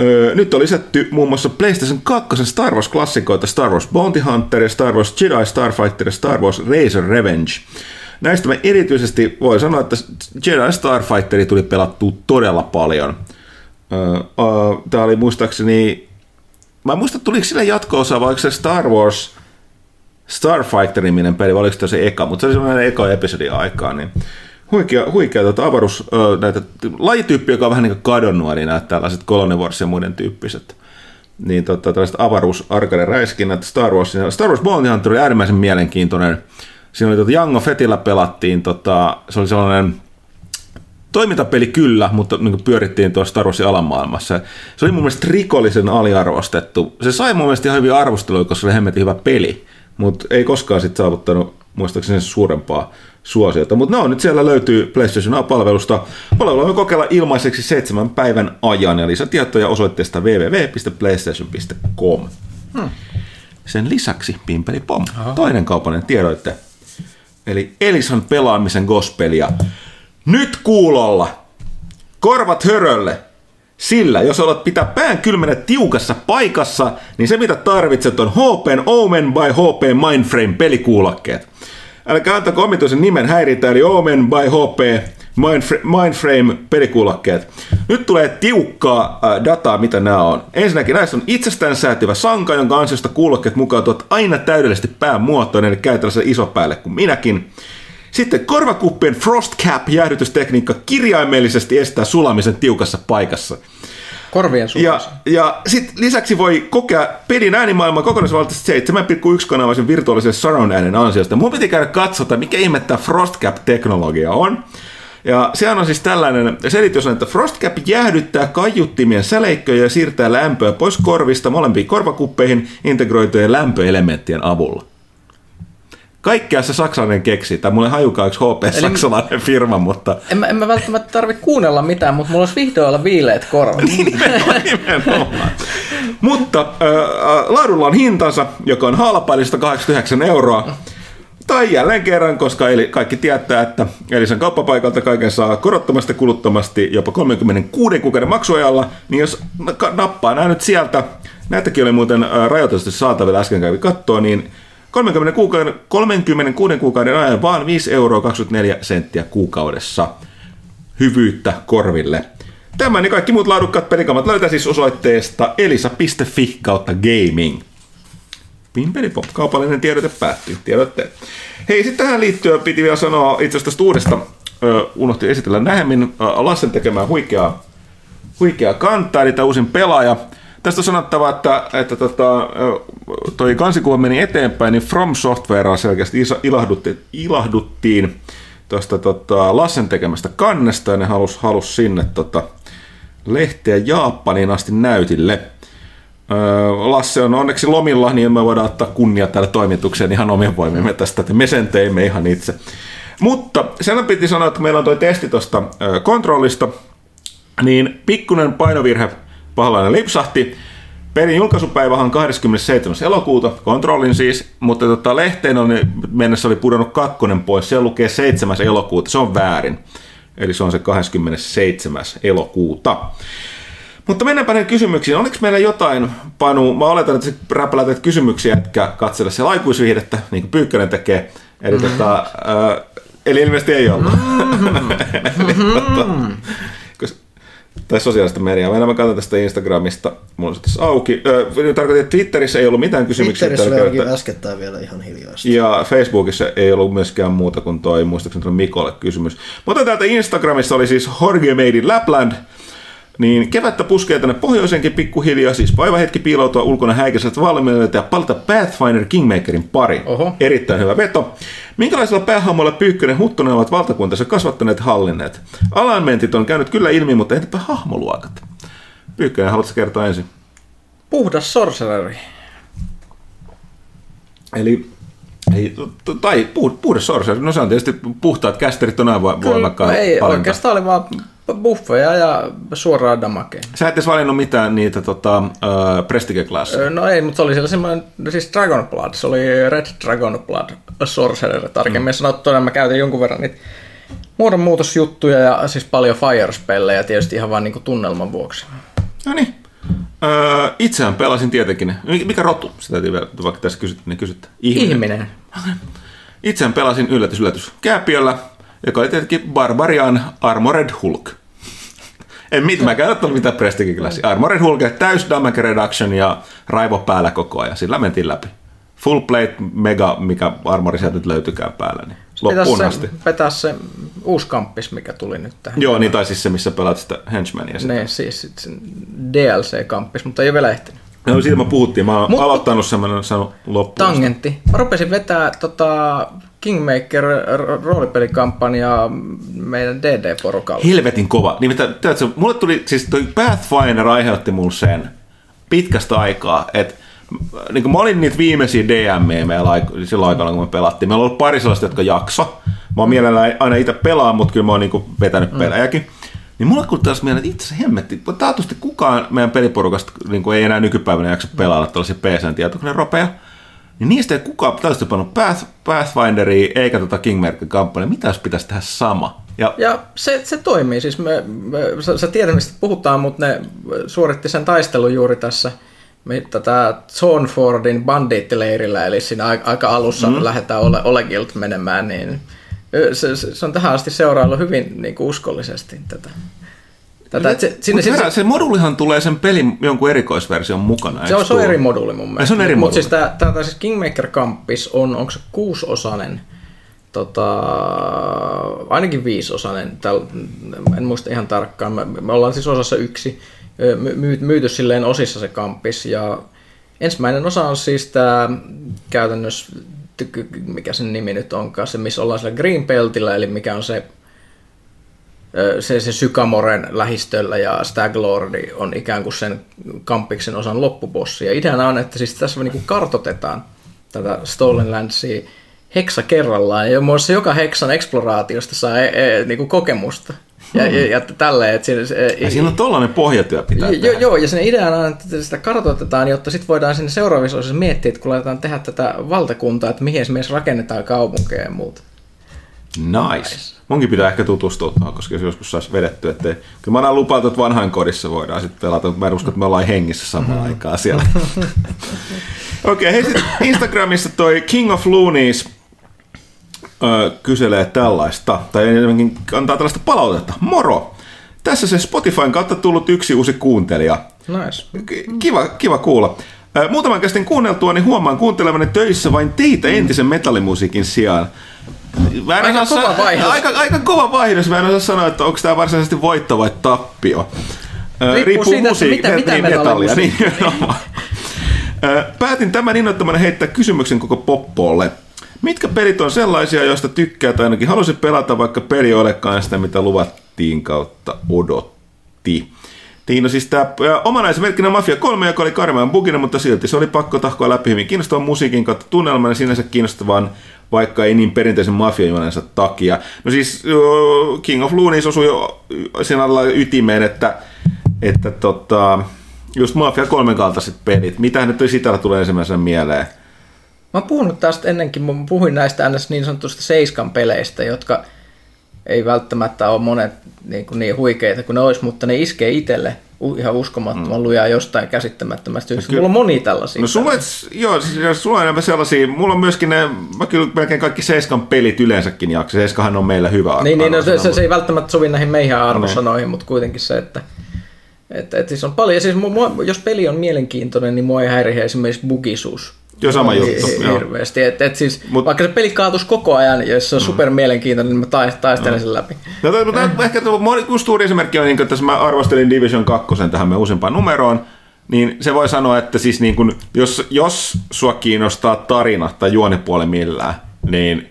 Ö, Nyt on lisätty muun muassa PlayStation 2 Star Wars-klassikoita Star Wars Bounty Hunter Star Wars Jedi Starfighter ja Star Wars Razor Revenge. Näistä mä erityisesti voi sanoa, että Jedi Starfighteri tuli pelattua todella paljon. Tämä oli muistaakseni, mä en muista tuliko sille jatko-osa vai se Star Wars Starfighter-niminen peli, vai oliko se eka, mutta se oli sellainen eka episodin aikaa, niin huikea, huikea tota avaruus, ö, näitä, lajityyppi, joka on vähän niin kuin kadonnut, eli nämä tällaiset Colony ja muiden tyyppiset niin tota, tällaiset avaruus arcade räiskinnät Star Wars. Star Wars Bounty Hunter oli äärimmäisen mielenkiintoinen. Siinä oli tota Jango Fetillä pelattiin, tota, se oli sellainen toimintapeli kyllä, mutta niin pyörittiin tuossa Star Warsin alamaailmassa. Se oli mun mielestä rikollisen aliarvostettu. Se sai mun mielestä ihan hyviä arvosteluja, koska se oli hemmetin hyvä peli, mutta ei koskaan sitten saavuttanut muistaakseni suurempaa suosiota. Mutta no, nyt siellä löytyy PlayStation Now-palvelusta. Palvelua voi kokeilla ilmaiseksi seitsemän päivän ajan ja lisätietoja osoitteesta www.playstation.com. Hmm. Sen lisäksi Pimpeli Pom, toinen kaupallinen tiedoitte. Eli Elisan pelaamisen gospelia. Nyt kuulolla! Korvat hörölle! Sillä, jos alat pitää pään kylmänä tiukassa paikassa, niin se mitä tarvitset on HPn Omen by HP Mindframe pelikuulokkeet. Älkää antako omituisen nimen häiritä, eli Omen by HP Mindframe, pelikuulokkeet. Nyt tulee tiukkaa äh, dataa, mitä nämä on. Ensinnäkin näissä on itsestään säätyvä sanka, jonka ansiosta kuulokkeet mukautuvat aina täydellisesti pään muotoon, eli käy tällaisen iso päälle kuin minäkin. Sitten korvakuppien Frost Cap jäähdytystekniikka kirjaimellisesti estää sulamisen tiukassa paikassa. Korvien Ja, suojassa. ja sitten lisäksi voi kokea pelin äänimaailman kokonaisvaltaisesti 7,1 kanavaisen virtuaalisen surround äänen ansiosta. Mun piti käydä katsota, mikä ihme tämä Frost Cap-teknologia on. Ja sehän on siis tällainen selitys, että Frostcap jäähdyttää kaiuttimien säleikköjä ja siirtää lämpöä pois korvista molempiin korvakuppeihin integroitujen lämpöelementtien avulla. Kaikkea se saksalainen keksi. Tai mulle hajukaa yksi HP saksalainen firma, mutta... En mä, en mä välttämättä tarvitse kuunnella mitään, mutta mulla olisi vihdoin olla viileät korvat. Nimenomaan, nimenomaan. Mutta äh, laadulla on hintansa, joka on halpa, eli 189 euroa. Tai jälleen kerran, koska eli kaikki tietää, että Elisan kauppapaikalta kaiken saa korottomasti kuluttomasti jopa 36 kuukauden maksuajalla, niin jos nappaa nämä nyt sieltä, näitäkin oli muuten rajoitusti saatavilla äsken kävi kattoa, niin 30 kuukauden, 36 kuukauden ajan vaan 5 euroa 24 senttiä kuukaudessa. Hyvyyttä korville. Tämän ja kaikki muut laadukkaat pelikamat löytää siis osoitteesta elisa.fi kautta gaming. Pinpelipop, kaupallinen tiedote päättyy. Tiedotte. Hei, sitten tähän liittyen piti vielä sanoa itse asiassa uudesta, ö, esitellä nähemmin, Lassen tekemään huikeaa, huikeaa kantaa, eli tämä uusin pelaaja. Tästä on sanottava, että, että tota, toi kansikuva meni eteenpäin, niin From Softwarea selkeästi ilahduttiin, ilahduttiin tuosta tota, Lassen tekemästä kannesta, ja ne halus, halus sinne tota, lehteä Japaniin asti näytille. Lasse on onneksi lomilla, niin me voidaan ottaa kunnia tälle toimitukseen ihan omien voimimme tästä, että me sen teimme ihan itse. Mutta sen piti sanoa, että meillä on tuo testi tuosta kontrollista, niin pikkunen painovirhe pahalainen lipsahti. Pelin julkaisupäivä on 27. elokuuta, kontrollin siis, mutta tota, lehteen on mennessä oli pudonnut kakkonen pois, se lukee 7. elokuuta, se on väärin. Eli se on se 27. elokuuta. Mutta mennäänpä näihin kysymyksiin. Oliko meillä jotain, Panu? Mä oletan, että räpälät kysymyksiä, etkä katsele se aikuisviihdettä, niin kuin Pyykkönen tekee. Eli, mm-hmm. tota, äh, eli ilmeisesti ei ollut. Mm-hmm. mm-hmm. Tai sosiaalista mediaa. Mä enemmän katson tästä Instagramista. Mulla on se tässä auki. Öö, tarkoitan, että Twitterissä ei ollut mitään kysymyksiä. Twitterissä oli äskettäin vielä ihan hiljaista. Ja Facebookissa ei ollut myöskään muuta kuin toi, muistaakseni Mikolle kysymys. Mutta täältä Instagramissa oli siis Jorge Made in Lapland. Niin kevättä puskee tänne pohjoisenkin pikkuhiljaa, siis vaiva hetki piiloutua ulkona häikäiseltä valmiilta ja palata Pathfinder Kingmakerin pari. Oho. Erittäin hyvä veto. Minkälaisella päähammoilla Pyykkönen Huttunen ovat valtakuntansa kasvattaneet hallinneet? Alignmentit on käynyt kyllä ilmi, mutta entäpä hahmoluokat? Pyykkönen, haluatko kertoa ensin? Puhdas sorcereri. Eli ei, tai puhdas sorcereri, no se on tietysti puhtaat kästerit on aivan voimakkaan Ei, valinta. oikeastaan oli vaan buffeja ja suoraan damakea. Sä et edes valinnut mitään niitä tota, uh, prestige. No ei, mutta se oli siellä semmoinen, siis Dragon Blood, se oli Red Dragon Blood Sorcerer tarkemmin mm. sanottuna. Mä käytin jonkun verran niitä muodonmuutosjuttuja ja siis paljon fire-spellejä tietysti ihan vaan niinku tunnelman vuoksi. No niin. Öö, itseään pelasin tietenkin. Mikä rotu? Sitä täytyy vielä, vaikka tässä kysyt, niin kysyttä. Ihminen. Ihminen. Itseään pelasin yllätys, yllätys. Kääpiöllä joka oli tietenkin Barbarian Armored Hulk. En mit, mä käynyt ollut mitään Prestige-klassi. Armored Hulk, täys damage reduction ja raivo päällä koko ajan. Sillä mentiin läpi. Full plate mega, mikä armori sieltä nyt löytykään päällä. Niin loppuun se, asti. Vetää se uusi kamppis, mikä tuli nyt tähän. Joo, niin tai siis se, missä pelaat sitä henchmania. Sitä. Niin, siis DLC-kamppis, mutta ei ole vielä ehtinyt. No siitä mä puhuttiin, mä oon Mut, aloittanut semmoinen sanonut loppuun. Tangentti. Mä rupesin vetää tota, Kingmaker roolipelikampanja meidän DD-porukalla. Helvetin kova. Niin, tiedätkö, mulle tuli, siis toi Pathfinder aiheutti mulle sen pitkästä aikaa, että niin mä olin niitä viimeisiä DM meillä silloin aikana, kun me pelattiin. Meillä on ollut pari sellaista, jotka jakso. Mä oon mielellään aina itse pelaan, mutta kyllä mä oon niin vetänyt mm. pelejäkin. Niin mulle tuli taas mieleen, että itse hemmetti, taatusti kukaan meidän peliporukasta niin ei enää nykypäivänä jaksa pelailla tällaisia PC-tietokoneen niin niistä ei kukaan tällaista pannut Path, Pathfinderia eikä tota Kingmaker kampanja. Mitä jos pitäisi tehdä sama? Ja, ja se, se toimii. Siis me, me, sä, sä tiedät, mistä puhutaan, mutta ne suoritti sen taistelun juuri tässä tätä Thornfordin bandiittileirillä, eli siinä aika alussa mm. lähdetään Ole, Olegilt menemään, niin se, se on tähän asti seuraillut hyvin niin kuin uskollisesti tätä. Tätä, se, sinne, sinne, se moduulihan tulee sen pelin jonkun erikoisversion mukana. Se on, se on eri moduuli mun mielestä. Se on eri Mutta siis tämä, tämä siis Kingmaker Campus on, onko se kuusiosainen, tota, ainakin viisiosainen, Täl, en muista ihan tarkkaan, me, me ollaan siis osassa yksi, my, myyty silleen osissa se kampis, ja ensimmäinen osa on siis tämä käytännössä, mikä sen nimi nyt onkaan, se missä ollaan sillä Green Peltillä, eli mikä on se se, se Sycamoren lähistöllä ja Staglordi on ikään kuin sen kampiksen osan loppubossi. Ja ideana on, että siis tässä niin kuin kartotetaan tätä Stolen Landsia heksa kerrallaan, ja muassa joka heksan eksploraatiosta saa e, e, niin kuin kokemusta. Ja, ja, ja tälleen, että siinä, se, Ja siinä on tollainen pohjatyö pitää Jo, tehdä. joo, ja sen ideana on, että sitä kartoitetaan, jotta sitten voidaan sinne seuraavissa osissa miettiä, että kun aletaan tehdä tätä valtakuntaa, että mihin esimerkiksi rakennetaan kaupunkeja ja muuta. Nice. Munkin pitää ehkä tutustua tuohon, koska jos joskus saisi vedetty, että kyllä mä lupailtu, että vanhain kodissa voidaan sitten pelata, mutta mä en usko, että me ollaan hengissä samaan aikaan siellä. Okei, okay, hei sitten Instagramissa toi King of Loonies ö, kyselee tällaista, tai enemmänkin antaa tällaista palautetta. Moro! Tässä se Spotifyn kautta tullut yksi uusi kuuntelija. Nice. Kiva, kiva kuulla. Muutaman kästin kuunneltua, niin huomaan kuuntelevani töissä vain teitä entisen metallimusiikin sijaan. Mä en Aika osaa kova vaihdos. Aika, aika kova vaihdos. Mä en osaa sanoa, että onko tämä varsinaisesti voitto vai tappio. Ö, Riippuu siitä, että mitä- mitä niin, metallia. Niin, Päätin tämän innoittamana heittää kysymyksen koko Poppolle. Mitkä pelit on sellaisia, joista tykkää tai ainakin halusi pelata, vaikka peli ei olekaan sitä, mitä luvattiin kautta odotti? Tiina siis tämä omana esimerkkinä Mafia 3, joka oli karmean bugina, mutta silti se oli pakko tahkoa läpi hyvin kiinnostavan musiikin kautta tunnelman ja sinänsä kiinnostavan, vaikka ei niin perinteisen mafiajuonensa takia. No siis King of Loonies osui jo sen alla ytimeen, että, että tota, just Mafia 3 kaltaiset pelit. Mitä nyt sitä tulee ensimmäisenä mieleen? Mä oon puhunut tästä ennenkin, mä puhuin näistä ns. niin sanotusta Seiskan peleistä, jotka ei välttämättä ole monet niin, kuin niin huikeita kuin ne olisi, mutta ne iskee itselle ihan uskomattoman mm. lujaa jostain käsittämättömästä syystä. kyllä- Mulla on moni tällaisia. No sulla, joo, siis sulla on enemmän sellaisia, mulla on myöskin ne, mä kyllä melkein kaikki Seiskan pelit yleensäkin jaksa. Seiskahan on meillä hyvä Niin, niin no, se, se, se, ei välttämättä sovi näihin meihin arvosanoihin, Niin. mutta kuitenkin se, että että, että siis on paljon. Siis mua, jos peli on mielenkiintoinen, niin mua ei häirihe esimerkiksi bugisuus. Joo, sama juttu, Hi- joo. Hirveästi. Et, et siis, Mut- vaikka se peli kaatus koko ajan, ja jos se on mm. super mielenkiintoinen, niin mä tais- taistelen sen läpi. No, to, mutta ehkä suuri esimerkki on, niin kuin, että mä arvostelin Division 2 tähän me uusimpaan numeroon, niin se voi sanoa, että siis niin kuin, jos, jos sua kiinnostaa tarina tai juonipuoli millään, niin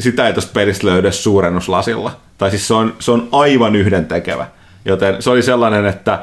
sitä ei tuosta pelistä löydä suurennuslasilla. Tai siis se on, se on aivan yhdentekevä. Joten se oli sellainen, että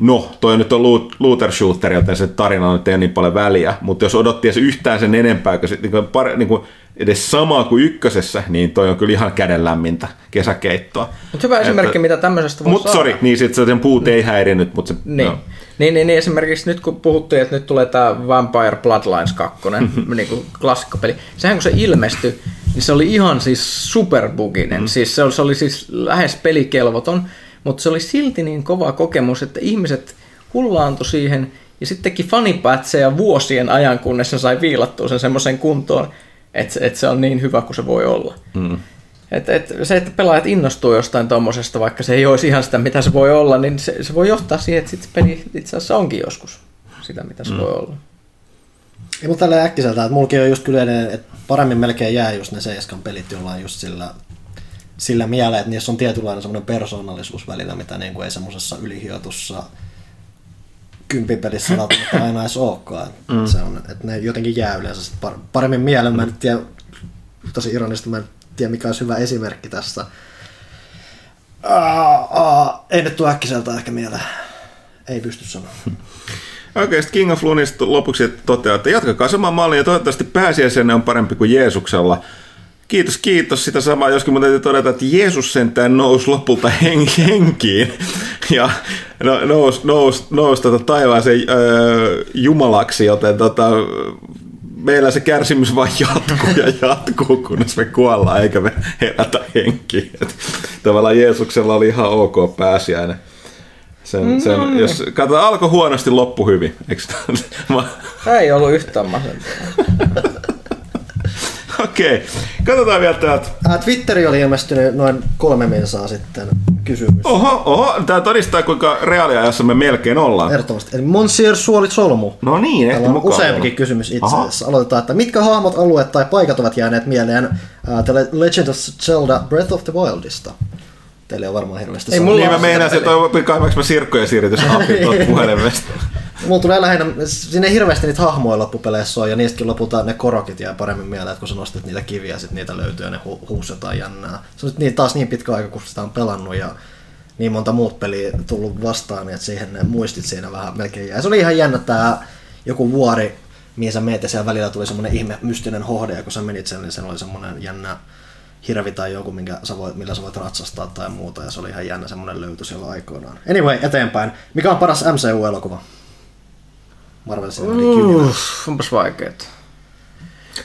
no, toi nyt on loot- looter shooter, joten se tarina nyt ei ole niin paljon väliä, mutta jos odotti edes yhtään sen enempää, kun, se, niin kuin, pare, niin kuin edes samaa kuin ykkösessä, niin toi on kyllä ihan kädenlämmintä kesäkeittoa. Mutta hyvä esimerkki, mitä tämmöisestä voi Mutta saada. sori, niin sit se sen puut ei häirinyt, mutta se... Niin. No. Niin, niin, niin, esimerkiksi nyt kun puhuttiin, että nyt tulee tämä Vampire Bloodlines 2, niin kuin klassikkopeli. Sehän kun se ilmestyi, niin se oli ihan siis superbuginen. Mm. Siis se, oli, se oli siis lähes pelikelvoton, mutta se oli silti niin kova kokemus, että ihmiset hullaantui siihen ja sitten teki fanipätsejä vuosien ajan, kunnes se sai viilattua sen semmoisen kuntoon, että, että se on niin hyvä kuin se voi olla. Mm. Et, et, se, että pelaajat innostuu jostain tuommoisesta, vaikka se ei olisi ihan sitä, mitä se voi olla, niin se, se voi johtaa siihen, että sit se peli itse asiassa onkin joskus sitä, mitä se mm. voi olla. Ei mulla tällä äkkiseltä, että mullakin on just kyllä että paremmin melkein jää just ne Seiskan pelit jollain just sillä, sillä mielellä, että niissä on tietynlainen semmoinen persoonallisuus välillä, mitä niin kuin ei semmoisessa ylihiotussa kympipelissä välttämättä aina edes olekaan. Mm. Se on, että ne jotenkin jää yleensä sit par- paremmin mieleen. Mä en nyt tiedä, tosi ironista, mä en tiedä mikä olisi hyvä esimerkki tästä. Aa, aa, ei nyt tule äkkiseltä ehkä mieleen. Ei pysty sanomaan. Okei, sitten King of Loonista lopuksi toteaa, että jatkakaa samaa mallia ja toivottavasti pääsiäisenä on parempi kuin Jeesuksella. Kiitos, kiitos. Sitä samaa, joskin mun täytyy todeta, että Jeesus sentään nousi lopulta hen- henkiin ja no, nousi nous, nous, tota taivaaseen öö, jumalaksi, joten tota, meillä se kärsimys vain jatkuu ja jatkuu, kunnes me kuollaan eikä me herätä henkiin. Et tavallaan Jeesuksella oli ihan ok pääsiäinen. Sen, sen, jos katsotaan, alkoi huonosti, loppu hyvin. Eikö? Ei ollut yhtään masentavaa. Okei, katsotaan vielä täältä. Ää, Twitteri oli ilmestynyt noin kolme minsaa sitten kysymys. Oho, oho, tämä todistaa kuinka reaaliajassa me melkein ollaan. Ehdottomasti. Eli Monsieur Suoli Solmu. No niin, ehti mukaan. useampikin kysymys itse asiassa. Aloitetaan, että mitkä hahmot, alueet tai paikat ovat jääneet mieleen uh, The Legend of Zelda Breath of the Wildista? Teille on varmaan hirveästi Ei mulla Niin mä meinaan, että kaivaanko mä sirkkoja siirrytys appi tuolta puhelimesta. Mulla tulee lähinnä, sinne ei hirveästi niitä hahmoja loppupeleissä on, ja niistäkin lopulta ne korokit jää paremmin mieleen, että kun sä nostat niitä kiviä, sit niitä löytyy ja ne hu- huusetaan jännää. Se on niin, taas niin pitkä aika, kun sitä on pelannut, ja niin monta muut peliä tullut vastaan, niin että siihen ne muistit siinä vähän melkein jää. Se oli ihan jännä tää joku vuori, mihin sä meet, ja siellä välillä tuli semmonen ihme mystinen hohde, ja kun sä menit sen, niin se oli semmonen jännä hirvi tai joku, minkä sä voit, millä sä voit ratsastaa tai muuta, ja se oli ihan jännä semmonen löytö siellä aikoinaan. Anyway, eteenpäin. Mikä on paras MCU-elokuva? Marvel Cinematic Universe. Uff, onpas vaikeet.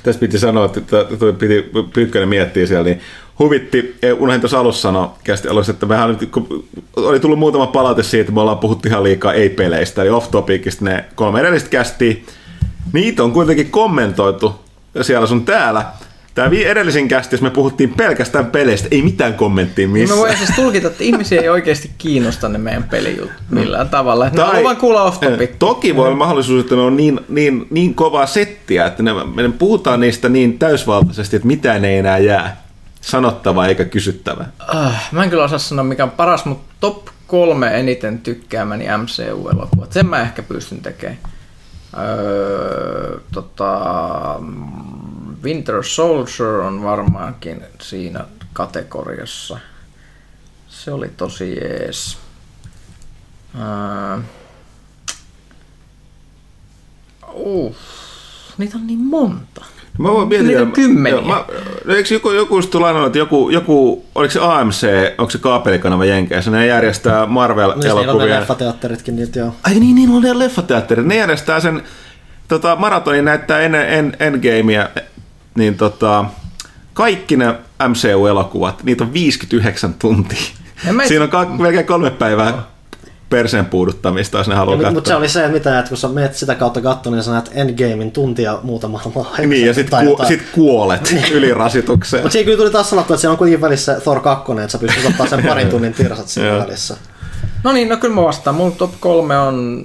Tässä piti sanoa, että tuo piti Pyykkönen miettiä siellä, niin huvitti, unohdin tuossa alussa sanoa, kästi alussa, että vähän nyt, kun oli tullut muutama palaute siitä, että me ollaan puhuttu ihan liikaa ei-peleistä, eli off-topicista ne kolme edellistä kästiä, niitä on kuitenkin kommentoitu siellä sun täällä. Tämä edellisin kästi, jos me puhuttiin pelkästään peleistä, ei mitään kommenttia Niin missään. mä voin siis tulkita, että ihmisiä ei oikeasti kiinnosta ne meidän pelijut millään tavalla. Haluaa vaan kuulla off. Eh, Toki voi olla mahdollisuus, että ne on niin, niin, niin kovaa settiä, että ne, me puhutaan niistä niin täysvaltaisesti, että mitään ei enää jää sanottavaa eikä kysyttävää. Ah, mä en kyllä osaa sanoa mikä on paras, mutta top kolme eniten tykkäämäni MCU-elokuvat. Sen mä ehkä pystyn tekemään. Öö, tota, Winter Soldier on varmaankin siinä kategoriassa. Se oli tosi jees. Öö, uh, niitä on niin monta. Mä voin miettiä, Niitä on kymmeniä. Mä, no eikö joku, joku sitten lainannut, että joku, joku, oliko se AMC, onko se kaapelikanava Jenkeissä, ne järjestää Niin, niillä on ne Marvel-elokuvia. leffateatteritkin niitä joo. Ai niin, niin on ne leffateatterit. Ne järjestää sen tota, maratonin näyttää ennen en, Endgamea, niin tota, kaikki ne MCU-elokuvat, niitä on 59 tuntia. Mä- Siinä on ka- melkein kolme päivää perseen puuduttamista, jos ne haluaa katsoa. Mutta se oli se, että mitä, että kun sä menet sitä kautta katsomaan, niin sä näet Endgamein tuntia muutamalla maa. Niin, ja sit, ku, sit kuolet ylirasitukseen. Mutta siinä kyllä tuli taas sanottu, että siellä on kuitenkin välissä Thor 2, että sä pystyt ottaa sen parin tunnin tirsat siinä välissä. No niin, no kyllä mä vastaan. Mun top kolme on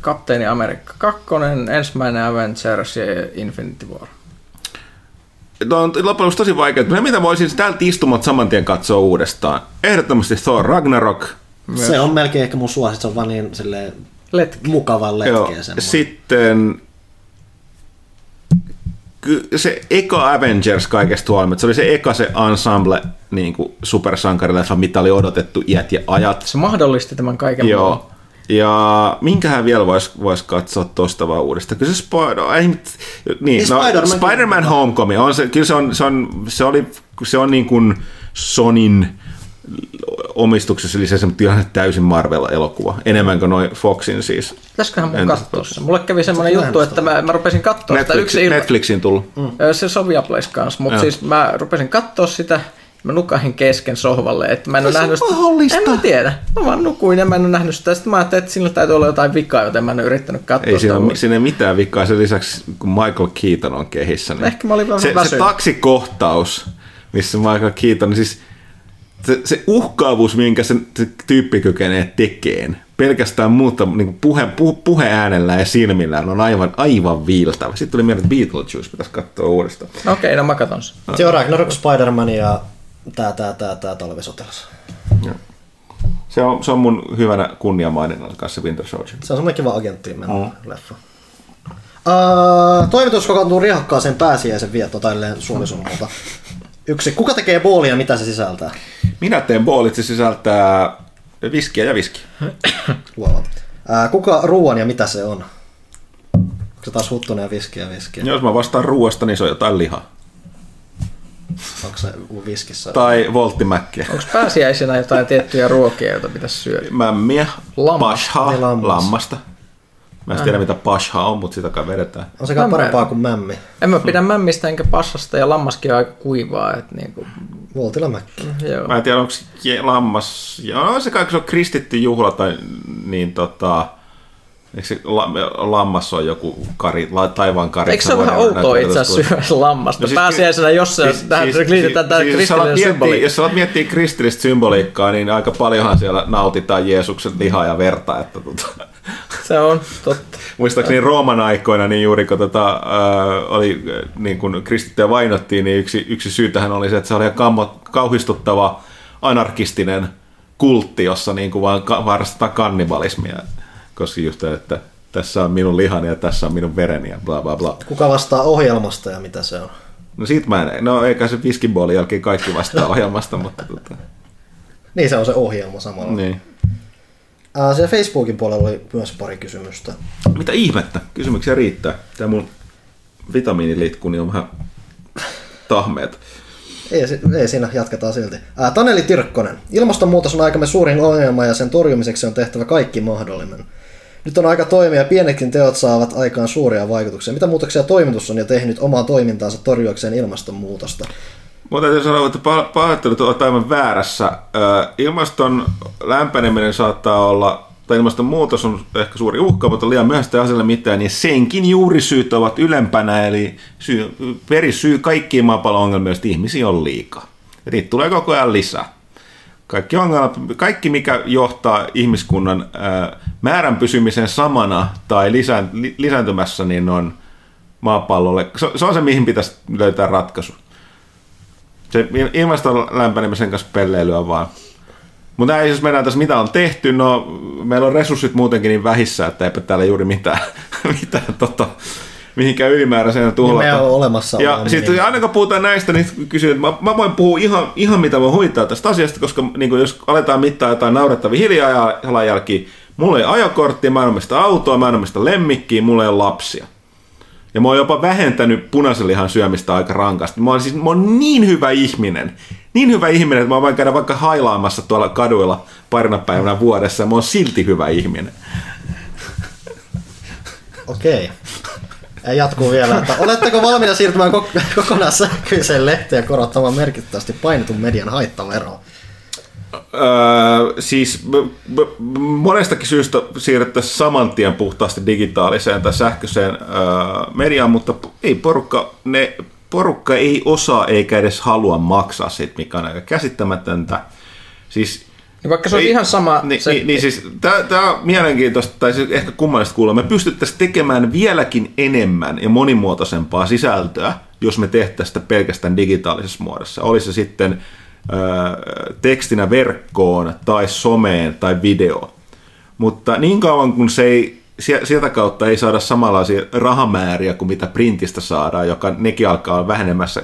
Kapteeni Amerikka 2, ensimmäinen Avengers ja Infinity War. Tuo on loppujen lopuksi tosi vaikea. Mitä mitä voisin täältä istumat saman tien katsoa uudestaan? Ehdottomasti Thor Ragnarok. Se on melkein ehkä mun suosit, se on vaan niin silleen Letki. mukavan Joo. letkeä semmoinen. Sitten ky- se eka Avengers kaikesta huolimatta, se oli se eka se ensemble niin supersankarileffa, mitä oli odotettu iät ja ajat. Se mahdollisti tämän kaiken muun. Ja minkähän vielä voisi vois katsoa tosta vaan uudestaan? Kyllä se Spider... Ei, mit- niin, no, Spider-Man- Spider-Man Homecoming, on se, kyllä se on, se on, se oli, se on niin kuin Sonin omistuksessa, eli se on ihan täysin Marvel-elokuva. Enemmän kuin noin Foxin siis. Pitäisiköhän mun katsoa se? Mulle kävi semmoinen juttu, että mä, mä rupesin katsoa sitä Netflix, yksi ilta. Netflixiin tullut. Mm. Se Sovia Place kanssa, mutta siis mä rupesin katsoa sitä, mä nukahin kesken sohvalle, että mä en ole se nähnyt on mahdollista? En mä tiedä. Mä vaan nukuin ja mä en ole nähnyt sitä. Sitten mä ajattelin, että sillä täytyy olla jotain vikaa, joten mä en ole yrittänyt katsoa Ei sitä. siinä, ole, uudestaan. siinä ei mitään vikaa. Sen lisäksi, kun Michael Keaton on kehissä, niin Ehkä mä olin vähän se, se väsynyt. taksikohtaus, missä Michael Keaton, niin siis se, se uhkaavuus, minkä se, se tyyppi kykenee tekemään, pelkästään muuta niin puhe, puhe, puheäänellä ja silmillään on aivan, aivan viiltävä. Sitten tuli mieleen, että Beetlejuice pitäisi katsoa uudestaan. Okei, no mä katon sen. Se on Ragnarok, Spider-Man ja tää, tää, tää, tää talvisotilas. Se on, se on mun hyvänä kunniamaininnalla kanssa Winter Soldier. Se on semmoinen kiva agenttiin mennä mm. leffa. Uh, toimitus kokoontuu riehakkaaseen pääsiäisen viettoon tälleen suomisunnalta. Yksi. Kuka tekee boolia ja mitä se sisältää? Minä teen boolit, se sisältää viskiä ja viskiä. Luovat. Uh, kuka ruoan ja mitä se on? Onko se taas huttunen ja viskiä ja viskiä? Jos mä vastaan ruoasta, niin se on jotain lihaa. Onko se viskissä? Tai volttimäkkiä. Onko pääsiäisenä jotain tiettyjä ruokia, joita pitäisi syödä? Mämmiä, Lammas. pashaa, Niin, lammas. lammasta. Mä en tiedä mitä pashaa on, mutta sitä kai vedetään. On Mämmä. parempaa kuin mämmi. En mä pidä mämmistä enkä passasta ja lammaskin on aika kuivaa. Että niinku, Voltila mäkki. joo. Mä en tiedä, onko lammas... Joo, se kai, kun se on kristitty juhla, tai niin tota... Eikö se la, lammas on joku kari, la, taivaan kari? Eikö se ole vähän outoa itse asiassa syödä lammasta? No siis- Pääsiäisenä, jos se siis, tähän siis, liitetään siis, kristillinen symboli. Jos alat miettiä kristillistä symboliikkaa, niin aika paljonhan siellä nautitaan Jeesuksen lihaa ja verta. Että, tota, Se on totta. Muistaakseni Rooman aikoina, niin juuri kun tota, äh, oli, äh, niin kun kristittyjä vainottiin, niin yksi, yksi syy tähän oli se, että se oli kammo, kauhistuttava anarkistinen kultti, jossa niin kuin vaan ka- harrastetaan kannibalismia. Koska just että tässä on minun lihani ja tässä on minun vereni ja bla bla bla. Kuka vastaa ohjelmasta ja mitä se on? No siitä mä en, no eikä se Whiskeyboolin jälkeen kaikki vastaa ohjelmasta, mutta tota, Niin se on se ohjelma samalla. niin. Ää, siellä Facebookin puolella oli myös pari kysymystä. Mitä ihmettä? Kysymyksiä riittää. Tämä mun vitamiinilitkuni on vähän tahmeet. Ei, ei siinä, jatketaan silti. Ää, Taneli Tirkkonen. Ilmastonmuutos on aikamme suurin ongelma ja sen torjumiseksi on tehtävä kaikki mahdollinen. Nyt on aika toimia, pienetkin teot saavat aikaan suuria vaikutuksia. Mitä muutoksia toimitus on jo tehnyt omaa toimintaansa torjuakseen ilmastonmuutosta? Mutta täytyy sanoa, että pah- pahoittelut ovat aivan väärässä. Ilmaston lämpeneminen saattaa olla, tai ilmastonmuutos on ehkä suuri uhka, mutta liian myöhäistä asialle mitään, niin senkin juurisyyt ovat ylempänä, eli syy, perisyy kaikkiin maapallon ongelmiin, ihmisiä on liikaa. Ja niitä tulee koko ajan lisää. Kaikki, ongelmat, kaikki mikä johtaa ihmiskunnan määrän pysymiseen samana tai lisään, li, lisääntymässä, niin on maapallolle, se, se on se, mihin pitäisi löytää ratkaisu. Se il- ilmaston lämpenemisen kanssa pelleilyä vaan. Mutta näin, jos mennään tässä, mitä on tehty, no meillä on resurssit muutenkin niin vähissä, että eipä täällä juuri mitään, mitään tota, mihinkään ylimääräisenä tuhlata. Niin on olemassa Ja sitten minimi. aina kun puhutaan näistä, niin kysyn, että mä, mä voin puhua ihan, ihan mitä voi huvittaa tästä asiasta, koska niin jos aletaan mittaa jotain naurettavia hiilijalanjälkiä, mulla ei ajokorttia, mä en omista autoa, mä en omista lemmikkiä, mulla ei ole lapsia. Ja mä oon jopa vähentänyt punaisen lihan syömistä aika rankasti. Mä oon, siis, mä oon niin hyvä ihminen. Niin hyvä ihminen, että mä voin käydä vaikka hailaamassa tuolla kaduilla parina päivänä vuodessa. Mä oon silti hyvä ihminen. Okei. Ja jatkuu vielä, että oletteko valmiita siirtymään kok- kokonaan sähköiseen lehteen korottamaan merkittävästi painetun median haittaveroa? Öö, siis b- b- monestakin syystä siirryttäisiin saman tien puhtaasti digitaaliseen tai sähköiseen öö, mediaan, mutta ei porukka, ne, porukka ei osaa eikä edes halua maksaa siitä, mikä on aika käsittämätöntä. Siis Niin vaikka se Ei- ihan sama... Niin, se, niin, niin siis tämä on mielenkiintoista, tai siis ehkä kummallista kuulla. Me pystyttäisiin tekemään vieläkin enemmän ja monimuotoisempaa sisältöä, jos me tehtäisiin sitä pelkästään digitaalisessa muodossa. Olisi se sitten ö, tekstinä verkkoon tai someen tai videoon. Mutta niin kauan kun se ei, sie- sieltä kautta ei saada samanlaisia rahamääriä kuin mitä printistä saadaan, joka nekin alkaa olla vähenemässä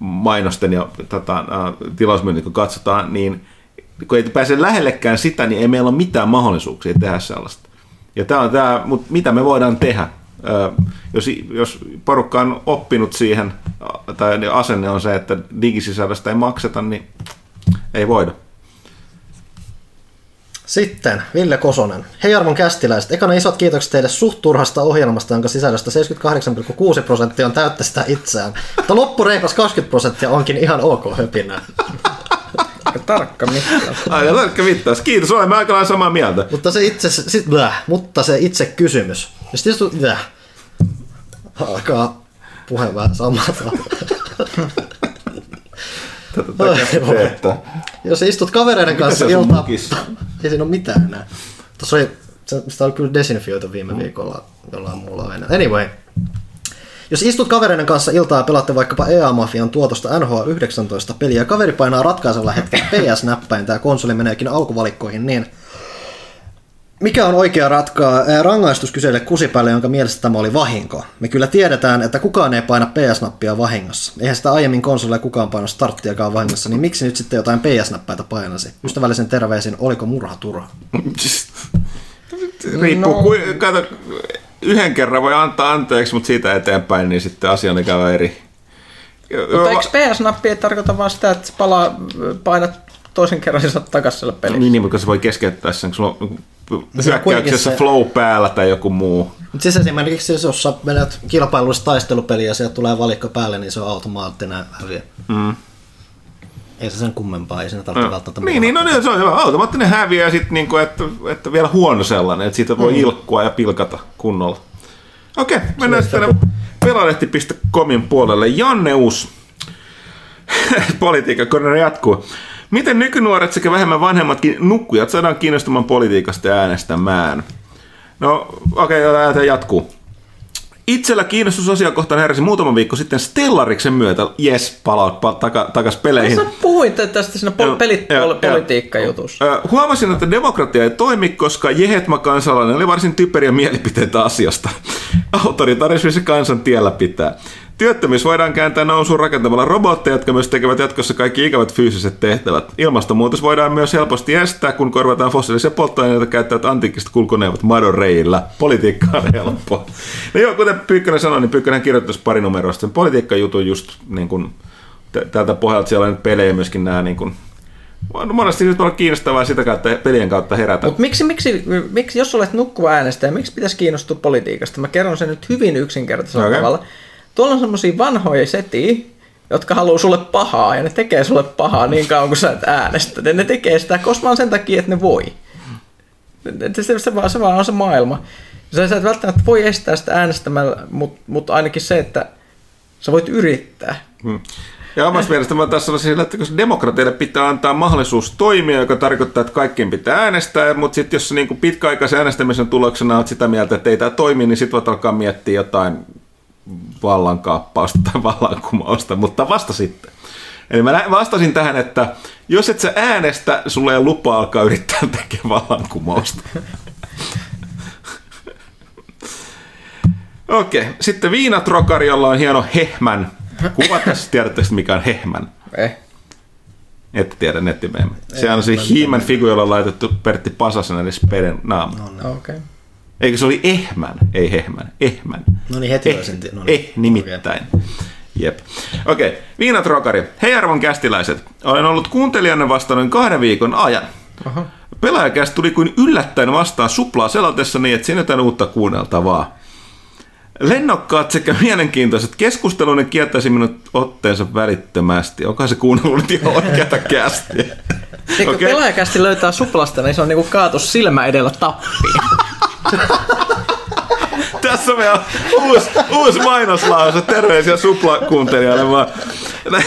mainosten ja tota, ää, tilausmyynnin, kun katsotaan, niin kun ei pääse lähellekään sitä, niin ei meillä ole mitään mahdollisuuksia tehdä sellaista. Ja tämä on tämä, mutta mitä me voidaan tehdä? Jos, jos porukka on oppinut siihen, tai asenne on se, että digisisällöstä ei makseta, niin ei voida. Sitten Ville Kosonen. Hei arvon kästiläiset, ekana isot kiitokset teille suht turhasta ohjelmasta, jonka sisällöstä 78,6 prosenttia on täyttä sitä itseään. Mutta loppureipas 20 prosenttia onkin ihan ok höpinää. aika tarkka mittaus. Aika tarkka vittaus. Kiitos, olemme aika lailla samaa mieltä. Mutta se itse, sit, bläh, mutta se itse kysymys. Ja sitten jos alkaa puhe vähän samata. Tätä Oi, voi. teettää. Jos istut kavereiden kanssa iltaa... Ei siinä ole mitään enää. Tuossa oli, se, sitä oli kyllä desinfioitu viime viikolla jollain muulla aina. Anyway. Jos istut kavereiden kanssa iltaa ja pelaatte vaikkapa EA-mafian tuotosta NHL 19 peliä ja kaveri painaa ratkaisella hetkellä PS-näppäintä ja konsoli meneekin alkuvalikkoihin, niin mikä on oikea ratkaa? Ää, Rangaistus kyseille kusipäälle, jonka mielestä tämä oli vahinko. Me kyllä tiedetään, että kukaan ei paina PS-nappia vahingossa. Eihän sitä aiemmin konsolilla kukaan paina starttiakaan vahingossa, niin miksi nyt sitten jotain PS-näppäitä painasi? Ystävällisen terveisin, oliko murha turha? Riippuu, no. ku, kato, yhden kerran voi antaa anteeksi, mutta siitä eteenpäin, niin sitten asia on ikävä eri. Mutta eikö PS-nappi ei tarkoita vaan sitä, että palaa, painat toisen kerran ja saat takaisin sille pelille? Niin, niin, mutta se voi keskeyttää sen, kun sulla on hyökkäyksessä se- flow päällä tai joku muu. Mutta siis esimerkiksi jos sä menet kilpailullista taistelupeliä ja sieltä tulee valikko päälle, niin se on automaattinen häviö. Mm. Ei se sen kummempaa, ei siinä tarvitse välttämättä Niin, niin, no niin, se on hyvä. Automaattinen häviö ja sitten niinku, että, että vielä huono sellainen, että siitä voi mm. ilkkua ja pilkata kunnolla. Okei, mennään sitten tänne pelalehti.comin puolelle. Janneus, politiikan korner jatkuu. Miten nykynuoret sekä vähemmän vanhemmatkin nukkujat saadaan kiinnostumaan politiikasta ja äänestämään? No, okei, okay, tämä jatkuu. Itsellä kiinnostus asiakohtaan heräsi muutama viikko sitten Stellariksen myötä. Jes, palaut pa- taka, takas peleihin. Sä puhuit tästä siinä pol- pelit, pol- politiikkajutussa. Huomasin, että demokratia ei toimi, koska Jehetma kansalainen oli varsin typeriä mielipiteitä asiasta. Autoritarismi se kansan tiellä pitää. Työttömyys voidaan kääntää nousuun rakentamalla robotteja, jotka myös tekevät jatkossa kaikki ikävät fyysiset tehtävät. Ilmastonmuutos voidaan myös helposti estää, kun korvataan fossiilisia polttoaineita käyttävät antiikiset kulkuneuvot madon reillä. Politiikka on helppoa. No joo, kuten Pyykkönen sanoi, niin Pyykkönen kirjoittaisi pari numeroista sen politiikkajutun just niin kuin, tältä pohjalta siellä on nyt pelejä myöskin nämä niin kuin, monesti nyt olla kiinnostavaa sitä kautta, pelien kautta herätä. Mutta miksi, miksi, miksi, jos olet nukkuva äänestäjä, miksi pitäisi kiinnostua politiikasta? Mä kerron sen nyt hyvin yksinkertaisella okay. tavalla. Tuolla on semmosia vanhoja setiä, jotka haluaa sulle pahaa, ja ne tekee sulle pahaa niin kauan kuin sä et äänestä. Ja ne tekee sitä kosmaan sen takia, että ne voi. Se, se, vaan, se vaan on se maailma. Sä, sä et välttämättä voi estää sitä äänestämällä, mutta mut ainakin se, että sä voit yrittää. Hmm. Ja omasta mielestä mä tässä sanoisin, että koska demokratialle pitää antaa mahdollisuus toimia, joka tarkoittaa, että kaikkien pitää äänestää, mutta sitten jos niin pitkäaikaisen äänestämisen tuloksena olet sitä mieltä, että ei tämä toimi, niin sitten voit alkaa miettiä jotain vallankaappausta tai vallankumousta, mutta vasta sitten. Eli mä vastasin tähän, että jos et sä äänestä, sulla ei lupa alkaa yrittää tekemään vallankumousta. Okei, sitten viinatrokari, jolla on hieno hehmän. Kuva tässä, tiedätte sitten, mikä on hehmän. Eh. Ette tiedä nettimeemme. Se on se He-Man figu, jolla on laitettu Pertti Pasasen eli Speden naama. Okei. Okay. Eikö se oli Ehmän, ei Hehmän, Ehmän. No niin, heti eh, olisin... No niin. eh, nimittäin. Jep. Okei, okay. Viinatrokari. Hei arvon kästiläiset. Olen ollut kuuntelijanne vasta noin kahden viikon ajan. Aha. Pelaajakäst tuli kuin yllättäen vastaan suplaa selatessa niin, että jotain uutta kuunneltavaa. Lennokkaat sekä mielenkiintoiset keskustelun kiettäisi minut otteensa välittömästi. Onko se kuunnellut nyt ihan oikeata kästiä? Okei. okay. pelaajakästi löytää suplasta, niin se on niinku kaatu silmä edellä tappiin. Tässä on meidän uusi, uusi mainoslause. Terveisiä suplakuuntelijoille vaan.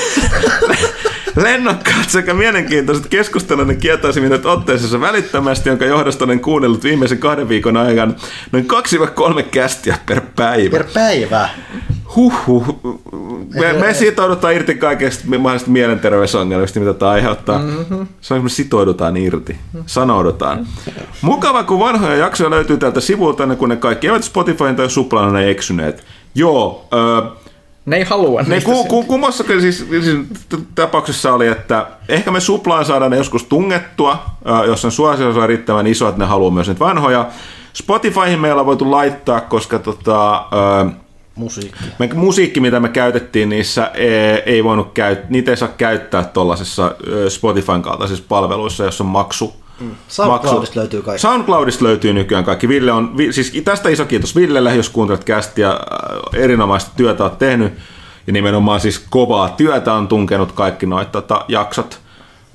Lennokkaat sekä mielenkiintoiset keskustelun kieltäisi minut otteeseensa välittömästi, jonka johdosta olen kuunnellut viimeisen kahden viikon ajan noin 2-3 kästiä per päivä. Per päivä. Huhhuh. Me, me sitoudutaan irti kaikesta mahdollisesta mielenterveysongelmista, mitä tämä aiheuttaa. Mm-hmm. Se on, me sitoudutaan irti. Sanoudutaan. Mukava, kun vanhoja jaksoja löytyy täältä sivulta, kun ne kaikki eivät Spotifyn tai Suplaan ne eksyneet. Joo, öö, Ne ei halua ne ku, ku, kummassakin siis, siis tapauksessa oli, että ehkä me suplaan saadaan ne joskus tungettua, ö, jos sen suosio on riittävän iso, että ne haluaa myös niitä vanhoja. Spotifyhin meillä on voitu laittaa, koska tota, ö, Musiikki. me, musiikki, mitä me käytettiin niissä, ei, ei voinut käyt, niitä ei saa käyttää tuollaisessa Spotifyn kaltaisissa palveluissa, jossa on maksu. SoundCloudista löytyy kaikki. SoundCloudista löytyy nykyään kaikki. Ville on, siis tästä iso kiitos Villelle, jos kuuntelet kästiä, äh, erinomaista työtä olet tehnyt. Ja nimenomaan siis kovaa työtä on tunkenut kaikki noita tota, jaksot.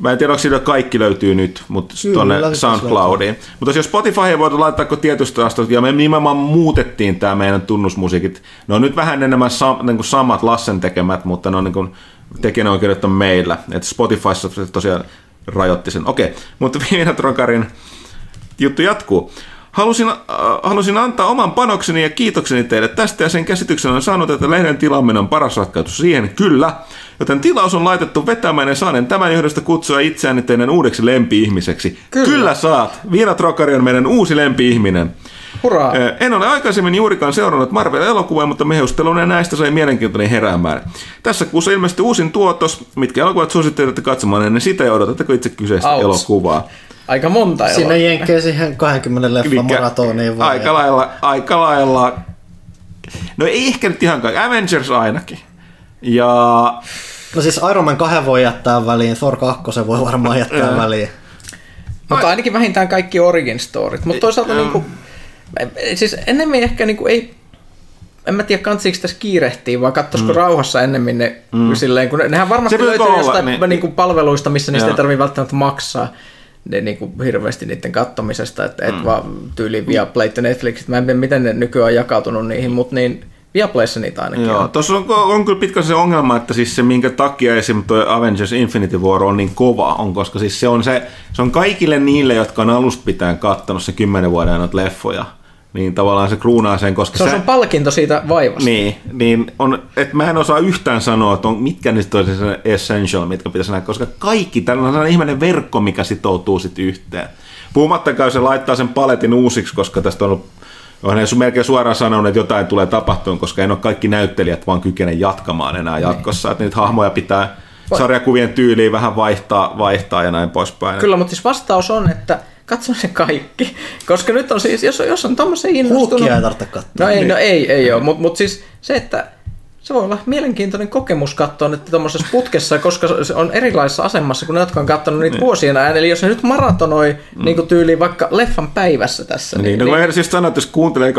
Mä en tiedä, onko siitä kaikki löytyy nyt, mutta tuonne SoundCloudiin. Mutta jos Spotify ei voitu laittaa kuin tietystä asti, ja me nimenomaan muutettiin tämä meidän tunnusmusiikit. Ne on nyt vähän enemmän sam, niin kuin samat Lassen tekemät, mutta ne on niin kuin, tekijänoikeudet on meillä. Et Spotifyssa se tosiaan rajoitti sen. Okei, mutta Viinatrokarin juttu jatkuu. Halusin, äh, halusin antaa oman panokseni ja kiitokseni teille tästä ja sen käsityksen on saanut, että lehden tilaaminen on paras ratkaisu siihen, kyllä. Joten tilaus on laitettu vetämään ja saanen tämän johdosta kutsua itseäni teidän uudeksi lempi-ihmiseksi. Kyllä. kyllä saat. Viinatrokari on meidän uusi lempi-ihminen. Hurraa. En ole aikaisemmin juurikaan seurannut Marvel-elokuvia, mutta mehustelun ja näistä sai mielenkiintoinen heräämään. Tässä kuussa ilmestyi uusin tuotos, mitkä elokuvat suosittelette katsomaan ennen sitä ja odotatteko itse kyseistä Ouch. elokuvaa. Aika monta Sinne elokuvaa. jenkkee siihen 20 leffan Elikkä maratoniin vaan. Aika lailla, aika lailla, no ei ehkä nyt ihan kaikki, Avengers ainakin. Ja No siis Iron Man 2 voi jättää väliin, Thor 2 voi varmaan jättää väliin. Mutta ainakin vähintään kaikki origin storit. Mutta toisaalta niinku, siis ennemmin ehkä niinku ei, en mä tiedä kansiiko tässä kiirehtiä, vai katsoisiko mm. rauhassa ennemmin ne mm. silleen, kun ne, nehän varmasti löytyy olla, jostain niin- niin, niinku palveluista, missä niistä Joo. ei tarvitse välttämättä maksaa ne niinku hirveästi niiden kattomisesta, että et vaan tyyli Viaplay ja Netflixit, mä en tiedä miten ne nykyään on jakautunut niihin, mutta niin Viaplayssa niitä ainakin Joo, on. tuossa on, on kyllä pitkä se ongelma, että siis se minkä takia esim. tuo Avengers Infinity War on niin kova, on koska siis se on, se, se on kaikille niille, jotka on alusta pitäen kattonut se kymmenen vuoden ajan leffoja, niin tavallaan se kruunaa sen, koska Se on sun palkinto siitä vaivasta. niin, niin on, että mä en osaa yhtään sanoa, että on, mitkä niistä olisi se essential, mitkä pitäisi nähdä, koska kaikki, tällä on sellainen ihmeinen verkko, mikä sitoutuu sitten yhteen. Puhumattakaan, jos se laittaa sen paletin uusiksi, koska tästä on ollut on ne melkein suoraan sanonut, että jotain tulee tapahtumaan, koska en ole kaikki näyttelijät vaan kykene jatkamaan enää jatkossa. Että niitä hahmoja pitää sarjakuvien tyyliin vähän vaihtaa, vaihtaa ja näin poispäin. Kyllä, mutta siis vastaus on, että katso se kaikki. Koska nyt on siis, jos, jos on tommosen innostunut... Hulkkia ei tarvitse katsoa. No ei, no ei, ei ole, mutta mut siis se, että se voi olla mielenkiintoinen kokemus katsoa nyt tuommoisessa putkessa, koska se on erilaisessa asemassa kuin ne, jotka on katsonut niitä vuosien ajan. Eli jos ne nyt maratonoi mm. niin tyyliin vaikka leffan päivässä tässä. Niin, no niin, siis sanoa, että jos kuuntelee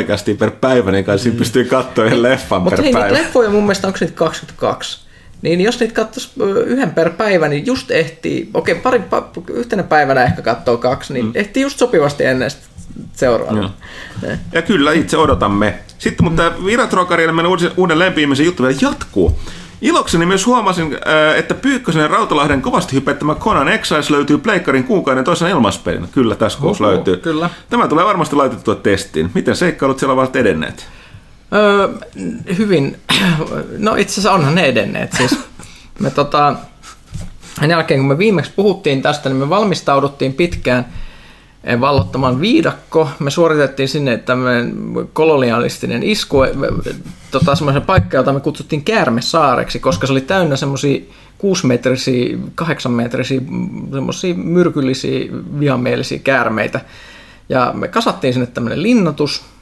2-3 kästiä per päivä, niin kai siinä pystyy katsoa yhden leffan Mutta per hei, päivä. niitä leffoja mun mielestä onko niitä 22? Niin jos niitä katsoisi yhden per päivä, niin just ehtii, okei, pari, pa, yhtenä päivänä ehkä katsoo kaksi, niin mm. ehtii just sopivasti ennen seuraavaa. Joo. Ja kyllä, itse odotamme. Sitten, mutta mm. Viratrokarille meidän uuden, uuden lempiimisen juttu vielä jatkuu. Ilokseni myös huomasin, että Pyykkösen ja Rautalahden kovasti hypettämä Conan Exiles löytyy Pleikkarin kuukauden toisena ilmaspelinä. Kyllä, tässä Oho, löytyy. kyllä. Tämä tulee varmasti laitettua testiin. Miten seikkailut siellä ovat edenneet? Öö, hyvin, no itse asiassa onhan ne edenneet. Siis me tota, sen jälkeen kun me viimeksi puhuttiin tästä, niin me valmistauduttiin pitkään eh, vallottamaan viidakko. Me suoritettiin sinne tämmöinen kolonialistinen isku, eh, tota, semmoisen paikka, jota me kutsuttiin Käärmesaareksi, koska se oli täynnä semmoisia 6-metrisiä, 8-metrisiä, semmoisia myrkyllisiä, vihamielisiä käärmeitä. Ja me kasattiin sinne tämmöinen linnoitus, jo-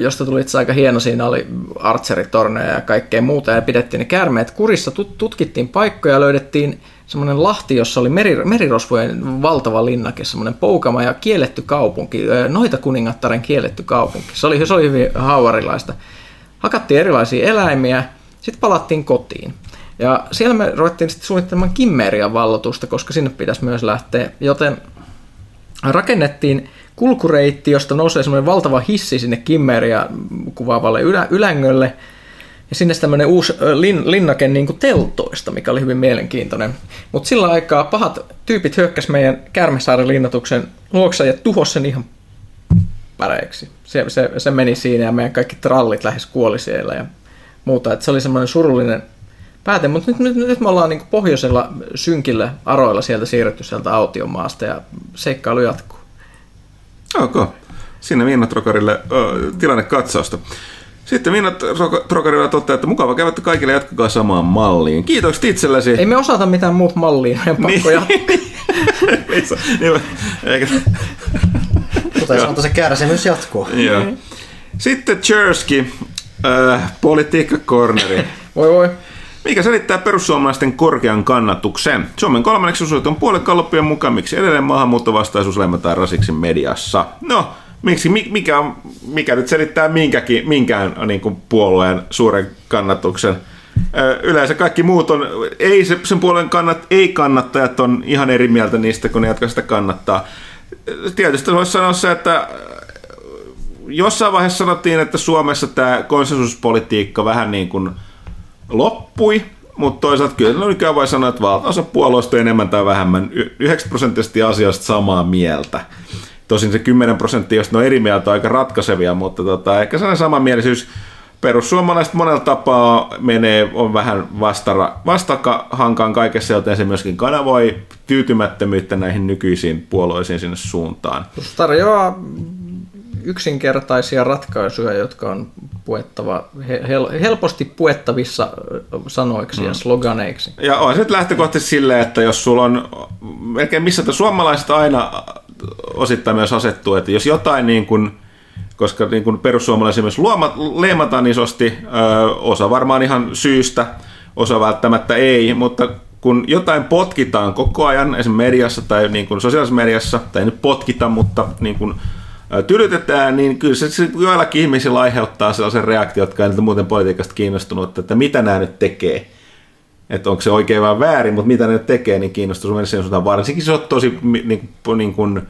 josta tuli itse aika hieno. Siinä oli artseritorneja ja kaikkea muuta, ja pidettiin ne käärmeet kurissa, tut- tutkittiin paikkoja, ja löydettiin semmoinen lahti, jossa oli meri, merirosvojen valtava linnake, semmoinen poukama ja kielletty kaupunki, noita kuningattaren kielletty kaupunki. Se oli, se oli hyvin haavarilaista. Hakattiin erilaisia eläimiä, sitten palattiin kotiin. Ja siellä me ruvettiin sitten suunnittelemaan Kimmerian vallotusta, koska sinne pitäisi myös lähteä, joten rakennettiin kulkureitti, josta nousee semmoinen valtava hissi sinne Kimmeria kuvaavalle ylä, ylängölle. Ja sinne tämmöinen uusi lin, linnake niin kuin teltoista, mikä oli hyvin mielenkiintoinen. Mutta sillä aikaa pahat tyypit hyökkäs meidän Kärmesaaren linnoituksen luokse ja tuhos sen ihan päreiksi. Se, se, se, meni siinä ja meidän kaikki trallit lähes kuoli siellä ja muuta. Et se oli semmoinen surullinen pääte, mutta nyt, nyt, nyt me ollaan niin pohjoisella synkillä aroilla sieltä siirretty sieltä autiomaasta ja seikkailu jatkuu. Ok. Siinä Minna Trokarille ö, tilannekatsausta. Sitten Minna Tro- Trokarilla toteaa, että mukava käydä kaikille jatkakaa samaan malliin. Kiitokset itsellesi. Ei me osata mitään muut mallia, meidän pakko se- niin, eikä, Kuten sanottu, se kärsimys jatkuu. joo. Sitten Chersky, äh, politiikkakorneri. Voi voi. Mikä selittää perussuomalaisten korkean kannatuksen? Suomen kolmanneksi osoitetun puolen kalloppien mukaan, miksi edelleen maahanmuuttovastaisuus leimataan rasiksi mediassa. No, miksi, mi- mikä, mikä nyt selittää minkäkin, minkään niin kuin puolueen suuren kannatuksen? Yleensä kaikki muut on, ei se, sen puolen kannat, ei kannattajat on ihan eri mieltä niistä, kuin ne, jotka sitä kannattaa. Tietysti voisi sanoa se, että jossain vaiheessa sanottiin, että Suomessa tämä konsensuspolitiikka vähän niin kuin loppui, mutta toisaalta kyllä nykyään voi sanoa, että valtaosa puolueista on enemmän tai vähemmän y- 90 prosenttisesti asioista samaa mieltä. Tosin se 10 prosenttia, josta ne on eri mieltä, on aika ratkaisevia, mutta tota, ehkä sellainen samanmielisyys perussuomalaiset monella tapaa menee, on vähän vastara, vastakahankaan kaikessa, joten se myöskin kanavoi tyytymättömyyttä näihin nykyisiin puolueisiin sinne suuntaan. Tarjoaa yksinkertaisia ratkaisuja, jotka on puettava, he- hel- helposti puettavissa sanoiksi ja sloganeiksi. Ja on se lähtökohtaisesti silleen, että jos sulla on, melkein missä te suomalaiset aina osittain myös asettuu, että jos jotain niin kuin, koska niin kuin perussuomalaisia myös leimataan isosti, ö, osa varmaan ihan syystä, osa välttämättä ei, mutta kun jotain potkitaan koko ajan, esimerkiksi mediassa tai niin kuin sosiaalisessa mediassa, tai ei nyt potkita, mutta niin kuin tylytetään, niin kyllä se, se joillakin ihmisillä aiheuttaa sellaisen reaktion, jotka ei muuten politiikasta kiinnostunut, että mitä nämä nyt tekee että onko se oikein vai väärin, mutta mitä ne nyt tekee, niin kiinnostus mennä sen suuntaan. Varsinkin se on tosi niin, niin kuin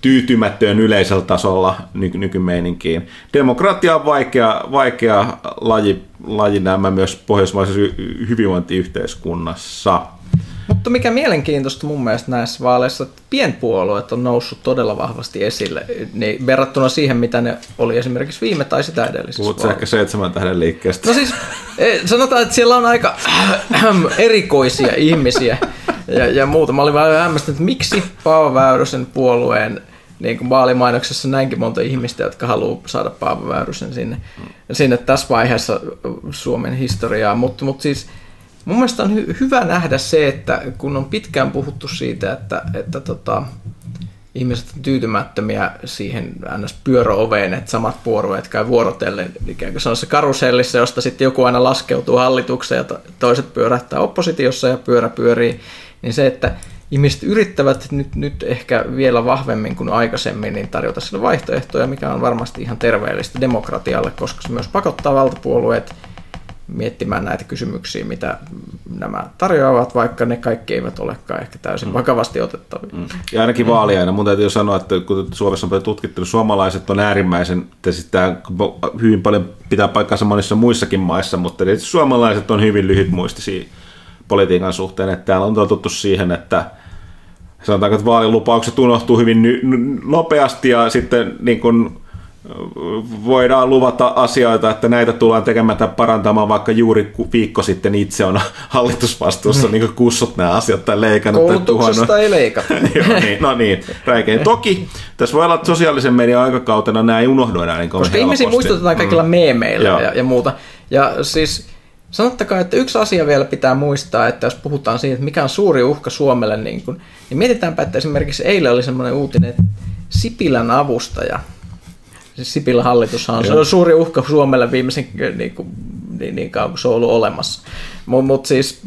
tyytymätön yleisellä tasolla ny- nykymeininkiin. Demokratia on vaikea, vaikea laji, laji nämä myös pohjoismaisessa hyvinvointiyhteiskunnassa. Mutta mikä mielenkiintoista mun mielestä näissä vaaleissa, että pienpuolueet on noussut todella vahvasti esille niin verrattuna siihen, mitä ne oli esimerkiksi viime tai sitä edellisessä Puhutko ehkä seitsemän tähden liikkeestä? No siis sanotaan, että siellä on aika erikoisia ihmisiä ja, ja muuta. Mä olin vähän hämmästynyt, että miksi Paavo Väyrysen puolueen niin kuin vaalimainoksessa näinkin monta ihmistä, jotka haluaa saada Paavo Väyrysen sinne, sinne tässä vaiheessa Suomen historiaa. Mutta mut siis mun mielestä on hy- hyvä nähdä se, että kun on pitkään puhuttu siitä, että, että tota, ihmiset on tyytymättömiä siihen ns. pyöröoveen, että samat puolueet käy vuorotellen ikään kuin se karusellissa, josta sitten joku aina laskeutuu hallitukseen ja toiset pyörähtää oppositiossa ja pyörä pyörii, niin se, että ihmiset yrittävät nyt, nyt ehkä vielä vahvemmin kuin aikaisemmin niin tarjota sille vaihtoehtoja, mikä on varmasti ihan terveellistä demokratialle, koska se myös pakottaa valtapuolueet miettimään näitä kysymyksiä, mitä nämä tarjoavat, vaikka ne kaikki eivät olekaan ehkä täysin mm. vakavasti otettavia. Mm. Ja ainakin vaaliaina. Mun täytyy sanoa, että kun Suomessa on paljon tutkittu, niin suomalaiset on äärimmäisen, siis tämä hyvin paljon pitää paikkansa monissa muissakin maissa, mutta suomalaiset on hyvin lyhytmuistisia politiikan suhteen, että täällä on totuttu siihen, että sanotaanko, että vaalilupaukset unohtuu hyvin nopeasti ja sitten niin kuin, voidaan luvata asioita, että näitä tullaan tekemään tai parantamaan, vaikka juuri viikko sitten itse on hallitusvastuussa niin kussut nämä asiat tai leikannut. Koulutuksesta tai ei leikata. Joo, niin, no niin, räikein. Toki tässä voi olla, että sosiaalisen median aikakautena nämä ei unohdu enää niin Koska ihmisiä muistutetaan kaikilla mm. meemeillä ja, ja muuta. Ja siis sanottakaa, että yksi asia vielä pitää muistaa, että jos puhutaan siitä, että mikä on suuri uhka Suomelle, niin, kun, niin mietitäänpä, että esimerkiksi eilen oli semmoinen uutinen, että Sipilän avustaja, Sipilän hallitushan on, se on suuri uhka Suomelle viimeisen niin, kuin, niin, niin kauan kuin se on ollut olemassa. Mutta mut siis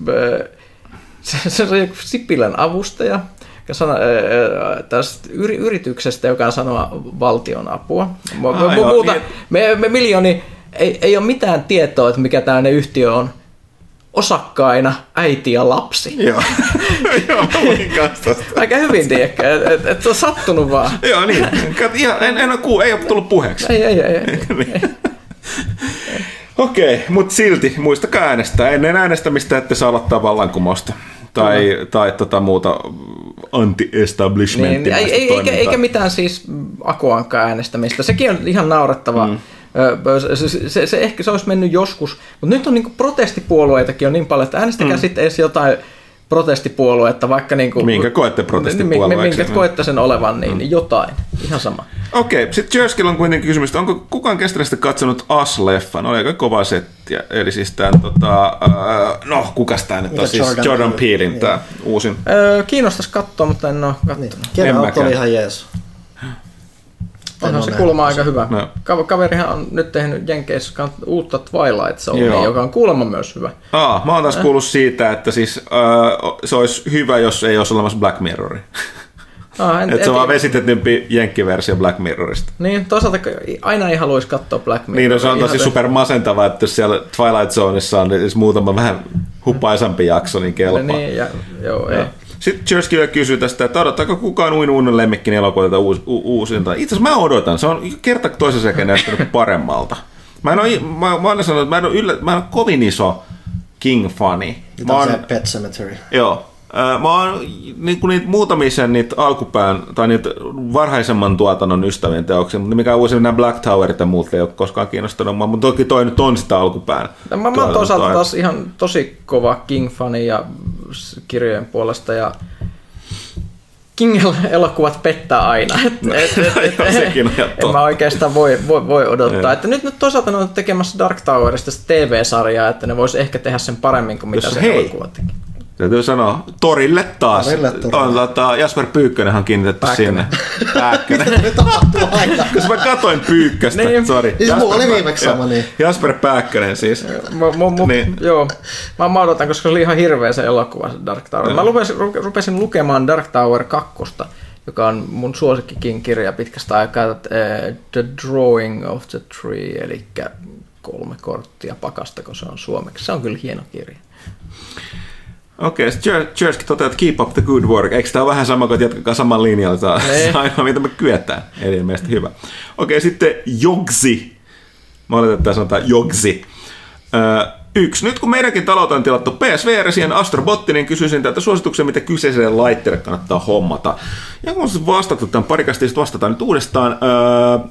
se, se on Sipilän avustaja, sana, tästä yrityksestä, joka sanoo valtion apua. Muuta, me, me miljoni ei, ei ole mitään tietoa, että mikä tämä yhtiö on osakkaina äiti ja lapsi. Joo, Joo Aika hyvin, tiedäkö, että et, et on sattunut vaan. Joo, niin. Ihan, en, en ole kuullut, ei ole tullut puheeksi. Ei, ei, ei. ei. Niin. Okei, okay, mutta silti muistakaa äänestää. Ennen äänestämistä ette saa aloittaa vallankumousta tai, mm. tai tota muuta anti-establishmenttia. Niin, ei, eikä, eikä mitään siis akuankka äänestämistä. Sekin on ihan naurettavaa. Mm se, se, se, ehkä se olisi mennyt joskus, mutta nyt on niin protestipuolueitakin on niin paljon, että äänestäkää mm. sitten edes jotain protestipuoluetta, vaikka niin kuin, Minkä koette protestipuolueeksi? Minkä koette sen olevan, niin, mm. niin jotain, ihan sama. Okei, okay, sitten Jerskillä on kuitenkin kysymys, onko kukaan kestävästi katsonut As-leffan? Oli aika kova settiä, eli siis tämän, tota, no kukas tämä nyt on, siis Jordan, Jordan Peelin tämä uusin. Öö, kiinnostaisi katsoa, mutta en ole katsonut. Niin. oli ihan jees. Onhan se kuulemma aika hyvä. No. Kaverihan on nyt tehnyt Jenkeissä uutta Twilight Zonea, joka on kuulemma myös hyvä. Aa, mä oon taas kuullut siitä, että siis, äh, se olisi hyvä, jos ei olisi olemassa Black Mirrori. Ah, en, että se on vaan vesitetympi jenkkiversio Black Mirrorista. Niin, toisaalta aina ei haluaisi katsoa Black Mirroria. Niin, no se on tosi super masentava, että jos siellä Twilight Zoneissa on siis muutama vähän hupaisampi jakso, niin kelpaa. Niin, ja, joo, ei. Sitten Chersky vielä kysyy tästä, että odottaako kukaan uin uuden lemmikkini elokuva uus, u, uusinta. Itse asiassa mä odotan, se on kerta toisen sekä näyttänyt paremmalta. Mä en ole, mä, mä olen sanonut, että mä en ole, yllä, mä en ole kovin iso King-fani. Mä oon, se Pet Cemetery. Joo. Mä oon niin kuin niitä muutamia sen niitä alkupään tai niitä varhaisemman tuotannon ystävien teoksia, mutta mikä uusi nämä Black Towerit ja muut ei ole koskaan kiinnostanut mua, mutta toki toi nyt on sitä alkupään. No, mä, mä oon toisaalta taas ihan tosi kova King-fani ja kirjojen puolesta ja King-elokuvat pettää aina. Et, et, et, et, Sekin en mä oikeastaan voi, voi, voi odottaa. Että nyt, nyt toisaalta ne on tekemässä Dark Towerista TV-sarjaa, että ne vois ehkä tehdä sen paremmin kuin mitä Jos, se hei, elokuva teki. Täytyy sanoa, torille taas. Torille, torille. On, tota, Jasper Pyykkönen on kiinnitetty Pääkkönen. sinne. Pääkkönen. Mitä tapahtuu aina? Koska mä katoin Pyykköstä, niin. sori. Siis mulla oli viimeksi sama, niin. Jasper Pääkkönen siis. Mä, mä, niin. Joo, mä, mä odotan, koska se oli ihan hirveä se elokuva, se Dark Tower. Mä rupesin, rupesin lukemaan Dark Tower 2, joka on mun suosikkikin kirja pitkästä aikaa, The Drawing of the Tree, eli kolme korttia pakasta, kun se on suomeksi. Se on kyllä hieno kirja. Okei, okay, Chersky toteaa, että keep up the good work. Eikö tämä ole vähän sama kuin, että jatkakaa saman linjalla? Tämä on ainoa, mitä me kyetään. Eli ilmeisesti hyvä. Okei, okay, sitten Jogsi. Mä oletan, että sanotaan Jogsi. yksi. Nyt kun meidänkin talot on tilattu PSVR siihen Astrobotti, niin kysyisin täältä suosituksia, mitä kyseiselle laitteelle kannattaa hommata. Ja kun on vastattu tämän parikasti, sitten vastataan nyt uudestaan. Öö,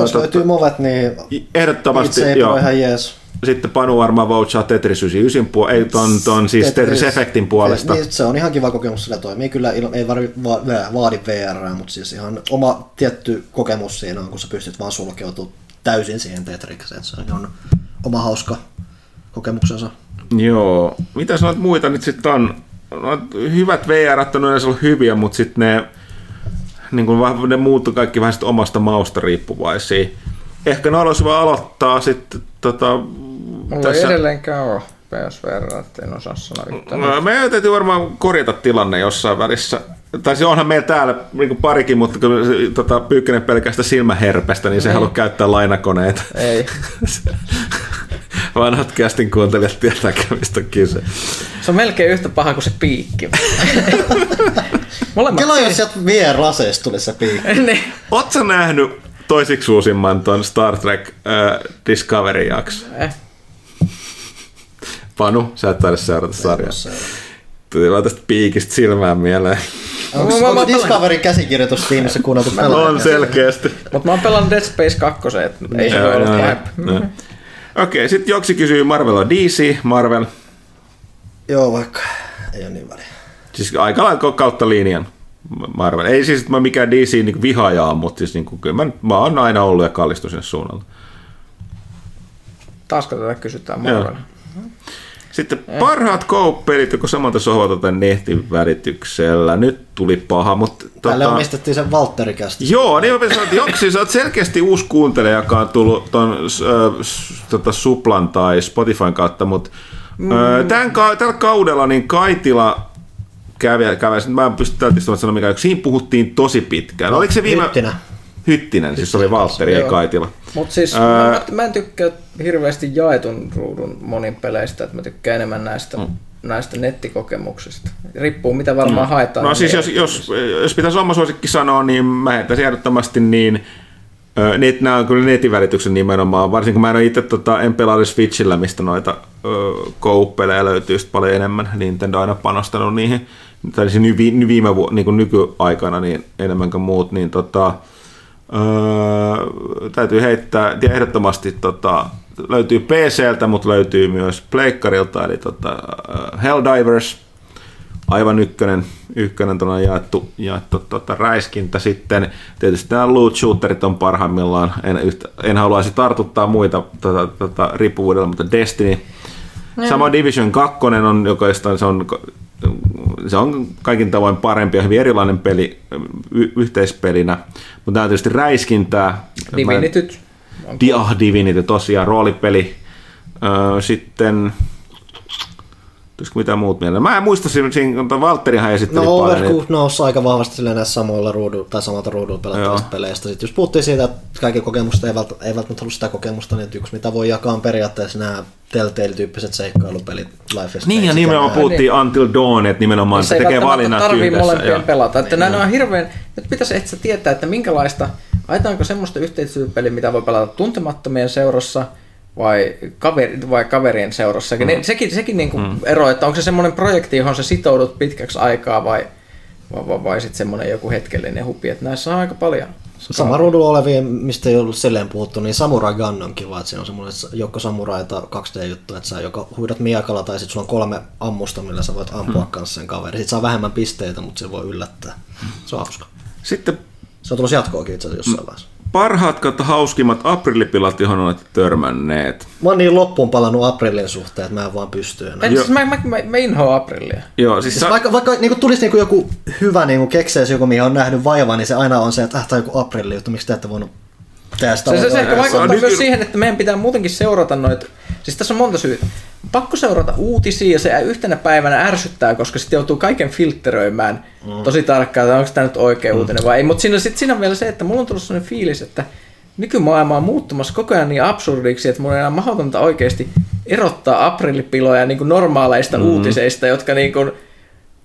Jos totta- löytyy movet, niin Ehdottomasti, itse ei joo. ihan jees. Sitten Panu varmaan vouchaa Tetris 99 puolesta, ei ton, ton siis Tetris Effectin puolesta. Niin, se on ihan kiva kokemus, sillä toimii kyllä, ei vaadi, va, vaadi VR, mutta siis ihan oma tietty kokemus siinä on, kun sä pystyt vaan sulkeutumaan täysin siihen Tetrikseen. Se on oma hauska kokemuksensa. Joo. Mitä sanoit muita nyt sitten on? No, hyvät VR on yleensä ollut hyviä, mutta sitten ne, niin vähän- ne muuttuu kaikki vähän sit omasta mausta riippuvaisia. Ehkä ne olisi hyvä aloittaa sitten tota, Mulla ei edelleenkään ole PSVR, että en osaa sanoa yhtään. No, meidän täytyy varmaan korjata tilanne jossain välissä. Tai siis onhan meillä täällä niin parikin, mutta kun se, tota, Pyykkönen pelkästään silmäherpestä, niin se haluaa käyttää lainakoneita. Ei. Vanhat kästin kuuntelijat tietääkö, mistä on kyse. Se on melkein yhtä paha kuin se piikki. Molemmat Kela jos sieltä VR-laseista tulisi se piikki. niin. Oot sä nähnyt toisiksi uusimman ton Star Trek äh, Discovery-jakso? Eh. Panu, sä et taida seurata sarjaa. Tuli vaan tästä piikistä silmään mieleen. Onko, Mä- onko mä- Discoverin käsikirjoitus tiimissä kuunneltu pelaaja? On selkeästi. Mutta mä oon pelannut Dead Space 2, että ei se pahempi. joo. Okei, sitten Joksi kysyy Marvel on DC, Marvel. Joo, vaikka ei ole niin väliä. Siis aika lailla kautta linjan Marvel. Ei siis, että mä mikään DC niin vihaaja on, mutta siis niin kuin, kyllä mä, mä oon aina ollut ja kallistu sinne suunnalle. Taasko tätä kysytään Joo. Sitten parhaat co-pelit, joko samalta sohvalta tai netin välityksellä. Nyt tuli paha, mutta... Tälle tota, omistettiin sen Valtteri-kästi. Joo, niin mä sanoin, että Joksi, sä oot selkeästi uusi kuuntelija, joka on tullut ton äh, tota Suplan tai Spotifyn kautta, mutta mm. äh, tämän, ka- tällä kaudella niin Kaitila kävi, kävi mä en pysty täytistämään sanoa mikä, siinä puhuttiin tosi pitkään. Oliko se viime... Hyttinä. Hyttinen, siis se oli Valtteri, ei. Kaitila. Mutta siis Ää- mä, mä en tykkää hirveästi jaetun ruudun monin peleistä, että mä tykkään enemmän näistä, mm. näistä nettikokemuksista. Riippuu mitä varmaan mm. haetaan. No siis jos, jos, jos pitäisi oma suosikki sanoa, niin mä heittäisin ehdottomasti niin, net, nämä on kyllä netin välityksen nimenomaan, varsinkin kun mä en ole itse, tota, en pelaa Switchillä, mistä noita co-pelejä löytyy paljon enemmän, Nintendo on aina panostanut niihin, tai siis ny, vi- viime vu, niin kuin nykyaikana niin enemmän kuin muut, niin tota, öö, täytyy heittää, ehdottomasti tota, löytyy PCltä, mutta löytyy myös Pleikkarilta, eli tota, ö, Helldivers, aivan ykkönen, ykkönen tuolla jaettu, jaettu tota, räiskintä sitten. Tietysti nämä loot shooterit on parhaimmillaan, en, yhtä, en haluaisi tartuttaa muita tota, tota, riippuvuudella, mutta Destiny. Sama Division 2 on oikeastaan se on, se on kaikin tavoin parempi ja hyvin erilainen peli y- yhteispelinä, mutta nämä on tietysti räiskintää. Divinityt. Di, ah, Divinity, tosiaan roolipeli. Sitten, tulisiko mitään muut mieleen? Mä en muista, kun Valtterihan esitteli No paljon. Overcooked nousi aika vahvasti silleen näissä samoilla ruuduilla tai samalta ruudulla pelattavista Joo. peleistä. Sitten jos puhuttiin siitä, että kaikki kokemukset ei, välttämättä, ei välttämättä ollut sitä kokemusta, niin että yksi mitä voi jakaa on periaatteessa nämä Telltale-tyyppiset seikkailupelit Life is Niin ja nimenomaan ja- puhuttiin Until Dawn, että nimenomaan se ei tekee valinnat tarvii yhdessä. molempien joo. pelata. Että nämä on hirveän, nyt pitäisi etsiä tietää, että minkälaista, aitaanko semmoista yhteistyöpeliä, mitä voi pelata tuntemattomien seurassa, vai, kaveri, vai kaverien seurassa. Mm. Ne, sekin sekin niin kuin mm. ero, että onko se semmoinen projekti, johon sä sitoudut pitkäksi aikaa, vai, vai, vai, vai sitten semmoinen joku hetkellinen hupi. Että näissä on aika paljon. Sama ruudulla olevia, mistä ei ollut silleen puhuttu, niin Samurai Gun on kiva, että siinä on semmoinen joukko samuraita 2D-juttu, että sä joko huidat miekalla tai sitten sulla on kolme ammusta, millä sä voit ampua hmm. kanssa sen kaveri. Sitten saa vähemmän pisteitä, mutta se voi yllättää. Se on hauska. Sitten Se on tulossa jatkoakin itse asiassa jossain vaiheessa. Parhaat kautta hauskimmat aprillipilat, johon olette törmänneet. Mä oon niin loppuun palannut Aprillin suhteen, että mä en vaan pysty enää. En, siis mä, mä, mä, mä inhoan aprillia. Joo, siis Siis sä, vaikka, vaikka niin tulisi niin joku hyvä niin kekseisi joku, mihin on nähnyt vaivaa, niin se aina on se, että äh, tämä on joku aprilli juttu, miksi te ette voinut tehdä sitä Se, se, se ehkä vaikuttaa myös siihen, että meidän pitää muutenkin seurata noita. Siis tässä on monta syytä. Pakko seurata uutisia ja se yhtenä päivänä ärsyttää, koska sitten joutuu kaiken filtteröimään mm. tosi tarkkaan, että onko tämä nyt oikea mm. uutinen vai ei. Mutta siinä, sit siinä on vielä se, että mulla on tullut sellainen fiilis, että nykymaailma on muuttumassa koko ajan niin absurdiksi, että mulla on enää mahdotonta oikeasti erottaa aprillipiloja niin kuin normaaleista mm. uutiseista, jotka niin kuin,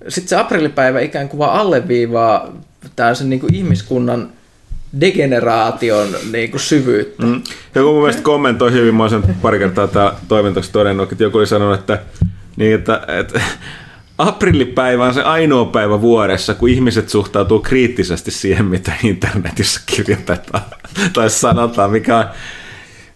sitten se aprillipäivä ikään kuin vaan alleviivaa tällaisen niin kuin ihmiskunnan degeneraation niin kuin syvyyttä. Mm. Joku mun mielestä kommentoi hyvin, mä oon sen pari kertaa täällä toimintoksi todennut, että joku oli sanonut, että, niin, että, että aprillipäivä on se ainoa päivä vuodessa, kun ihmiset suhtautuu kriittisesti siihen, mitä internetissä kirjoitetaan tai sanotaan, mikä on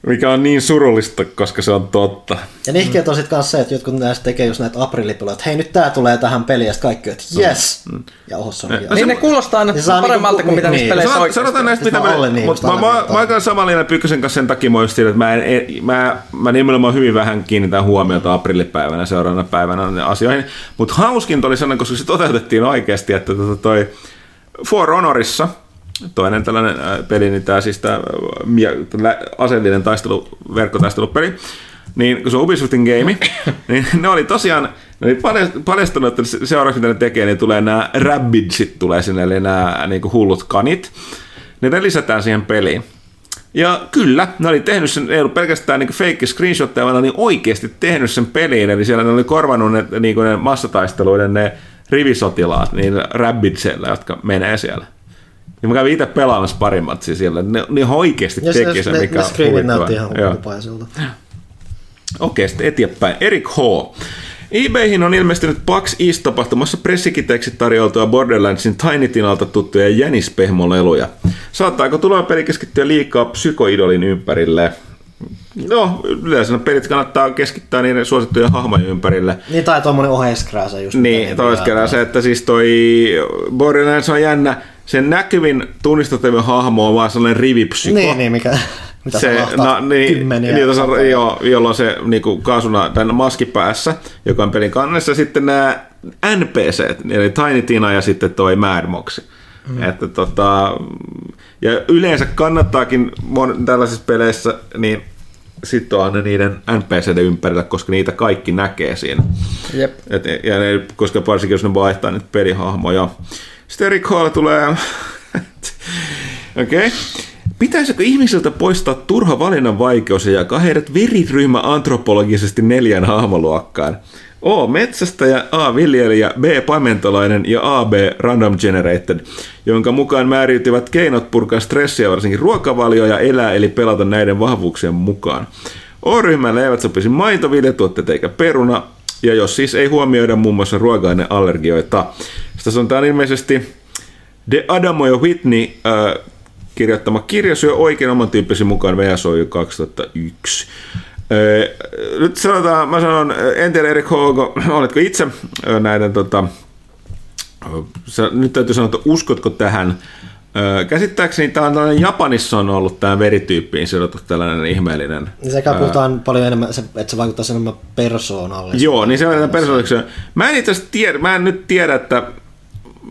mikä on niin surullista, koska se on totta. Ja nihkeet on sitten kanssa se, että jotkut näistä tekee just näitä aprilipeluja, että hei nyt tää tulee tähän peliin, ja kaikki, että yes! Mm. Ja ohos on no, Niin ne kuulostaa aina niin paremmalta niinku, kuin mitä niin, niissä peleissä niin. oikeasti. Sanotaan näistä, mitä mä, niin, mutta mä, mä, mä, mä oon samalla Pyykkösen kanssa sen takia mä että mä, en, mä, mä nimenomaan hyvin vähän kiinnitän huomiota aprillipäivänä seuraavana päivänä asioihin, mutta hauskin oli sellainen, koska se toteutettiin oikeasti, että tota toi For Honorissa, toinen tällainen äh, peli, niin tämä siis tämä äh, aseellinen taistelu, verkkotaistelupeli, niin kun se on Ubisoftin game, niin ne oli tosiaan, ne oli paljastanut, että seuraavaksi mitä ne tekee, niin tulee nämä rabbitsit tulee sinne, eli nämä niin kuin hullut kanit. Niin ne lisätään siihen peliin. Ja kyllä, ne oli tehnyt sen, ei ollut pelkästään niin fake screenshotteja, vaan ne oli oikeasti tehnyt sen peliin, eli siellä ne oli korvannut ne, niin ne massataisteluiden ne rivisotilaat niin rabbitsillä, jotka menee siellä. Ja mä kävin itse pelaamassa pari matsia siellä. Ne, ne oikeasti ja teki sen, mikä ne, ne näytti ihan huipupaiselta. Okei, sitten eteenpäin. Erik H. eBayhin on ilmestynyt PAX East-tapahtumassa pressikiteeksi tarjoltua Borderlandsin Tiny Tinalta tuttuja jänispehmoleluja. Saattaako tuleva peli keskittyä liikaa psykoidolin ympärille? No, yleensä pelit kannattaa keskittää niiden suosittujen hahmojen ympärille. Niin, tai tuommoinen oheiskrääsä just. Niin, se, että siis toi Borderlands on jännä, sen näkyvin tunnistettavin hahmo on vaan sellainen rivipsyko. Niin, niin mikä, mitä se, no, niin, kymmeniä. Niin, tuossa, joo, jolloin se niin kuin kaasuna tämän maski päässä, joka on pelin kannessa. Sitten nämä NPC, eli Tiny Tina ja sitten toi Mad Mox. Mm. Että tota, ja yleensä kannattaakin tällaisissa peleissä niin sitoa ne niiden NPCiden ympärillä, koska niitä kaikki näkee siinä. Jep. Et, ja ne, koska varsinkin jos ne vaihtaa niitä pelihahmoja. Sitten Eric Hall tulee... Okei. Okay. Pitäisikö ihmisiltä poistaa turha valinnan vaikeus ja jakaa heidät veriryhmä antropologisesti neljän hahmoluokkaan? O. Metsästäjä, A. Viljelijä, B. Paimentolainen ja A. B. Random Generated, jonka mukaan määräytyvät keinot purkaa stressiä varsinkin ruokavalio ja elää eli pelata näiden vahvuuksien mukaan. O-ryhmälle eivät sopisi maito, viljetuotteet eikä peruna, ja jos siis ei huomioida muun muassa ruoka-aineallergioita. Sitten on ilmeisesti The Adamo ja Whitney äh, kirjoittama kirja syö oikein oman tyyppisen mukaan VSOY 2001. Äh, nyt sanotaan, mä sanon, en tiedä Erik Hogo, oletko itse äh, näiden, tota, sä, nyt täytyy sanoa, että uskotko tähän Käsittääkseni tämä on tällainen, Japanissa on ollut tämä verityyppiin sidottu tällainen ihmeellinen. Niin sekä puhutaan ää... paljon enemmän, että se vaikuttaa enemmän persoonalle. Joo, niin se on persoonaksi. Mä en itse tiedä, mä en nyt tiedä, että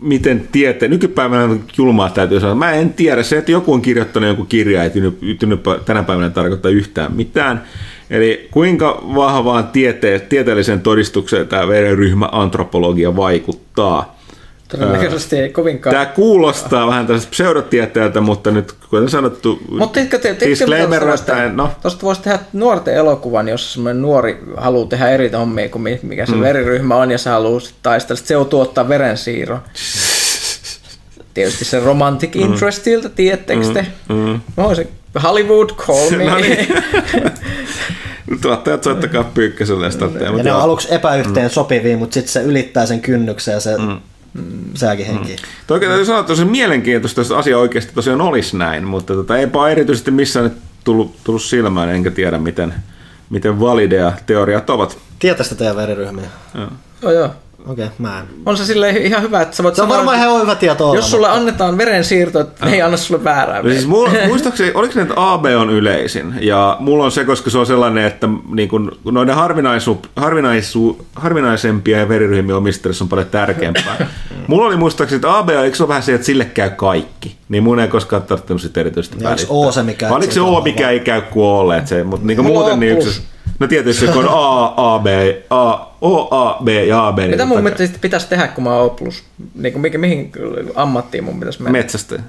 miten tiete, nykypäivänä julmaa täytyy sanoa, mä en tiedä, se, että joku on kirjoittanut jonkun kirjaa, ei tänä päivänä tarkoittaa yhtään mitään. Eli kuinka vahvaan tiete, tieteelliseen todistukseen tämä verenryhmä antropologia vaikuttaa. Todennäköisesti ei kovinkaan. Tämä kuulostaa vähän tästä pseudotieteeltä, mutta nyt kuten sanottu, mutta disclaimer, että no. Tuosta voisi tehdä nuorten elokuvan, jos semmoinen nuori haluaa tehdä eri hommia kuin mikä se mm. veriryhmä on, ja se haluaa taistella, se joutuu ottaa verensiirron. Tietysti se romantic mm. interestiltä, mm. tiedättekö te? Mm. Mm. se Hollywood, call me. no niin. Tuottajat soittakaa pyykkäselle ja sitä Ja ne on aluksi epäyhteen mm. sopivia, mutta sitten se ylittää sen kynnyksen ja se mm mm, sääkin henki. Mm. Toki täytyy sanoa, että se mielenkiintoista, jos asia oikeasti tosiaan olisi näin, mutta tota, eipä erityisesti missään nyt tullut, tullut silmään, enkä tiedä miten, miten valideja teoriat ovat. Tietäistä teidän veriryhmiä? Joo. Joo, joo. Okei, okay, mä en. On se sille ihan hyvä, että sä voit Se on varmaan ihan hyvä tieto olla, Jos sulle mutta... annetaan verensiirto, että ne ei anna sulle väärää. Siis mulla, muistaakseni, oliko se, että AB on yleisin? Ja mulla on se, koska se on sellainen, että niin kun, noiden harvinaisu, harvinaisu, harvinaisempia veriryhmien omistajissa on paljon tärkeämpää. mulla oli muistaakseni, että AB, eikö se ole vähän se, että sille käy kaikki? Niin mun ei koskaan tarvittanut sitä erityisesti välittää. Onko O se mikä? Oliko se O mikä ei käy kuin Olle? Että se, mutta niin muuten niin yksi No tietysti kun on A, A, B, A, O, A, B ja A, B. Niin Mitä mun mielestä pitäisi tehdä, kun mä oon O+. Niin kuin, mihin, mihin ammattiin mun pitäisi mennä? Metsästä.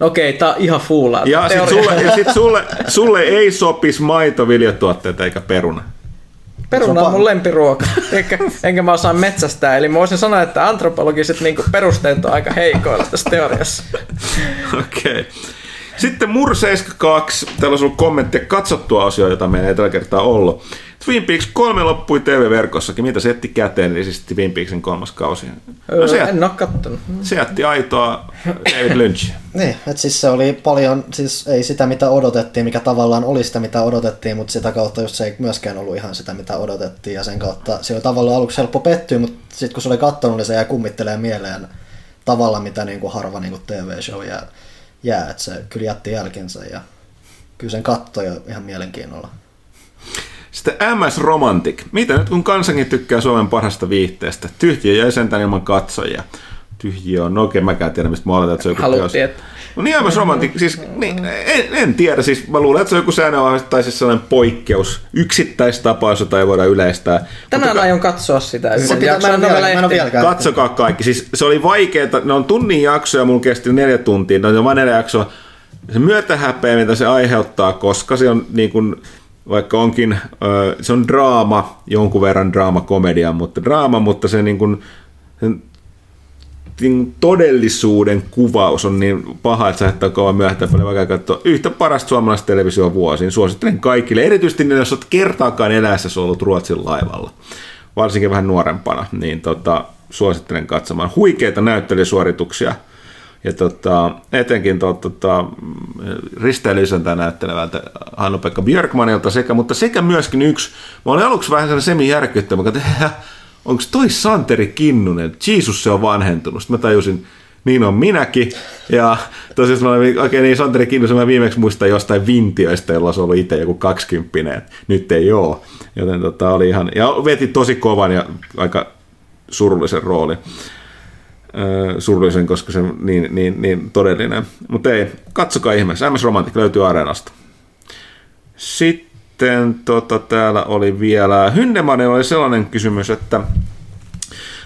No okei, tää on ihan fuulaa. Ja sit, sulle, ja sit sulle, sulle ei sopisi maito, viljatuotteita eikä peruna. Peruna on mun lempiruoka, enkä, enkä mä osaa metsästää. Eli mä voisin sanoa, että antropologiset niin perusteet on aika heikoilla tässä teoriassa. Okei. Okay. Sitten Mur 72, täällä on ollut kommentteja katsottua osioita, jota meillä ei tällä kertaa ollut. Twin Peaks 3 loppui TV-verkossakin. Mitä se jätti käteen, eli siis Twin Peaksin kolmas kausi? No, se en ole kattonut. Se jätti aitoa David Lynch. niin, että siis se oli paljon, siis ei sitä mitä odotettiin, mikä tavallaan oli sitä mitä odotettiin, mutta sitä kautta just se ei myöskään ollut ihan sitä mitä odotettiin ja sen kautta se oli tavallaan aluksi helppo pettyä, mutta sitten kun se oli kattonut, niin se jäi kummittelee mieleen tavalla, mitä niin kuin harva niin kuin TV-show jää, jää, että se kyllä jätti jälkensä ja kyllä sen katsoi jo ihan mielenkiinnolla. Sitten MS Romantic. Mitä nyt kun kansankin tykkää Suomen parhaasta viihteestä? Tyhjiö jäi sentään ilman katsojia. Tyhjiö on, no okei, mäkään tiedä, mistä mä oletan, että se on joku Haluttiin, että... No niin, MS Romantic, siis niin, en, en, tiedä, siis mä luulen, että se on joku säännön tai siis sellainen poikkeus, yksittäistapaus, jota ei voida yleistää. Tänään Mutta, aion katsoa sitä yhden se pitää, mä en, vielä, mä en vielä Katsokaa kaikki, siis se oli vaikeaa, ne on tunnin jaksoja, mulla kesti neljä tuntia, ne on vain neljä jaksoa. Se myötähäpeä, mitä se aiheuttaa, koska se on niin kuin, vaikka onkin, se on draama, jonkun verran draama-komedia, mutta draama, mutta se niin kuin, sen todellisuuden kuvaus on niin paha, että saattaa kauan myöhäistä paljon vaikka katsoa yhtä parasta suomalaista televisioa vuosiin. Suosittelen kaikille, erityisesti ne, jos olet kertaakaan eläessä ollut Ruotsin laivalla, varsinkin vähän nuorempana, niin tota, suosittelen katsomaan huikeita näyttelysuorituksia – ja tota, etenkin to, tota, risteilyisäntä näyttelevältä Hannu-Pekka Björkmanilta sekä, mutta sekä myöskin yksi, mä olin aluksi vähän sellainen semi-järkyttävä, että onko toi Santeri Kinnunen, Jeesus se on vanhentunut. Sitten mä tajusin, niin on minäkin. Ja tosiaan mä olin, okei niin Santeri Kinnusen mä viimeksi muistan jostain vintioista, jolla se ollut itse joku kaksikymppinen. Nyt ei oo. Joten tota, oli ihan, ja veti tosi kovan ja aika surullisen roolin surullisen, koska se on niin, niin, niin todellinen. Mutta ei, katsokaa ihmeessä. MS Romantic löytyy Areenasta. Sitten tota, täällä oli vielä, Hyndemanen oli sellainen kysymys, että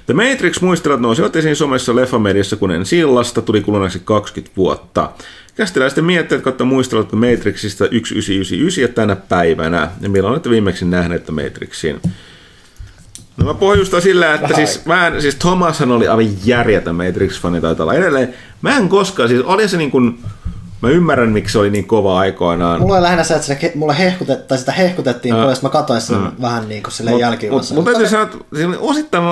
The Matrix muistelut nousivat esiin somessa leffamediassa, kun en sillasta tuli kuluneeksi 20 vuotta. Kästiläisten mietteet kautta muistelut Matrixista 1999 ja tänä päivänä. Ja milloin olette viimeksi nähneet Matrixin? No mä pohjustan sillä, että Vähän siis, mä en, siis Thomashan oli aivan järjetön Matrix-fani taitaa olla edelleen. Mä en koskaan, siis oli se niin kuin, mä ymmärrän miksi se oli niin kova aikoinaan. Mulla on lähinnä se, että sitä, mulla hehkutet, tai sitä hehkutettiin, kun mä katsoin sen mm. vähän niin kuin silleen jälkeen. Mutta mut, täytyy sanoa, että osittain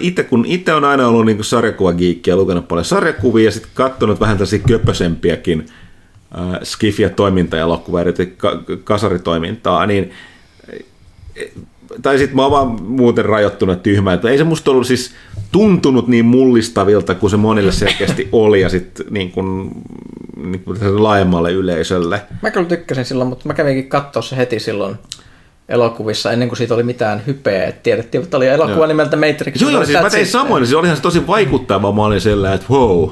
itse, kun itse on aina ollut niin sarjakuvagiikkiä, lukenut paljon sarjakuvia ja sitten katsonut vähän tällaisia köpösempiäkin äh, skifia toiminta-elokuvia, ka- kasaritoimintaa, niin tai sitten mä oon vaan muuten rajoittunut tyhmä, että ei se musta ollut siis tuntunut niin mullistavilta kuin se monille selkeästi oli ja sitten niin kuin, niin kuin laajemmalle yleisölle. Mä kyllä tykkäsin silloin, mutta mä kävinkin katsoa se heti silloin elokuvissa ennen kuin siitä oli mitään hypeä. Et tiedettiin, että oli elokuva joo. nimeltä Matrix. Joo, joo siis mä tein samoin. Se olihan se tosi vaikuttava. Mä olin sellainen, että wow,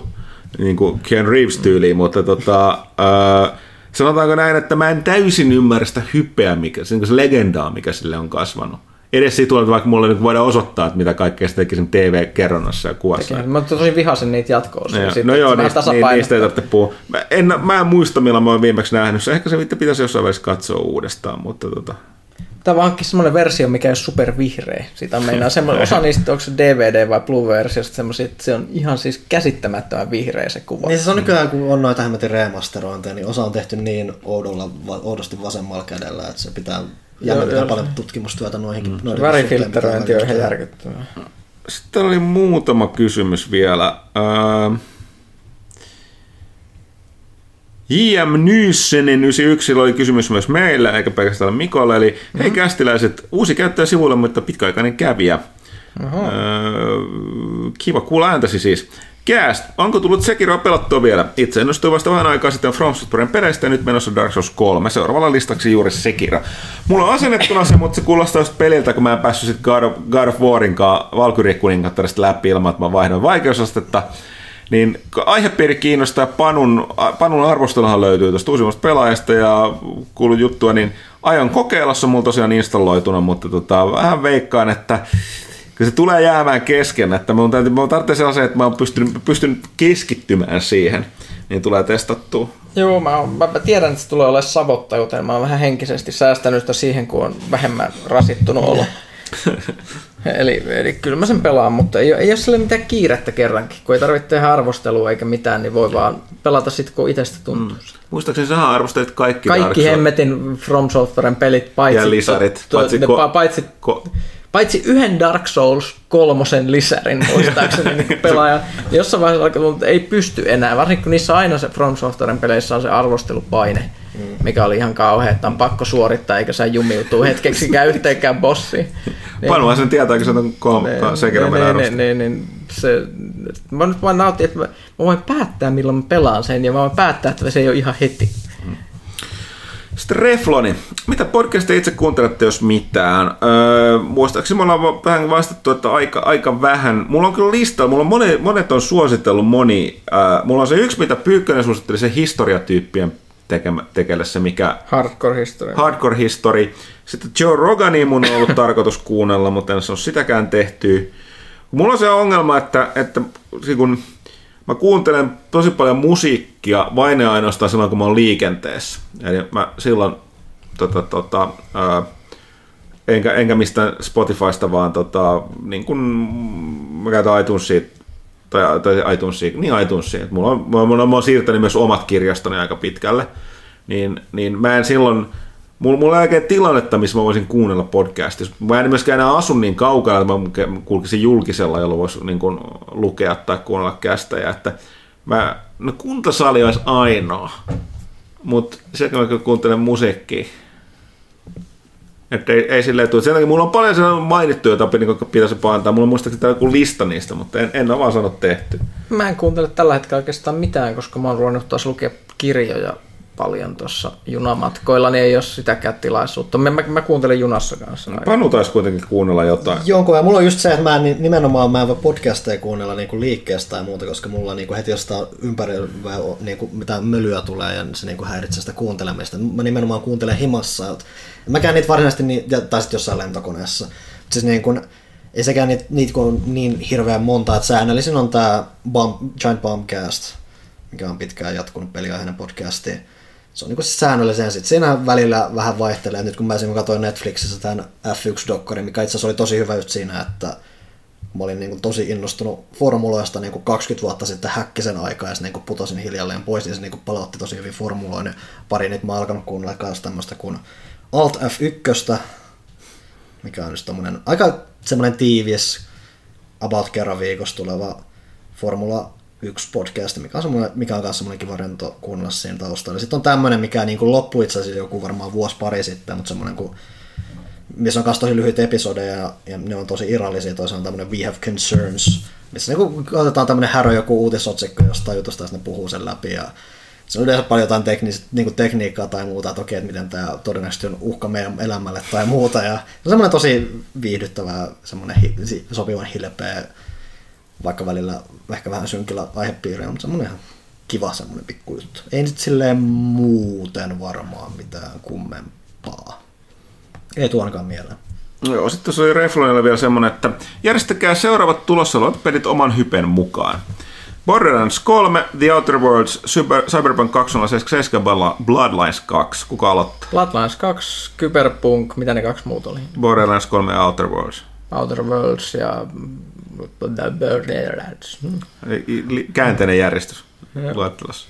niin kuin Ken Reeves tyyliin, mutta tota, äh, sanotaanko näin, että mä en täysin ymmärrä sitä hypeä, mikä, se, niin se legendaa, mikä sille on kasvanut. Edes siitä tulee, vaikka mulle nyt voidaan osoittaa, että mitä kaikkea se teki sen TV-kerronnassa ja kuvassa. Teki. Mä tosi vihasin niitä jatkoa. No, no joo, niistä, niistä ei tarvitse puhua. Mä en, mä en muista, milloin mä oon viimeksi nähnyt. Ehkä se pitäisi jossain vaiheessa katsoa uudestaan, mutta tota... Tämä on hankki semmoinen versio, mikä on supervihreä. Sitä meinaa semmoinen, osa niistä, onko se DVD vai Blue-versiosta semmoisia, että se on ihan siis käsittämättömän vihreä se kuva. Niin se on nykyään, kun on noita hämmetin remasterointeja, niin osa on tehty niin oudolla, oudosti vasemmalla kädellä, että se pitää jännittää paljon tutkimustyötä noihinkin. Mm. Noiden Värifiltteröinti on ihan järkyttävää. Sitten oli muutama kysymys vielä. Uh, J.M. Nyssenen 91 oli kysymys myös meillä, eikä pelkästään Mikolle. Eli mm-hmm. hei kästiläiset, uusi käyttäjä sivuilla, mutta pitkäaikainen kävijä. Öö, kiva kuulla ääntäsi siis. Cast, onko tullut Sekiroa pelattua vielä? Itse ennustuin vasta vähän aikaa sitten From Softwaren perästä ja nyt menossa Dark Souls 3. Seuraavalla listaksi juuri Sekiro. Mulla on asennettuna se, mutta se kuulostaa just peliltä, kun mä en päässyt sitten God of, God of Warinkaan Valkyrie-kuningattarista läpi ilman, että mä vaihdoin vaikeusastetta niin aihepiiri kiinnostaa Panun, Panun arvosteluhan löytyy tuosta uusimmasta pelaajasta ja kuullut juttua, niin aion kokeilla, se on mulla tosiaan installoituna, mutta tota, vähän veikkaan, että se tulee jäämään kesken, että mun, täytyy, mun tarvitsee sellaisen, että mä oon pystynyt, pystynyt keskittymään siihen, niin tulee testattua. Joo, mä, oon- mä, mä tiedän, että se tulee olemaan savotta, joten mä oon vähän henkisesti säästänyt sitä siihen, kun on vähemmän rasittunut olo. eli, eli kyllä mä sen pelaan, mutta ei, ei ole sille mitään kiirettä kerrankin. Kun ei tarvitse tehdä arvostelua eikä mitään, niin voi vaan pelata sitten, kun itsestä tuntuu. Mm. Muistaakseni sähän arvostelit kaikki Kaikki hemmetin From Softwaren pelit, paitsi, Ja lisärit, to, paitsi ko- pa- paitsi, ko- paitsi yhden Dark Souls kolmosen lisärin muistaakseni niin pelaaja. Jossain vaiheessa alkoi että ei pysty enää, varsinkin kun niissä aina se From Softwaren peleissä on se arvostelupaine, mikä oli ihan kauhea, että on pakko suorittaa eikä saa jumiutuu hetkeksikään yhteenkään bossiin. Niin- Panu sen tietää, kun se on kolme, sekin on meidän niin, niin, niin, se, mä nyt vaan nautin, että mä, mä voin päättää milloin mä pelaan sen ja mä voin päättää, että se ei ole ihan heti. Sitten Refloni. Mitä podcastia itse kuuntelette, jos mitään? Öö, muistaakseni me ollaan vähän vastattu, että aika, aika vähän. Mulla on kyllä lista, mulla on monet, monet on suositellut moni. Öö, mulla on se yksi, mitä Pyykkönen suositteli, se historiatyyppien tekemä, se, mikä Hardcore history. Hardcore History. Sitten Joe Rogani mun on ollut tarkoitus kuunnella, mutta en se ole sitäkään tehty. Mulla on se ongelma, että, että se kun mä kuuntelen tosi paljon musiikkia vain ja ainoastaan silloin, kun mä oon liikenteessä. Eli mä silloin tota, tota, ää, enkä, enkä mistään Spotifysta, vaan tota, niin kun mä käytän iTunesia, tai, tai iTunesia, niin iTunesia. Et Mulla on, mulla, mulla, mä oon siirtänyt myös omat kirjastoni aika pitkälle, niin, niin mä en silloin, mulla, mulla ei oikein tilannetta, missä mä voisin kuunnella podcastia. Mä en myöskään enää asu niin kaukana, että mä kulkisin julkisella, jolla voisi niin kuin, lukea tai kuunnella kästejä. Että mä, no kuntasali olisi ainoa, mutta kun mä kuuntelen musiikkia, että ei, ei silleen tule. Sen takia mulla on paljon sellaisia mainittuja, joita niin pitäisi paintaa. Mulla on muistaakseni täällä joku lista niistä, mutta en, en ole vaan sanonut tehty. Mä en kuuntele tällä hetkellä oikeastaan mitään, koska mä oon ruvennut taas lukea kirjoja paljon tuossa junamatkoilla, niin ei ole sitäkään tilaisuutta. Mä, mä, mä kuuntelen junassa kanssa. aina. Panu taisi kuitenkin kuunnella jotain. Jonkun, ja mulla on just se, että mä en, ni- nimenomaan mä en voi podcasteja kuunnella niinku liikkeestä tai muuta, koska mulla niinku heti jostain ympärillä niinku, mitä mölyä tulee ja se niinku häiritsee sitä kuuntelemista. Mä nimenomaan kuuntelen himassa. Et mä käyn niitä varsinaisesti, ni- ja- tai sitten jossain lentokoneessa. Siis niinku, ei sekään niitä, niitä kun on niin hirveän monta, että säännöllisin on tää Bomb, Giant Bombcast, mikä on pitkään jatkunut peliaiheinen podcasti. Se on niinku säännöllisen. Sitten siinä välillä vähän vaihtelee. Nyt kun mä esimerkiksi katsoin Netflixissä tämän F1-dokkarin, mikä itse asiassa oli tosi hyvä just siinä, että mä olin niinku tosi innostunut formuloista niinku 20 vuotta sitten häkkisen aikaa ja sitten niinku putosin hiljalleen pois, niin se niinku palautti tosi hyvin formuloin. Pari nyt mä oon alkanut kuunnella myös tämmöistä kuin Alt F1, mikä on just tommonen aika semmoinen tiivis about kerran viikossa tuleva Formula 1 podcast, mikä on, semmoinen, mikä on myös semmoinen kiva rento kuunnella siinä taustalla. Sitten on tämmöinen, mikä niin kuin loppui itse asiassa joku varmaan vuosi pari sitten, mutta semmoinen kuin missä on myös tosi lyhyitä episodeja ja, ja ne on tosi irrallisia. Toisaalta on tämmöinen We Have Concerns, missä niinku otetaan tämmöinen härö joku uutisotsikko jostain jutusta ja ne puhuu sen läpi. Ja se on yleensä paljon jotain teknis, niinku tekniikkaa tai muuta, että okei, että miten tämä todennäköisesti on uhka meidän elämälle tai muuta. Ja se on semmoinen tosi viihdyttävä, semmoinen hi, sopivan hilpeä, vaikka välillä ehkä vähän synkillä aihepiirillä, mutta semmoinen ihan kiva semmoinen pikku juttu. Ei nyt silleen muuten varmaan mitään kummempaa. Ei tuonkaan mieleen. Joo, sitten tuossa oli Reflonilla vielä semmonen, että järjestäkää seuraavat tulossa olevat pelit oman hypen mukaan. Borderlands 3, The Outer Worlds, Cyber, Cyberpunk 2077, Bla- Bloodlines 2. Kuka aloittaa? Bloodlines 2, Cyberpunk, mitä ne kaksi muut oli? Borderlands 3 ja Outer Worlds. Outer Worlds ja The Borderlands. Hmm. Käänteinen järjestys luettelossa.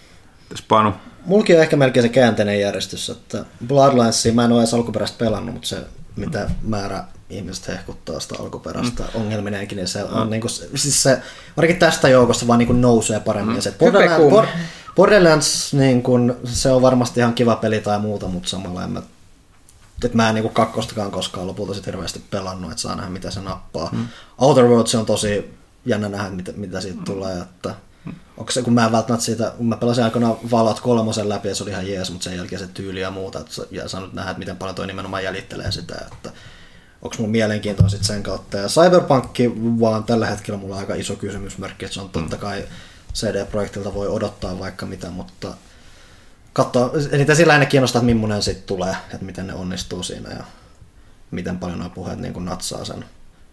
Tässä Panu. Mulki on ehkä melkein se käänteinen järjestys, että Bloodlinesia mä en ole edes alkuperäistä pelannut, mutta se mitä määrä ihmiset hehkuttaa sitä alkuperäistä mm. ongelmineenkin, niin se on mm. niinku, siis se, varsinkin tästä joukosta vaan niinku nousee paremmin. Mm. Ja se Borderlands, niin kun, se on varmasti ihan kiva peli tai muuta, mutta samalla en mä että mä en niinku kakkostakaan koskaan lopulta sit hirveästi pelannut, että saa nähdä mitä se nappaa. Mm. Outer Worlds on tosi jännä nähdä, mitä, mitä siitä mm. tulee, että onko se, kun mä en välttämättä siitä, kun mä pelasin aikoinaan Fallout kolmosen läpi ja se oli ihan jees, mutta sen jälkeen se tyyli ja muuta, että, ja saanut nähdä, että miten paljon toi nimenomaan jäljittelee sitä, että onko mun mielenkiintoa sitten sen kautta. Ja Cyberpunkki vaan tällä hetkellä mulla on aika iso kysymysmerkki, että se on totta kai CD-projektilta voi odottaa vaikka mitä, mutta katsoa, eli sillä lähinnä kiinnostaa, että millainen sitten tulee, että miten ne onnistuu siinä ja miten paljon nuo puheet niin natsaa sen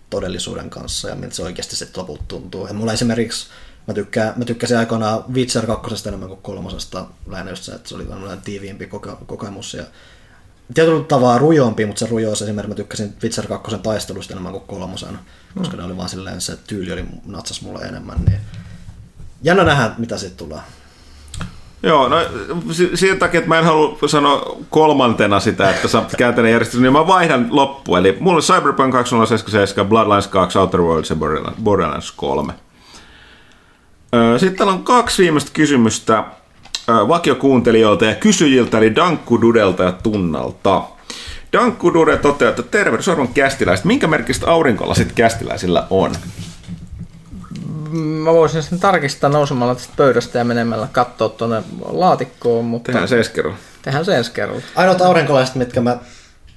todellisuuden kanssa ja miltä se oikeasti sitten lopulta tuntuu. Ja mulla esimerkiksi Mä, tykkään, mä tykkäsin aikoinaan Witcher 2 enemmän kuin kolmosesta, lähinnä just se, että se oli vähän tiiviimpi koke- kokemus ja tietyllä tavalla rujompi, mutta se rujous esimerkiksi mä tykkäsin Witcher 2 taistelusta enemmän kuin kolmosen, koska ne oli vaan silleen, se tyyli oli natsas mulle enemmän, niin jännä nähdä, mitä siitä tulee. Joo, no siitä takia, että mä en halua sanoa kolmantena sitä, että sä kääntäinen järjestys, niin mä vaihdan loppu. Eli mulla on Cyberpunk 2077, Bloodlines 2, Outer Worlds ja Borderlands 3. Sitten täällä on kaksi viimeistä kysymystä vakiokuuntelijoilta ja kysyjiltä, eli Dankku Dudelta ja Tunnalta. Dankku Dude toteaa, että tervehdys arvon kästiläiset. Minkä merkistä aurinkolasit kästiläisillä on? Mä voisin sen tarkistaa nousemalla tästä pöydästä ja menemällä katsoa tuonne laatikkoon, mutta... Tehdään se ensi kerralla. Tehdään se ensi kerralla. Ainoat aurinkolaiset, mitkä mä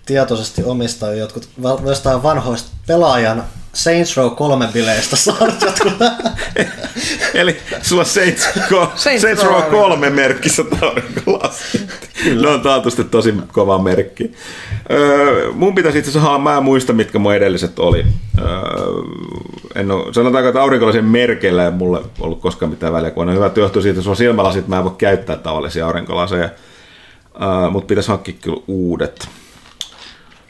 tietoisesti omistan jotkut jostain vanhoista pelaajan Saints Row 3 bileistä saanut jotkut. Eli sulla on Saints, Go, Saints, Saints Row 3 merkkissä aurinkolasit. Ne on taatusti tosi kova merkki. Öö, mun pitäisi itse asiassa, mä en muista mitkä mun edelliset oli. Öö, en ole, sanotaanko, että aurinkolaisen merkeillä ei mulle ollut koskaan mitään väliä, kun on hyvä johtuu siitä, että sulla silmälasit, mä en voi käyttää tavallisia aurinkolaseja. Öö, mutta pitäisi hankkia kyllä uudet.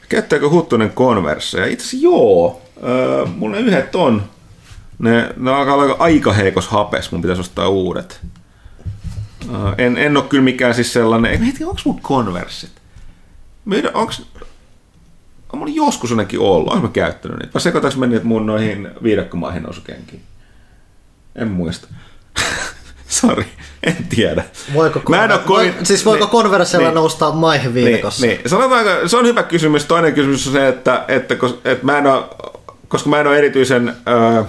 Käyttääkö Huttunen konversseja? Itse asiassa joo. Öö, mulla yhdet on. Ne, ne alkaa olla aika heikos hapes, mun pitäisi ostaa uudet. Öö, en, en ole kyllä mikään siis sellainen, ei heti, onko mun konverssit? Meidän, onks, on mulla joskus ainakin ollut, onko mä käyttänyt niitä? Vai sekoitaanko meni mun noihin viidakkomaihin nousukenkiin? En muista. Sori, en tiedä. Voiko, mä en kovin... Voi, siis voiko niin, konverssilla niin, nousta maihin viikossa? Niin, niin. Sanotaanko, se on hyvä kysymys. Toinen kysymys on se, että, että, että mä en ole, koska mä en ole erityisen äh,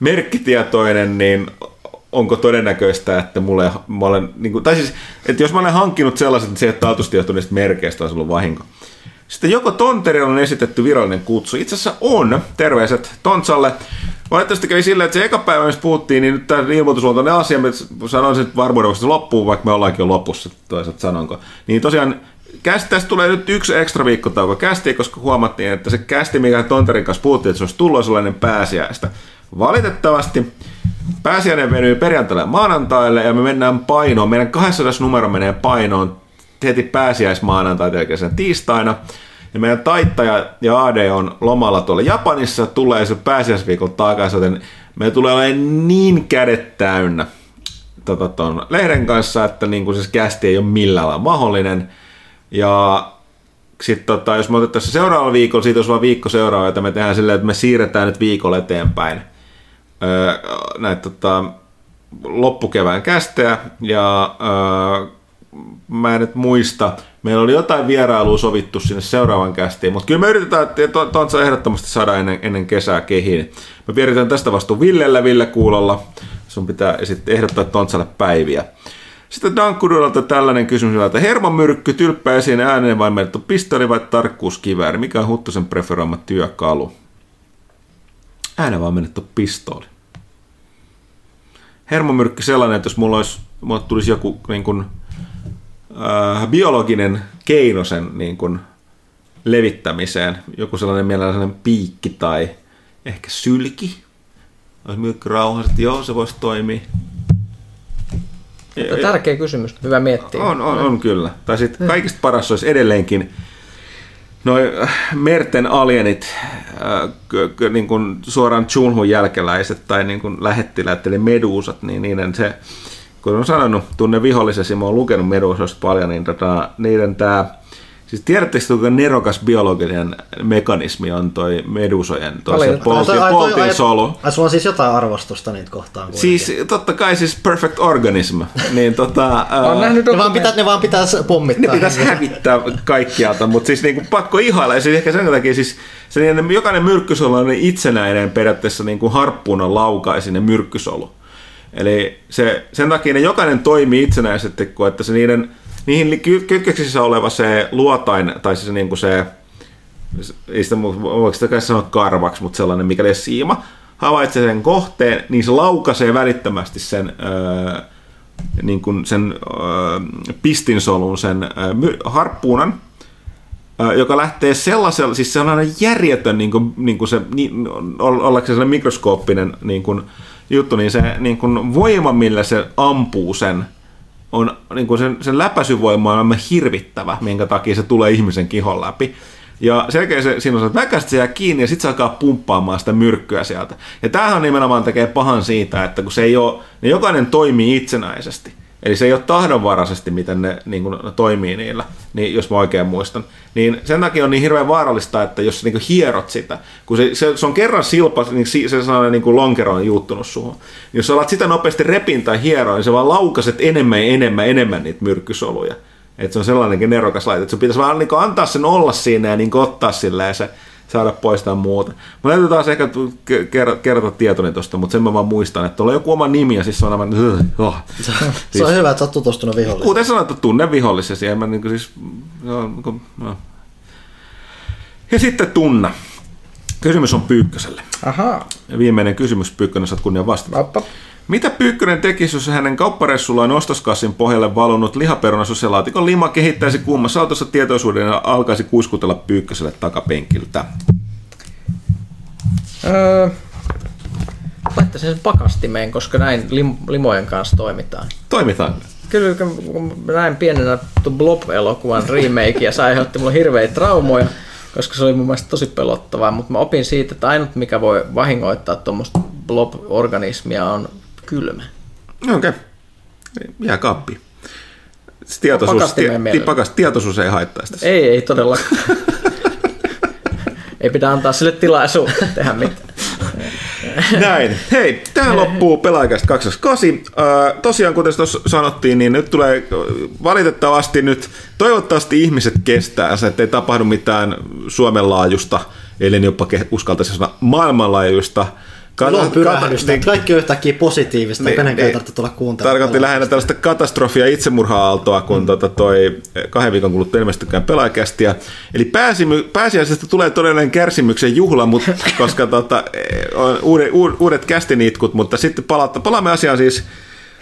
merkkitietoinen, niin onko todennäköistä, että mulle, mä olen, niin kuin, tai siis, että jos mä olen hankkinut sellaiset, että se ei ole taatusti johtunut niistä merkeistä, olisi ollut vahinko. Sitten joko Tonterilla on esitetty virallinen kutsu. Itse asiassa on. Terveiset Tontsalle. Valitettavasti kävi silleen, että se eka päivä, missä puhuttiin, niin nyt tämä ilmoitusluontoinen asia, mä sanoin sen varmuuden vuoksi loppuu, vaikka me ollaankin jo lopussa, toisaalta sanonko. Niin tosiaan Kästi, tästä tulee nyt yksi ekstra viikkotauko kästi, koska huomattiin, että se kästi, mikä Tonterin kanssa puhuttiin, että se olisi tullut sellainen pääsiäistä. Valitettavasti pääsiäinen venyy perjantaille maanantaille ja me mennään painoon. Meidän 200 numero menee painoon heti pääsiäismaanantai sen tiistaina. Ja meidän taittaja ja AD on lomalla tuolla Japanissa, tulee se pääsiäisviikon takaisin, joten meillä tulee olemaan niin kädet täynnä tota, ton lehden kanssa, että niin kuin se kästi ei ole millään lailla mahdollinen. Ja sitten tota, jos me otettaisiin seuraavalla viikolla, siitä olisi vain viikko seuraava, että me tehdään silleen, että me siirretään nyt viikolla eteenpäin öö, näitä tota, loppukevään kästejä ja öö, mä en nyt muista, meillä oli jotain vierailua sovittu sinne seuraavan kästiin, mutta kyllä me yritetään, Tontsa ehdottomasti saada ennen, ennen kesää kehiin. Me vieritään tästä vastuun Villellä, Ville Kuulolla. Sun pitää sitten ehdottaa Tontsalle päiviä. Sitten Dankkuduralta tällainen kysymys, että hermomyrkky, tylppä esiin ääneen vai meiltä pistoli vai tarkkuuskivääri? Mikä on Huttusen preferoima työkalu? Ääneen vaan menetty pistooli. Hermomyrkky sellainen, että jos mulla, olisi, mulla tulisi joku niin kuin, äh, biologinen keino sen niin kuin, levittämiseen, joku sellainen mielenlainen piikki tai ehkä sylki, olisi myrkky rauhassa, joo, se voisi toimia. Mutta tärkeä kysymys, hyvä miettiä. On, on, on kyllä. Tai sitten kaikista paras olisi edelleenkin noin äh, merten alienit, äh, niin kuin suoraan Chunhun jälkeläiset tai niin kuin lähettiläät, eli meduusat, niin niiden se kun on sanonut, tunne vihollisesi, mä oon lukenut Medusasta paljon, niin tota, niiden tämä Siis tiedättekö, kuinka nerokas biologinen mekanismi on toi medusojen toisen poltin, poltin solu? Ai, sulla on siis jotain arvostusta niitä kohtaan kuitenkin. Siis totta kai siis perfect organism. niin tota, nähnyt ne, vaan pitää, ne vaan pitää pommittaa. Ne pitäisi hävittää kaikkialta, mutta siis niinku pakko ihailla. Ja siis ehkä sen takia siis se niin, jokainen myrkkysolu on itsenäinen periaatteessa niin kuin harppuuna laukaisi myrkkysolu. Eli se, sen takia ne jokainen toimii itsenäisesti, kun että se niiden, niihin kytköksissä oleva se luotain, tai siis niin kuin se, ei sitä voiko sitä sanoa karvaksi, mutta sellainen mikäli siima, havaitsee sen kohteen, niin se laukaisee välittömästi sen, öö, niin kuin sen öö, pistinsolun, sen öö, harppuunan, joka lähtee sellaisella, siis sellainen järjetön, niin kuin, niin kuin se, niin, ollakseen sellainen mikroskooppinen niin kuin, juttu, niin se niin kuin voima, millä se ampuu sen, on niin kuin sen, sen läpäisyvoima on aivan hirvittävä, minkä takia se tulee ihmisen kihon läpi. Ja selkeä se, siinä on se, että väkästä se jää kiinni ja sitten se alkaa pumppaamaan sitä myrkkyä sieltä. Ja tämähän nimenomaan tekee pahan siitä, että kun se ei ole, niin jokainen toimii itsenäisesti. Eli se ei ole tahdonvaraisesti, miten ne, niin kuin, toimii niillä, niin, jos mä oikein muistan. Niin sen takia on niin hirveän vaarallista, että jos niin kuin hierot sitä, kun se, se, se on kerran silpa, niin se sellainen niin kuin lonkero on juuttunut suhun. Jos sä alat sitä nopeasti repin tai hieroa, niin se vaan laukaset enemmän ja enemmän enemmän niitä myrkkysoluja. Että se on sellainenkin nerokas laite, että sun pitäisi vaan niin antaa sen olla siinä ja niin ottaa silleen se saada poistaa muuta. Mä täytyy taas ehkä kertoa tietoni tuosta, mutta sen mä vaan muistan, että on joku oma nimi ja siis se on aivan... Oh. Se, se on hyvä, että sä oot tutustunut viholliseen. Kuten sanoit, että tunne vihollisesti. Mä niin siis, no, no. ja sitten tunna. Kysymys on Pyykköselle. Ahaa. Ja viimeinen kysymys Pyykkönen, saat kunnia vastata. Oppa. Mitä Pyykkönen tekisi, jos hänen kaupparessullaan ostoskassin pohjalle valunut lihaperunasoselaatikon lima kehittäisi kuumassa autossa tietoisuuden ja alkaisi kuiskutella Pyykköselle takapenkiltä? Öö, laittaisin sen pakastimeen, koska näin lim- limojen kanssa toimitaan. Toimitaan. Kyllä kun näin pienenä Blob-elokuvan remake ja se aiheutti mulle hirveitä traumoja, koska se oli mun mielestä tosi pelottavaa, mutta mä opin siitä, että ainut mikä voi vahingoittaa tuommoista blob-organismia on kylmä. Okei. Okay. Jää kaappi. Tietoisuus, tie, pakas, tietoisuus ei haittaisi tässä. Ei, ei todellakaan. ei pitää antaa sille tilaisuutta tehdä mitään. Näin. Hei, tähän loppuu pelaajakästä 28. Äh, tosiaan, kuten tuossa sanottiin, niin nyt tulee valitettavasti nyt, toivottavasti ihmiset kestää se, ettei tapahdu mitään Suomen laajusta, eli jopa uskaltaisi sanoa maailmanlaajuista Ilon pyrähdystä, että kaikki on yhtäkkiä positiivista, niin, kenenkään ei tarvitse tulla kuuntelemaan. Tarkoitti lähinnä tällaista katastrofia itsemurha-aaltoa, kun mm. tota toi kahden viikon kuluttua ilmestykään pelaajakästiä. Eli pääsimy, pääsiäisestä tulee todellinen kärsimyksen juhla, mutta, koska tota, on uudet, uudet kästinitkut, mutta sitten palata, palaamme asiaan siis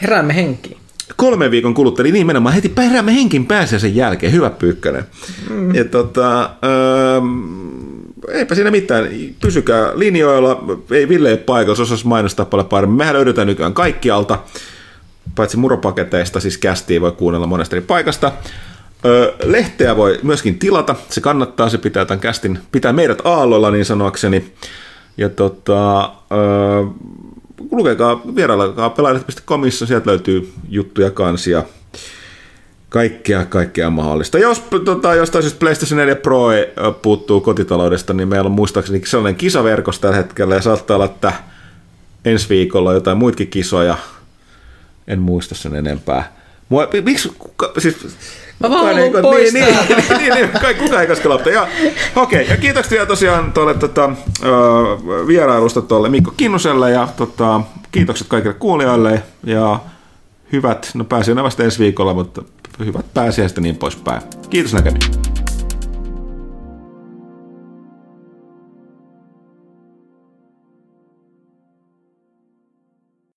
Heräämme henkiin. kolmen viikon kuluttua, eli nimenomaan heti heräämme henkin pääsiäisen jälkeen. Hyvä pyykkönen. Mm. Ja tota, ähm, eipä siinä mitään. Pysykää linjoilla. Ei Ville ei paikalla, se osaisi mainostaa paljon paremmin. Mehän löydetään nykyään kaikkialta, paitsi muropaketeista, siis kästiä voi kuunnella monesta eri paikasta. Öö, lehteä voi myöskin tilata, se kannattaa, se pitää tämän kästin, pitää meidät aalloilla niin sanoakseni. Ja tota, öö, lukekaa, vierailkaa pelaajat.comissa, sieltä löytyy juttuja, kansia, kaikkea, kaikkea mahdollista. Jos tota, jostain syystä PlayStation 4 Pro puuttuu kotitaloudesta, niin meillä on muistaakseni sellainen kisaverkos tällä hetkellä, ja saattaa olla, että ensi viikolla on jotain muitakin kisoja. En muista sen enempää. Mua, miksi, kuka, siis, Mä vaan kukaan haluan ei- poistaa. Niin, niin, niin, niin, kai- kukaan ei. Ja, okei, ja kiitoksia tosiaan tuolle tota, vierailusta tuolle Mikko Kinnuselle, ja tota, kiitokset kaikille kuulijoille, ja hyvät, no pääsiäinen vasta ensi viikolla, mutta hyvät pääsiäistä niin poispäin. Kiitos näkemiin.